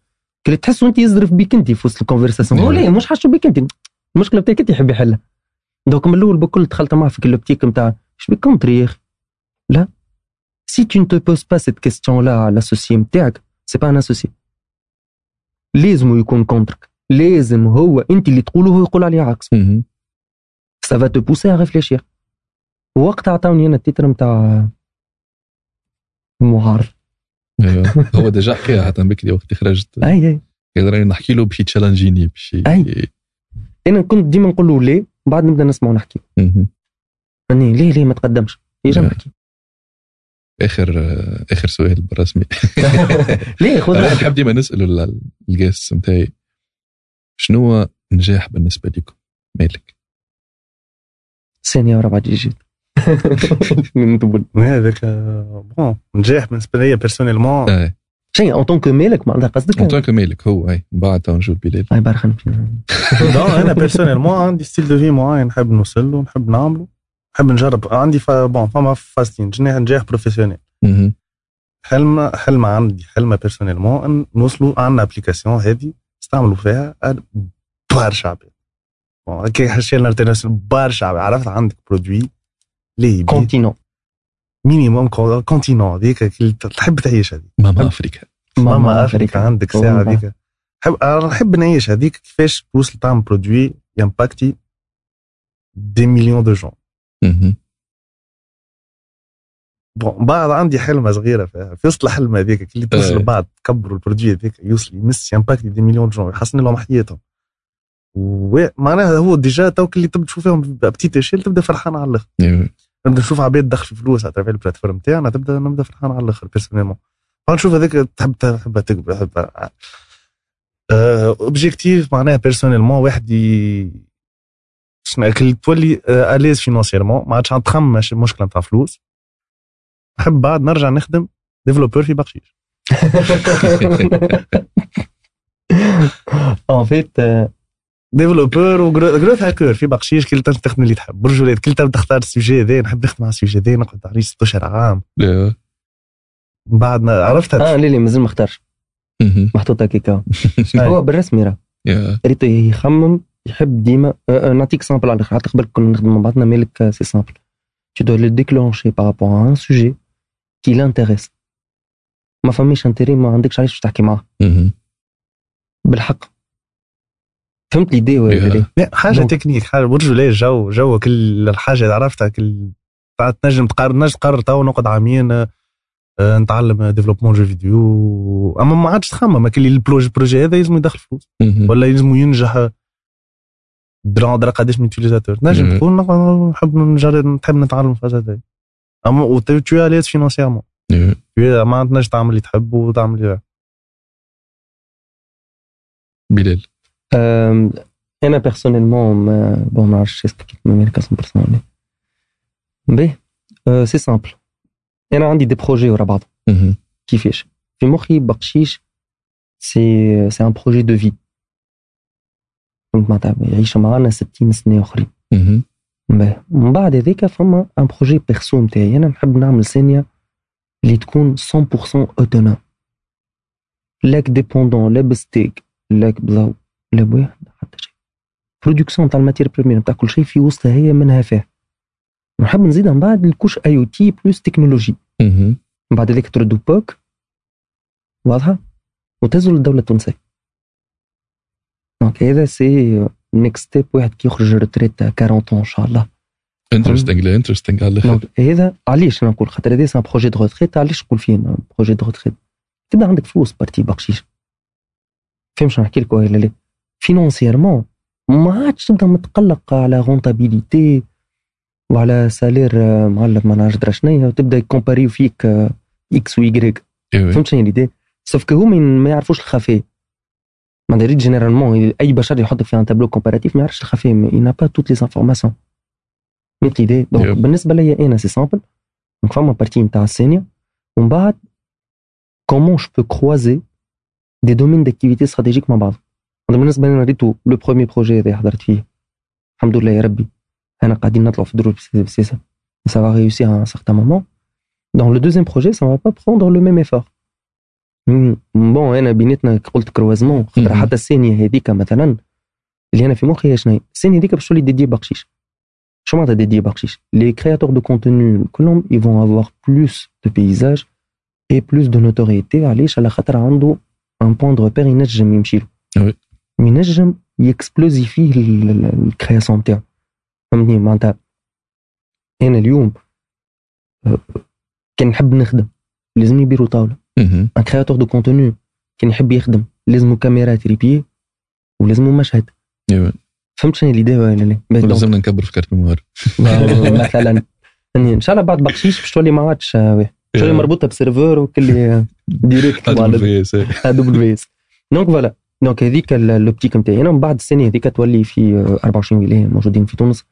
كي تحسوا انت يزرف بيك أنت في وسط ال conversation هو. ليه مش حاجة بيك أنت. المشكلة بتاعك أنت يحب يحلها. donc من الأول بكل دخلت معاه في ال optique نتاع إيش بيك contré يا أخي؟ لا. c'est tu ne te poses pas cette question là على ال associé نتاعك c'est pas un associé لازم يكون contre ك لازم هو انت اللي تقوله هو يقول عليه عكس. va te pousser à réfléchir. وقتها عطاوني أنا ال titre نتاع معارض أيوه. هو déjà حكاها حتى بكري وقت اللي خرجت. أي أي. كان راني نحكي له باش يتشالنجيني باش ي- أي. أنا كنت ديما نقول له ليه بعد نبدأ نسمع ونحكي. أني ليه ليه ما تقدمش؟ يجي لا. نحكي. آخر آخر سؤال بالرسمي ليه خذ. نحب ديما نسال ال guest نتاعي شنو هو نجاح بالنسبة لكم؟ مالك؟ ثانية ورا بعد جيت من دبل هذاك آه، bon نجاح بالنسبة لي personnellement آه. شيء اون طونك مالك معناتها قصدك؟ ان طونك مالك هو اي من بعد تو نجول بلال. اي بارك فيك. دون أنا بيرسونيلمون عندي ستيل دو في معين. نحب نوصل له نحب نعمله. نحب نجرب. عندي فا بون فما فاستين جناح نجاح بروفيسيونيل. حلم حلم عندي حلم بيرسونيلمون نوصلوا عندنا ابليكاسيون هذه. نستعملوا فيها برشا عباد كي حشينا انترناسيونال برشا عباد عرفت عندك برودوي ليه بي كونتينون minimum continent هذيك تحب تعيش هذيك. ماما أفريكا. ماما أفريكا عندك ساعة. هذيك. حب أنا نحب نعيش هذيك كيفاش توصل تعمل produit يمباكتي des millions de gens. bon بعد عندي حلمة صغيرة فيها في وسط الحلمة هذيك اللي توصل إيه. بعد تكبروا ال produit هذيك. يوصل يمس يمباكتي des millions gens يحسن لهم حياتهم. ومعناها هو déjà توك اللي تبدأ تشوف فيهم petite échelle تبدأ فرحان على الآخر. أيوه نبدأ نشوف عباد تدخل في فلوس على ترفيه ال plateforme تاعنا تبدأ نبدأ فرحان على الآخر personnellement فنشوف هذاك تحب تحب تكبر تحب objectif معناها personnellement واحد شنو تولي à l'aise financièrement ما عادش تخمش المشكلة نتاع فلوس. نحب بعد نرجع نخدم développeur في بقشيش en fait développeur و growth hacker في بقشيش كل تخدم اللي تحب. برجولات كل تختار ال sujet هذا نحب نخدم على ال sujet هذا نقعد عليه ست اشهر عام لا. من بعد ما عرفتها. آه لا لا مازال ما اختارش. محطوط هكاكا أي. هو؟ بالرسمي راه. ريتو يخمم يحب ديما آه، آه، نعطيك exemple على الأخر حتى قبل كنا نخدم مع بعضنا مالك آه، c'est simple tu dois le déclencher par rapport à un sujet. Qui l'intéresse ما فماش intérêt ما عندكش علاش باش تحكي معاه. بالحق فهمت ليدي ولا. لا؟ حاجة تكنيك حاجة برجوليه جو جو كل الحاجة اللي عرفتها كل بعد تنجم تقرر نجم تقرر تو نقعد عامين آه، نتعلم ديفلوبمون جو فيديو أما ما عادش تخمم كل البروجي البروجي هذا يلزم يدخل فلوس. ولا يلزم ينجح درا قداش من يوتيليزاتور نجم. تقول نحب نجرب نحب نتعلم في الحاجة هذه اما و تو اليز فينانسيرمون Yeah. ما تنجم تعمل اللي تحب وتعمل اللي بلال. أم، أنا personnellement ما bon ما نعرفش كيف ميريكا 100% ولا باهي أه، c'est simple أنا عندي des projets ورا بعض. مهم. كيفاش؟ في مخي بقشيش c'est c'est un projet de vie فهمت معناتها يعيش معانا 60 سنة أخرين. مهم. باهي من بعد هذاك فما un projet perso نتاعي. أنا نحب نعمل سينيا اللي تكون 100% autonome لاك dépendant لا ب STEG لاك بضو لا بواحد حتى شيء. production تاع ال matière première نتاع كل شيء في وسطها هي منها فيه نحب نزيدها من بعد ال couche IoT plus technologie. من بعد هذيك تردوا بوك واضحة؟ وتهزوا للدوله التونسية. donc هذا c'est next step واحد كي يخرج retraite 40 ان شاء الله interesting لا interesting على الآخر هذا علاش أنا نقول خاطر هذا c'est un projet de retraite علاش نقول فيه projet de retraite تبدا عندك فلوس بارتي. بقشيش فهمت شنو نحكي لك ولا لا financièrement ما عادش تبدا متقلق على rentabilité وعلى salaire آه، معلم ما نعرفش درا شنيا. وتبدا يكومباريو فيك آه، إكس ويكريك إيه. فهمت شنو l'idée sauf que هما ما يعرفوش الخفاء. ما داريت généralement اي بشر يحطك في un tableau comparatif ما يعرفش الخفاء il n'a pas toutes les informations فهمت l'idée donc Yep. بالنسبة ليا أنا c'est simple donc فما partie نتاع ال synergie ومن بعد comment je peux croiser des domaines d'activité stratégiques مع بعض أنا بالنسبة لي ريتو le premier projet هذا حضرت فيه الحمد لله يا ربي أنا قاعدين نطلعوا في des process ça va réussir à un certain moment dans le deuxième projet ça va pas prendre le même effort مم. Bon أنا بيناتنا قلت croisement خاطر. حتى الثانية هذيك مثلا اللي أنا في مخي هي شنو الثانية هذيك باش تولي ديدي بقشيش شو معناتها ديدي بقشيش les créateurs de contenu كلهم vont avoir plus de paysages et plus de notoriété. علاش على خاطر عنده un point de repère ينجم يمشي له. Oui. ينجم ي exploser فيه ال- ال- ال création نتاعو فهمتني؟ معناتها أنا اليوم آه، كان نحب نخدم. لازمني بيرو طاولة. un créateur de contenu كان يحب يخدم لازمو كاميرا trépied ولازمو مشهد إيه. فهمت شنو ال idée ولا لا؟ لازمنا نكبر في carte mémoire مثلا إن شاء الله بعد بقشيش باش تولي ما عادش آه، باهي. تولي مربوطة ب serveur وكل direct في AWS donc voilà donc هذيك ال- l'optique نتاعي. أنا من بعد السنة هذيك تولي في آه، 24 ولاية موجودين في تونس.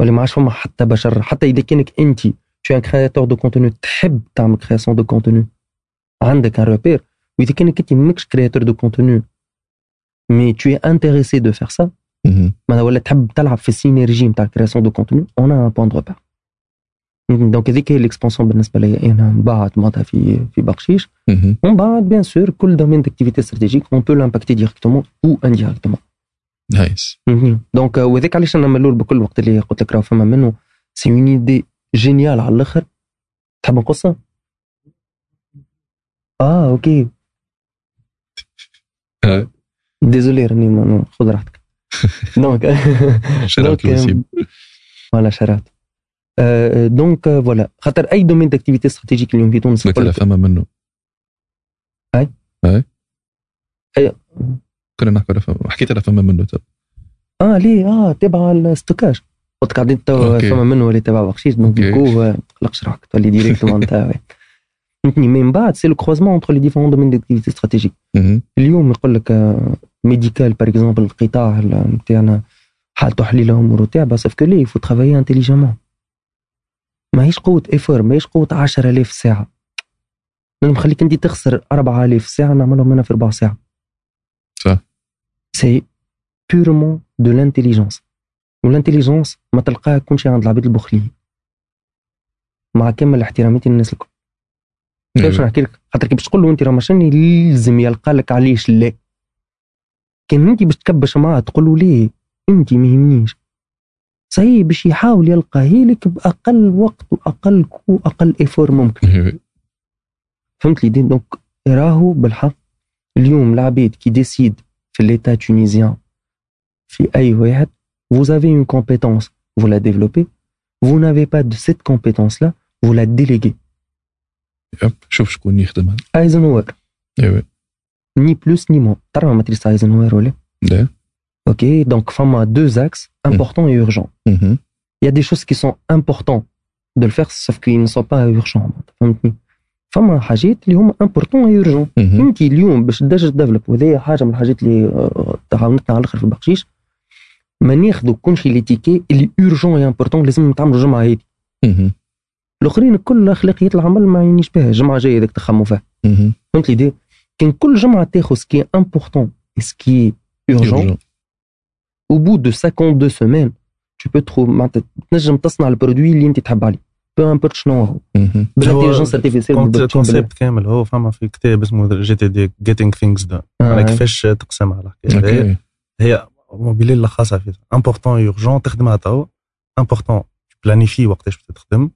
ولا ما عادش فما حتى بشر. حتى إذا كانك انت es un créateur de contenu تحب تعمل création de contenu. عندك un repère واذا كانك انت ماكش créateur de contenu. Mais tu es intéressé de faire ça? مهم. معناها ولا تحب تلعب في ال synergie نتاع ال création de contenu on a un point de repère donc هذيك هي ال expansion بالنسبة لي أنا من بعد معناتها في في بقشيش مهم. ومن بعد bien sûr كل domaine d'activité stratégique on peut l'impacter directement ou indirectement Nice donc وهذاك علاش أنا ملول بكل وقت اللي قلت لك راه فما منه c'est une idée géniale على الآخر تحب نقصها؟ آه OK. Désolé راني ما- خذ راحتك. donc شرعت الوسيم. voilà شرعت. آه، donc آه، voilà خاطر أي domaine d'activité stratégique اليوم في تونس لك فما منه؟ أي؟ أي؟ أي. كنا نحكي على فما حكيت على فما منه تو آه ليه؟ آه تبع ال stockage. قلت قاعدين تو. فما منه اللي تبع بقشيش. donc آه، ما تقلقش روحك تولي directement انت فهمتني من بعد c'est le croisement entre les différents domaines d'activité stratégiques. اليوم يقول لك médical par exemple القطاع ال- نتاعنا حال تحليل الأمور تاعها sauf que il faut travailler intelligemment ماهيش قوة effort ماهيش قوة 10000 ساعة. لازم نخليك أنت تخسر 4000 ساعة نعملهم أنا في ربع ساعة. صح. c'est purement de l'intelligence وال intelligence ما تلقاها كل شيء عند العباد البخليين مع كامل احتراماتي للناس الكل. كيف باش أيوة. نحكي لك؟ خاطر كي باش تقول له أنت راه ماشي يلزم يلقى لك علاش لا. كان أنت باش تكبش معاه تقول له ليه؟ أنت ما يهمنيش. صحيح باش يحاول يلقى هيلك بأقل وقت وأقل coût وأقل effort ممكن. إيه. فهمت لي؟ donc راهو بالحق اليوم العبيد qui décident في l'état tunisien في أي واحد vous avez une compétence vous la développez. Vous n'avez pas de cette compétence là vous la déléguez. شوف شكون يخدمها ايزنهور أيوه ni plus ni moins تعرف matrice ايزنهور ولا لا ok donc فما deux axes importants et urgents مهم. il y a des choses qui sont importantes de le faire sauf qu'ils ne sont pas urgents فهمتني فما حاجات اللي هما important et urgent مهم. انت اليوم باش تدرج ت développe وهذه حاجة من الحاجات اللي آه، تعاونتنا على الآخر في بقشيش ما ناخذوا كل شيء les tickets اللي urgents et importants لازم نتعاملوا الجمعه هذه مهم. الآخرين كل اخلاقيات العمل ما يعنيش بها. الجمعه جاية هذاك تخموا فيها. فهمت لي كان كل جمعة تاخذ سكي امبورتون سكي urgent. Urgent. au bout de 52 semaines tu peux trouver معناتها تنجم تصنع ال produit اللي انت تحب عليه. peu importe شنو هو. بال intelligence artificielle concept كامل. هو فما في كتاب اسمه GTD Getting Things Done يعني كيفاش تقسم على الحكاية هي موبيلي لخصها في important urgent تخدمها تو. important planifier وقتاش تخدم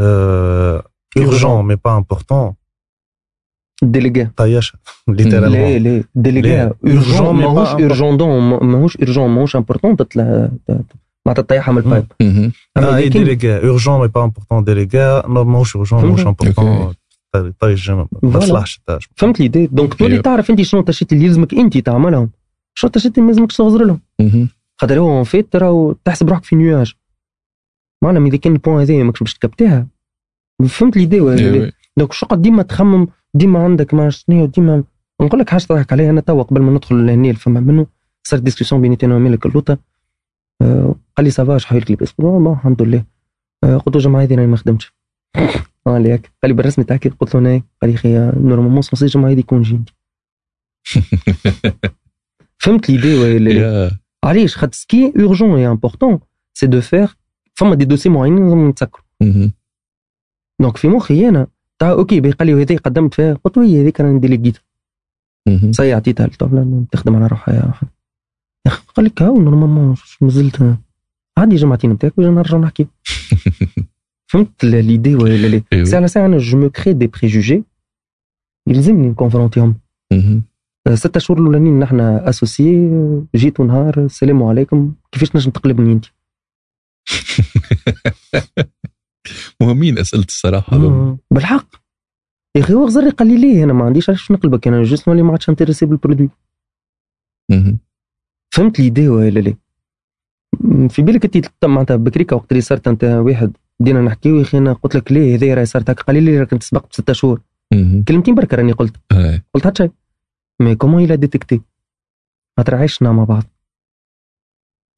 مهم. urgent mais pas important délègue طيش لا littéralement لا délègue لا. urgent Urgent, mais ماهوش pas urgent ماهوش urgent ماهوش important تطلع معناتها تطيحها من ال pipe مهم. اما آه لكن délègue urgent mais pas important délègue non ماهوش urgent ماهوش important طيش ما Voilà. تصلحش ال tâche فهمت l'idée donc تولي أيوه. تعرف انت شنو ال tâches اللي يلزمك انت تعملهم شنو ال tâches اللي ما يلزمكش تغزر لهم مهم. خاطر هو en fait راهو تحسب روحك في nuage معناها اذا كان ال point هذايا ماكش باش تكبتها فهمت l'idée ولا لا؟ أيوه donc شو ديما تخمم ديما عندك ما شنو ديما نقول لك حاجة تضحك عليها. أنا توا قبل ما ندخل لهني فما منه صارت discussion بيني أنا ومالك اللوطة. آه، قال لي ça va شحال لك لباس قلت له "ما، الحمد لله. آه، قلت له جمعه هذه راني ما خدمتش. قال لي قال لي بالرسمي تاعك. قلت له أنا قال لي خي normalement censé الجمعه هذه يكون جيني. فهمت l'idée ولا لا؟ يا. علاش؟ خاطر ce qui est urgent et important c'est de faire فما دي دوسي معينين لازم نتسكروا. donc في مخي أنا تاع OK قال لي هذه قدمت فيها قلت له هذيك راني délégite مهم. صي عطيتها للطفلة تخدم على روحها يا أخي. قال لك هاو normalement مازلت عادي جمعتين نتاعك وجا نرجع نحكي. فهمت؟ l'idée ولا لا على ساعه أنا je me crée des préjugés يلزمني نconfronti هم. ستة شهور الأولانيين نحن اسوسيي جيتوا نهار السلام عليكم كيفاش نجم تقلبني أنت؟ مهمين أسئلة الصراحة. بالحق. يا أخي هو غزري قال لي ليه أنا ما عنديش علاش نقلبك؟ أنا جوست اللي ما عادش انتريسي بالبرودوي. فهمت ليدي ولا لا في بالك أنت معناتها بكريكا وقت اللي صارت أنت واحد بدينا نحكيو يا أخي أنا قلت لك ليه هذه راهي صارت هكا؟ قال لي ليه راك أنت سبقت بستة شهور. كلمتين برك راني قلت. قلت حتى شيء mais comment il a détecté خاطر عشنا مع بعض.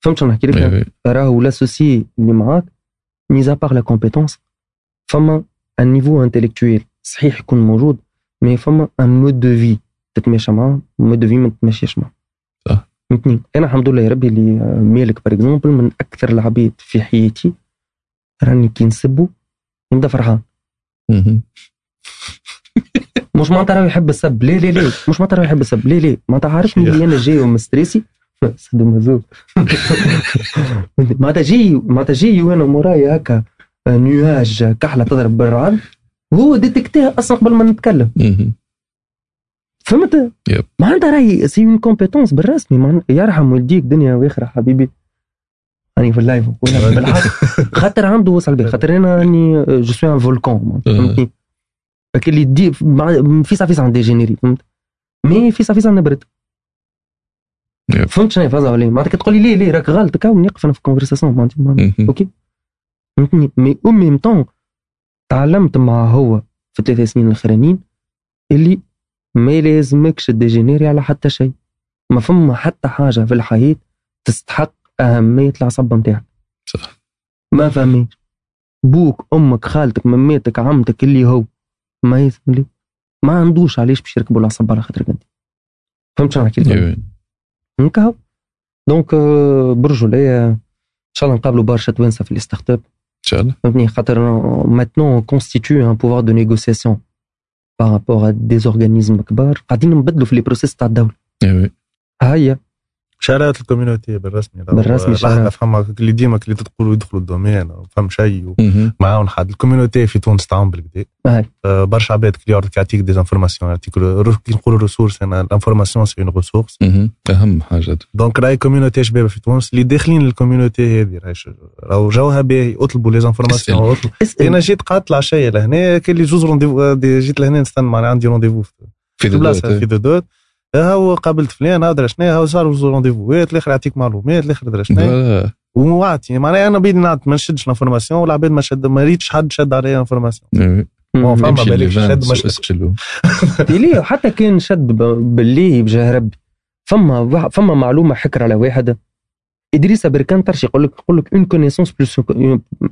فهمت شنو نحكي لك. راهو l'associé اللي معاك mis à part la compétence فما un niveau intellectuel صحيح يكون موجود mais فما un mode de vie تتماشى معاه mode de vie ما تتماشاش معاه صح. فهمتني أنا الحمد لله يا ربي اللي آه، مالك par exemple من أكثر العبيد في حياتي راني كي نسبه نبدا فرحان. مش معناتها راهو يحب السب لا لا لا مش معناتها راهو يحب السب لا لا معناتها عارفني اللي أنا جاي ومستريسي سدو مزوج معناتها جاي معناتها جاي وأنا موراي هكا نيواج كحلة تضرب بالرعد وهو ديتكتيها أصلا قبل ما نتكلم. فهمت؟ معناتها راهي سي اون كومبيتونس بالرسمي يرحم والديك دنيا واخره حبيبي. راني في ال live بالحق خاطر عنده وصل بيه خاطر أنا راني je suis un volcan فهمتني؟ اللي دي فيسا فيسا عندي généré فهمت؟ mais فيسا فيسا نبرد. فهمت شنو فازة ولا معناتها كي تقول لي ليه ليه؟ راك غلط كاو نقف أنا في conversation معناتها مهم. أوكي؟ فهمتني؟ مي أو ميم طون تعلمت مع هو في الثلاث سنين الأخرانيين اللي ما يلازمكش تdégénéri على حتى شيء. ما فما حتى حاجة في الحياة تستحق أهمية العصبه نتاعك صح. ما فهميش بوك أمك خالتك مماتك عمتك اللي هو ما يسملي ما عندوش علاش باش يركبوا العصب على خاطرك أنت. فهمت شنو نحكي لك أيوه. هكا هو donc آه، برجولية إن شاء الله نقابلوا برشا توانسة في les startups إن شاء الله. فهمتني؟ خاطر maintenant constitue un pouvoir de négociation بارابور ا دي اورغانيزم كبار قاعدين شارات الكوميونيتي بالرسمي. بالرسمي لحظه شارات. فما اللي ديما اللي تقولوا يدخلوا الدومين فهم شيء. معاون حد. الكوميونيتي في تونس تعمل بالكدا آه، برشا عباد كي يعرض يعطيك دي انفورماسيون يعطيك كي نقولوا ريسورس أنا الانفورماسيون سي اون ريسورس. اهم حاجة. دونك راهي كوميونيتي شباب في تونس اللي داخلين للكوميونيتي هذه راهو جوها باهي. أطلبوا لي انفورماسيون اسأل. أطلبوا. اسال أنا جيت قعدت العشيه لهنا كان لي جوز رونديفو دي- جيت لهنا نستنى معناها عندي رونديفو في في بلاصة في دودوت هاو قابلت فلان هذا شنو هاو زوج رونديفوات الآخر يعطيك معلومات الآخر درا شنو فوالا. ومعطي معناها أنا بيدي نعطي ما نشدش الانفورماسيون والعباد ما شد ما ريتش حد شد عليا انفورماسيون. إيه. بون فما بالك شد مش واسألوا. ليه حتى كان شد ب- باللي بجاه ربي فما فما معلومة حكر على واحد. إدريس بركان طرش يقول لك يقول لك اون كونيسونس بلس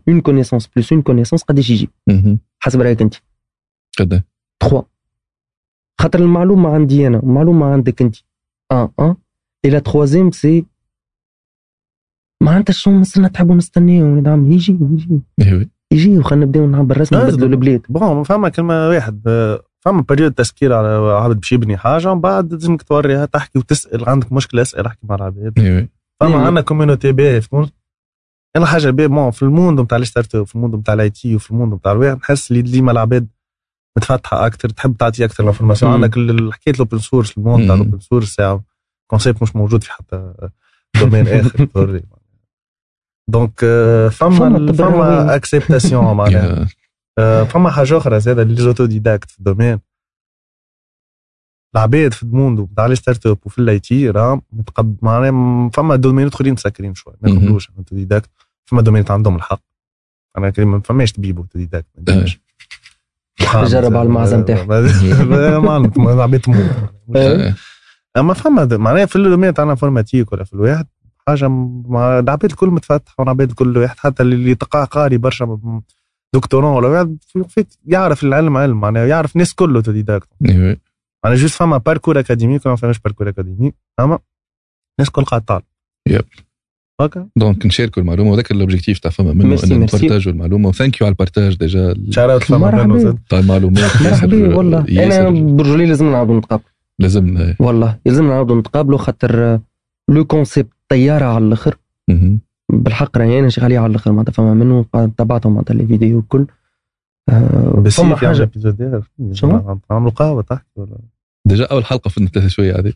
اون كونيسونس بلس اون كونيسونس قداش يجي. حسب رأيك أنت. قد 3 خاطر المعلومة عندي أنا المعلومة عندك أنت. آه آه. إلى تخوازيم سي معناتها شو مصرنا تحبوا نستنيه ونعم يجي يجي. أيوه يجي وخلينا نبداو نعبر الرسم آه، نبدلوا البلاد بون فما كلمة واحد فما بريود تسكير على عبد باش يبني حاجة ومن بعد لازمك توريها تحكي وتسأل عندك مشكلة اسأل احكي مع العباد أيوه فما نعم. عندنا كوميونيتي باهي في تونس أنا حاجة باهي bon في ال monde نتاع ال startup في ال monde نتاع ال IT وفي ال monde نتاع الواحد نحس اللي ديما العباد متفتحة أكثر تحب تعطي أكثر ال information مم. عندك حكايه ال open source ال monde نتاع مم. ال open source concept مش موجود في حتى domaine آخر. donc آه، فما فما exceptions معناها. آه، فما حاجة أخرى زادة les autodidactes في ال domaine العباد في ال monde نتاع les startups وفي ال IT راه متقب معناها فما domaine ات آخرين مسكرين شوي ما. يقبلوش autodidacte فما domaine ات عندهم الحق أنا كريم ما فماش طبيب autodidacte ما. جرب على المعزة نتاعه. ما- ما- ما العباد تموت. أما فما معناها في ال domaine تاع ال informatique ولا في الواحد حاجة العباد الكل متفتحه والعباد الكل واحد حتى اللي تلقاه قاري برشا دكتوراه ولا واحد يعرف العلم علم معناها يعرف الناس كله autodidacte أيوه أنا juste فما parcours académique وما فماش parcours académique اما الناس الكل قاعد طالب يب. هكا دونك نشاركوا المعلومة وذاك الاوبجيكتيف تاع فما منه ميرسي، ان ميرسي. نبارتاجوا المعلومة. وثانك يو على البارتاج ديجا. شارات فما مرحبا. منه زاد. تاع المعلومات مرحبا ياسر- والله. أنا برجولي لازم نعاودوا نتقابلوا لازمنا والله يلزمنا نعاودوا نتقابلوا خاطر لو كونسيبت طيارة على الأخر. بالحق راهي أنا شغالي على الأخر معناتها فما منه تبعتهم معناتها لي فيديو الكل. آه، بس فما حاجة. شنو؟ عملوا قهوه تحكي ولا؟ déjà أول حلقة فتنا ثلاث سوايع هذه.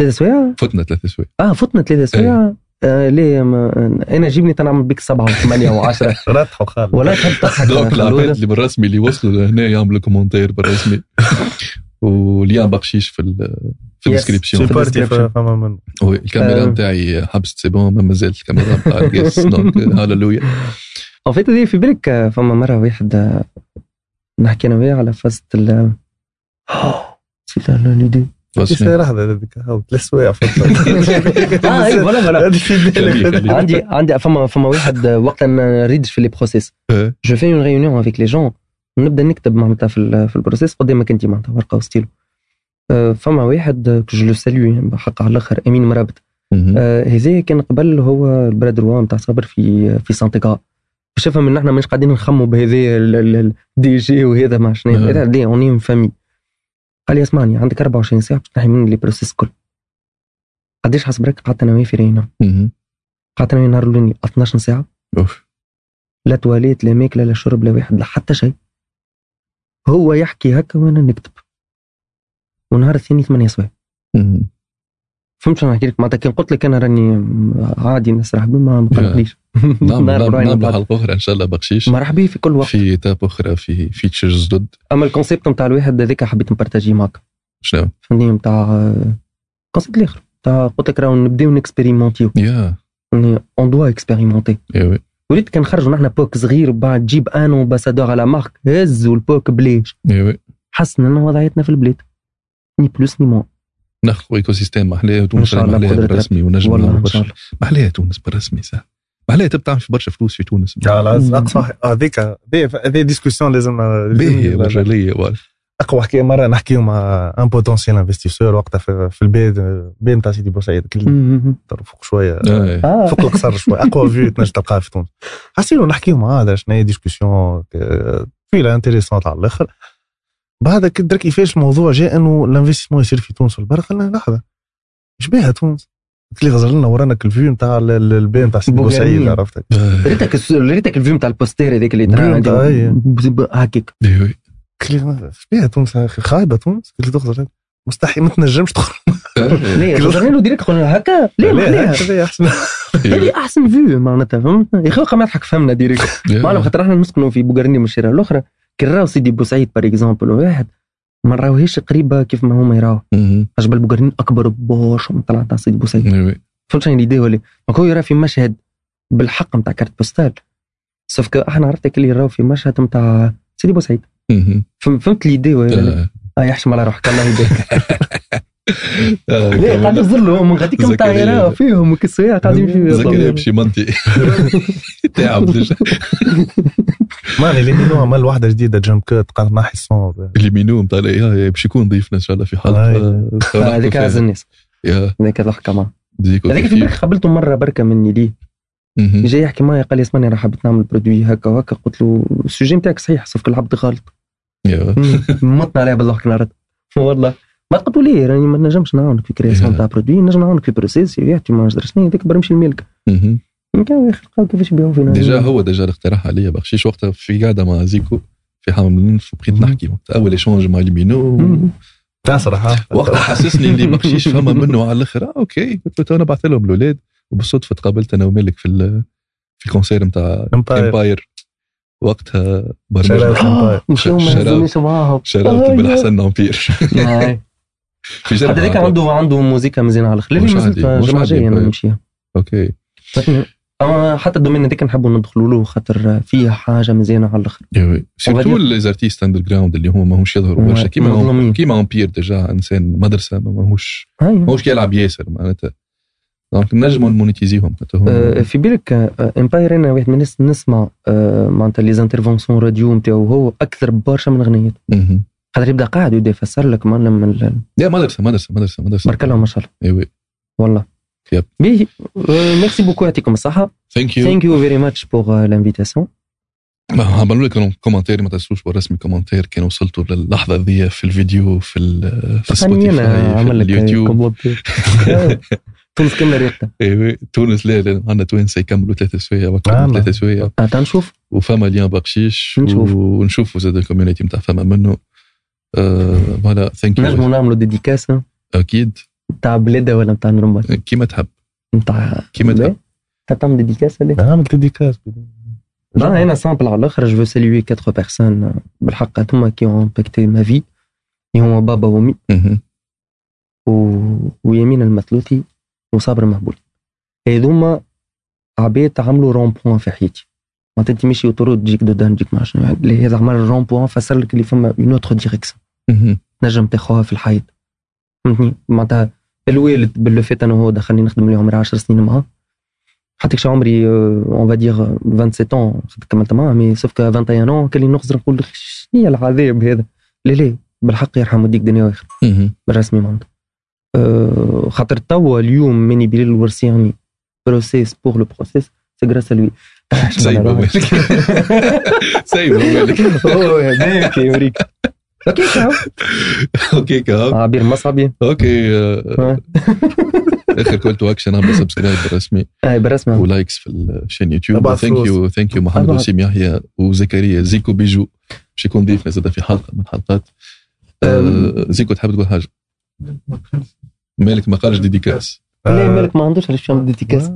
ثلاث سوايع فتنا ثلاث سوايع آه فتنا ثلاث سوايع آه ليه ما أنا جيبني تنعمل بيك سبعه وثمانيه وعشرة رتح وخالد ولا تحب تضحك donc العباد. اللي بالرسمي اللي وصلوا لهنا يعملوا commentaire بالرسمي. واليوم بقشيش في ال في description. فما منه oui الكاميرا آه. نتاعي حبست c'est bon ما مازالت الكاميرا. نتاع الجيس donc هاللويا en fait في بالك آه، فما مرة واحد آه، نحكي أنا وياه على فازة ال نسيت l'idée كيف لحظه هاو ثلاث سوايع آه اي voilà voilà. عندي عندي فما فما واحد آه، وقت ن rédige في les process آه. je fais une réunion avec les gens نبدا نكتب معناتها في ال- في ال process قدامك انت معناتها ورقه وستيلو آه، فما واحد je le salue بحق على الآخر امين مرابط مهم. آه، هذا كان قبل هو البلد روا نتاع صابر في في سانتيغا باش افهم ان إحنا مش قاعدين نخموا بهذا الدي جي وهذا ما شنو آه. هذا اوني فامي قال لي اسمعني عندك 24 ساعة باش تنحي مني les process الكل قداش حسب رايك قعدت أنا وياه في رينا. قعدت أنا وياه نهار الاولاني 12 ساعة. أوف. لا تواليت لا ماكله لا شرب لا واحد لا حتى شيء. هو يحكي هكا وأنا نكتب. ونهار الثاني ثمانية سوايع. فهمت شنو نحكي لك؟ معناتها كان قلت لك أنا راني عادي نسرح بيه ما قلقليش نعمل بعد. حلقه أخرى إن شاء الله بقشيش مرحبا في كل وقت. في étape أخرى في features جدد. أما ال concept نتاع الواحد هذاك حبيت ن partager معك شنو فهمتني؟ نتاع concept الآخر. نتاع قلت لك راهو نبداو ن expérimenter و يا. on doit expérimenter وليت كان نخرجوا نحن book صغير وبعد تجيب un ambassadeur على marque هزوا ال book اي oui حسنا وضعيتنا في البلاد. ni plus ni moins نخلقوا écosystème محلاه تونس محلاه بالرسمي ونجم محلاه تونس بالرسمي سهل محلاه تبقى في برشا فلوس في تونس. على اقصى هذيك هذه discussion باهية لازم- ورجاليه ولا أقوى حكاية مرة نحكيو مع un potentiel investisseur وقتها في, في البيت بين نتاع سيدي بوسعيد. فوق شوية. آه. فوق القصر شوية. أقوى vue تنجم تلقاها في تونس. حسينا نحكيو مع هذا شنو هي discussion طويله intéressante على الآخر. بعد كي درك كيفاش الموضوع جاء إنه ال investissement يصير في تونس والبرق قلنا لحظة. إيش بيها تونس؟ قلت لي غزر لنا ورانا ال vue نتاع ال- ال- البي نتاع سيدي. بوسعيد عرفتك ريتك الس- ريتك الفيلم تاع ال poster هذاك اللي ترى هكاك. قلت اش بيها تونس خايبة تونس؟ قلت لي تغزر مستحيل ما تنجمش تخرج. ليه غزرنا له direct قلنا هكا. ليه ما هكذا أحسن. هذه أحسن vue معناتها فهمت؟ يا أخي ما يضحك فهمنا direct. معلم خاطر إحنا نسكنوا في بوقرنين من الشارع الأخرى. كي نراو سيدي بوسعيد par exemple واحد ما نراوهيش قريبة كيف ما هما يراو مهم. جبل بوقرنين أكبر باش من طلعت تاع سيدي بوسعيد إيه. فهمت شنو l'idée ولا هو يرى في مشهد بالحق نتاع carte postale sauf que أحنا عرفت اللي يراو في مشهد نتاع سيدي بوسعيد فهمت l'idée ولا لا؟ آه. آه يحشم على روحك الله يهديك آه، ليه قاعد. يصدر لهم من غاديك نتاع. يراو فيهم وكسوية قاعدين في زكريا بشي منطي تعب ديجا ماني اللي منو عمل واحدة جديدة جمب كات قال ناحي الصون اللي مينو نتاع الاي باش يكون ضيفنا ان شاء الله في حلقة. آه. آه، هذيك اعز الناس يا. هذيك ضحكة معاه هذيك في بالك قابلته مرة بركة مني ليه. جاي يحكي معايا قال لي اسمعني راه حبيت نعمل برودوي هكا وهكا. قلت له السوجي نتاعك صحيح كل العبد غلط يا. متنا عليها بالضحك نهار والله. ما قلت له ليه راني ما نجمش نعاونك في كرياسيون. تاع برودوي نجم نعاونك في بروسيس يعطي ما درسني هذاك برمشي الملك. كيفاش يبيعوا فينا؟ ديجا هو ديجا الاقتراح عليا بخشيش وقتها في قاعدة مع زيكو في حمام بقيت. نحكي. وقتها أول ايشونج مع المينو مم. تاع صراحة. وقتها حسسني اللي بخشيش فما منه على الآخر آه أوكي. قلت له تو أنا بعث لهم الاولاد وبالصدفة تقابلت أنا ومالك في في الكونسير نتاع امباير وقتها شارع برمجنا امباير مشيو ما شراب. شرارة آه، بالحسن امبير آه. في جربة حتى ذاك عرفت. عنده عنده موزيكا مزيانة على الأخر. مش اللي مازلت عادي، مش جمعه عادي، جاية أنا طيب. نمشيها أوكي. لكن اما حتى الدومين هذاك نحبوا ندخلوا له خاطر فيه حاجة مزيانة على الآخر. سيرتو dire- لي زارتيست اندر جراوند اللي هما ماهوش يظهروا Ouais, برشا. كيما مظلومين. كيما امبير ديجا انسان مدرسة ما ماهوش هاي ماهوش يلعب ياسر معناتها. دونك نجموا مونيتيزيهم حتى هم آه، في بالك آه، امباير أنا واحد من الناس نسمع آه، معناتها les interventions radio نتاعو هو أكثر برشا من غنيات. خاطر يبدأ قاعد ويبدا يفسر لك معلم من لا مدرسة مدرسة مدرسة مدرسة. بارك الله ما شاء الله. اي oui. والله. Yep. merci beaucoup يعطيكم الصحه thank you thank you very much pour l'invitation عملوا لك commentaire ما تنسوش بالرسمي commentaire كان وصلتوا للحظه ذي في الفيديو في ال- في سبوتيفاي عمل لك اليوتيوب تونس كنا ريقتها أيوه تونس لا لا عندنا توانسه يكملوا ثلاثة سوايع. ثلاثة سوايع تعال نشوف وفما lien بقشيش نشوف. ونشوفوا زاد ال community نتاع فما منه voilà thank نجموا you نعملوا dédicace أكيد نتاع بلادة ولا نتاع نرمل كيما تحب نتاع كيما تحب تحب تعمل dédicace ليه؟ عامل dédicace لا أنا simple على الآخر je salue 4 personnes بالحق هما qui ont impacté ma vie اللي هما بابا وأمي. و... ويمين المثلوثي وصابر مهبول. هذوما عباد عملوا rond-point في حياتي. معناتها انت ماشي autoroute تجيك dos d'âne تجيك مع شنو. اللي هذا عمل rond-point فسر لك اللي فما une autre direction مهم. نجم تاخوها في الحياة فهمتني؟ معناتها الوالد par le fait أنا وهو دخلني نخدم عمري 10 سنين معاه. حتى كش عمري اون va dire 27 ans كملت معاه mais sauf que 21 ans كان لي نخزر نقول شنو هي العذاب هذا؟ لا لا بالحق يرحم وديك دنيا واخر. بالرسمي معناتها. أه خاطر توا اليوم ماني بلال الورسياني بروسيس بور لو بروسيس سي غراس لوي سايبه مالك سايبه مالك هو هذاك يوريك. أوكي كاو أوكي كاب عبير مصعبي أوكي آه، اخر كول تو اكشن اعمل سبسكرايب بالرسمي اي بالرسمي ولايكس في الشين يوتيوب. ثانك. يو ثانك يو محمد. وسيم يحيى وزكريا. زيكو بيجو باش يكون ضيفنا زاد في حلقة من الحلقات آه، زيكو تحب تقول حاجة؟ مالك ما قالش dédicace لا مالك ما عندوش علاش يعمل dédicace.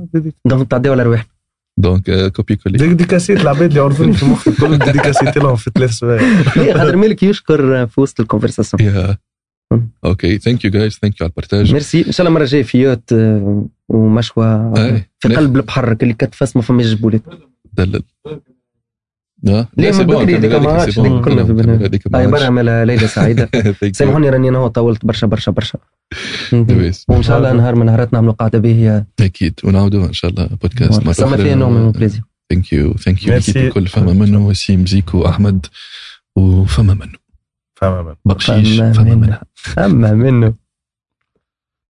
donc تعديو على رواحنا donc copier-coller dédicaces العباد اللي عرفوني في مخي كل dédicaces لهم في ثلاث سوايع خاطر مالك يشكر في وسط ال conversation أوكي thank you guys thank you على ال partage merci ان شاء الله المره الجايه في yacht ومشوى. في قلب البحر اللي كتفاس ما فماش جبولات دلل ليه من بكري ديك هذيك، ما عادش ديك كلنا في كمل بالنا. هذيك ما أي برا عادش. عملها ليلة سعيدة. Thank you. سامحوني راني أنا هو طولت برشا برشا. برشا. وإن شاء الله نهار من النهارات نعملوا قاعدة باهيه أكيد. ونعودوا إن شاء الله بودكاست سما فيها نوع من البليزير ثانك يو ثانك يو الكل فما منه. وسيم زيكو احمد وفما منه. فاهم بقشيش فما فما منه. منها. اما منه.